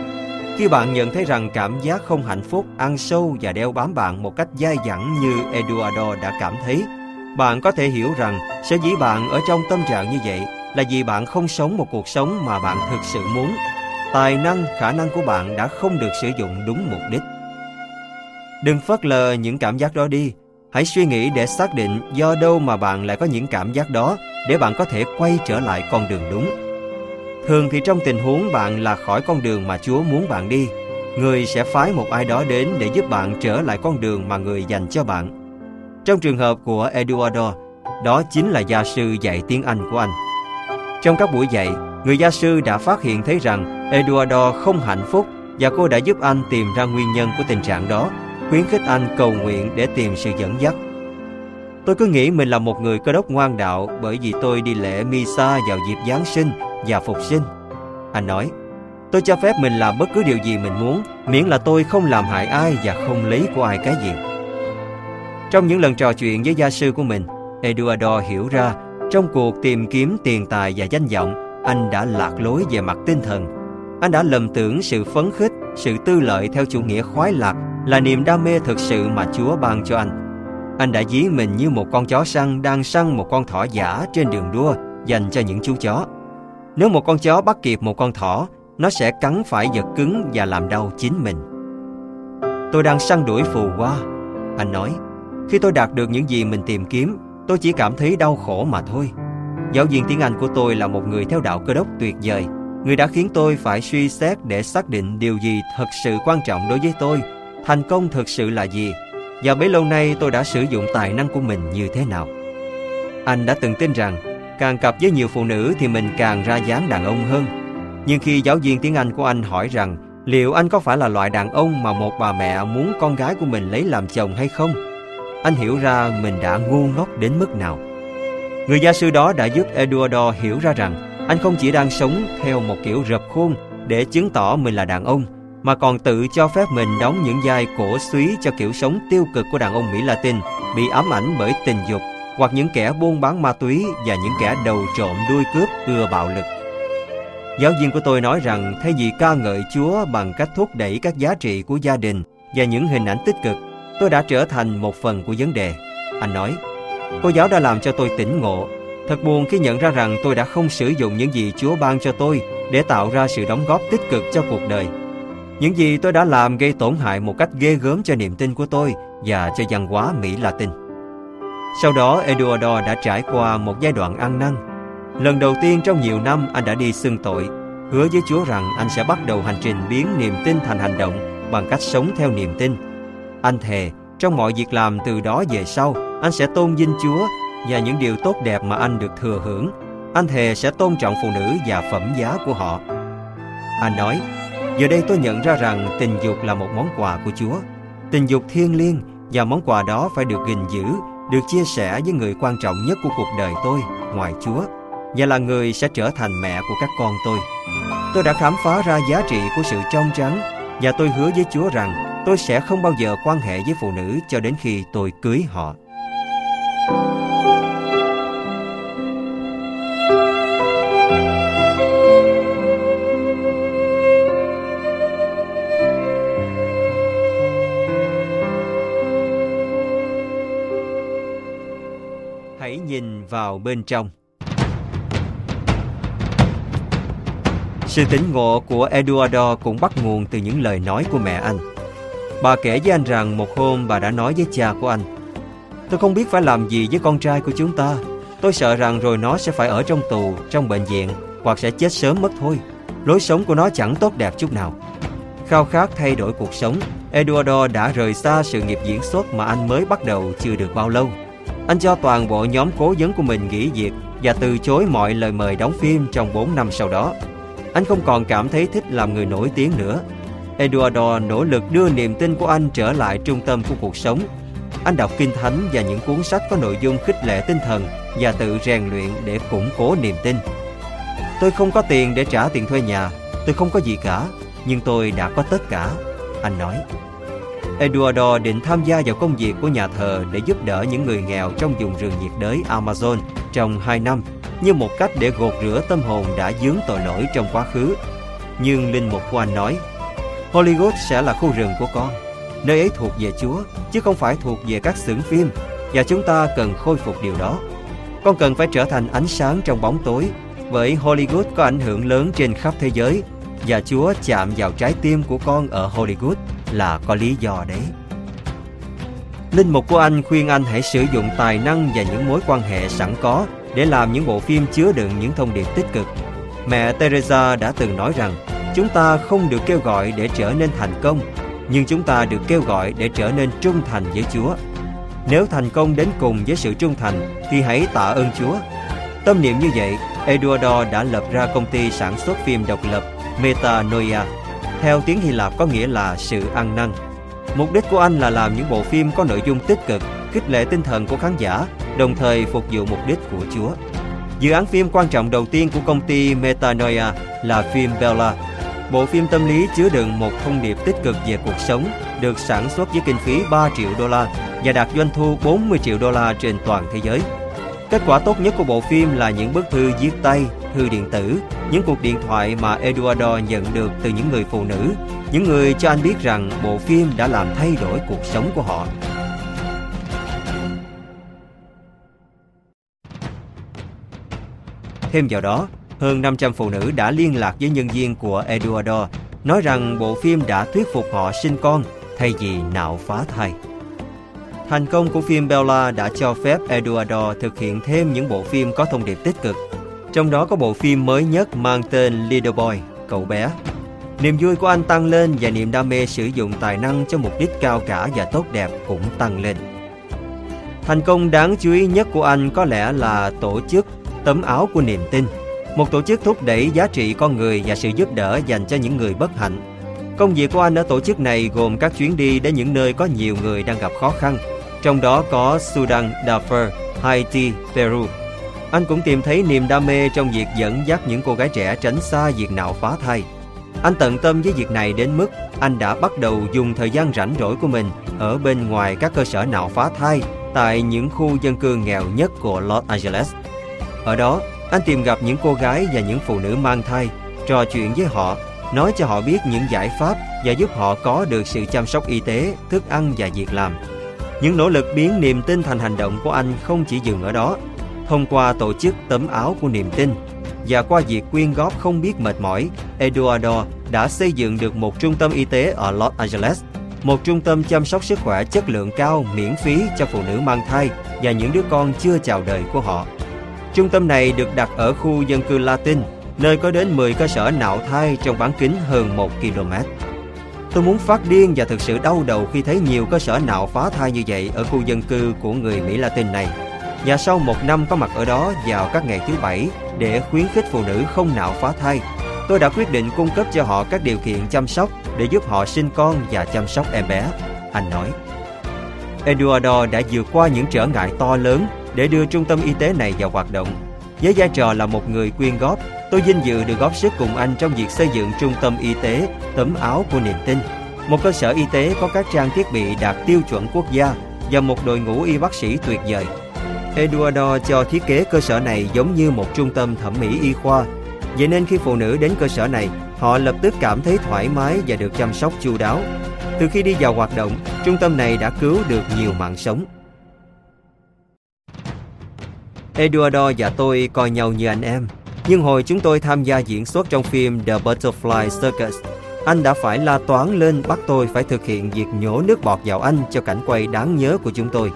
Khi bạn nhận thấy rằng cảm giác không hạnh phúc ăn sâu và đeo bám bạn một cách dai dẳng như Eduardo đã cảm thấy, Bạn có thể hiểu rằng sở dĩ bạn ở trong tâm trạng như vậy là vì bạn không sống một cuộc sống mà bạn thực sự muốn. Tài năng, khả năng của bạn đã không được sử dụng đúng mục đích. Đừng phớt lờ những cảm giác đó đi. Hãy suy nghĩ để xác định do đâu mà bạn lại có những cảm giác đó để bạn có thể quay trở lại con đường đúng. Thường thì trong tình huống bạn là khỏi con đường mà Chúa muốn bạn đi, người sẽ phái một ai đó đến để giúp bạn trở lại con đường mà người dành cho bạn. Trong trường hợp của Eduardo, đó chính là gia sư dạy tiếng Anh của anh. Trong các buổi dạy, người gia sư đã phát hiện thấy rằng Eduardo không hạnh phúc và cô đã giúp anh tìm ra nguyên nhân của tình trạng đó, khuyến khích anh cầu nguyện để tìm sự dẫn dắt. Tôi cứ nghĩ mình là một người cơ đốc ngoan đạo bởi vì tôi đi lễ Misa vào dịp Giáng sinh và Phục sinh. Anh nói, tôi cho phép mình làm bất cứ điều gì mình muốn, miễn là tôi không làm hại ai và không lấy của ai cái gì. Trong những lần trò chuyện với gia sư của mình, Eduardo hiểu ra trong cuộc tìm kiếm tiền tài và danh vọng, anh đã lạc lối về mặt tinh thần. Anh đã lầm tưởng sự phấn khích, sự tư lợi theo chủ nghĩa khoái lạc là niềm đam mê thực sự mà Chúa ban cho anh. Anh đã dí mình như một con chó săn đang săn một con thỏ giả trên đường đua dành cho những chú chó. Nếu một con chó bắt kịp một con thỏ, nó sẽ cắn phải vật cứng và làm đau chính mình. Tôi đang săn đuổi phù hoa, anh nói. Khi tôi đạt được những gì mình tìm kiếm, tôi chỉ cảm thấy đau khổ mà thôi. Giáo viên tiếng Anh của tôi là một người theo đạo cơ đốc tuyệt vời. Người đã khiến tôi phải suy xét để xác định điều gì thật sự quan trọng đối với tôi. Thành công thực sự là gì? Và bấy lâu nay tôi đã sử dụng tài năng của mình như thế nào? Anh đã từng tin rằng càng cặp với nhiều phụ nữ thì mình càng ra dáng đàn ông hơn. Nhưng khi giáo viên tiếng Anh của anh hỏi rằng liệu anh có phải là loại đàn ông mà một bà mẹ muốn con gái của mình lấy làm chồng hay không? anh hiểu ra mình đã ngu ngốc đến mức nào. Người gia sư đó đã giúp Eduardo hiểu ra rằng anh không chỉ đang sống theo một kiểu rập khuôn để chứng tỏ mình là đàn ông, mà còn tự cho phép mình đóng những vai cổ suý cho kiểu sống tiêu cực của đàn ông Mỹ Latin bị ám ảnh bởi tình dục hoặc những kẻ buôn bán ma túy và những kẻ đầu trộm đuôi cướp ưa bạo lực. Giáo viên của tôi nói rằng thay vì ca ngợi Chúa bằng cách thúc đẩy các giá trị của gia đình và những hình ảnh tích cực, tôi đã trở thành một phần của vấn đề. Anh nói, cô giáo đã làm cho tôi tỉnh ngộ. Thật buồn khi nhận ra rằng tôi đã không sử dụng những gì Chúa ban cho tôi để tạo ra sự đóng góp tích cực cho cuộc đời. Những gì tôi đã làm gây tổn hại một cách ghê gớm cho niềm tin của tôi và cho văn hóa Mỹ Latin. Sau đó, Eduardo đã trải qua một giai đoạn ăn năn. Lần đầu tiên trong nhiều năm anh đã đi xưng tội, hứa với Chúa rằng anh sẽ bắt đầu hành trình biến niềm tin thành hành động bằng cách sống theo niềm tin anh thề, trong mọi việc làm từ đó về sau, anh sẽ tôn vinh Chúa và những điều tốt đẹp mà anh được thừa hưởng. Anh thề sẽ tôn trọng phụ nữ và phẩm giá của họ. Anh nói, giờ đây tôi nhận ra rằng tình dục là một món quà của Chúa. Tình dục thiêng liêng và món quà đó phải được gìn giữ, được chia sẻ với người quan trọng nhất của cuộc đời tôi, ngoài Chúa, và là người sẽ trở thành mẹ của các con tôi. Tôi đã khám phá ra giá trị của sự trong trắng và tôi hứa với Chúa rằng tôi sẽ không bao giờ quan hệ với phụ nữ cho đến khi tôi cưới họ. Vào bên trong. Sự tỉnh ngộ của Eduardo cũng bắt nguồn từ những lời nói của mẹ anh. Bà kể với anh rằng một hôm bà đã nói với cha của anh Tôi không biết phải làm gì với con trai của chúng ta Tôi sợ rằng rồi nó sẽ phải ở trong tù, trong bệnh viện Hoặc sẽ chết sớm mất thôi Lối sống của nó chẳng tốt đẹp chút nào Khao khát thay đổi cuộc sống Eduardo đã rời xa sự nghiệp diễn xuất mà anh mới bắt đầu chưa được bao lâu anh cho toàn bộ nhóm cố vấn của mình nghỉ việc Và từ chối mọi lời mời đóng phim trong 4 năm sau đó Anh không còn cảm thấy thích làm người nổi tiếng nữa Eduardo nỗ lực đưa niềm tin của anh trở lại trung tâm của cuộc sống. Anh đọc kinh thánh và những cuốn sách có nội dung khích lệ tinh thần và tự rèn luyện để củng cố niềm tin. Tôi không có tiền để trả tiền thuê nhà, tôi không có gì cả, nhưng tôi đã có tất cả, anh nói. Eduardo định tham gia vào công việc của nhà thờ để giúp đỡ những người nghèo trong vùng rừng nhiệt đới Amazon trong 2 năm như một cách để gột rửa tâm hồn đã dướng tội lỗi trong quá khứ. Nhưng linh mục của anh nói, Hollywood sẽ là khu rừng của con. Nơi ấy thuộc về Chúa, chứ không phải thuộc về các xưởng phim. và chúng ta cần khôi phục điều đó. Con cần phải trở thành ánh sáng trong bóng tối, bởi Hollywood có ảnh hưởng lớn trên khắp thế giới và Chúa chạm vào trái tim của con ở Hollywood là có lý do đấy. Linh mục của anh khuyên anh hãy sử dụng tài năng và những mối quan hệ sẵn có để làm những bộ phim chứa đựng những thông điệp tích cực. Mẹ Teresa đã từng nói rằng chúng ta không được kêu gọi để trở nên thành công, nhưng chúng ta được kêu gọi để trở nên trung thành với Chúa. Nếu thành công đến cùng với sự trung thành thì hãy tạ ơn Chúa. Tâm niệm như vậy, Eduardo đã lập ra công ty sản xuất phim độc lập Metanoia. Theo tiếng Hy Lạp có nghĩa là sự ăn năn. Mục đích của anh là làm những bộ phim có nội dung tích cực, khích lệ tinh thần của khán giả, đồng thời phục vụ mục đích của Chúa. Dự án phim quan trọng đầu tiên của công ty Metanoia là phim Bella. Bộ phim tâm lý chứa đựng một thông điệp tích cực về cuộc sống, được sản xuất với kinh phí 3 triệu đô la và đạt doanh thu 40 triệu đô la trên toàn thế giới. Kết quả tốt nhất của bộ phim là những bức thư viết tay, thư điện tử, những cuộc điện thoại mà Eduardo nhận được từ những người phụ nữ, những người cho anh biết rằng bộ phim đã làm thay đổi cuộc sống của họ. Thêm vào đó, hơn 500 phụ nữ đã liên lạc với nhân viên của Eduardo, nói rằng bộ phim đã thuyết phục họ sinh con thay vì nạo phá thai. Thành công của phim Bella đã cho phép Eduardo thực hiện thêm những bộ phim có thông điệp tích cực. Trong đó có bộ phim mới nhất mang tên Little Boy, cậu bé. Niềm vui của anh tăng lên và niềm đam mê sử dụng tài năng cho mục đích cao cả và tốt đẹp cũng tăng lên. Thành công đáng chú ý nhất của anh có lẽ là tổ chức Tấm áo của niềm tin, một tổ chức thúc đẩy giá trị con người và sự giúp đỡ dành cho những người bất hạnh. Công việc của anh ở tổ chức này gồm các chuyến đi đến những nơi có nhiều người đang gặp khó khăn, trong đó có Sudan, Darfur, Haiti, Peru. Anh cũng tìm thấy niềm đam mê trong việc dẫn dắt những cô gái trẻ tránh xa việc nạo phá thai. Anh tận tâm với việc này đến mức anh đã bắt đầu dùng thời gian rảnh rỗi của mình ở bên ngoài các cơ sở nạo phá thai tại những khu dân cư nghèo nhất của Los Angeles. Ở đó, anh tìm gặp những cô gái và những phụ nữ mang thai, trò chuyện với họ, nói cho họ biết những giải pháp và giúp họ có được sự chăm sóc y tế, thức ăn và việc làm. Những nỗ lực biến niềm tin thành hành động của anh không chỉ dừng ở đó. Thông qua tổ chức tấm áo của niềm tin và qua việc quyên góp không biết mệt mỏi, Eduardo đã xây dựng được một trung tâm y tế ở Los Angeles, một trung tâm chăm sóc sức khỏe chất lượng cao miễn phí cho phụ nữ mang thai và những đứa con chưa chào đời của họ. Trung tâm này được đặt ở khu dân cư Latin, nơi có đến 10 cơ sở nạo thai trong bán kính hơn 1 km. Tôi muốn phát điên và thực sự đau đầu khi thấy nhiều cơ sở nạo phá thai như vậy ở khu dân cư của người Mỹ Latin này. Và sau một năm có mặt ở đó vào các ngày thứ bảy để khuyến khích phụ nữ không nạo phá thai, tôi đã quyết định cung cấp cho họ các điều kiện chăm sóc để giúp họ sinh con và chăm sóc em bé. Anh nói. Eduardo đã vượt qua những trở ngại to lớn để đưa trung tâm y tế này vào hoạt động. Với vai trò là một người quyên góp, tôi vinh dự được góp sức cùng anh trong việc xây dựng trung tâm y tế tấm áo của niềm tin. Một cơ sở y tế có các trang thiết bị đạt tiêu chuẩn quốc gia và một đội ngũ y bác sĩ tuyệt vời. Eduardo cho thiết kế cơ sở này giống như một trung tâm thẩm mỹ y khoa. Vậy nên khi phụ nữ đến cơ sở này, họ lập tức cảm thấy thoải mái và được chăm sóc chu đáo. Từ khi đi vào hoạt động, trung tâm này đã cứu được nhiều mạng sống. Eduardo và tôi coi nhau như anh em. Nhưng hồi chúng tôi tham gia diễn xuất trong phim The Butterfly Circus, anh đã phải la toán lên bắt tôi phải thực hiện việc nhổ nước bọt vào anh cho cảnh quay đáng nhớ của chúng tôi.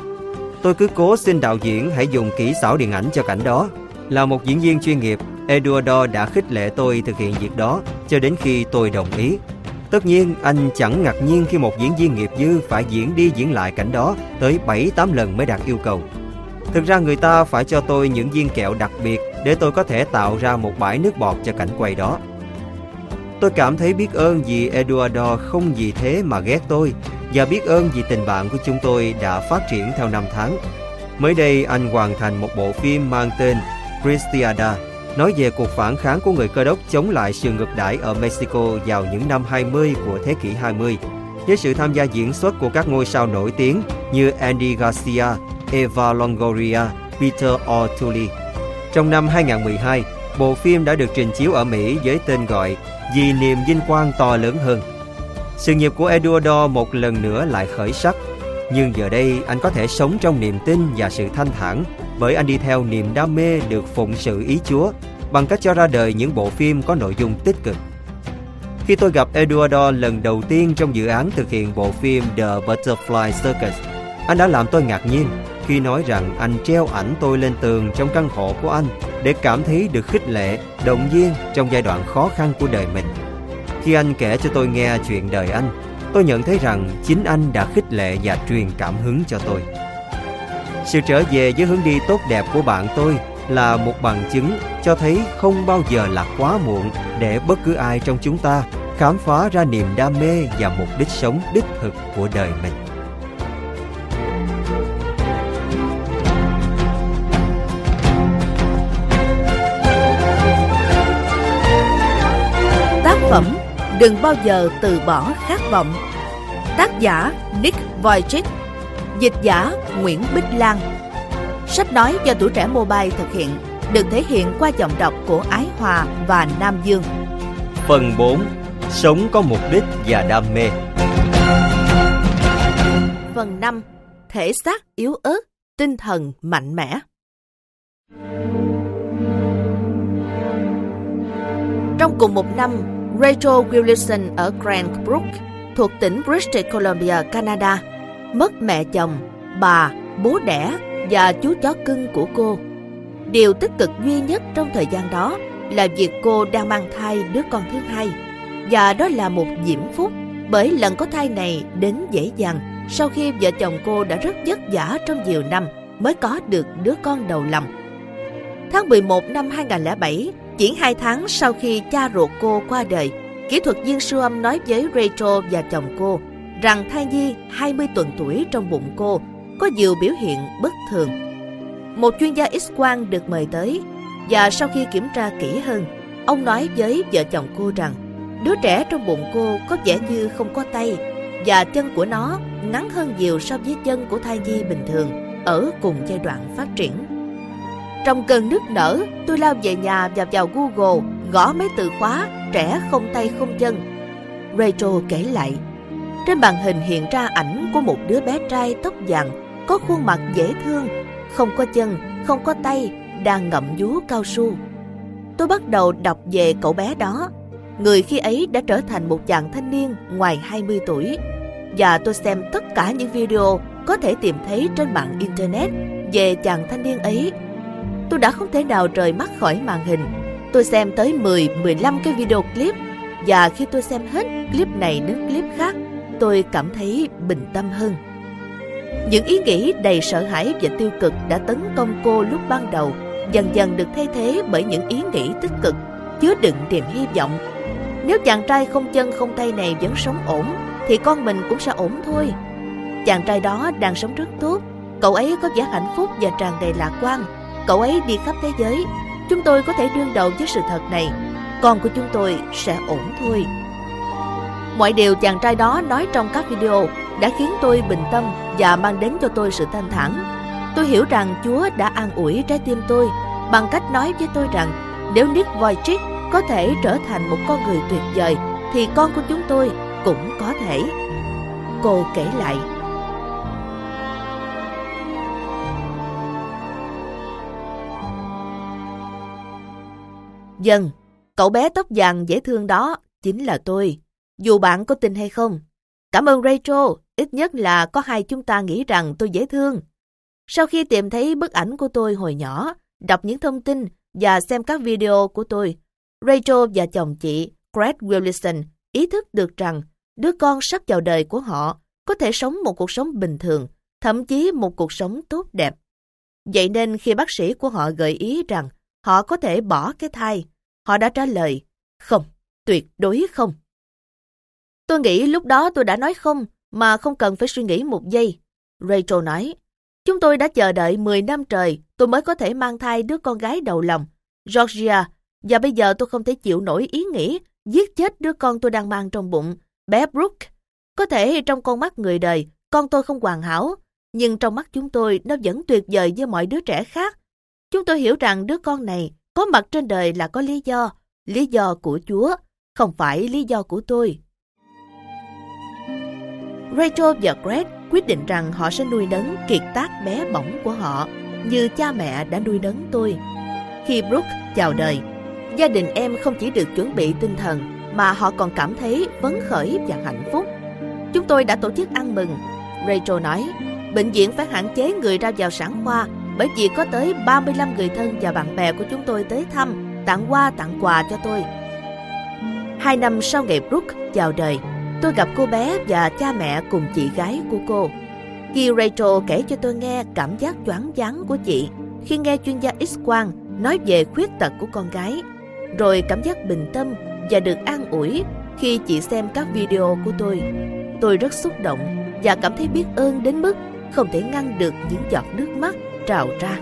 Tôi cứ cố xin đạo diễn hãy dùng kỹ xảo điện ảnh cho cảnh đó. Là một diễn viên chuyên nghiệp, Eduardo đã khích lệ tôi thực hiện việc đó cho đến khi tôi đồng ý. Tất nhiên, anh chẳng ngạc nhiên khi một diễn viên nghiệp dư phải diễn đi diễn lại cảnh đó tới 7-8 lần mới đạt yêu cầu. Thực ra người ta phải cho tôi những viên kẹo đặc biệt để tôi có thể tạo ra một bãi nước bọt cho cảnh quay đó. Tôi cảm thấy biết ơn vì Eduardo không vì thế mà ghét tôi và biết ơn vì tình bạn của chúng tôi đã phát triển theo năm tháng. Mới đây, anh hoàn thành một bộ phim mang tên Cristiada, nói về cuộc phản kháng của người cơ đốc chống lại sự ngược đãi ở Mexico vào những năm 20 của thế kỷ 20 với sự tham gia diễn xuất của các ngôi sao nổi tiếng như Andy Garcia, Eva Longoria, Peter O'Toole. Trong năm 2012, bộ phim đã được trình chiếu ở Mỹ với tên gọi Vì niềm vinh quang to lớn hơn. Sự nghiệp của Eduardo một lần nữa lại khởi sắc. Nhưng giờ đây anh có thể sống trong niềm tin và sự thanh thản bởi anh đi theo niềm đam mê được phụng sự ý Chúa bằng cách cho ra đời những bộ phim có nội dung tích cực. Khi tôi gặp Eduardo lần đầu tiên trong dự án thực hiện bộ phim The Butterfly Circus, anh đã làm tôi ngạc nhiên khi nói rằng anh treo ảnh tôi lên tường trong căn hộ của anh để cảm thấy được khích lệ, động viên trong giai đoạn khó khăn của đời mình. Khi anh kể cho tôi nghe chuyện đời anh, tôi nhận thấy rằng chính anh đã khích lệ và truyền cảm hứng cho tôi. Sự trở về với hướng đi tốt đẹp của bạn tôi là một bằng chứng cho thấy không bao giờ là quá muộn để bất cứ ai trong chúng ta khám phá ra niềm đam mê và mục đích sống đích thực của đời mình. Tác phẩm Đừng bao giờ từ bỏ khát vọng. Tác giả Nick Vujicic. Dịch giả Nguyễn Bích Lan. Sách nói do tuổi trẻ mobile thực hiện được thể hiện qua giọng đọc của Ái Hòa và Nam Dương. Phần 4. Sống có mục đích và đam mê Phần 5. Thể xác yếu ớt, tinh thần mạnh mẽ. Trong cùng một năm, Rachel Wilson ở Grand Brook, thuộc tỉnh British Columbia, Canada, mất mẹ chồng, bà, bố đẻ và chú chó cưng của cô. Điều tích cực duy nhất trong thời gian đó là việc cô đang mang thai đứa con thứ hai. Và đó là một diễm phúc bởi lần có thai này đến dễ dàng sau khi vợ chồng cô đã rất vất vả trong nhiều năm mới có được đứa con đầu lòng. Tháng 11 năm 2007, chỉ hai tháng sau khi cha ruột cô qua đời, kỹ thuật viên siêu âm nói với Rachel và chồng cô rằng thai nhi 20 tuần tuổi trong bụng cô có nhiều biểu hiện bất thường. Một chuyên gia X-quang được mời tới và sau khi kiểm tra kỹ hơn, ông nói với vợ chồng cô rằng đứa trẻ trong bụng cô có vẻ như không có tay và chân của nó ngắn hơn nhiều so với chân của thai nhi bình thường ở cùng giai đoạn phát triển. Trong cơn nức nở, tôi lao về nhà và vào Google gõ mấy từ khóa trẻ không tay không chân. Rachel kể lại, trên màn hình hiện ra ảnh của một đứa bé trai tóc vàng có khuôn mặt dễ thương, không có chân, không có tay, đang ngậm vú cao su. Tôi bắt đầu đọc về cậu bé đó. Người khi ấy đã trở thành một chàng thanh niên ngoài 20 tuổi. Và tôi xem tất cả những video có thể tìm thấy trên mạng Internet về chàng thanh niên ấy. Tôi đã không thể nào rời mắt khỏi màn hình. Tôi xem tới 10-15 cái video clip và khi tôi xem hết clip này đến clip khác, tôi cảm thấy bình tâm hơn. Những ý nghĩ đầy sợ hãi và tiêu cực đã tấn công cô lúc ban đầu dần dần được thay thế bởi những ý nghĩ tích cực, chứa đựng niềm hy vọng. Nếu chàng trai không chân không tay này vẫn sống ổn, thì con mình cũng sẽ ổn thôi. Chàng trai đó đang sống rất tốt, cậu ấy có vẻ hạnh phúc và tràn đầy lạc quan. Cậu ấy đi khắp thế giới, chúng tôi có thể đương đầu với sự thật này. Con của chúng tôi sẽ ổn thôi. Mọi điều chàng trai đó nói trong các video đã khiến tôi bình tâm và mang đến cho tôi sự thanh thản. Tôi hiểu rằng Chúa đã an ủi trái tim tôi bằng cách nói với tôi rằng nếu Nick Vujicic có thể trở thành một con người tuyệt vời thì con của chúng tôi cũng có thể. Cô kể lại. Dần, cậu bé tóc vàng dễ thương đó chính là tôi, dù bạn có tin hay không. Cảm ơn Rachel, ít nhất là có hai chúng ta nghĩ rằng tôi dễ thương. Sau khi tìm thấy bức ảnh của tôi hồi nhỏ, đọc những thông tin và xem các video của tôi, Rachel và chồng chị, Greg Wilson, ý thức được rằng đứa con sắp chào đời của họ có thể sống một cuộc sống bình thường, thậm chí một cuộc sống tốt đẹp. Vậy nên khi bác sĩ của họ gợi ý rằng họ có thể bỏ cái thai, họ đã trả lời, không, tuyệt đối không. Tôi nghĩ lúc đó tôi đã nói không mà không cần phải suy nghĩ một giây. Rachel nói, chúng tôi đã chờ đợi 10 năm trời tôi mới có thể mang thai đứa con gái đầu lòng, Georgia, và bây giờ tôi không thể chịu nổi ý nghĩ giết chết đứa con tôi đang mang trong bụng, bé Brooke. Có thể trong con mắt người đời, con tôi không hoàn hảo, nhưng trong mắt chúng tôi nó vẫn tuyệt vời với mọi đứa trẻ khác. Chúng tôi hiểu rằng đứa con này có mặt trên đời là có lý do, lý do của Chúa, không phải lý do của tôi. Rachel và Greg quyết định rằng họ sẽ nuôi nấng kiệt tác bé bỏng của họ như cha mẹ đã nuôi nấng tôi. Khi Brooke chào đời, gia đình em không chỉ được chuẩn bị tinh thần mà họ còn cảm thấy phấn khởi và hạnh phúc. Chúng tôi đã tổ chức ăn mừng. Rachel nói, bệnh viện phải hạn chế người ra vào sản khoa bởi vì có tới 35 người thân và bạn bè của chúng tôi tới thăm, tặng hoa tặng quà cho tôi. Hai năm sau ngày Brooke chào đời, tôi gặp cô bé và cha mẹ cùng chị gái của cô. Khi Rachel kể cho tôi nghe cảm giác choáng váng của chị khi nghe chuyên gia X-quang nói về khuyết tật của con gái, rồi cảm giác bình tâm và được an ủi khi chị xem các video của tôi. Tôi rất xúc động và cảm thấy biết ơn đến mức không thể ngăn được những giọt nước mắt trào ra.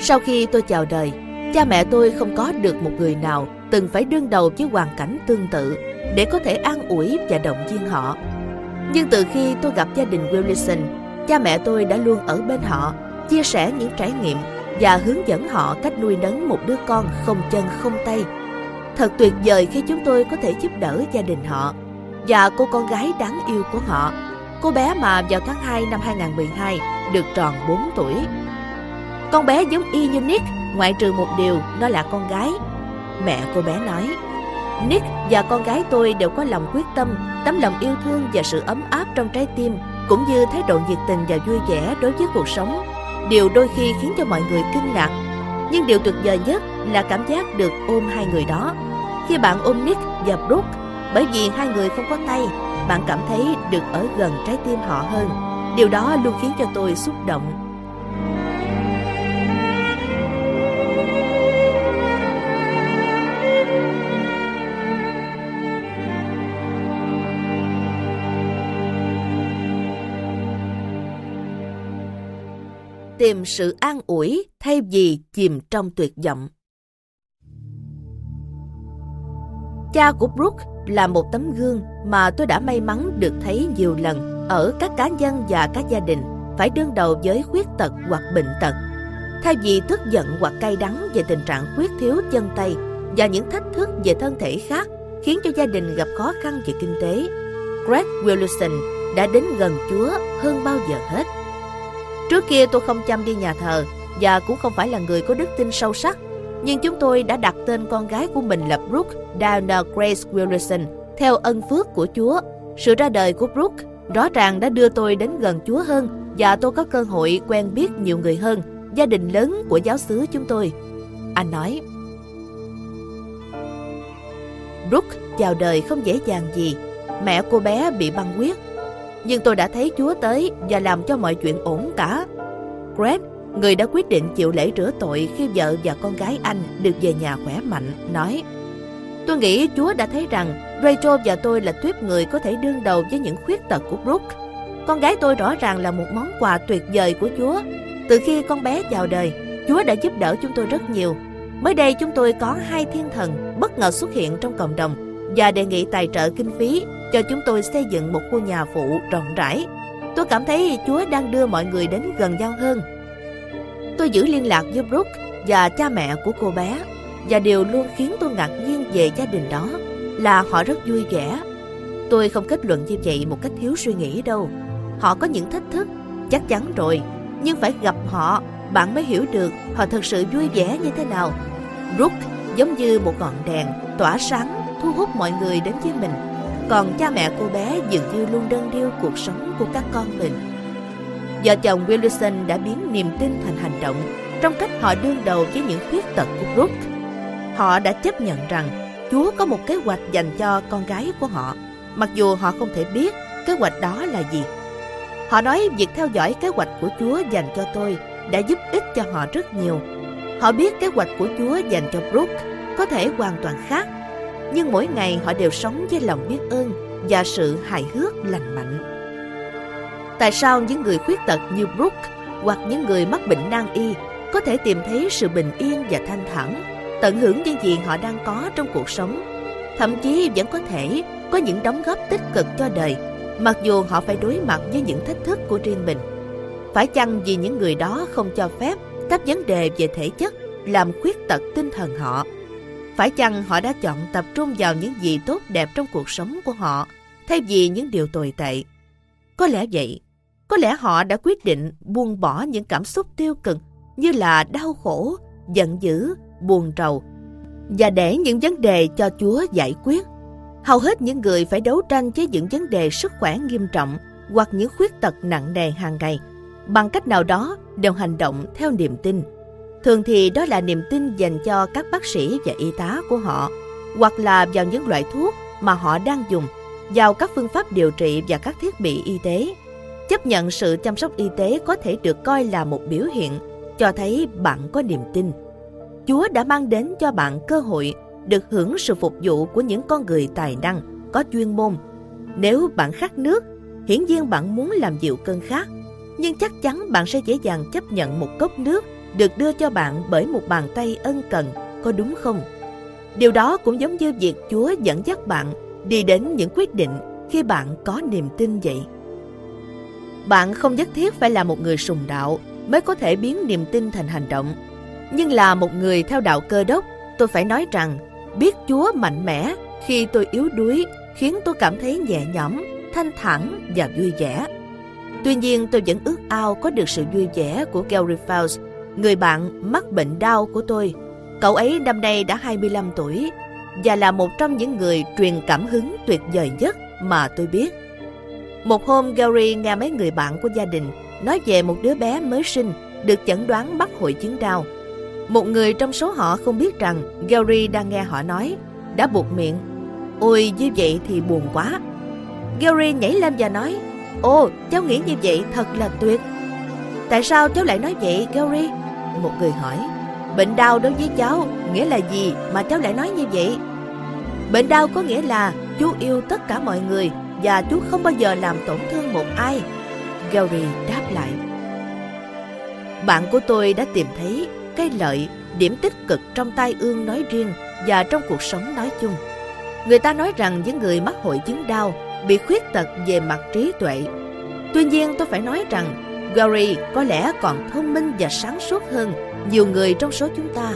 Sau khi tôi chào đời, cha mẹ tôi không có được một người nào từng phải đương đầu với hoàn cảnh tương tự để có thể an ủi và động viên họ. Nhưng từ khi tôi gặp gia đình Wilson, cha mẹ tôi đã luôn ở bên họ, chia sẻ những trải nghiệm và hướng dẫn họ cách nuôi nấng một đứa con không chân không tay. Thật tuyệt vời khi chúng tôi có thể giúp đỡ gia đình họ và cô con gái đáng yêu của họ, cô bé mà vào tháng 2 năm 2012 được tròn 4 tuổi. Con bé giống y như Nick, ngoại trừ một điều, nó là con gái. Mẹ cô bé nói, Nick và con gái tôi đều có lòng quyết tâm, tấm lòng yêu thương và sự ấm áp trong trái tim, cũng như thái độ nhiệt tình và vui vẻ đối với cuộc sống. Điều đôi khi khiến cho mọi người kinh ngạc. Nhưng điều tuyệt vời nhất là cảm giác được ôm hai người đó. Khi bạn ôm Nick và Brooke, bởi vì hai người không có tay, bạn cảm thấy được ở gần trái tim họ hơn. Điều đó luôn khiến cho tôi xúc động tìm sự an ủi thay vì chìm trong tuyệt vọng. Cha của Brooke là một tấm gương mà tôi đã may mắn được thấy nhiều lần ở các cá nhân và các gia đình phải đương đầu với khuyết tật hoặc bệnh tật. Thay vì tức giận hoặc cay đắng về tình trạng khuyết thiếu chân tay và những thách thức về thân thể khác khiến cho gia đình gặp khó khăn về kinh tế, Greg Wilson đã đến gần Chúa hơn bao giờ hết. Trước kia tôi không chăm đi nhà thờ và cũng không phải là người có đức tin sâu sắc. Nhưng chúng tôi đã đặt tên con gái của mình là Brooke Diana Grace Wilson theo ân phước của Chúa. Sự ra đời của Brooke rõ ràng đã đưa tôi đến gần Chúa hơn và tôi có cơ hội quen biết nhiều người hơn, gia đình lớn của giáo xứ chúng tôi. Anh nói, Brooke chào đời không dễ dàng gì. Mẹ cô bé bị băng huyết nhưng tôi đã thấy Chúa tới và làm cho mọi chuyện ổn cả. Greg, người đã quyết định chịu lễ rửa tội khi vợ và con gái anh được về nhà khỏe mạnh, nói Tôi nghĩ Chúa đã thấy rằng Rachel và tôi là tuyếp người có thể đương đầu với những khuyết tật của Brooke. Con gái tôi rõ ràng là một món quà tuyệt vời của Chúa. Từ khi con bé chào đời, Chúa đã giúp đỡ chúng tôi rất nhiều. Mới đây chúng tôi có hai thiên thần bất ngờ xuất hiện trong cộng đồng và đề nghị tài trợ kinh phí cho chúng tôi xây dựng một khu nhà phụ rộng rãi. Tôi cảm thấy Chúa đang đưa mọi người đến gần nhau hơn. Tôi giữ liên lạc với Brooke và cha mẹ của cô bé và điều luôn khiến tôi ngạc nhiên về gia đình đó là họ rất vui vẻ. Tôi không kết luận như vậy một cách thiếu suy nghĩ đâu. Họ có những thách thức, chắc chắn rồi, nhưng phải gặp họ, bạn mới hiểu được họ thật sự vui vẻ như thế nào. Brooke giống như một ngọn đèn tỏa sáng thu hút mọi người đến với mình còn cha mẹ cô bé dường như luôn đơn điêu cuộc sống của các con mình. Vợ chồng Wilson đã biến niềm tin thành hành động trong cách họ đương đầu với những khuyết tật của Brooke. Họ đã chấp nhận rằng Chúa có một kế hoạch dành cho con gái của họ, mặc dù họ không thể biết kế hoạch đó là gì. Họ nói việc theo dõi kế hoạch của Chúa dành cho tôi đã giúp ích cho họ rất nhiều. Họ biết kế hoạch của Chúa dành cho Brooke có thể hoàn toàn khác nhưng mỗi ngày họ đều sống với lòng biết ơn và sự hài hước lành mạnh. Tại sao những người khuyết tật như Brooke hoặc những người mắc bệnh nan y có thể tìm thấy sự bình yên và thanh thản, tận hưởng những gì họ đang có trong cuộc sống, thậm chí vẫn có thể có những đóng góp tích cực cho đời, mặc dù họ phải đối mặt với những thách thức của riêng mình. Phải chăng vì những người đó không cho phép các vấn đề về thể chất làm khuyết tật tinh thần họ phải chăng họ đã chọn tập trung vào những gì tốt đẹp trong cuộc sống của họ thay vì những điều tồi tệ? Có lẽ vậy, Có lẽ họ đã quyết định buông bỏ những cảm xúc tiêu cực như là đau khổ, giận dữ, buồn rầu và để những vấn đề cho Chúa giải quyết. Hầu hết những người phải đấu tranh với những vấn đề sức khỏe nghiêm trọng hoặc những khuyết tật nặng nề hàng ngày bằng cách nào đó đều hành động theo niềm tin. Thường thì đó là niềm tin dành cho các bác sĩ và y tá của họ hoặc là vào những loại thuốc mà họ đang dùng, vào các phương pháp điều trị và các thiết bị y tế. Chấp nhận sự chăm sóc y tế có thể được coi là một biểu hiện cho thấy bạn có niềm tin. Chúa đã mang đến cho bạn cơ hội được hưởng sự phục vụ của những con người tài năng, có chuyên môn. Nếu bạn khát nước, hiển nhiên bạn muốn làm dịu cơn khát, nhưng chắc chắn bạn sẽ dễ dàng chấp nhận một cốc nước được đưa cho bạn bởi một bàn tay ân cần, có đúng không? Điều đó cũng giống như việc Chúa dẫn dắt bạn đi đến những quyết định khi bạn có niềm tin vậy. Bạn không nhất thiết phải là một người sùng đạo mới có thể biến niềm tin thành hành động. Nhưng là một người theo đạo cơ đốc, tôi phải nói rằng biết Chúa mạnh mẽ khi tôi yếu đuối khiến tôi cảm thấy nhẹ nhõm, thanh thản và vui vẻ. Tuy nhiên tôi vẫn ước ao có được sự vui vẻ của Gary Fowles, người bạn mắc bệnh đau của tôi. Cậu ấy năm nay đã 25 tuổi và là một trong những người truyền cảm hứng tuyệt vời nhất mà tôi biết. Một hôm Gary nghe mấy người bạn của gia đình nói về một đứa bé mới sinh được chẩn đoán mắc hội chứng đau. Một người trong số họ không biết rằng Gary đang nghe họ nói, đã buộc miệng. Ôi như vậy thì buồn quá. Gary nhảy lên và nói, Ồ, cháu nghĩ như vậy thật là tuyệt. Tại sao cháu lại nói vậy, Gary? Một người hỏi. Bệnh đau đối với cháu nghĩa là gì mà cháu lại nói như vậy? Bệnh đau có nghĩa là chú yêu tất cả mọi người và chú không bao giờ làm tổn thương một ai. Gary đáp lại. Bạn của tôi đã tìm thấy cái lợi, điểm tích cực trong tai ương nói riêng và trong cuộc sống nói chung. Người ta nói rằng những người mắc hội chứng đau bị khuyết tật về mặt trí tuệ. Tuy nhiên tôi phải nói rằng Gary có lẽ còn thông minh và sáng suốt hơn nhiều người trong số chúng ta.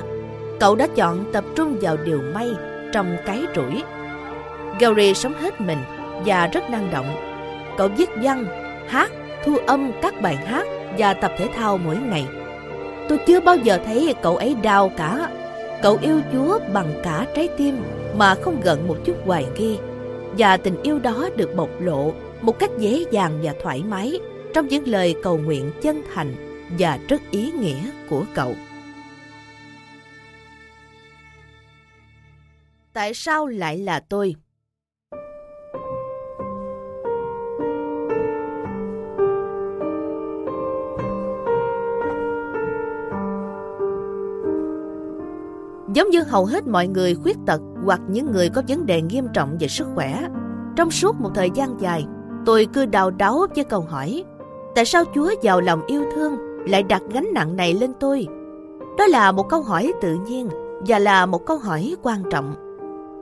Cậu đã chọn tập trung vào điều may trong cái rủi. Gary sống hết mình và rất năng động. Cậu viết văn, hát, thu âm các bài hát và tập thể thao mỗi ngày. Tôi chưa bao giờ thấy cậu ấy đau cả. Cậu yêu Chúa bằng cả trái tim mà không gận một chút hoài nghi. Và tình yêu đó được bộc lộ một cách dễ dàng và thoải mái trong những lời cầu nguyện chân thành và rất ý nghĩa của cậu. Tại sao lại là tôi? Giống như hầu hết mọi người khuyết tật hoặc những người có vấn đề nghiêm trọng về sức khỏe, trong suốt một thời gian dài, tôi cứ đau đáu với câu hỏi Tại sao Chúa giàu lòng yêu thương lại đặt gánh nặng này lên tôi? Đó là một câu hỏi tự nhiên và là một câu hỏi quan trọng.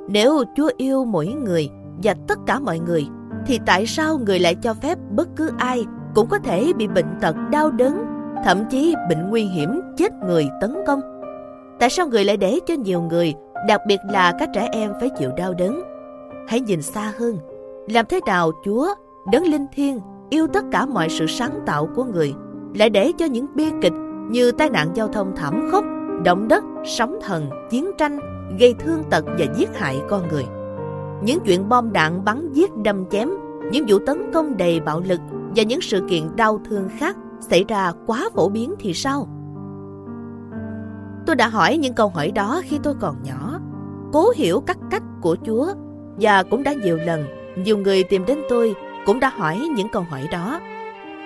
Nếu Chúa yêu mỗi người và tất cả mọi người, thì tại sao người lại cho phép bất cứ ai cũng có thể bị bệnh tật đau đớn, thậm chí bệnh nguy hiểm chết người tấn công? Tại sao người lại để cho nhiều người, đặc biệt là các trẻ em phải chịu đau đớn? Hãy nhìn xa hơn, làm thế nào Chúa, đấng linh thiêng yêu tất cả mọi sự sáng tạo của người, lại để cho những bi kịch như tai nạn giao thông thảm khốc, động đất, sóng thần, chiến tranh gây thương tật và giết hại con người. Những chuyện bom đạn bắn giết đâm chém, những vụ tấn công đầy bạo lực và những sự kiện đau thương khác xảy ra quá phổ biến thì sao? Tôi đã hỏi những câu hỏi đó khi tôi còn nhỏ, cố hiểu các cách của Chúa và cũng đã nhiều lần nhiều người tìm đến tôi cũng đã hỏi những câu hỏi đó.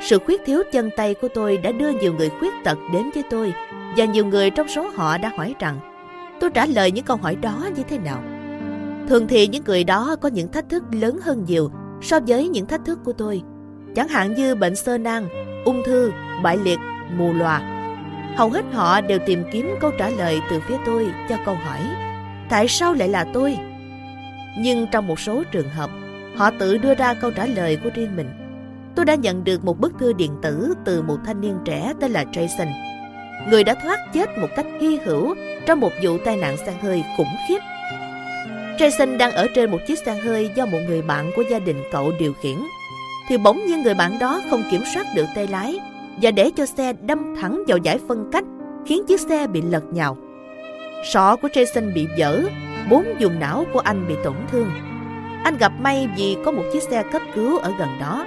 Sự khuyết thiếu chân tay của tôi đã đưa nhiều người khuyết tật đến với tôi và nhiều người trong số họ đã hỏi rằng tôi trả lời những câu hỏi đó như thế nào. Thường thì những người đó có những thách thức lớn hơn nhiều so với những thách thức của tôi. Chẳng hạn như bệnh sơ nang, ung thư, bại liệt, mù lòa. Hầu hết họ đều tìm kiếm câu trả lời từ phía tôi cho câu hỏi Tại sao lại là tôi? Nhưng trong một số trường hợp, Họ tự đưa ra câu trả lời của riêng mình. Tôi đã nhận được một bức thư điện tử từ một thanh niên trẻ tên là Jason. Người đã thoát chết một cách hy hữu trong một vụ tai nạn xe hơi khủng khiếp. Jason đang ở trên một chiếc xe hơi do một người bạn của gia đình cậu điều khiển. thì bỗng nhiên người bạn đó không kiểm soát được tay lái và để cho xe đâm thẳng vào giải phân cách khiến chiếc xe bị lật nhào. Sọ của Jason bị vỡ, bốn vùng não của anh bị tổn thương. Anh gặp may vì có một chiếc xe cấp cứu ở gần đó.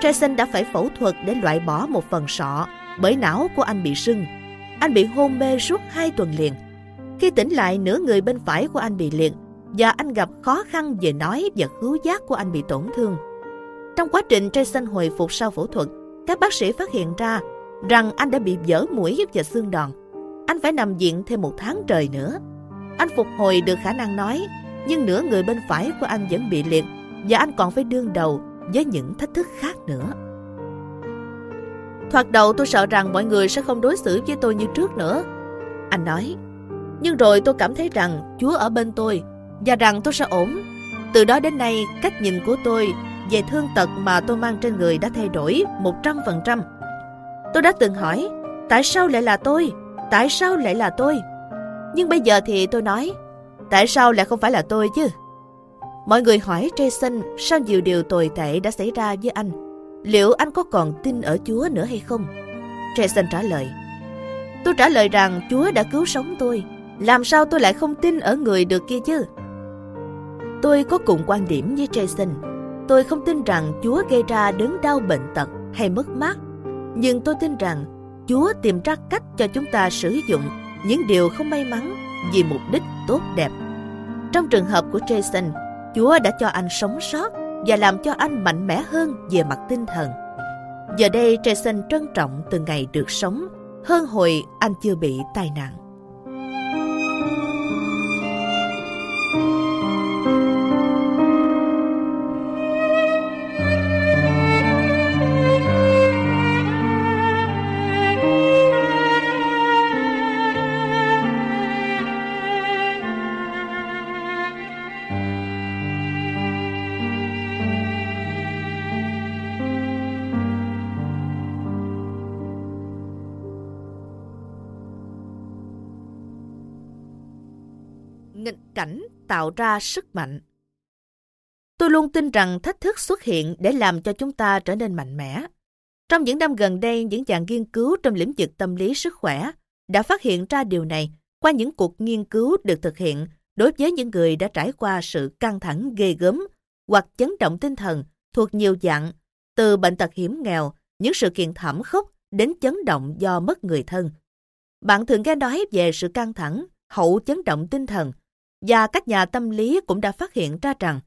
Jason đã phải phẫu thuật để loại bỏ một phần sọ bởi não của anh bị sưng. Anh bị hôn mê suốt hai tuần liền. Khi tỉnh lại, nửa người bên phải của anh bị liệt và anh gặp khó khăn về nói và khứu giác của anh bị tổn thương. Trong quá trình Jason hồi phục sau phẫu thuật, các bác sĩ phát hiện ra rằng anh đã bị vỡ mũi và xương đòn. Anh phải nằm viện thêm một tháng trời nữa. Anh phục hồi được khả năng nói, nhưng nửa người bên phải của anh vẫn bị liệt và anh còn phải đương đầu với những thách thức khác nữa. Thoạt đầu tôi sợ rằng mọi người sẽ không đối xử với tôi như trước nữa. Anh nói, nhưng rồi tôi cảm thấy rằng Chúa ở bên tôi và rằng tôi sẽ ổn. Từ đó đến nay, cách nhìn của tôi về thương tật mà tôi mang trên người đã thay đổi 100%. Tôi đã từng hỏi, tại sao lại là tôi? Tại sao lại là tôi? Nhưng bây giờ thì tôi nói, tại sao lại không phải là tôi chứ? Mọi người hỏi Jason sao nhiều điều tồi tệ đã xảy ra với anh. Liệu anh có còn tin ở Chúa nữa hay không? Jason trả lời, tôi trả lời rằng Chúa đã cứu sống tôi. Làm sao tôi lại không tin ở người được kia chứ? Tôi có cùng quan điểm với Jason. Tôi không tin rằng Chúa gây ra đớn đau bệnh tật hay mất mát. Nhưng tôi tin rằng Chúa tìm ra cách cho chúng ta sử dụng những điều không may mắn vì mục đích tốt đẹp. Trong trường hợp của Jason, Chúa đã cho anh sống sót và làm cho anh mạnh mẽ hơn về mặt tinh thần. Giờ đây Jason trân trọng từng ngày được sống hơn hồi anh chưa bị tai nạn. Tạo ra sức mạnh. Tôi luôn tin rằng thách thức xuất hiện để làm cho chúng ta trở nên mạnh mẽ. Trong những năm gần đây, những dạng nghiên cứu trong lĩnh vực tâm lý sức khỏe đã phát hiện ra điều này qua những cuộc nghiên cứu được thực hiện đối với những người đã trải qua sự căng thẳng ghê gớm hoặc chấn động tinh thần thuộc nhiều dạng, từ bệnh tật hiểm nghèo, những sự kiện thảm khốc đến chấn động do mất người thân. Bạn thường nghe nói về sự căng thẳng, hậu chấn động tinh thần và các nhà tâm lý cũng đã phát hiện ra rằng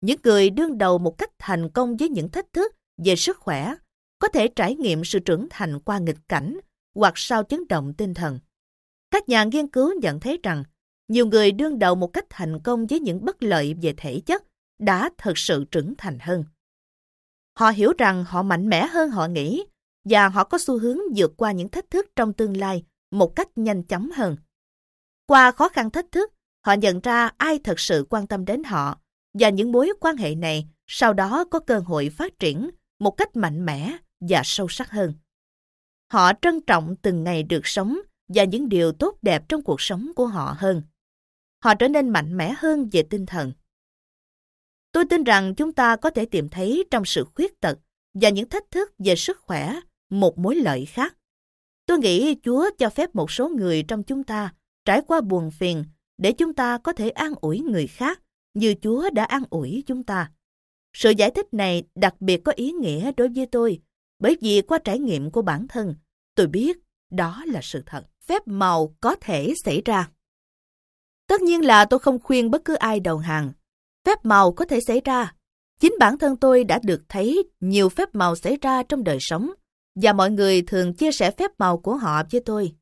những người đương đầu một cách thành công với những thách thức về sức khỏe có thể trải nghiệm sự trưởng thành qua nghịch cảnh hoặc sau chấn động tinh thần. Các nhà nghiên cứu nhận thấy rằng nhiều người đương đầu một cách thành công với những bất lợi về thể chất đã thực sự trưởng thành hơn. Họ hiểu rằng họ mạnh mẽ hơn họ nghĩ và họ có xu hướng vượt qua những thách thức trong tương lai một cách nhanh chóng hơn. Qua khó khăn thách thức, Họ nhận ra ai thật sự quan tâm đến họ và những mối quan hệ này sau đó có cơ hội phát triển một cách mạnh mẽ và sâu sắc hơn. Họ trân trọng từng ngày được sống và những điều tốt đẹp trong cuộc sống của họ hơn. Họ trở nên mạnh mẽ hơn về tinh thần. Tôi tin rằng chúng ta có thể tìm thấy trong sự khuyết tật và những thách thức về sức khỏe một mối lợi khác. Tôi nghĩ Chúa cho phép một số người trong chúng ta trải qua buồn phiền để chúng ta có thể an ủi người khác như Chúa đã an ủi chúng ta. Sự giải thích này đặc biệt có ý nghĩa đối với tôi, bởi vì qua trải nghiệm của bản thân, tôi biết đó là sự thật. Phép màu có thể xảy ra. Tất nhiên là tôi không khuyên bất cứ ai đầu hàng. Phép màu có thể xảy ra. Chính bản thân tôi đã được thấy nhiều phép màu xảy ra trong đời sống, và mọi người thường chia sẻ phép màu của họ với tôi.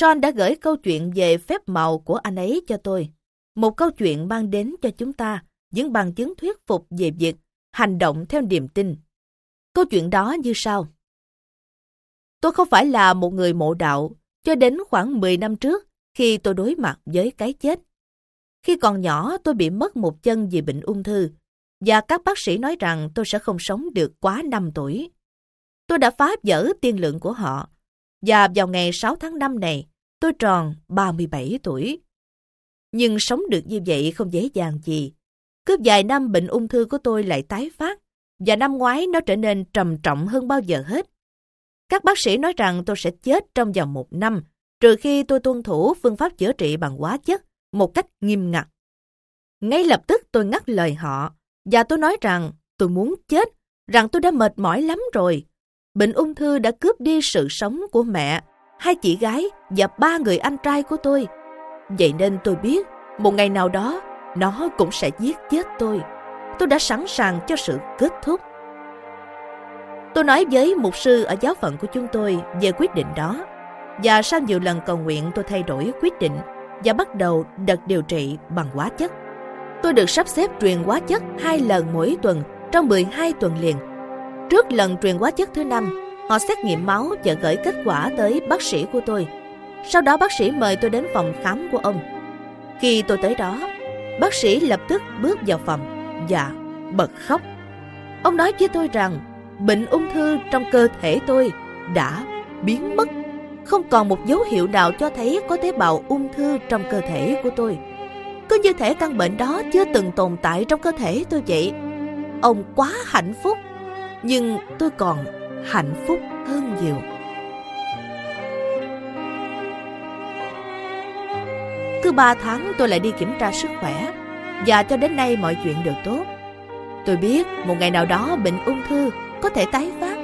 John đã gửi câu chuyện về phép màu của anh ấy cho tôi. Một câu chuyện mang đến cho chúng ta những bằng chứng thuyết phục về việc hành động theo niềm tin. Câu chuyện đó như sau. Tôi không phải là một người mộ đạo cho đến khoảng 10 năm trước khi tôi đối mặt với cái chết. Khi còn nhỏ, tôi bị mất một chân vì bệnh ung thư, và các bác sĩ nói rằng tôi sẽ không sống được quá 5 tuổi. Tôi đã phá vỡ tiên lượng của họ và vào ngày 6 tháng 5 này, tôi tròn 37 tuổi. Nhưng sống được như vậy không dễ dàng gì. Cứ vài năm bệnh ung thư của tôi lại tái phát và năm ngoái nó trở nên trầm trọng hơn bao giờ hết. Các bác sĩ nói rằng tôi sẽ chết trong vòng một năm, trừ khi tôi tuân thủ phương pháp chữa trị bằng hóa chất một cách nghiêm ngặt. Ngay lập tức tôi ngắt lời họ, và tôi nói rằng tôi muốn chết, rằng tôi đã mệt mỏi lắm rồi. Bệnh ung thư đã cướp đi sự sống của mẹ, hai chị gái và ba người anh trai của tôi. Vậy nên tôi biết, một ngày nào đó, nó cũng sẽ giết chết tôi. Tôi đã sẵn sàng cho sự kết thúc. Tôi nói với mục sư ở giáo phận của chúng tôi về quyết định đó. Và sau nhiều lần cầu nguyện tôi thay đổi quyết định và bắt đầu đợt điều trị bằng hóa chất. Tôi được sắp xếp truyền hóa chất hai lần mỗi tuần trong 12 tuần liền. Trước lần truyền hóa chất thứ năm, họ xét nghiệm máu và gửi kết quả tới bác sĩ của tôi. Sau đó bác sĩ mời tôi đến phòng khám của ông. Khi tôi tới đó, bác sĩ lập tức bước vào phòng và bật khóc. Ông nói với tôi rằng bệnh ung thư trong cơ thể tôi đã biến mất. Không còn một dấu hiệu nào cho thấy có tế bào ung thư trong cơ thể của tôi. Cứ như thể căn bệnh đó chưa từng tồn tại trong cơ thể tôi vậy. Ông quá hạnh phúc, nhưng tôi còn hạnh phúc hơn nhiều. Cứ ba tháng tôi lại đi kiểm tra sức khỏe, và cho đến nay mọi chuyện đều tốt. Tôi biết một ngày nào đó bệnh ung thư có thể tái phát,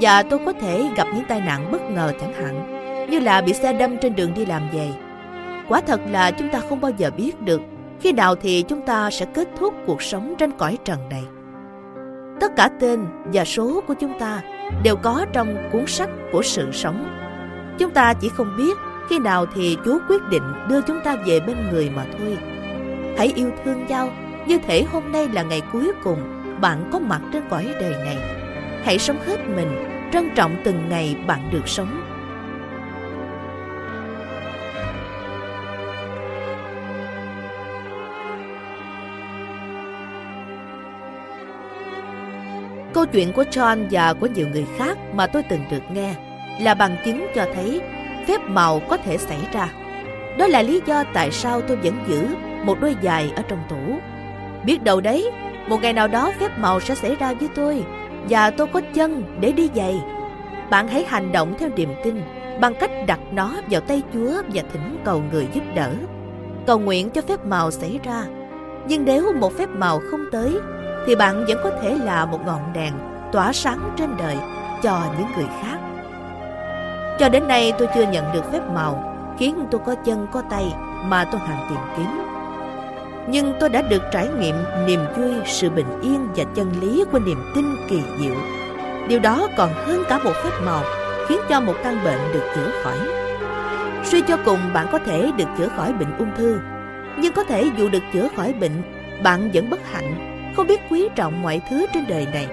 và tôi có thể gặp những tai nạn bất ngờ chẳng hạn, như là bị xe đâm trên đường đi làm về. Quả thật là chúng ta không bao giờ biết được khi nào thì chúng ta sẽ kết thúc cuộc sống trên cõi trần này. Tất cả tên và số của chúng ta đều có trong cuốn sách của sự sống. Chúng ta chỉ không biết khi nào thì Chúa quyết định đưa chúng ta về bên người mà thôi. Hãy yêu thương nhau như thể hôm nay là ngày cuối cùng bạn có mặt trên cõi đời này. Hãy sống hết mình, trân trọng từng ngày bạn được sống. Câu chuyện của John và của nhiều người khác mà tôi từng được nghe là bằng chứng cho thấy phép màu có thể xảy ra. Đó là lý do tại sao tôi vẫn giữ một đôi giày ở trong tủ. Biết đâu đấy, một ngày nào đó phép màu sẽ xảy ra với tôi và tôi có chân để đi giày. Bạn hãy hành động theo niềm tin bằng cách đặt nó vào tay Chúa và thỉnh cầu người giúp đỡ. Cầu nguyện cho phép màu xảy ra. Nhưng nếu một phép màu không tới thì bạn vẫn có thể là một ngọn đèn tỏa sáng trên đời cho những người khác. Cho đến nay tôi chưa nhận được phép màu khiến tôi có chân có tay mà tôi hằng tìm kiếm. Nhưng tôi đã được trải nghiệm niềm vui, sự bình yên và chân lý của niềm tin kỳ diệu. Điều đó còn hơn cả một phép màu khiến cho một căn bệnh được chữa khỏi. Suy cho cùng bạn có thể được chữa khỏi bệnh ung thư, nhưng có thể dù được chữa khỏi bệnh, bạn vẫn bất hạnh không biết quý trọng mọi thứ trên đời này.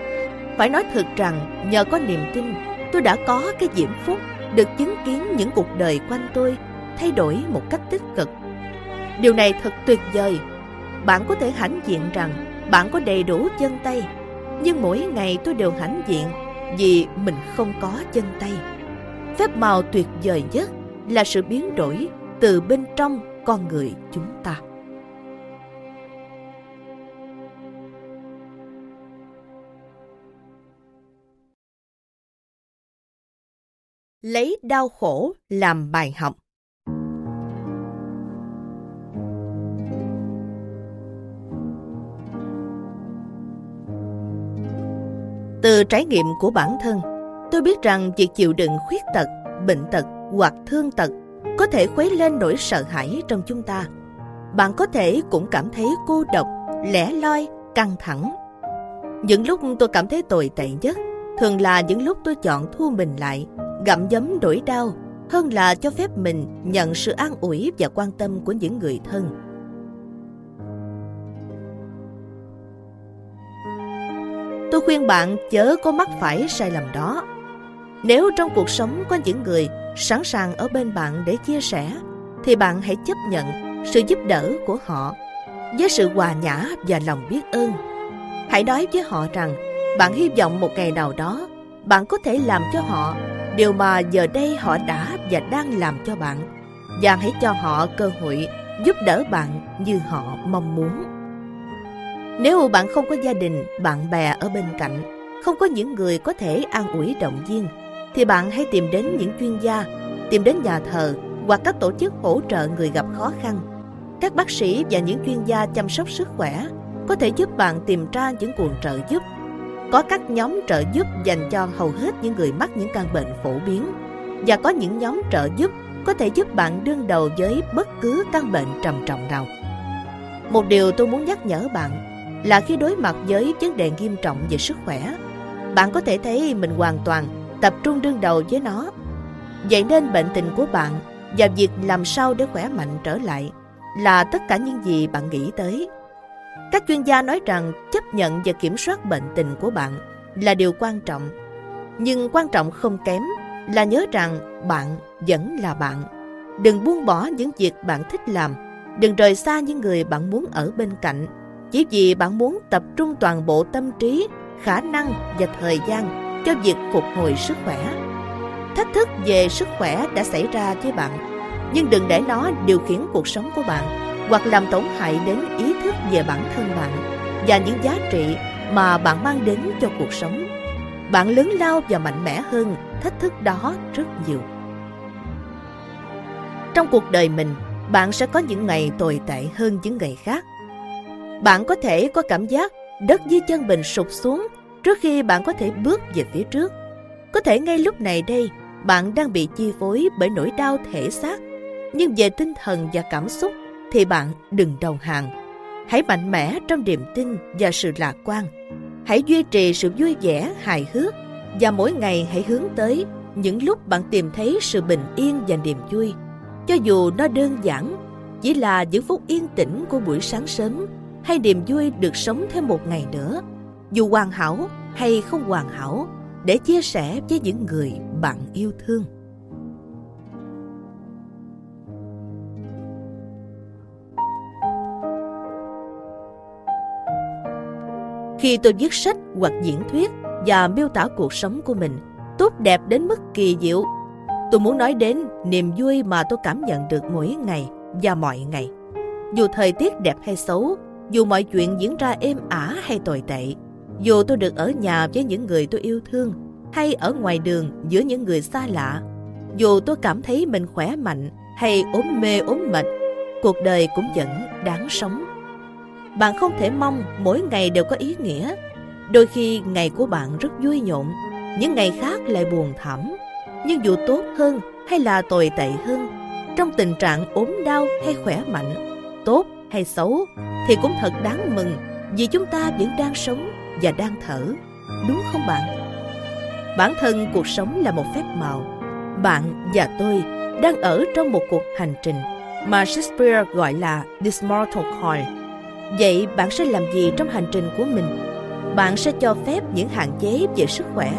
Phải nói thật rằng nhờ có niềm tin, tôi đã có cái diễm phúc được chứng kiến những cuộc đời quanh tôi thay đổi một cách tích cực. Điều này thật tuyệt vời. Bạn có thể hãnh diện rằng bạn có đầy đủ chân tay, nhưng mỗi ngày tôi đều hãnh diện vì mình không có chân tay. Phép màu tuyệt vời nhất là sự biến đổi từ bên trong con người chúng ta. Lấy đau khổ làm bài học. Từ trải nghiệm của bản thân, tôi biết rằng việc chịu đựng khuyết tật, bệnh tật hoặc thương tật có thể khuấy lên nỗi sợ hãi trong chúng ta. Bạn có thể cũng cảm thấy cô độc, lẻ loi, căng thẳng. Những lúc tôi cảm thấy tồi tệ nhất thường là những lúc tôi chọn thu mình lại gặm giấm nỗi đau hơn là cho phép mình nhận sự an ủi và quan tâm của những người thân. Tôi khuyên bạn chớ có mắc phải sai lầm đó. Nếu trong cuộc sống có những người sẵn sàng ở bên bạn để chia sẻ, thì bạn hãy chấp nhận sự giúp đỡ của họ với sự hòa nhã và lòng biết ơn. Hãy nói với họ rằng bạn hy vọng một ngày nào đó bạn có thể làm cho họ điều mà giờ đây họ đã và đang làm cho bạn và hãy cho họ cơ hội giúp đỡ bạn như họ mong muốn Nếu bạn không có gia đình, bạn bè ở bên cạnh, không có những người có thể an ủi động viên, thì bạn hãy tìm đến những chuyên gia, tìm đến nhà thờ hoặc các tổ chức hỗ trợ người gặp khó khăn. Các bác sĩ và những chuyên gia chăm sóc sức khỏe có thể giúp bạn tìm ra những nguồn trợ giúp. Có các nhóm trợ giúp dành cho hầu hết những người mắc những căn bệnh phổ biến và có những nhóm trợ giúp có thể giúp bạn đương đầu với bất cứ căn bệnh trầm trọng nào. Một điều tôi muốn nhắc nhở bạn là khi đối mặt với vấn đề nghiêm trọng về sức khỏe, bạn có thể thấy mình hoàn toàn tập trung đương đầu với nó. Vậy nên bệnh tình của bạn và việc làm sao để khỏe mạnh trở lại là tất cả những gì bạn nghĩ tới. Các chuyên gia nói rằng chấp nhận và kiểm soát bệnh tình của bạn là điều quan trọng. Nhưng quan trọng không kém là nhớ rằng bạn vẫn là bạn. Đừng buông bỏ những việc bạn thích làm. Đừng rời xa những người bạn muốn ở bên cạnh. Chỉ vì bạn muốn tập trung toàn bộ tâm trí, khả năng và thời gian cho việc phục hồi sức khỏe. Thách thức về sức khỏe đã xảy ra với bạn, nhưng đừng để nó điều khiển cuộc sống của bạn hoặc làm tổn hại đến ý thức về bản thân bạn và những giá trị mà bạn mang đến cho cuộc sống. Bạn lớn lao và mạnh mẽ hơn thách thức đó rất nhiều. Trong cuộc đời mình, bạn sẽ có những ngày tồi tệ hơn những ngày khác. Bạn có thể có cảm giác đất dưới chân mình sụp xuống trước khi bạn có thể bước về phía trước. Có thể ngay lúc này đây, bạn đang bị chi phối bởi nỗi đau thể xác, nhưng về tinh thần và cảm xúc thì bạn đừng đầu hàng. Hãy mạnh mẽ trong niềm tin và sự lạc quan. Hãy duy trì sự vui vẻ, hài hước và mỗi ngày hãy hướng tới những lúc bạn tìm thấy sự bình yên và niềm vui. Cho dù nó đơn giản, chỉ là những phút yên tĩnh của buổi sáng sớm hay niềm vui được sống thêm một ngày nữa dù hoàn hảo hay không hoàn hảo để chia sẻ với những người bạn yêu thương khi tôi viết sách hoặc diễn thuyết và miêu tả cuộc sống của mình tốt đẹp đến mức kỳ diệu tôi muốn nói đến niềm vui mà tôi cảm nhận được mỗi ngày và mọi ngày dù thời tiết đẹp hay xấu dù mọi chuyện diễn ra êm ả hay tồi tệ dù tôi được ở nhà với những người tôi yêu thương hay ở ngoài đường giữa những người xa lạ, dù tôi cảm thấy mình khỏe mạnh hay ốm mê ốm mệt, cuộc đời cũng vẫn đáng sống. Bạn không thể mong mỗi ngày đều có ý nghĩa. Đôi khi ngày của bạn rất vui nhộn, những ngày khác lại buồn thảm. Nhưng dù tốt hơn hay là tồi tệ hơn, trong tình trạng ốm đau hay khỏe mạnh, tốt hay xấu, thì cũng thật đáng mừng vì chúng ta vẫn đang sống và đang thở, đúng không bạn? Bản thân cuộc sống là một phép màu. Bạn và tôi đang ở trong một cuộc hành trình mà Shakespeare gọi là This Mortal Coil. Vậy bạn sẽ làm gì trong hành trình của mình? Bạn sẽ cho phép những hạn chế về sức khỏe,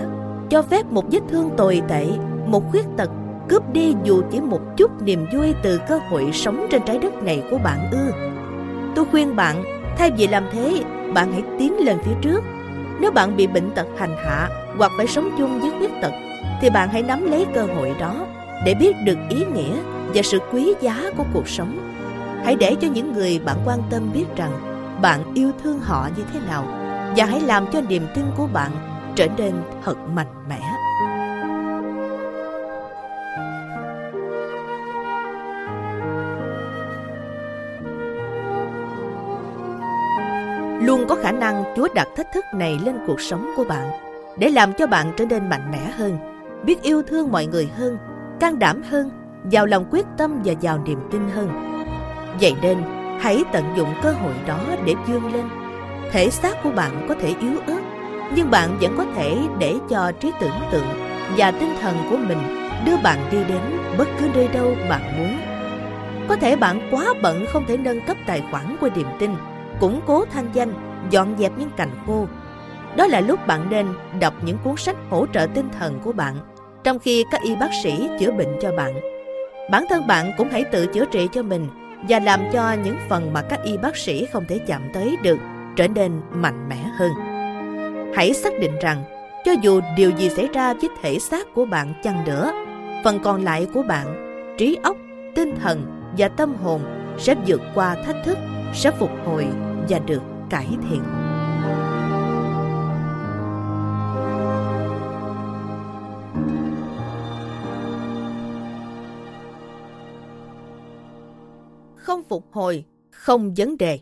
cho phép một vết thương tồi tệ, một khuyết tật cướp đi dù chỉ một chút niềm vui từ cơ hội sống trên trái đất này của bạn ư? Tôi khuyên bạn, thay vì làm thế, bạn hãy tiến lên phía trước. Nếu bạn bị bệnh tật hành hạ hoặc phải sống chung với khuyết tật, thì bạn hãy nắm lấy cơ hội đó để biết được ý nghĩa và sự quý giá của cuộc sống. Hãy để cho những người bạn quan tâm biết rằng bạn yêu thương họ như thế nào và hãy làm cho niềm tin của bạn trở nên thật mạnh mẽ. luôn có khả năng Chúa đặt thách thức này lên cuộc sống của bạn để làm cho bạn trở nên mạnh mẽ hơn, biết yêu thương mọi người hơn, can đảm hơn, giàu lòng quyết tâm và giàu niềm tin hơn. Vậy nên, hãy tận dụng cơ hội đó để vươn lên. Thể xác của bạn có thể yếu ớt, nhưng bạn vẫn có thể để cho trí tưởng tượng và tinh thần của mình đưa bạn đi đến bất cứ nơi đâu bạn muốn. Có thể bạn quá bận không thể nâng cấp tài khoản của niềm tin, củng cố thanh danh, dọn dẹp những cành khô. Đó là lúc bạn nên đọc những cuốn sách hỗ trợ tinh thần của bạn, trong khi các y bác sĩ chữa bệnh cho bạn. Bản thân bạn cũng hãy tự chữa trị cho mình và làm cho những phần mà các y bác sĩ không thể chạm tới được trở nên mạnh mẽ hơn. Hãy xác định rằng, cho dù điều gì xảy ra với thể xác của bạn chăng nữa, phần còn lại của bạn, trí óc, tinh thần và tâm hồn sẽ vượt qua thách thức sẽ phục hồi và được cải thiện. Phục hồi, không vấn đề.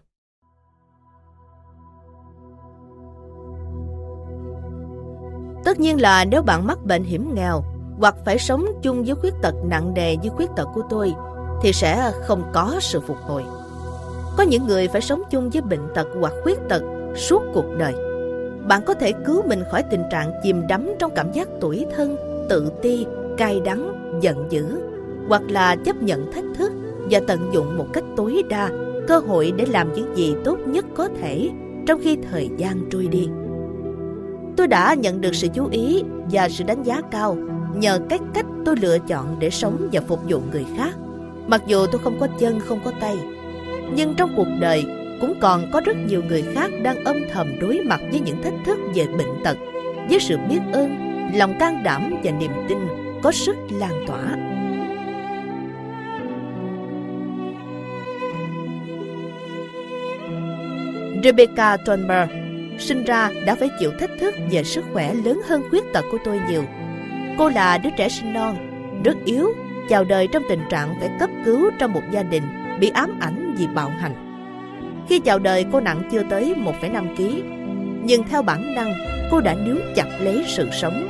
Tất nhiên là nếu bạn mắc bệnh hiểm nghèo hoặc phải sống chung với khuyết tật nặng nề như khuyết tật của tôi thì sẽ không có sự phục hồi. Có những người phải sống chung với bệnh tật hoặc khuyết tật suốt cuộc đời. Bạn có thể cứu mình khỏi tình trạng chìm đắm trong cảm giác tủi thân, tự ti, cay đắng, giận dữ hoặc là chấp nhận thách thức và tận dụng một cách tối đa cơ hội để làm những gì tốt nhất có thể trong khi thời gian trôi đi. Tôi đã nhận được sự chú ý và sự đánh giá cao nhờ cái cách tôi lựa chọn để sống và phục vụ người khác. Mặc dù tôi không có chân không có tay, nhưng trong cuộc đời cũng còn có rất nhiều người khác đang âm thầm đối mặt với những thách thức về bệnh tật, với sự biết ơn, lòng can đảm và niềm tin có sức lan tỏa. Rebecca Thunberg sinh ra đã phải chịu thách thức về sức khỏe lớn hơn khuyết tật của tôi nhiều. Cô là đứa trẻ sinh non, rất yếu, chào đời trong tình trạng phải cấp cứu trong một gia đình bị ám ảnh vì bạo hành. Khi chào đời cô nặng chưa tới 1,5 kg, nhưng theo bản năng cô đã níu chặt lấy sự sống.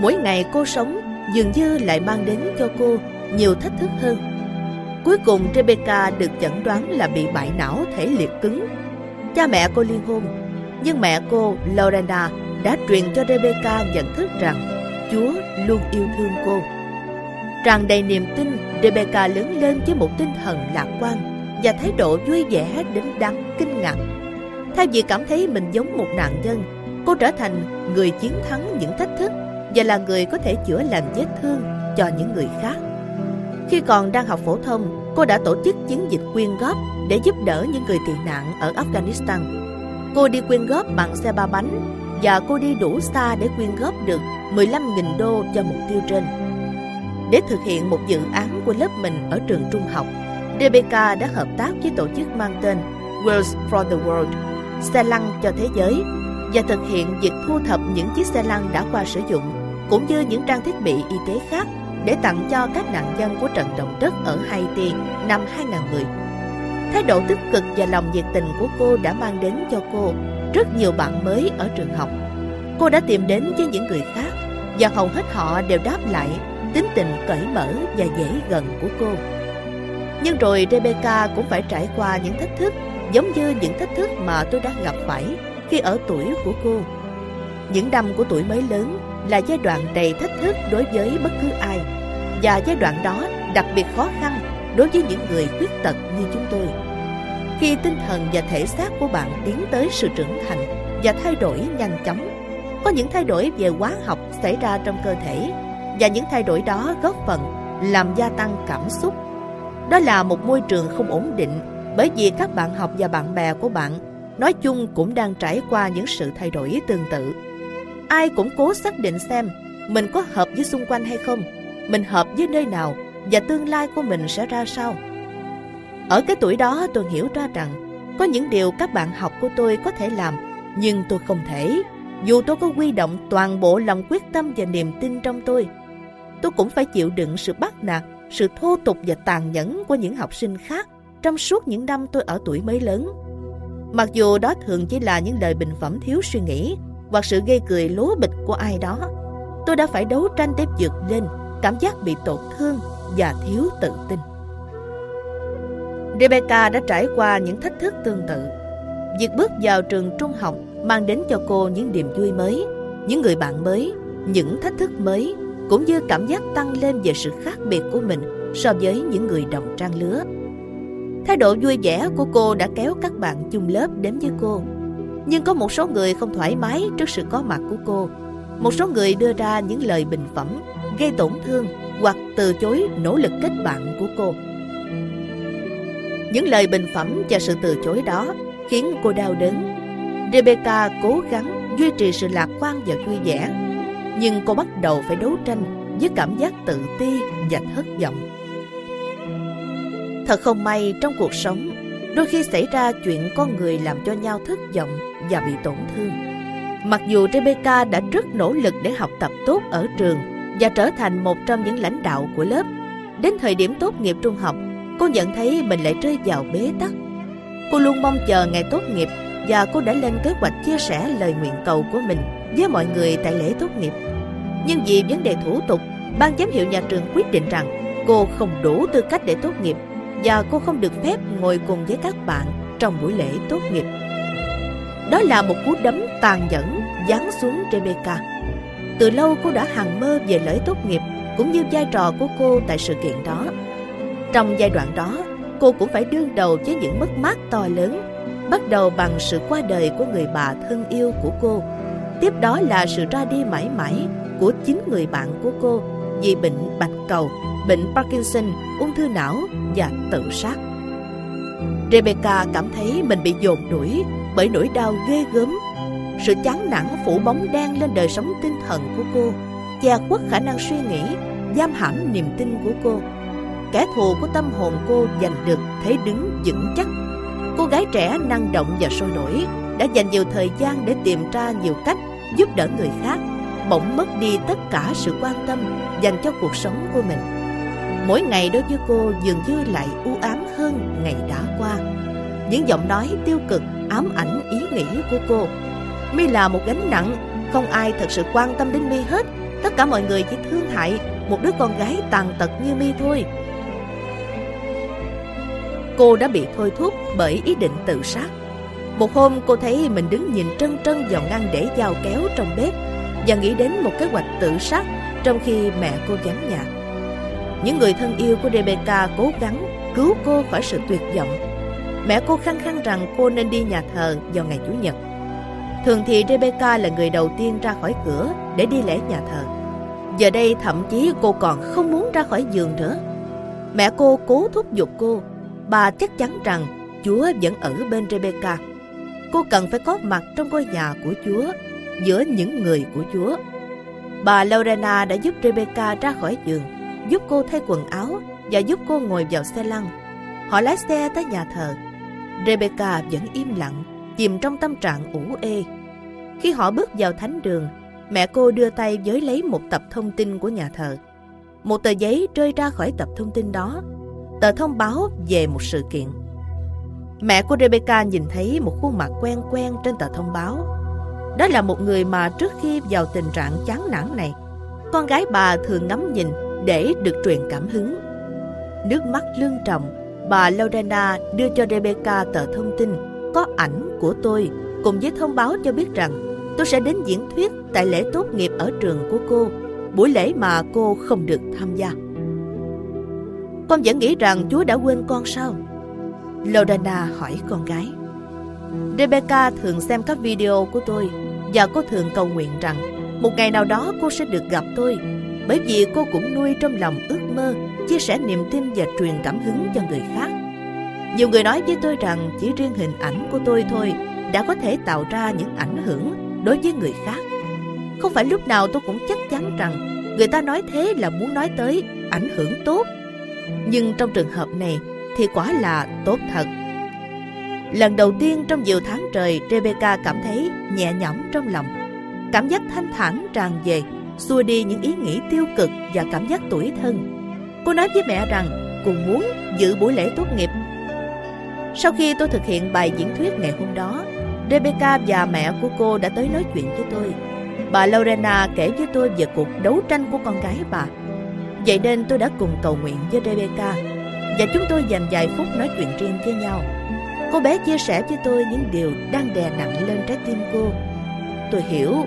Mỗi ngày cô sống dường như lại mang đến cho cô nhiều thách thức hơn. Cuối cùng Rebecca được chẩn đoán là bị bại não thể liệt cứng. Cha mẹ cô liên hôn, nhưng mẹ cô Lorena đã truyền cho Rebecca nhận thức rằng Chúa luôn yêu thương cô. Tràn đầy niềm tin, Rebecca lớn lên với một tinh thần lạc quan và thái độ vui vẻ đến đáng kinh ngạc. Thay vì cảm thấy mình giống một nạn nhân, cô trở thành người chiến thắng những thách thức và là người có thể chữa lành vết thương cho những người khác. Khi còn đang học phổ thông, cô đã tổ chức chiến dịch quyên góp để giúp đỡ những người tị nạn ở Afghanistan. Cô đi quyên góp bằng xe ba bánh và cô đi đủ xa để quyên góp được 15.000 đô cho mục tiêu trên. Để thực hiện một dự án của lớp mình ở trường trung học, Rebecca đã hợp tác với tổ chức mang tên Wheels for the World, xe lăn cho thế giới, và thực hiện việc thu thập những chiếc xe lăn đã qua sử dụng, cũng như những trang thiết bị y tế khác để tặng cho các nạn nhân của trận động đất ở Haiti năm 2010. Thái độ tích cực và lòng nhiệt tình của cô đã mang đến cho cô rất nhiều bạn mới ở trường học. Cô đã tìm đến với những người khác và hầu hết họ đều đáp lại tính tình cởi mở và dễ gần của cô. Nhưng rồi Rebecca cũng phải trải qua những thách thức, giống như những thách thức mà tôi đã gặp phải khi ở tuổi của cô. Những năm của tuổi mới lớn là giai đoạn đầy thách thức đối với bất cứ ai và giai đoạn đó đặc biệt khó khăn đối với những người khuyết tật như chúng tôi. Khi tinh thần và thể xác của bạn tiến tới sự trưởng thành và thay đổi nhanh chóng, có những thay đổi về hóa học xảy ra trong cơ thể và những thay đổi đó góp phần làm gia tăng cảm xúc. Đó là một môi trường không ổn định bởi vì các bạn học và bạn bè của bạn nói chung cũng đang trải qua những sự thay đổi tương tự. Ai cũng cố xác định xem mình có hợp với xung quanh hay không, mình hợp với nơi nào và tương lai của mình sẽ ra sao. Ở cái tuổi đó tôi hiểu ra rằng có những điều các bạn học của tôi có thể làm nhưng tôi không thể. Dù tôi có quy động toàn bộ lòng quyết tâm và niềm tin trong tôi, tôi cũng phải chịu đựng sự bắt nạt, sự thô tục và tàn nhẫn của những học sinh khác trong suốt những năm tôi ở tuổi mới lớn. Mặc dù đó thường chỉ là những lời bình phẩm thiếu suy nghĩ hoặc sự gây cười lố bịch của ai đó, tôi đã phải đấu tranh để vượt lên cảm giác bị tổn thương và thiếu tự tin. Rebecca đã trải qua những thách thức tương tự. Việc bước vào trường trung học mang đến cho cô những niềm vui mới, những người bạn mới, những thách thức mới, cũng như cảm giác tăng lên về sự khác biệt của mình so với những người đồng trang lứa. Thái độ vui vẻ của cô đã kéo các bạn chung lớp đến với cô. Nhưng có một số người không thoải mái trước sự có mặt của cô. Một số người đưa ra những lời bình phẩm, gây tổn thương hoặc từ chối nỗ lực kết bạn của cô. Những lời bình phẩm và sự từ chối đó khiến cô đau đớn. Rebecca cố gắng duy trì sự lạc quan và vui vẻ, nhưng cô bắt đầu phải đấu tranh với cảm giác tự ti và thất vọng. Thật không may trong cuộc sống, Đôi khi xảy ra chuyện con người làm cho nhau thất vọng và bị tổn thương. Mặc dù Rebecca đã rất nỗ lực để học tập tốt ở trường và trở thành một trong những lãnh đạo của lớp, đến thời điểm tốt nghiệp trung học, cô nhận thấy mình lại rơi vào bế tắc. Cô luôn mong chờ ngày tốt nghiệp và cô đã lên kế hoạch chia sẻ lời nguyện cầu của mình với mọi người tại lễ tốt nghiệp. Nhưng vì vấn đề thủ tục, ban giám hiệu nhà trường quyết định rằng cô không đủ tư cách để tốt nghiệp và cô không được phép ngồi cùng với các bạn trong buổi lễ tốt nghiệp. Đó là một cú đấm tàn nhẫn giáng xuống Rebecca. Từ lâu cô đã hằng mơ về lễ tốt nghiệp cũng như vai trò của cô tại sự kiện đó. Trong giai đoạn đó, cô cũng phải đương đầu với những mất mát to lớn, bắt đầu bằng sự qua đời của người bà thân yêu của cô. Tiếp đó là sự ra đi mãi mãi của chính người bạn của cô vì bệnh bạch cầu, bệnh Parkinson, ung thư não và tự sát. Rebecca cảm thấy mình bị dồn đuổi bởi nỗi đau ghê gớm. Sự chán nản phủ bóng đen lên đời sống tinh thần của cô, che khuất khả năng suy nghĩ, giam hãm niềm tin của cô. Kẻ thù của tâm hồn cô giành được thế đứng vững chắc. Cô gái trẻ năng động và sôi nổi đã dành nhiều thời gian để tìm ra nhiều cách giúp đỡ người khác, bỗng mất đi tất cả sự quan tâm dành cho cuộc sống của mình. Mỗi ngày đối với cô dường như lại u ám hơn ngày đã qua. Những giọng nói tiêu cực ám ảnh ý nghĩ của cô. Mi là một gánh nặng, không ai thật sự quan tâm đến Mi hết. Tất cả mọi người chỉ thương hại một đứa con gái tàn tật như Mi thôi. Cô đã bị thôi thúc bởi ý định tự sát. Một hôm cô thấy mình đứng nhìn trân trân vào ngăn để dao kéo trong bếp và nghĩ đến một kế hoạch tự sát trong khi mẹ cô vắng nhà. Những người thân yêu của Rebecca cố gắng cứu cô khỏi sự tuyệt vọng. Mẹ cô khăng khăng rằng cô nên đi nhà thờ vào ngày Chủ nhật. Thường thì Rebecca là người đầu tiên ra khỏi cửa để đi lễ nhà thờ. Giờ đây thậm chí cô còn không muốn ra khỏi giường nữa. Mẹ cô cố thúc giục cô. Bà chắc chắn rằng Chúa vẫn ở bên Rebecca. Cô cần phải có mặt trong ngôi nhà của Chúa, giữa những người của Chúa. Bà Lorena đã giúp Rebecca ra khỏi giường giúp cô thay quần áo và giúp cô ngồi vào xe lăn. Họ lái xe tới nhà thờ. Rebecca vẫn im lặng, chìm trong tâm trạng ủ ê. Khi họ bước vào thánh đường, mẹ cô đưa tay với lấy một tập thông tin của nhà thờ. Một tờ giấy rơi ra khỏi tập thông tin đó, tờ thông báo về một sự kiện. Mẹ của Rebecca nhìn thấy một khuôn mặt quen quen trên tờ thông báo. Đó là một người mà trước khi vào tình trạng chán nản này, con gái bà thường ngắm nhìn để được truyền cảm hứng. Nước mắt lưng trọng, bà Lorena đưa cho Rebecca tờ thông tin có ảnh của tôi cùng với thông báo cho biết rằng tôi sẽ đến diễn thuyết tại lễ tốt nghiệp ở trường của cô, buổi lễ mà cô không được tham gia. Con vẫn nghĩ rằng Chúa đã quên con sao? Lorena hỏi con gái. Rebecca thường xem các video của tôi và cô thường cầu nguyện rằng một ngày nào đó cô sẽ được gặp tôi bởi vì cô cũng nuôi trong lòng ước mơ chia sẻ niềm tin và truyền cảm hứng cho người khác. Nhiều người nói với tôi rằng chỉ riêng hình ảnh của tôi thôi đã có thể tạo ra những ảnh hưởng đối với người khác. Không phải lúc nào tôi cũng chắc chắn rằng người ta nói thế là muốn nói tới ảnh hưởng tốt. Nhưng trong trường hợp này thì quả là tốt thật. Lần đầu tiên trong nhiều tháng trời, Rebecca cảm thấy nhẹ nhõm trong lòng. Cảm giác thanh thản tràn về xua đi những ý nghĩ tiêu cực và cảm giác tuổi thân. Cô nói với mẹ rằng cô muốn dự buổi lễ tốt nghiệp. Sau khi tôi thực hiện bài diễn thuyết ngày hôm đó, Rebecca và mẹ của cô đã tới nói chuyện với tôi. Bà Lorena kể với tôi về cuộc đấu tranh của con gái bà. Vậy nên tôi đã cùng cầu nguyện với Rebecca và chúng tôi dành vài phút nói chuyện riêng với nhau. Cô bé chia sẻ với tôi những điều đang đè nặng lên trái tim cô. Tôi hiểu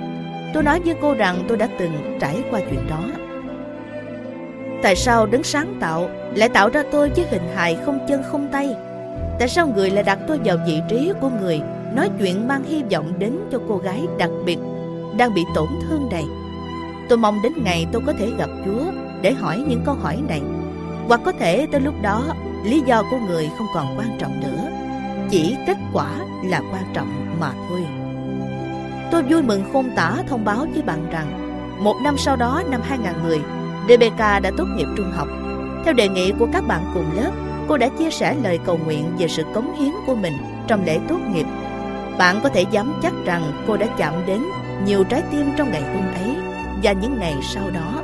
Tôi nói với cô rằng tôi đã từng trải qua chuyện đó. Tại sao đấng sáng tạo lại tạo ra tôi với hình hài không chân không tay? Tại sao người lại đặt tôi vào vị trí của người nói chuyện mang hy vọng đến cho cô gái đặc biệt đang bị tổn thương này? Tôi mong đến ngày tôi có thể gặp Chúa để hỏi những câu hỏi này. Hoặc có thể tới lúc đó lý do của người không còn quan trọng nữa. Chỉ kết quả là quan trọng mà thôi. Tôi vui mừng khôn tả thông báo với bạn rằng một năm sau đó năm 2010, Rebecca đã tốt nghiệp trung học. Theo đề nghị của các bạn cùng lớp, cô đã chia sẻ lời cầu nguyện về sự cống hiến của mình trong lễ tốt nghiệp. Bạn có thể dám chắc rằng cô đã chạm đến nhiều trái tim trong ngày hôm ấy và những ngày sau đó.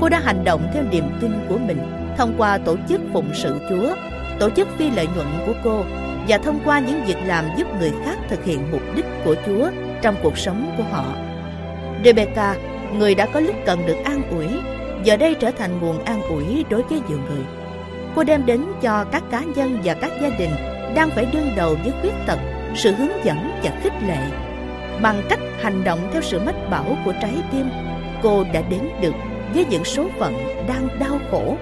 Cô đã hành động theo niềm tin của mình thông qua tổ chức phụng sự Chúa, tổ chức phi lợi nhuận của cô và thông qua những việc làm giúp người khác thực hiện mục đích của Chúa trong cuộc sống của họ. Rebecca, người đã có lúc cần được an ủi, giờ đây trở thành nguồn an ủi đối với nhiều người. Cô đem đến cho các cá nhân và các gia đình đang phải đương đầu với khuyết tật sự hướng dẫn và khích lệ. Bằng cách hành động theo sự mách bảo của trái tim, cô đã đến được với những số phận đang đau khổ,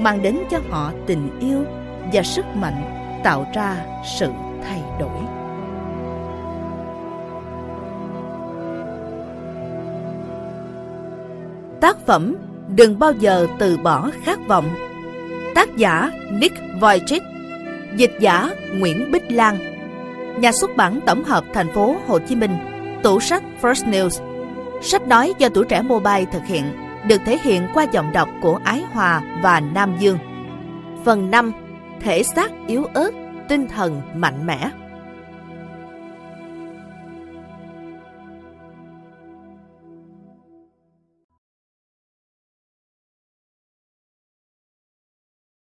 mang đến cho họ tình yêu và sức mạnh tạo ra sự thay đổi. Tác phẩm Đừng bao giờ từ bỏ khát vọng Tác giả Nick Vujicic Dịch giả Nguyễn Bích Lan Nhà xuất bản tổng hợp thành phố Hồ Chí Minh Tủ sách First News Sách nói do tuổi trẻ mobile thực hiện được thể hiện qua giọng đọc của Ái Hòa và Nam Dương. Phần 5. Thể xác yếu ớt, tinh thần mạnh mẽ.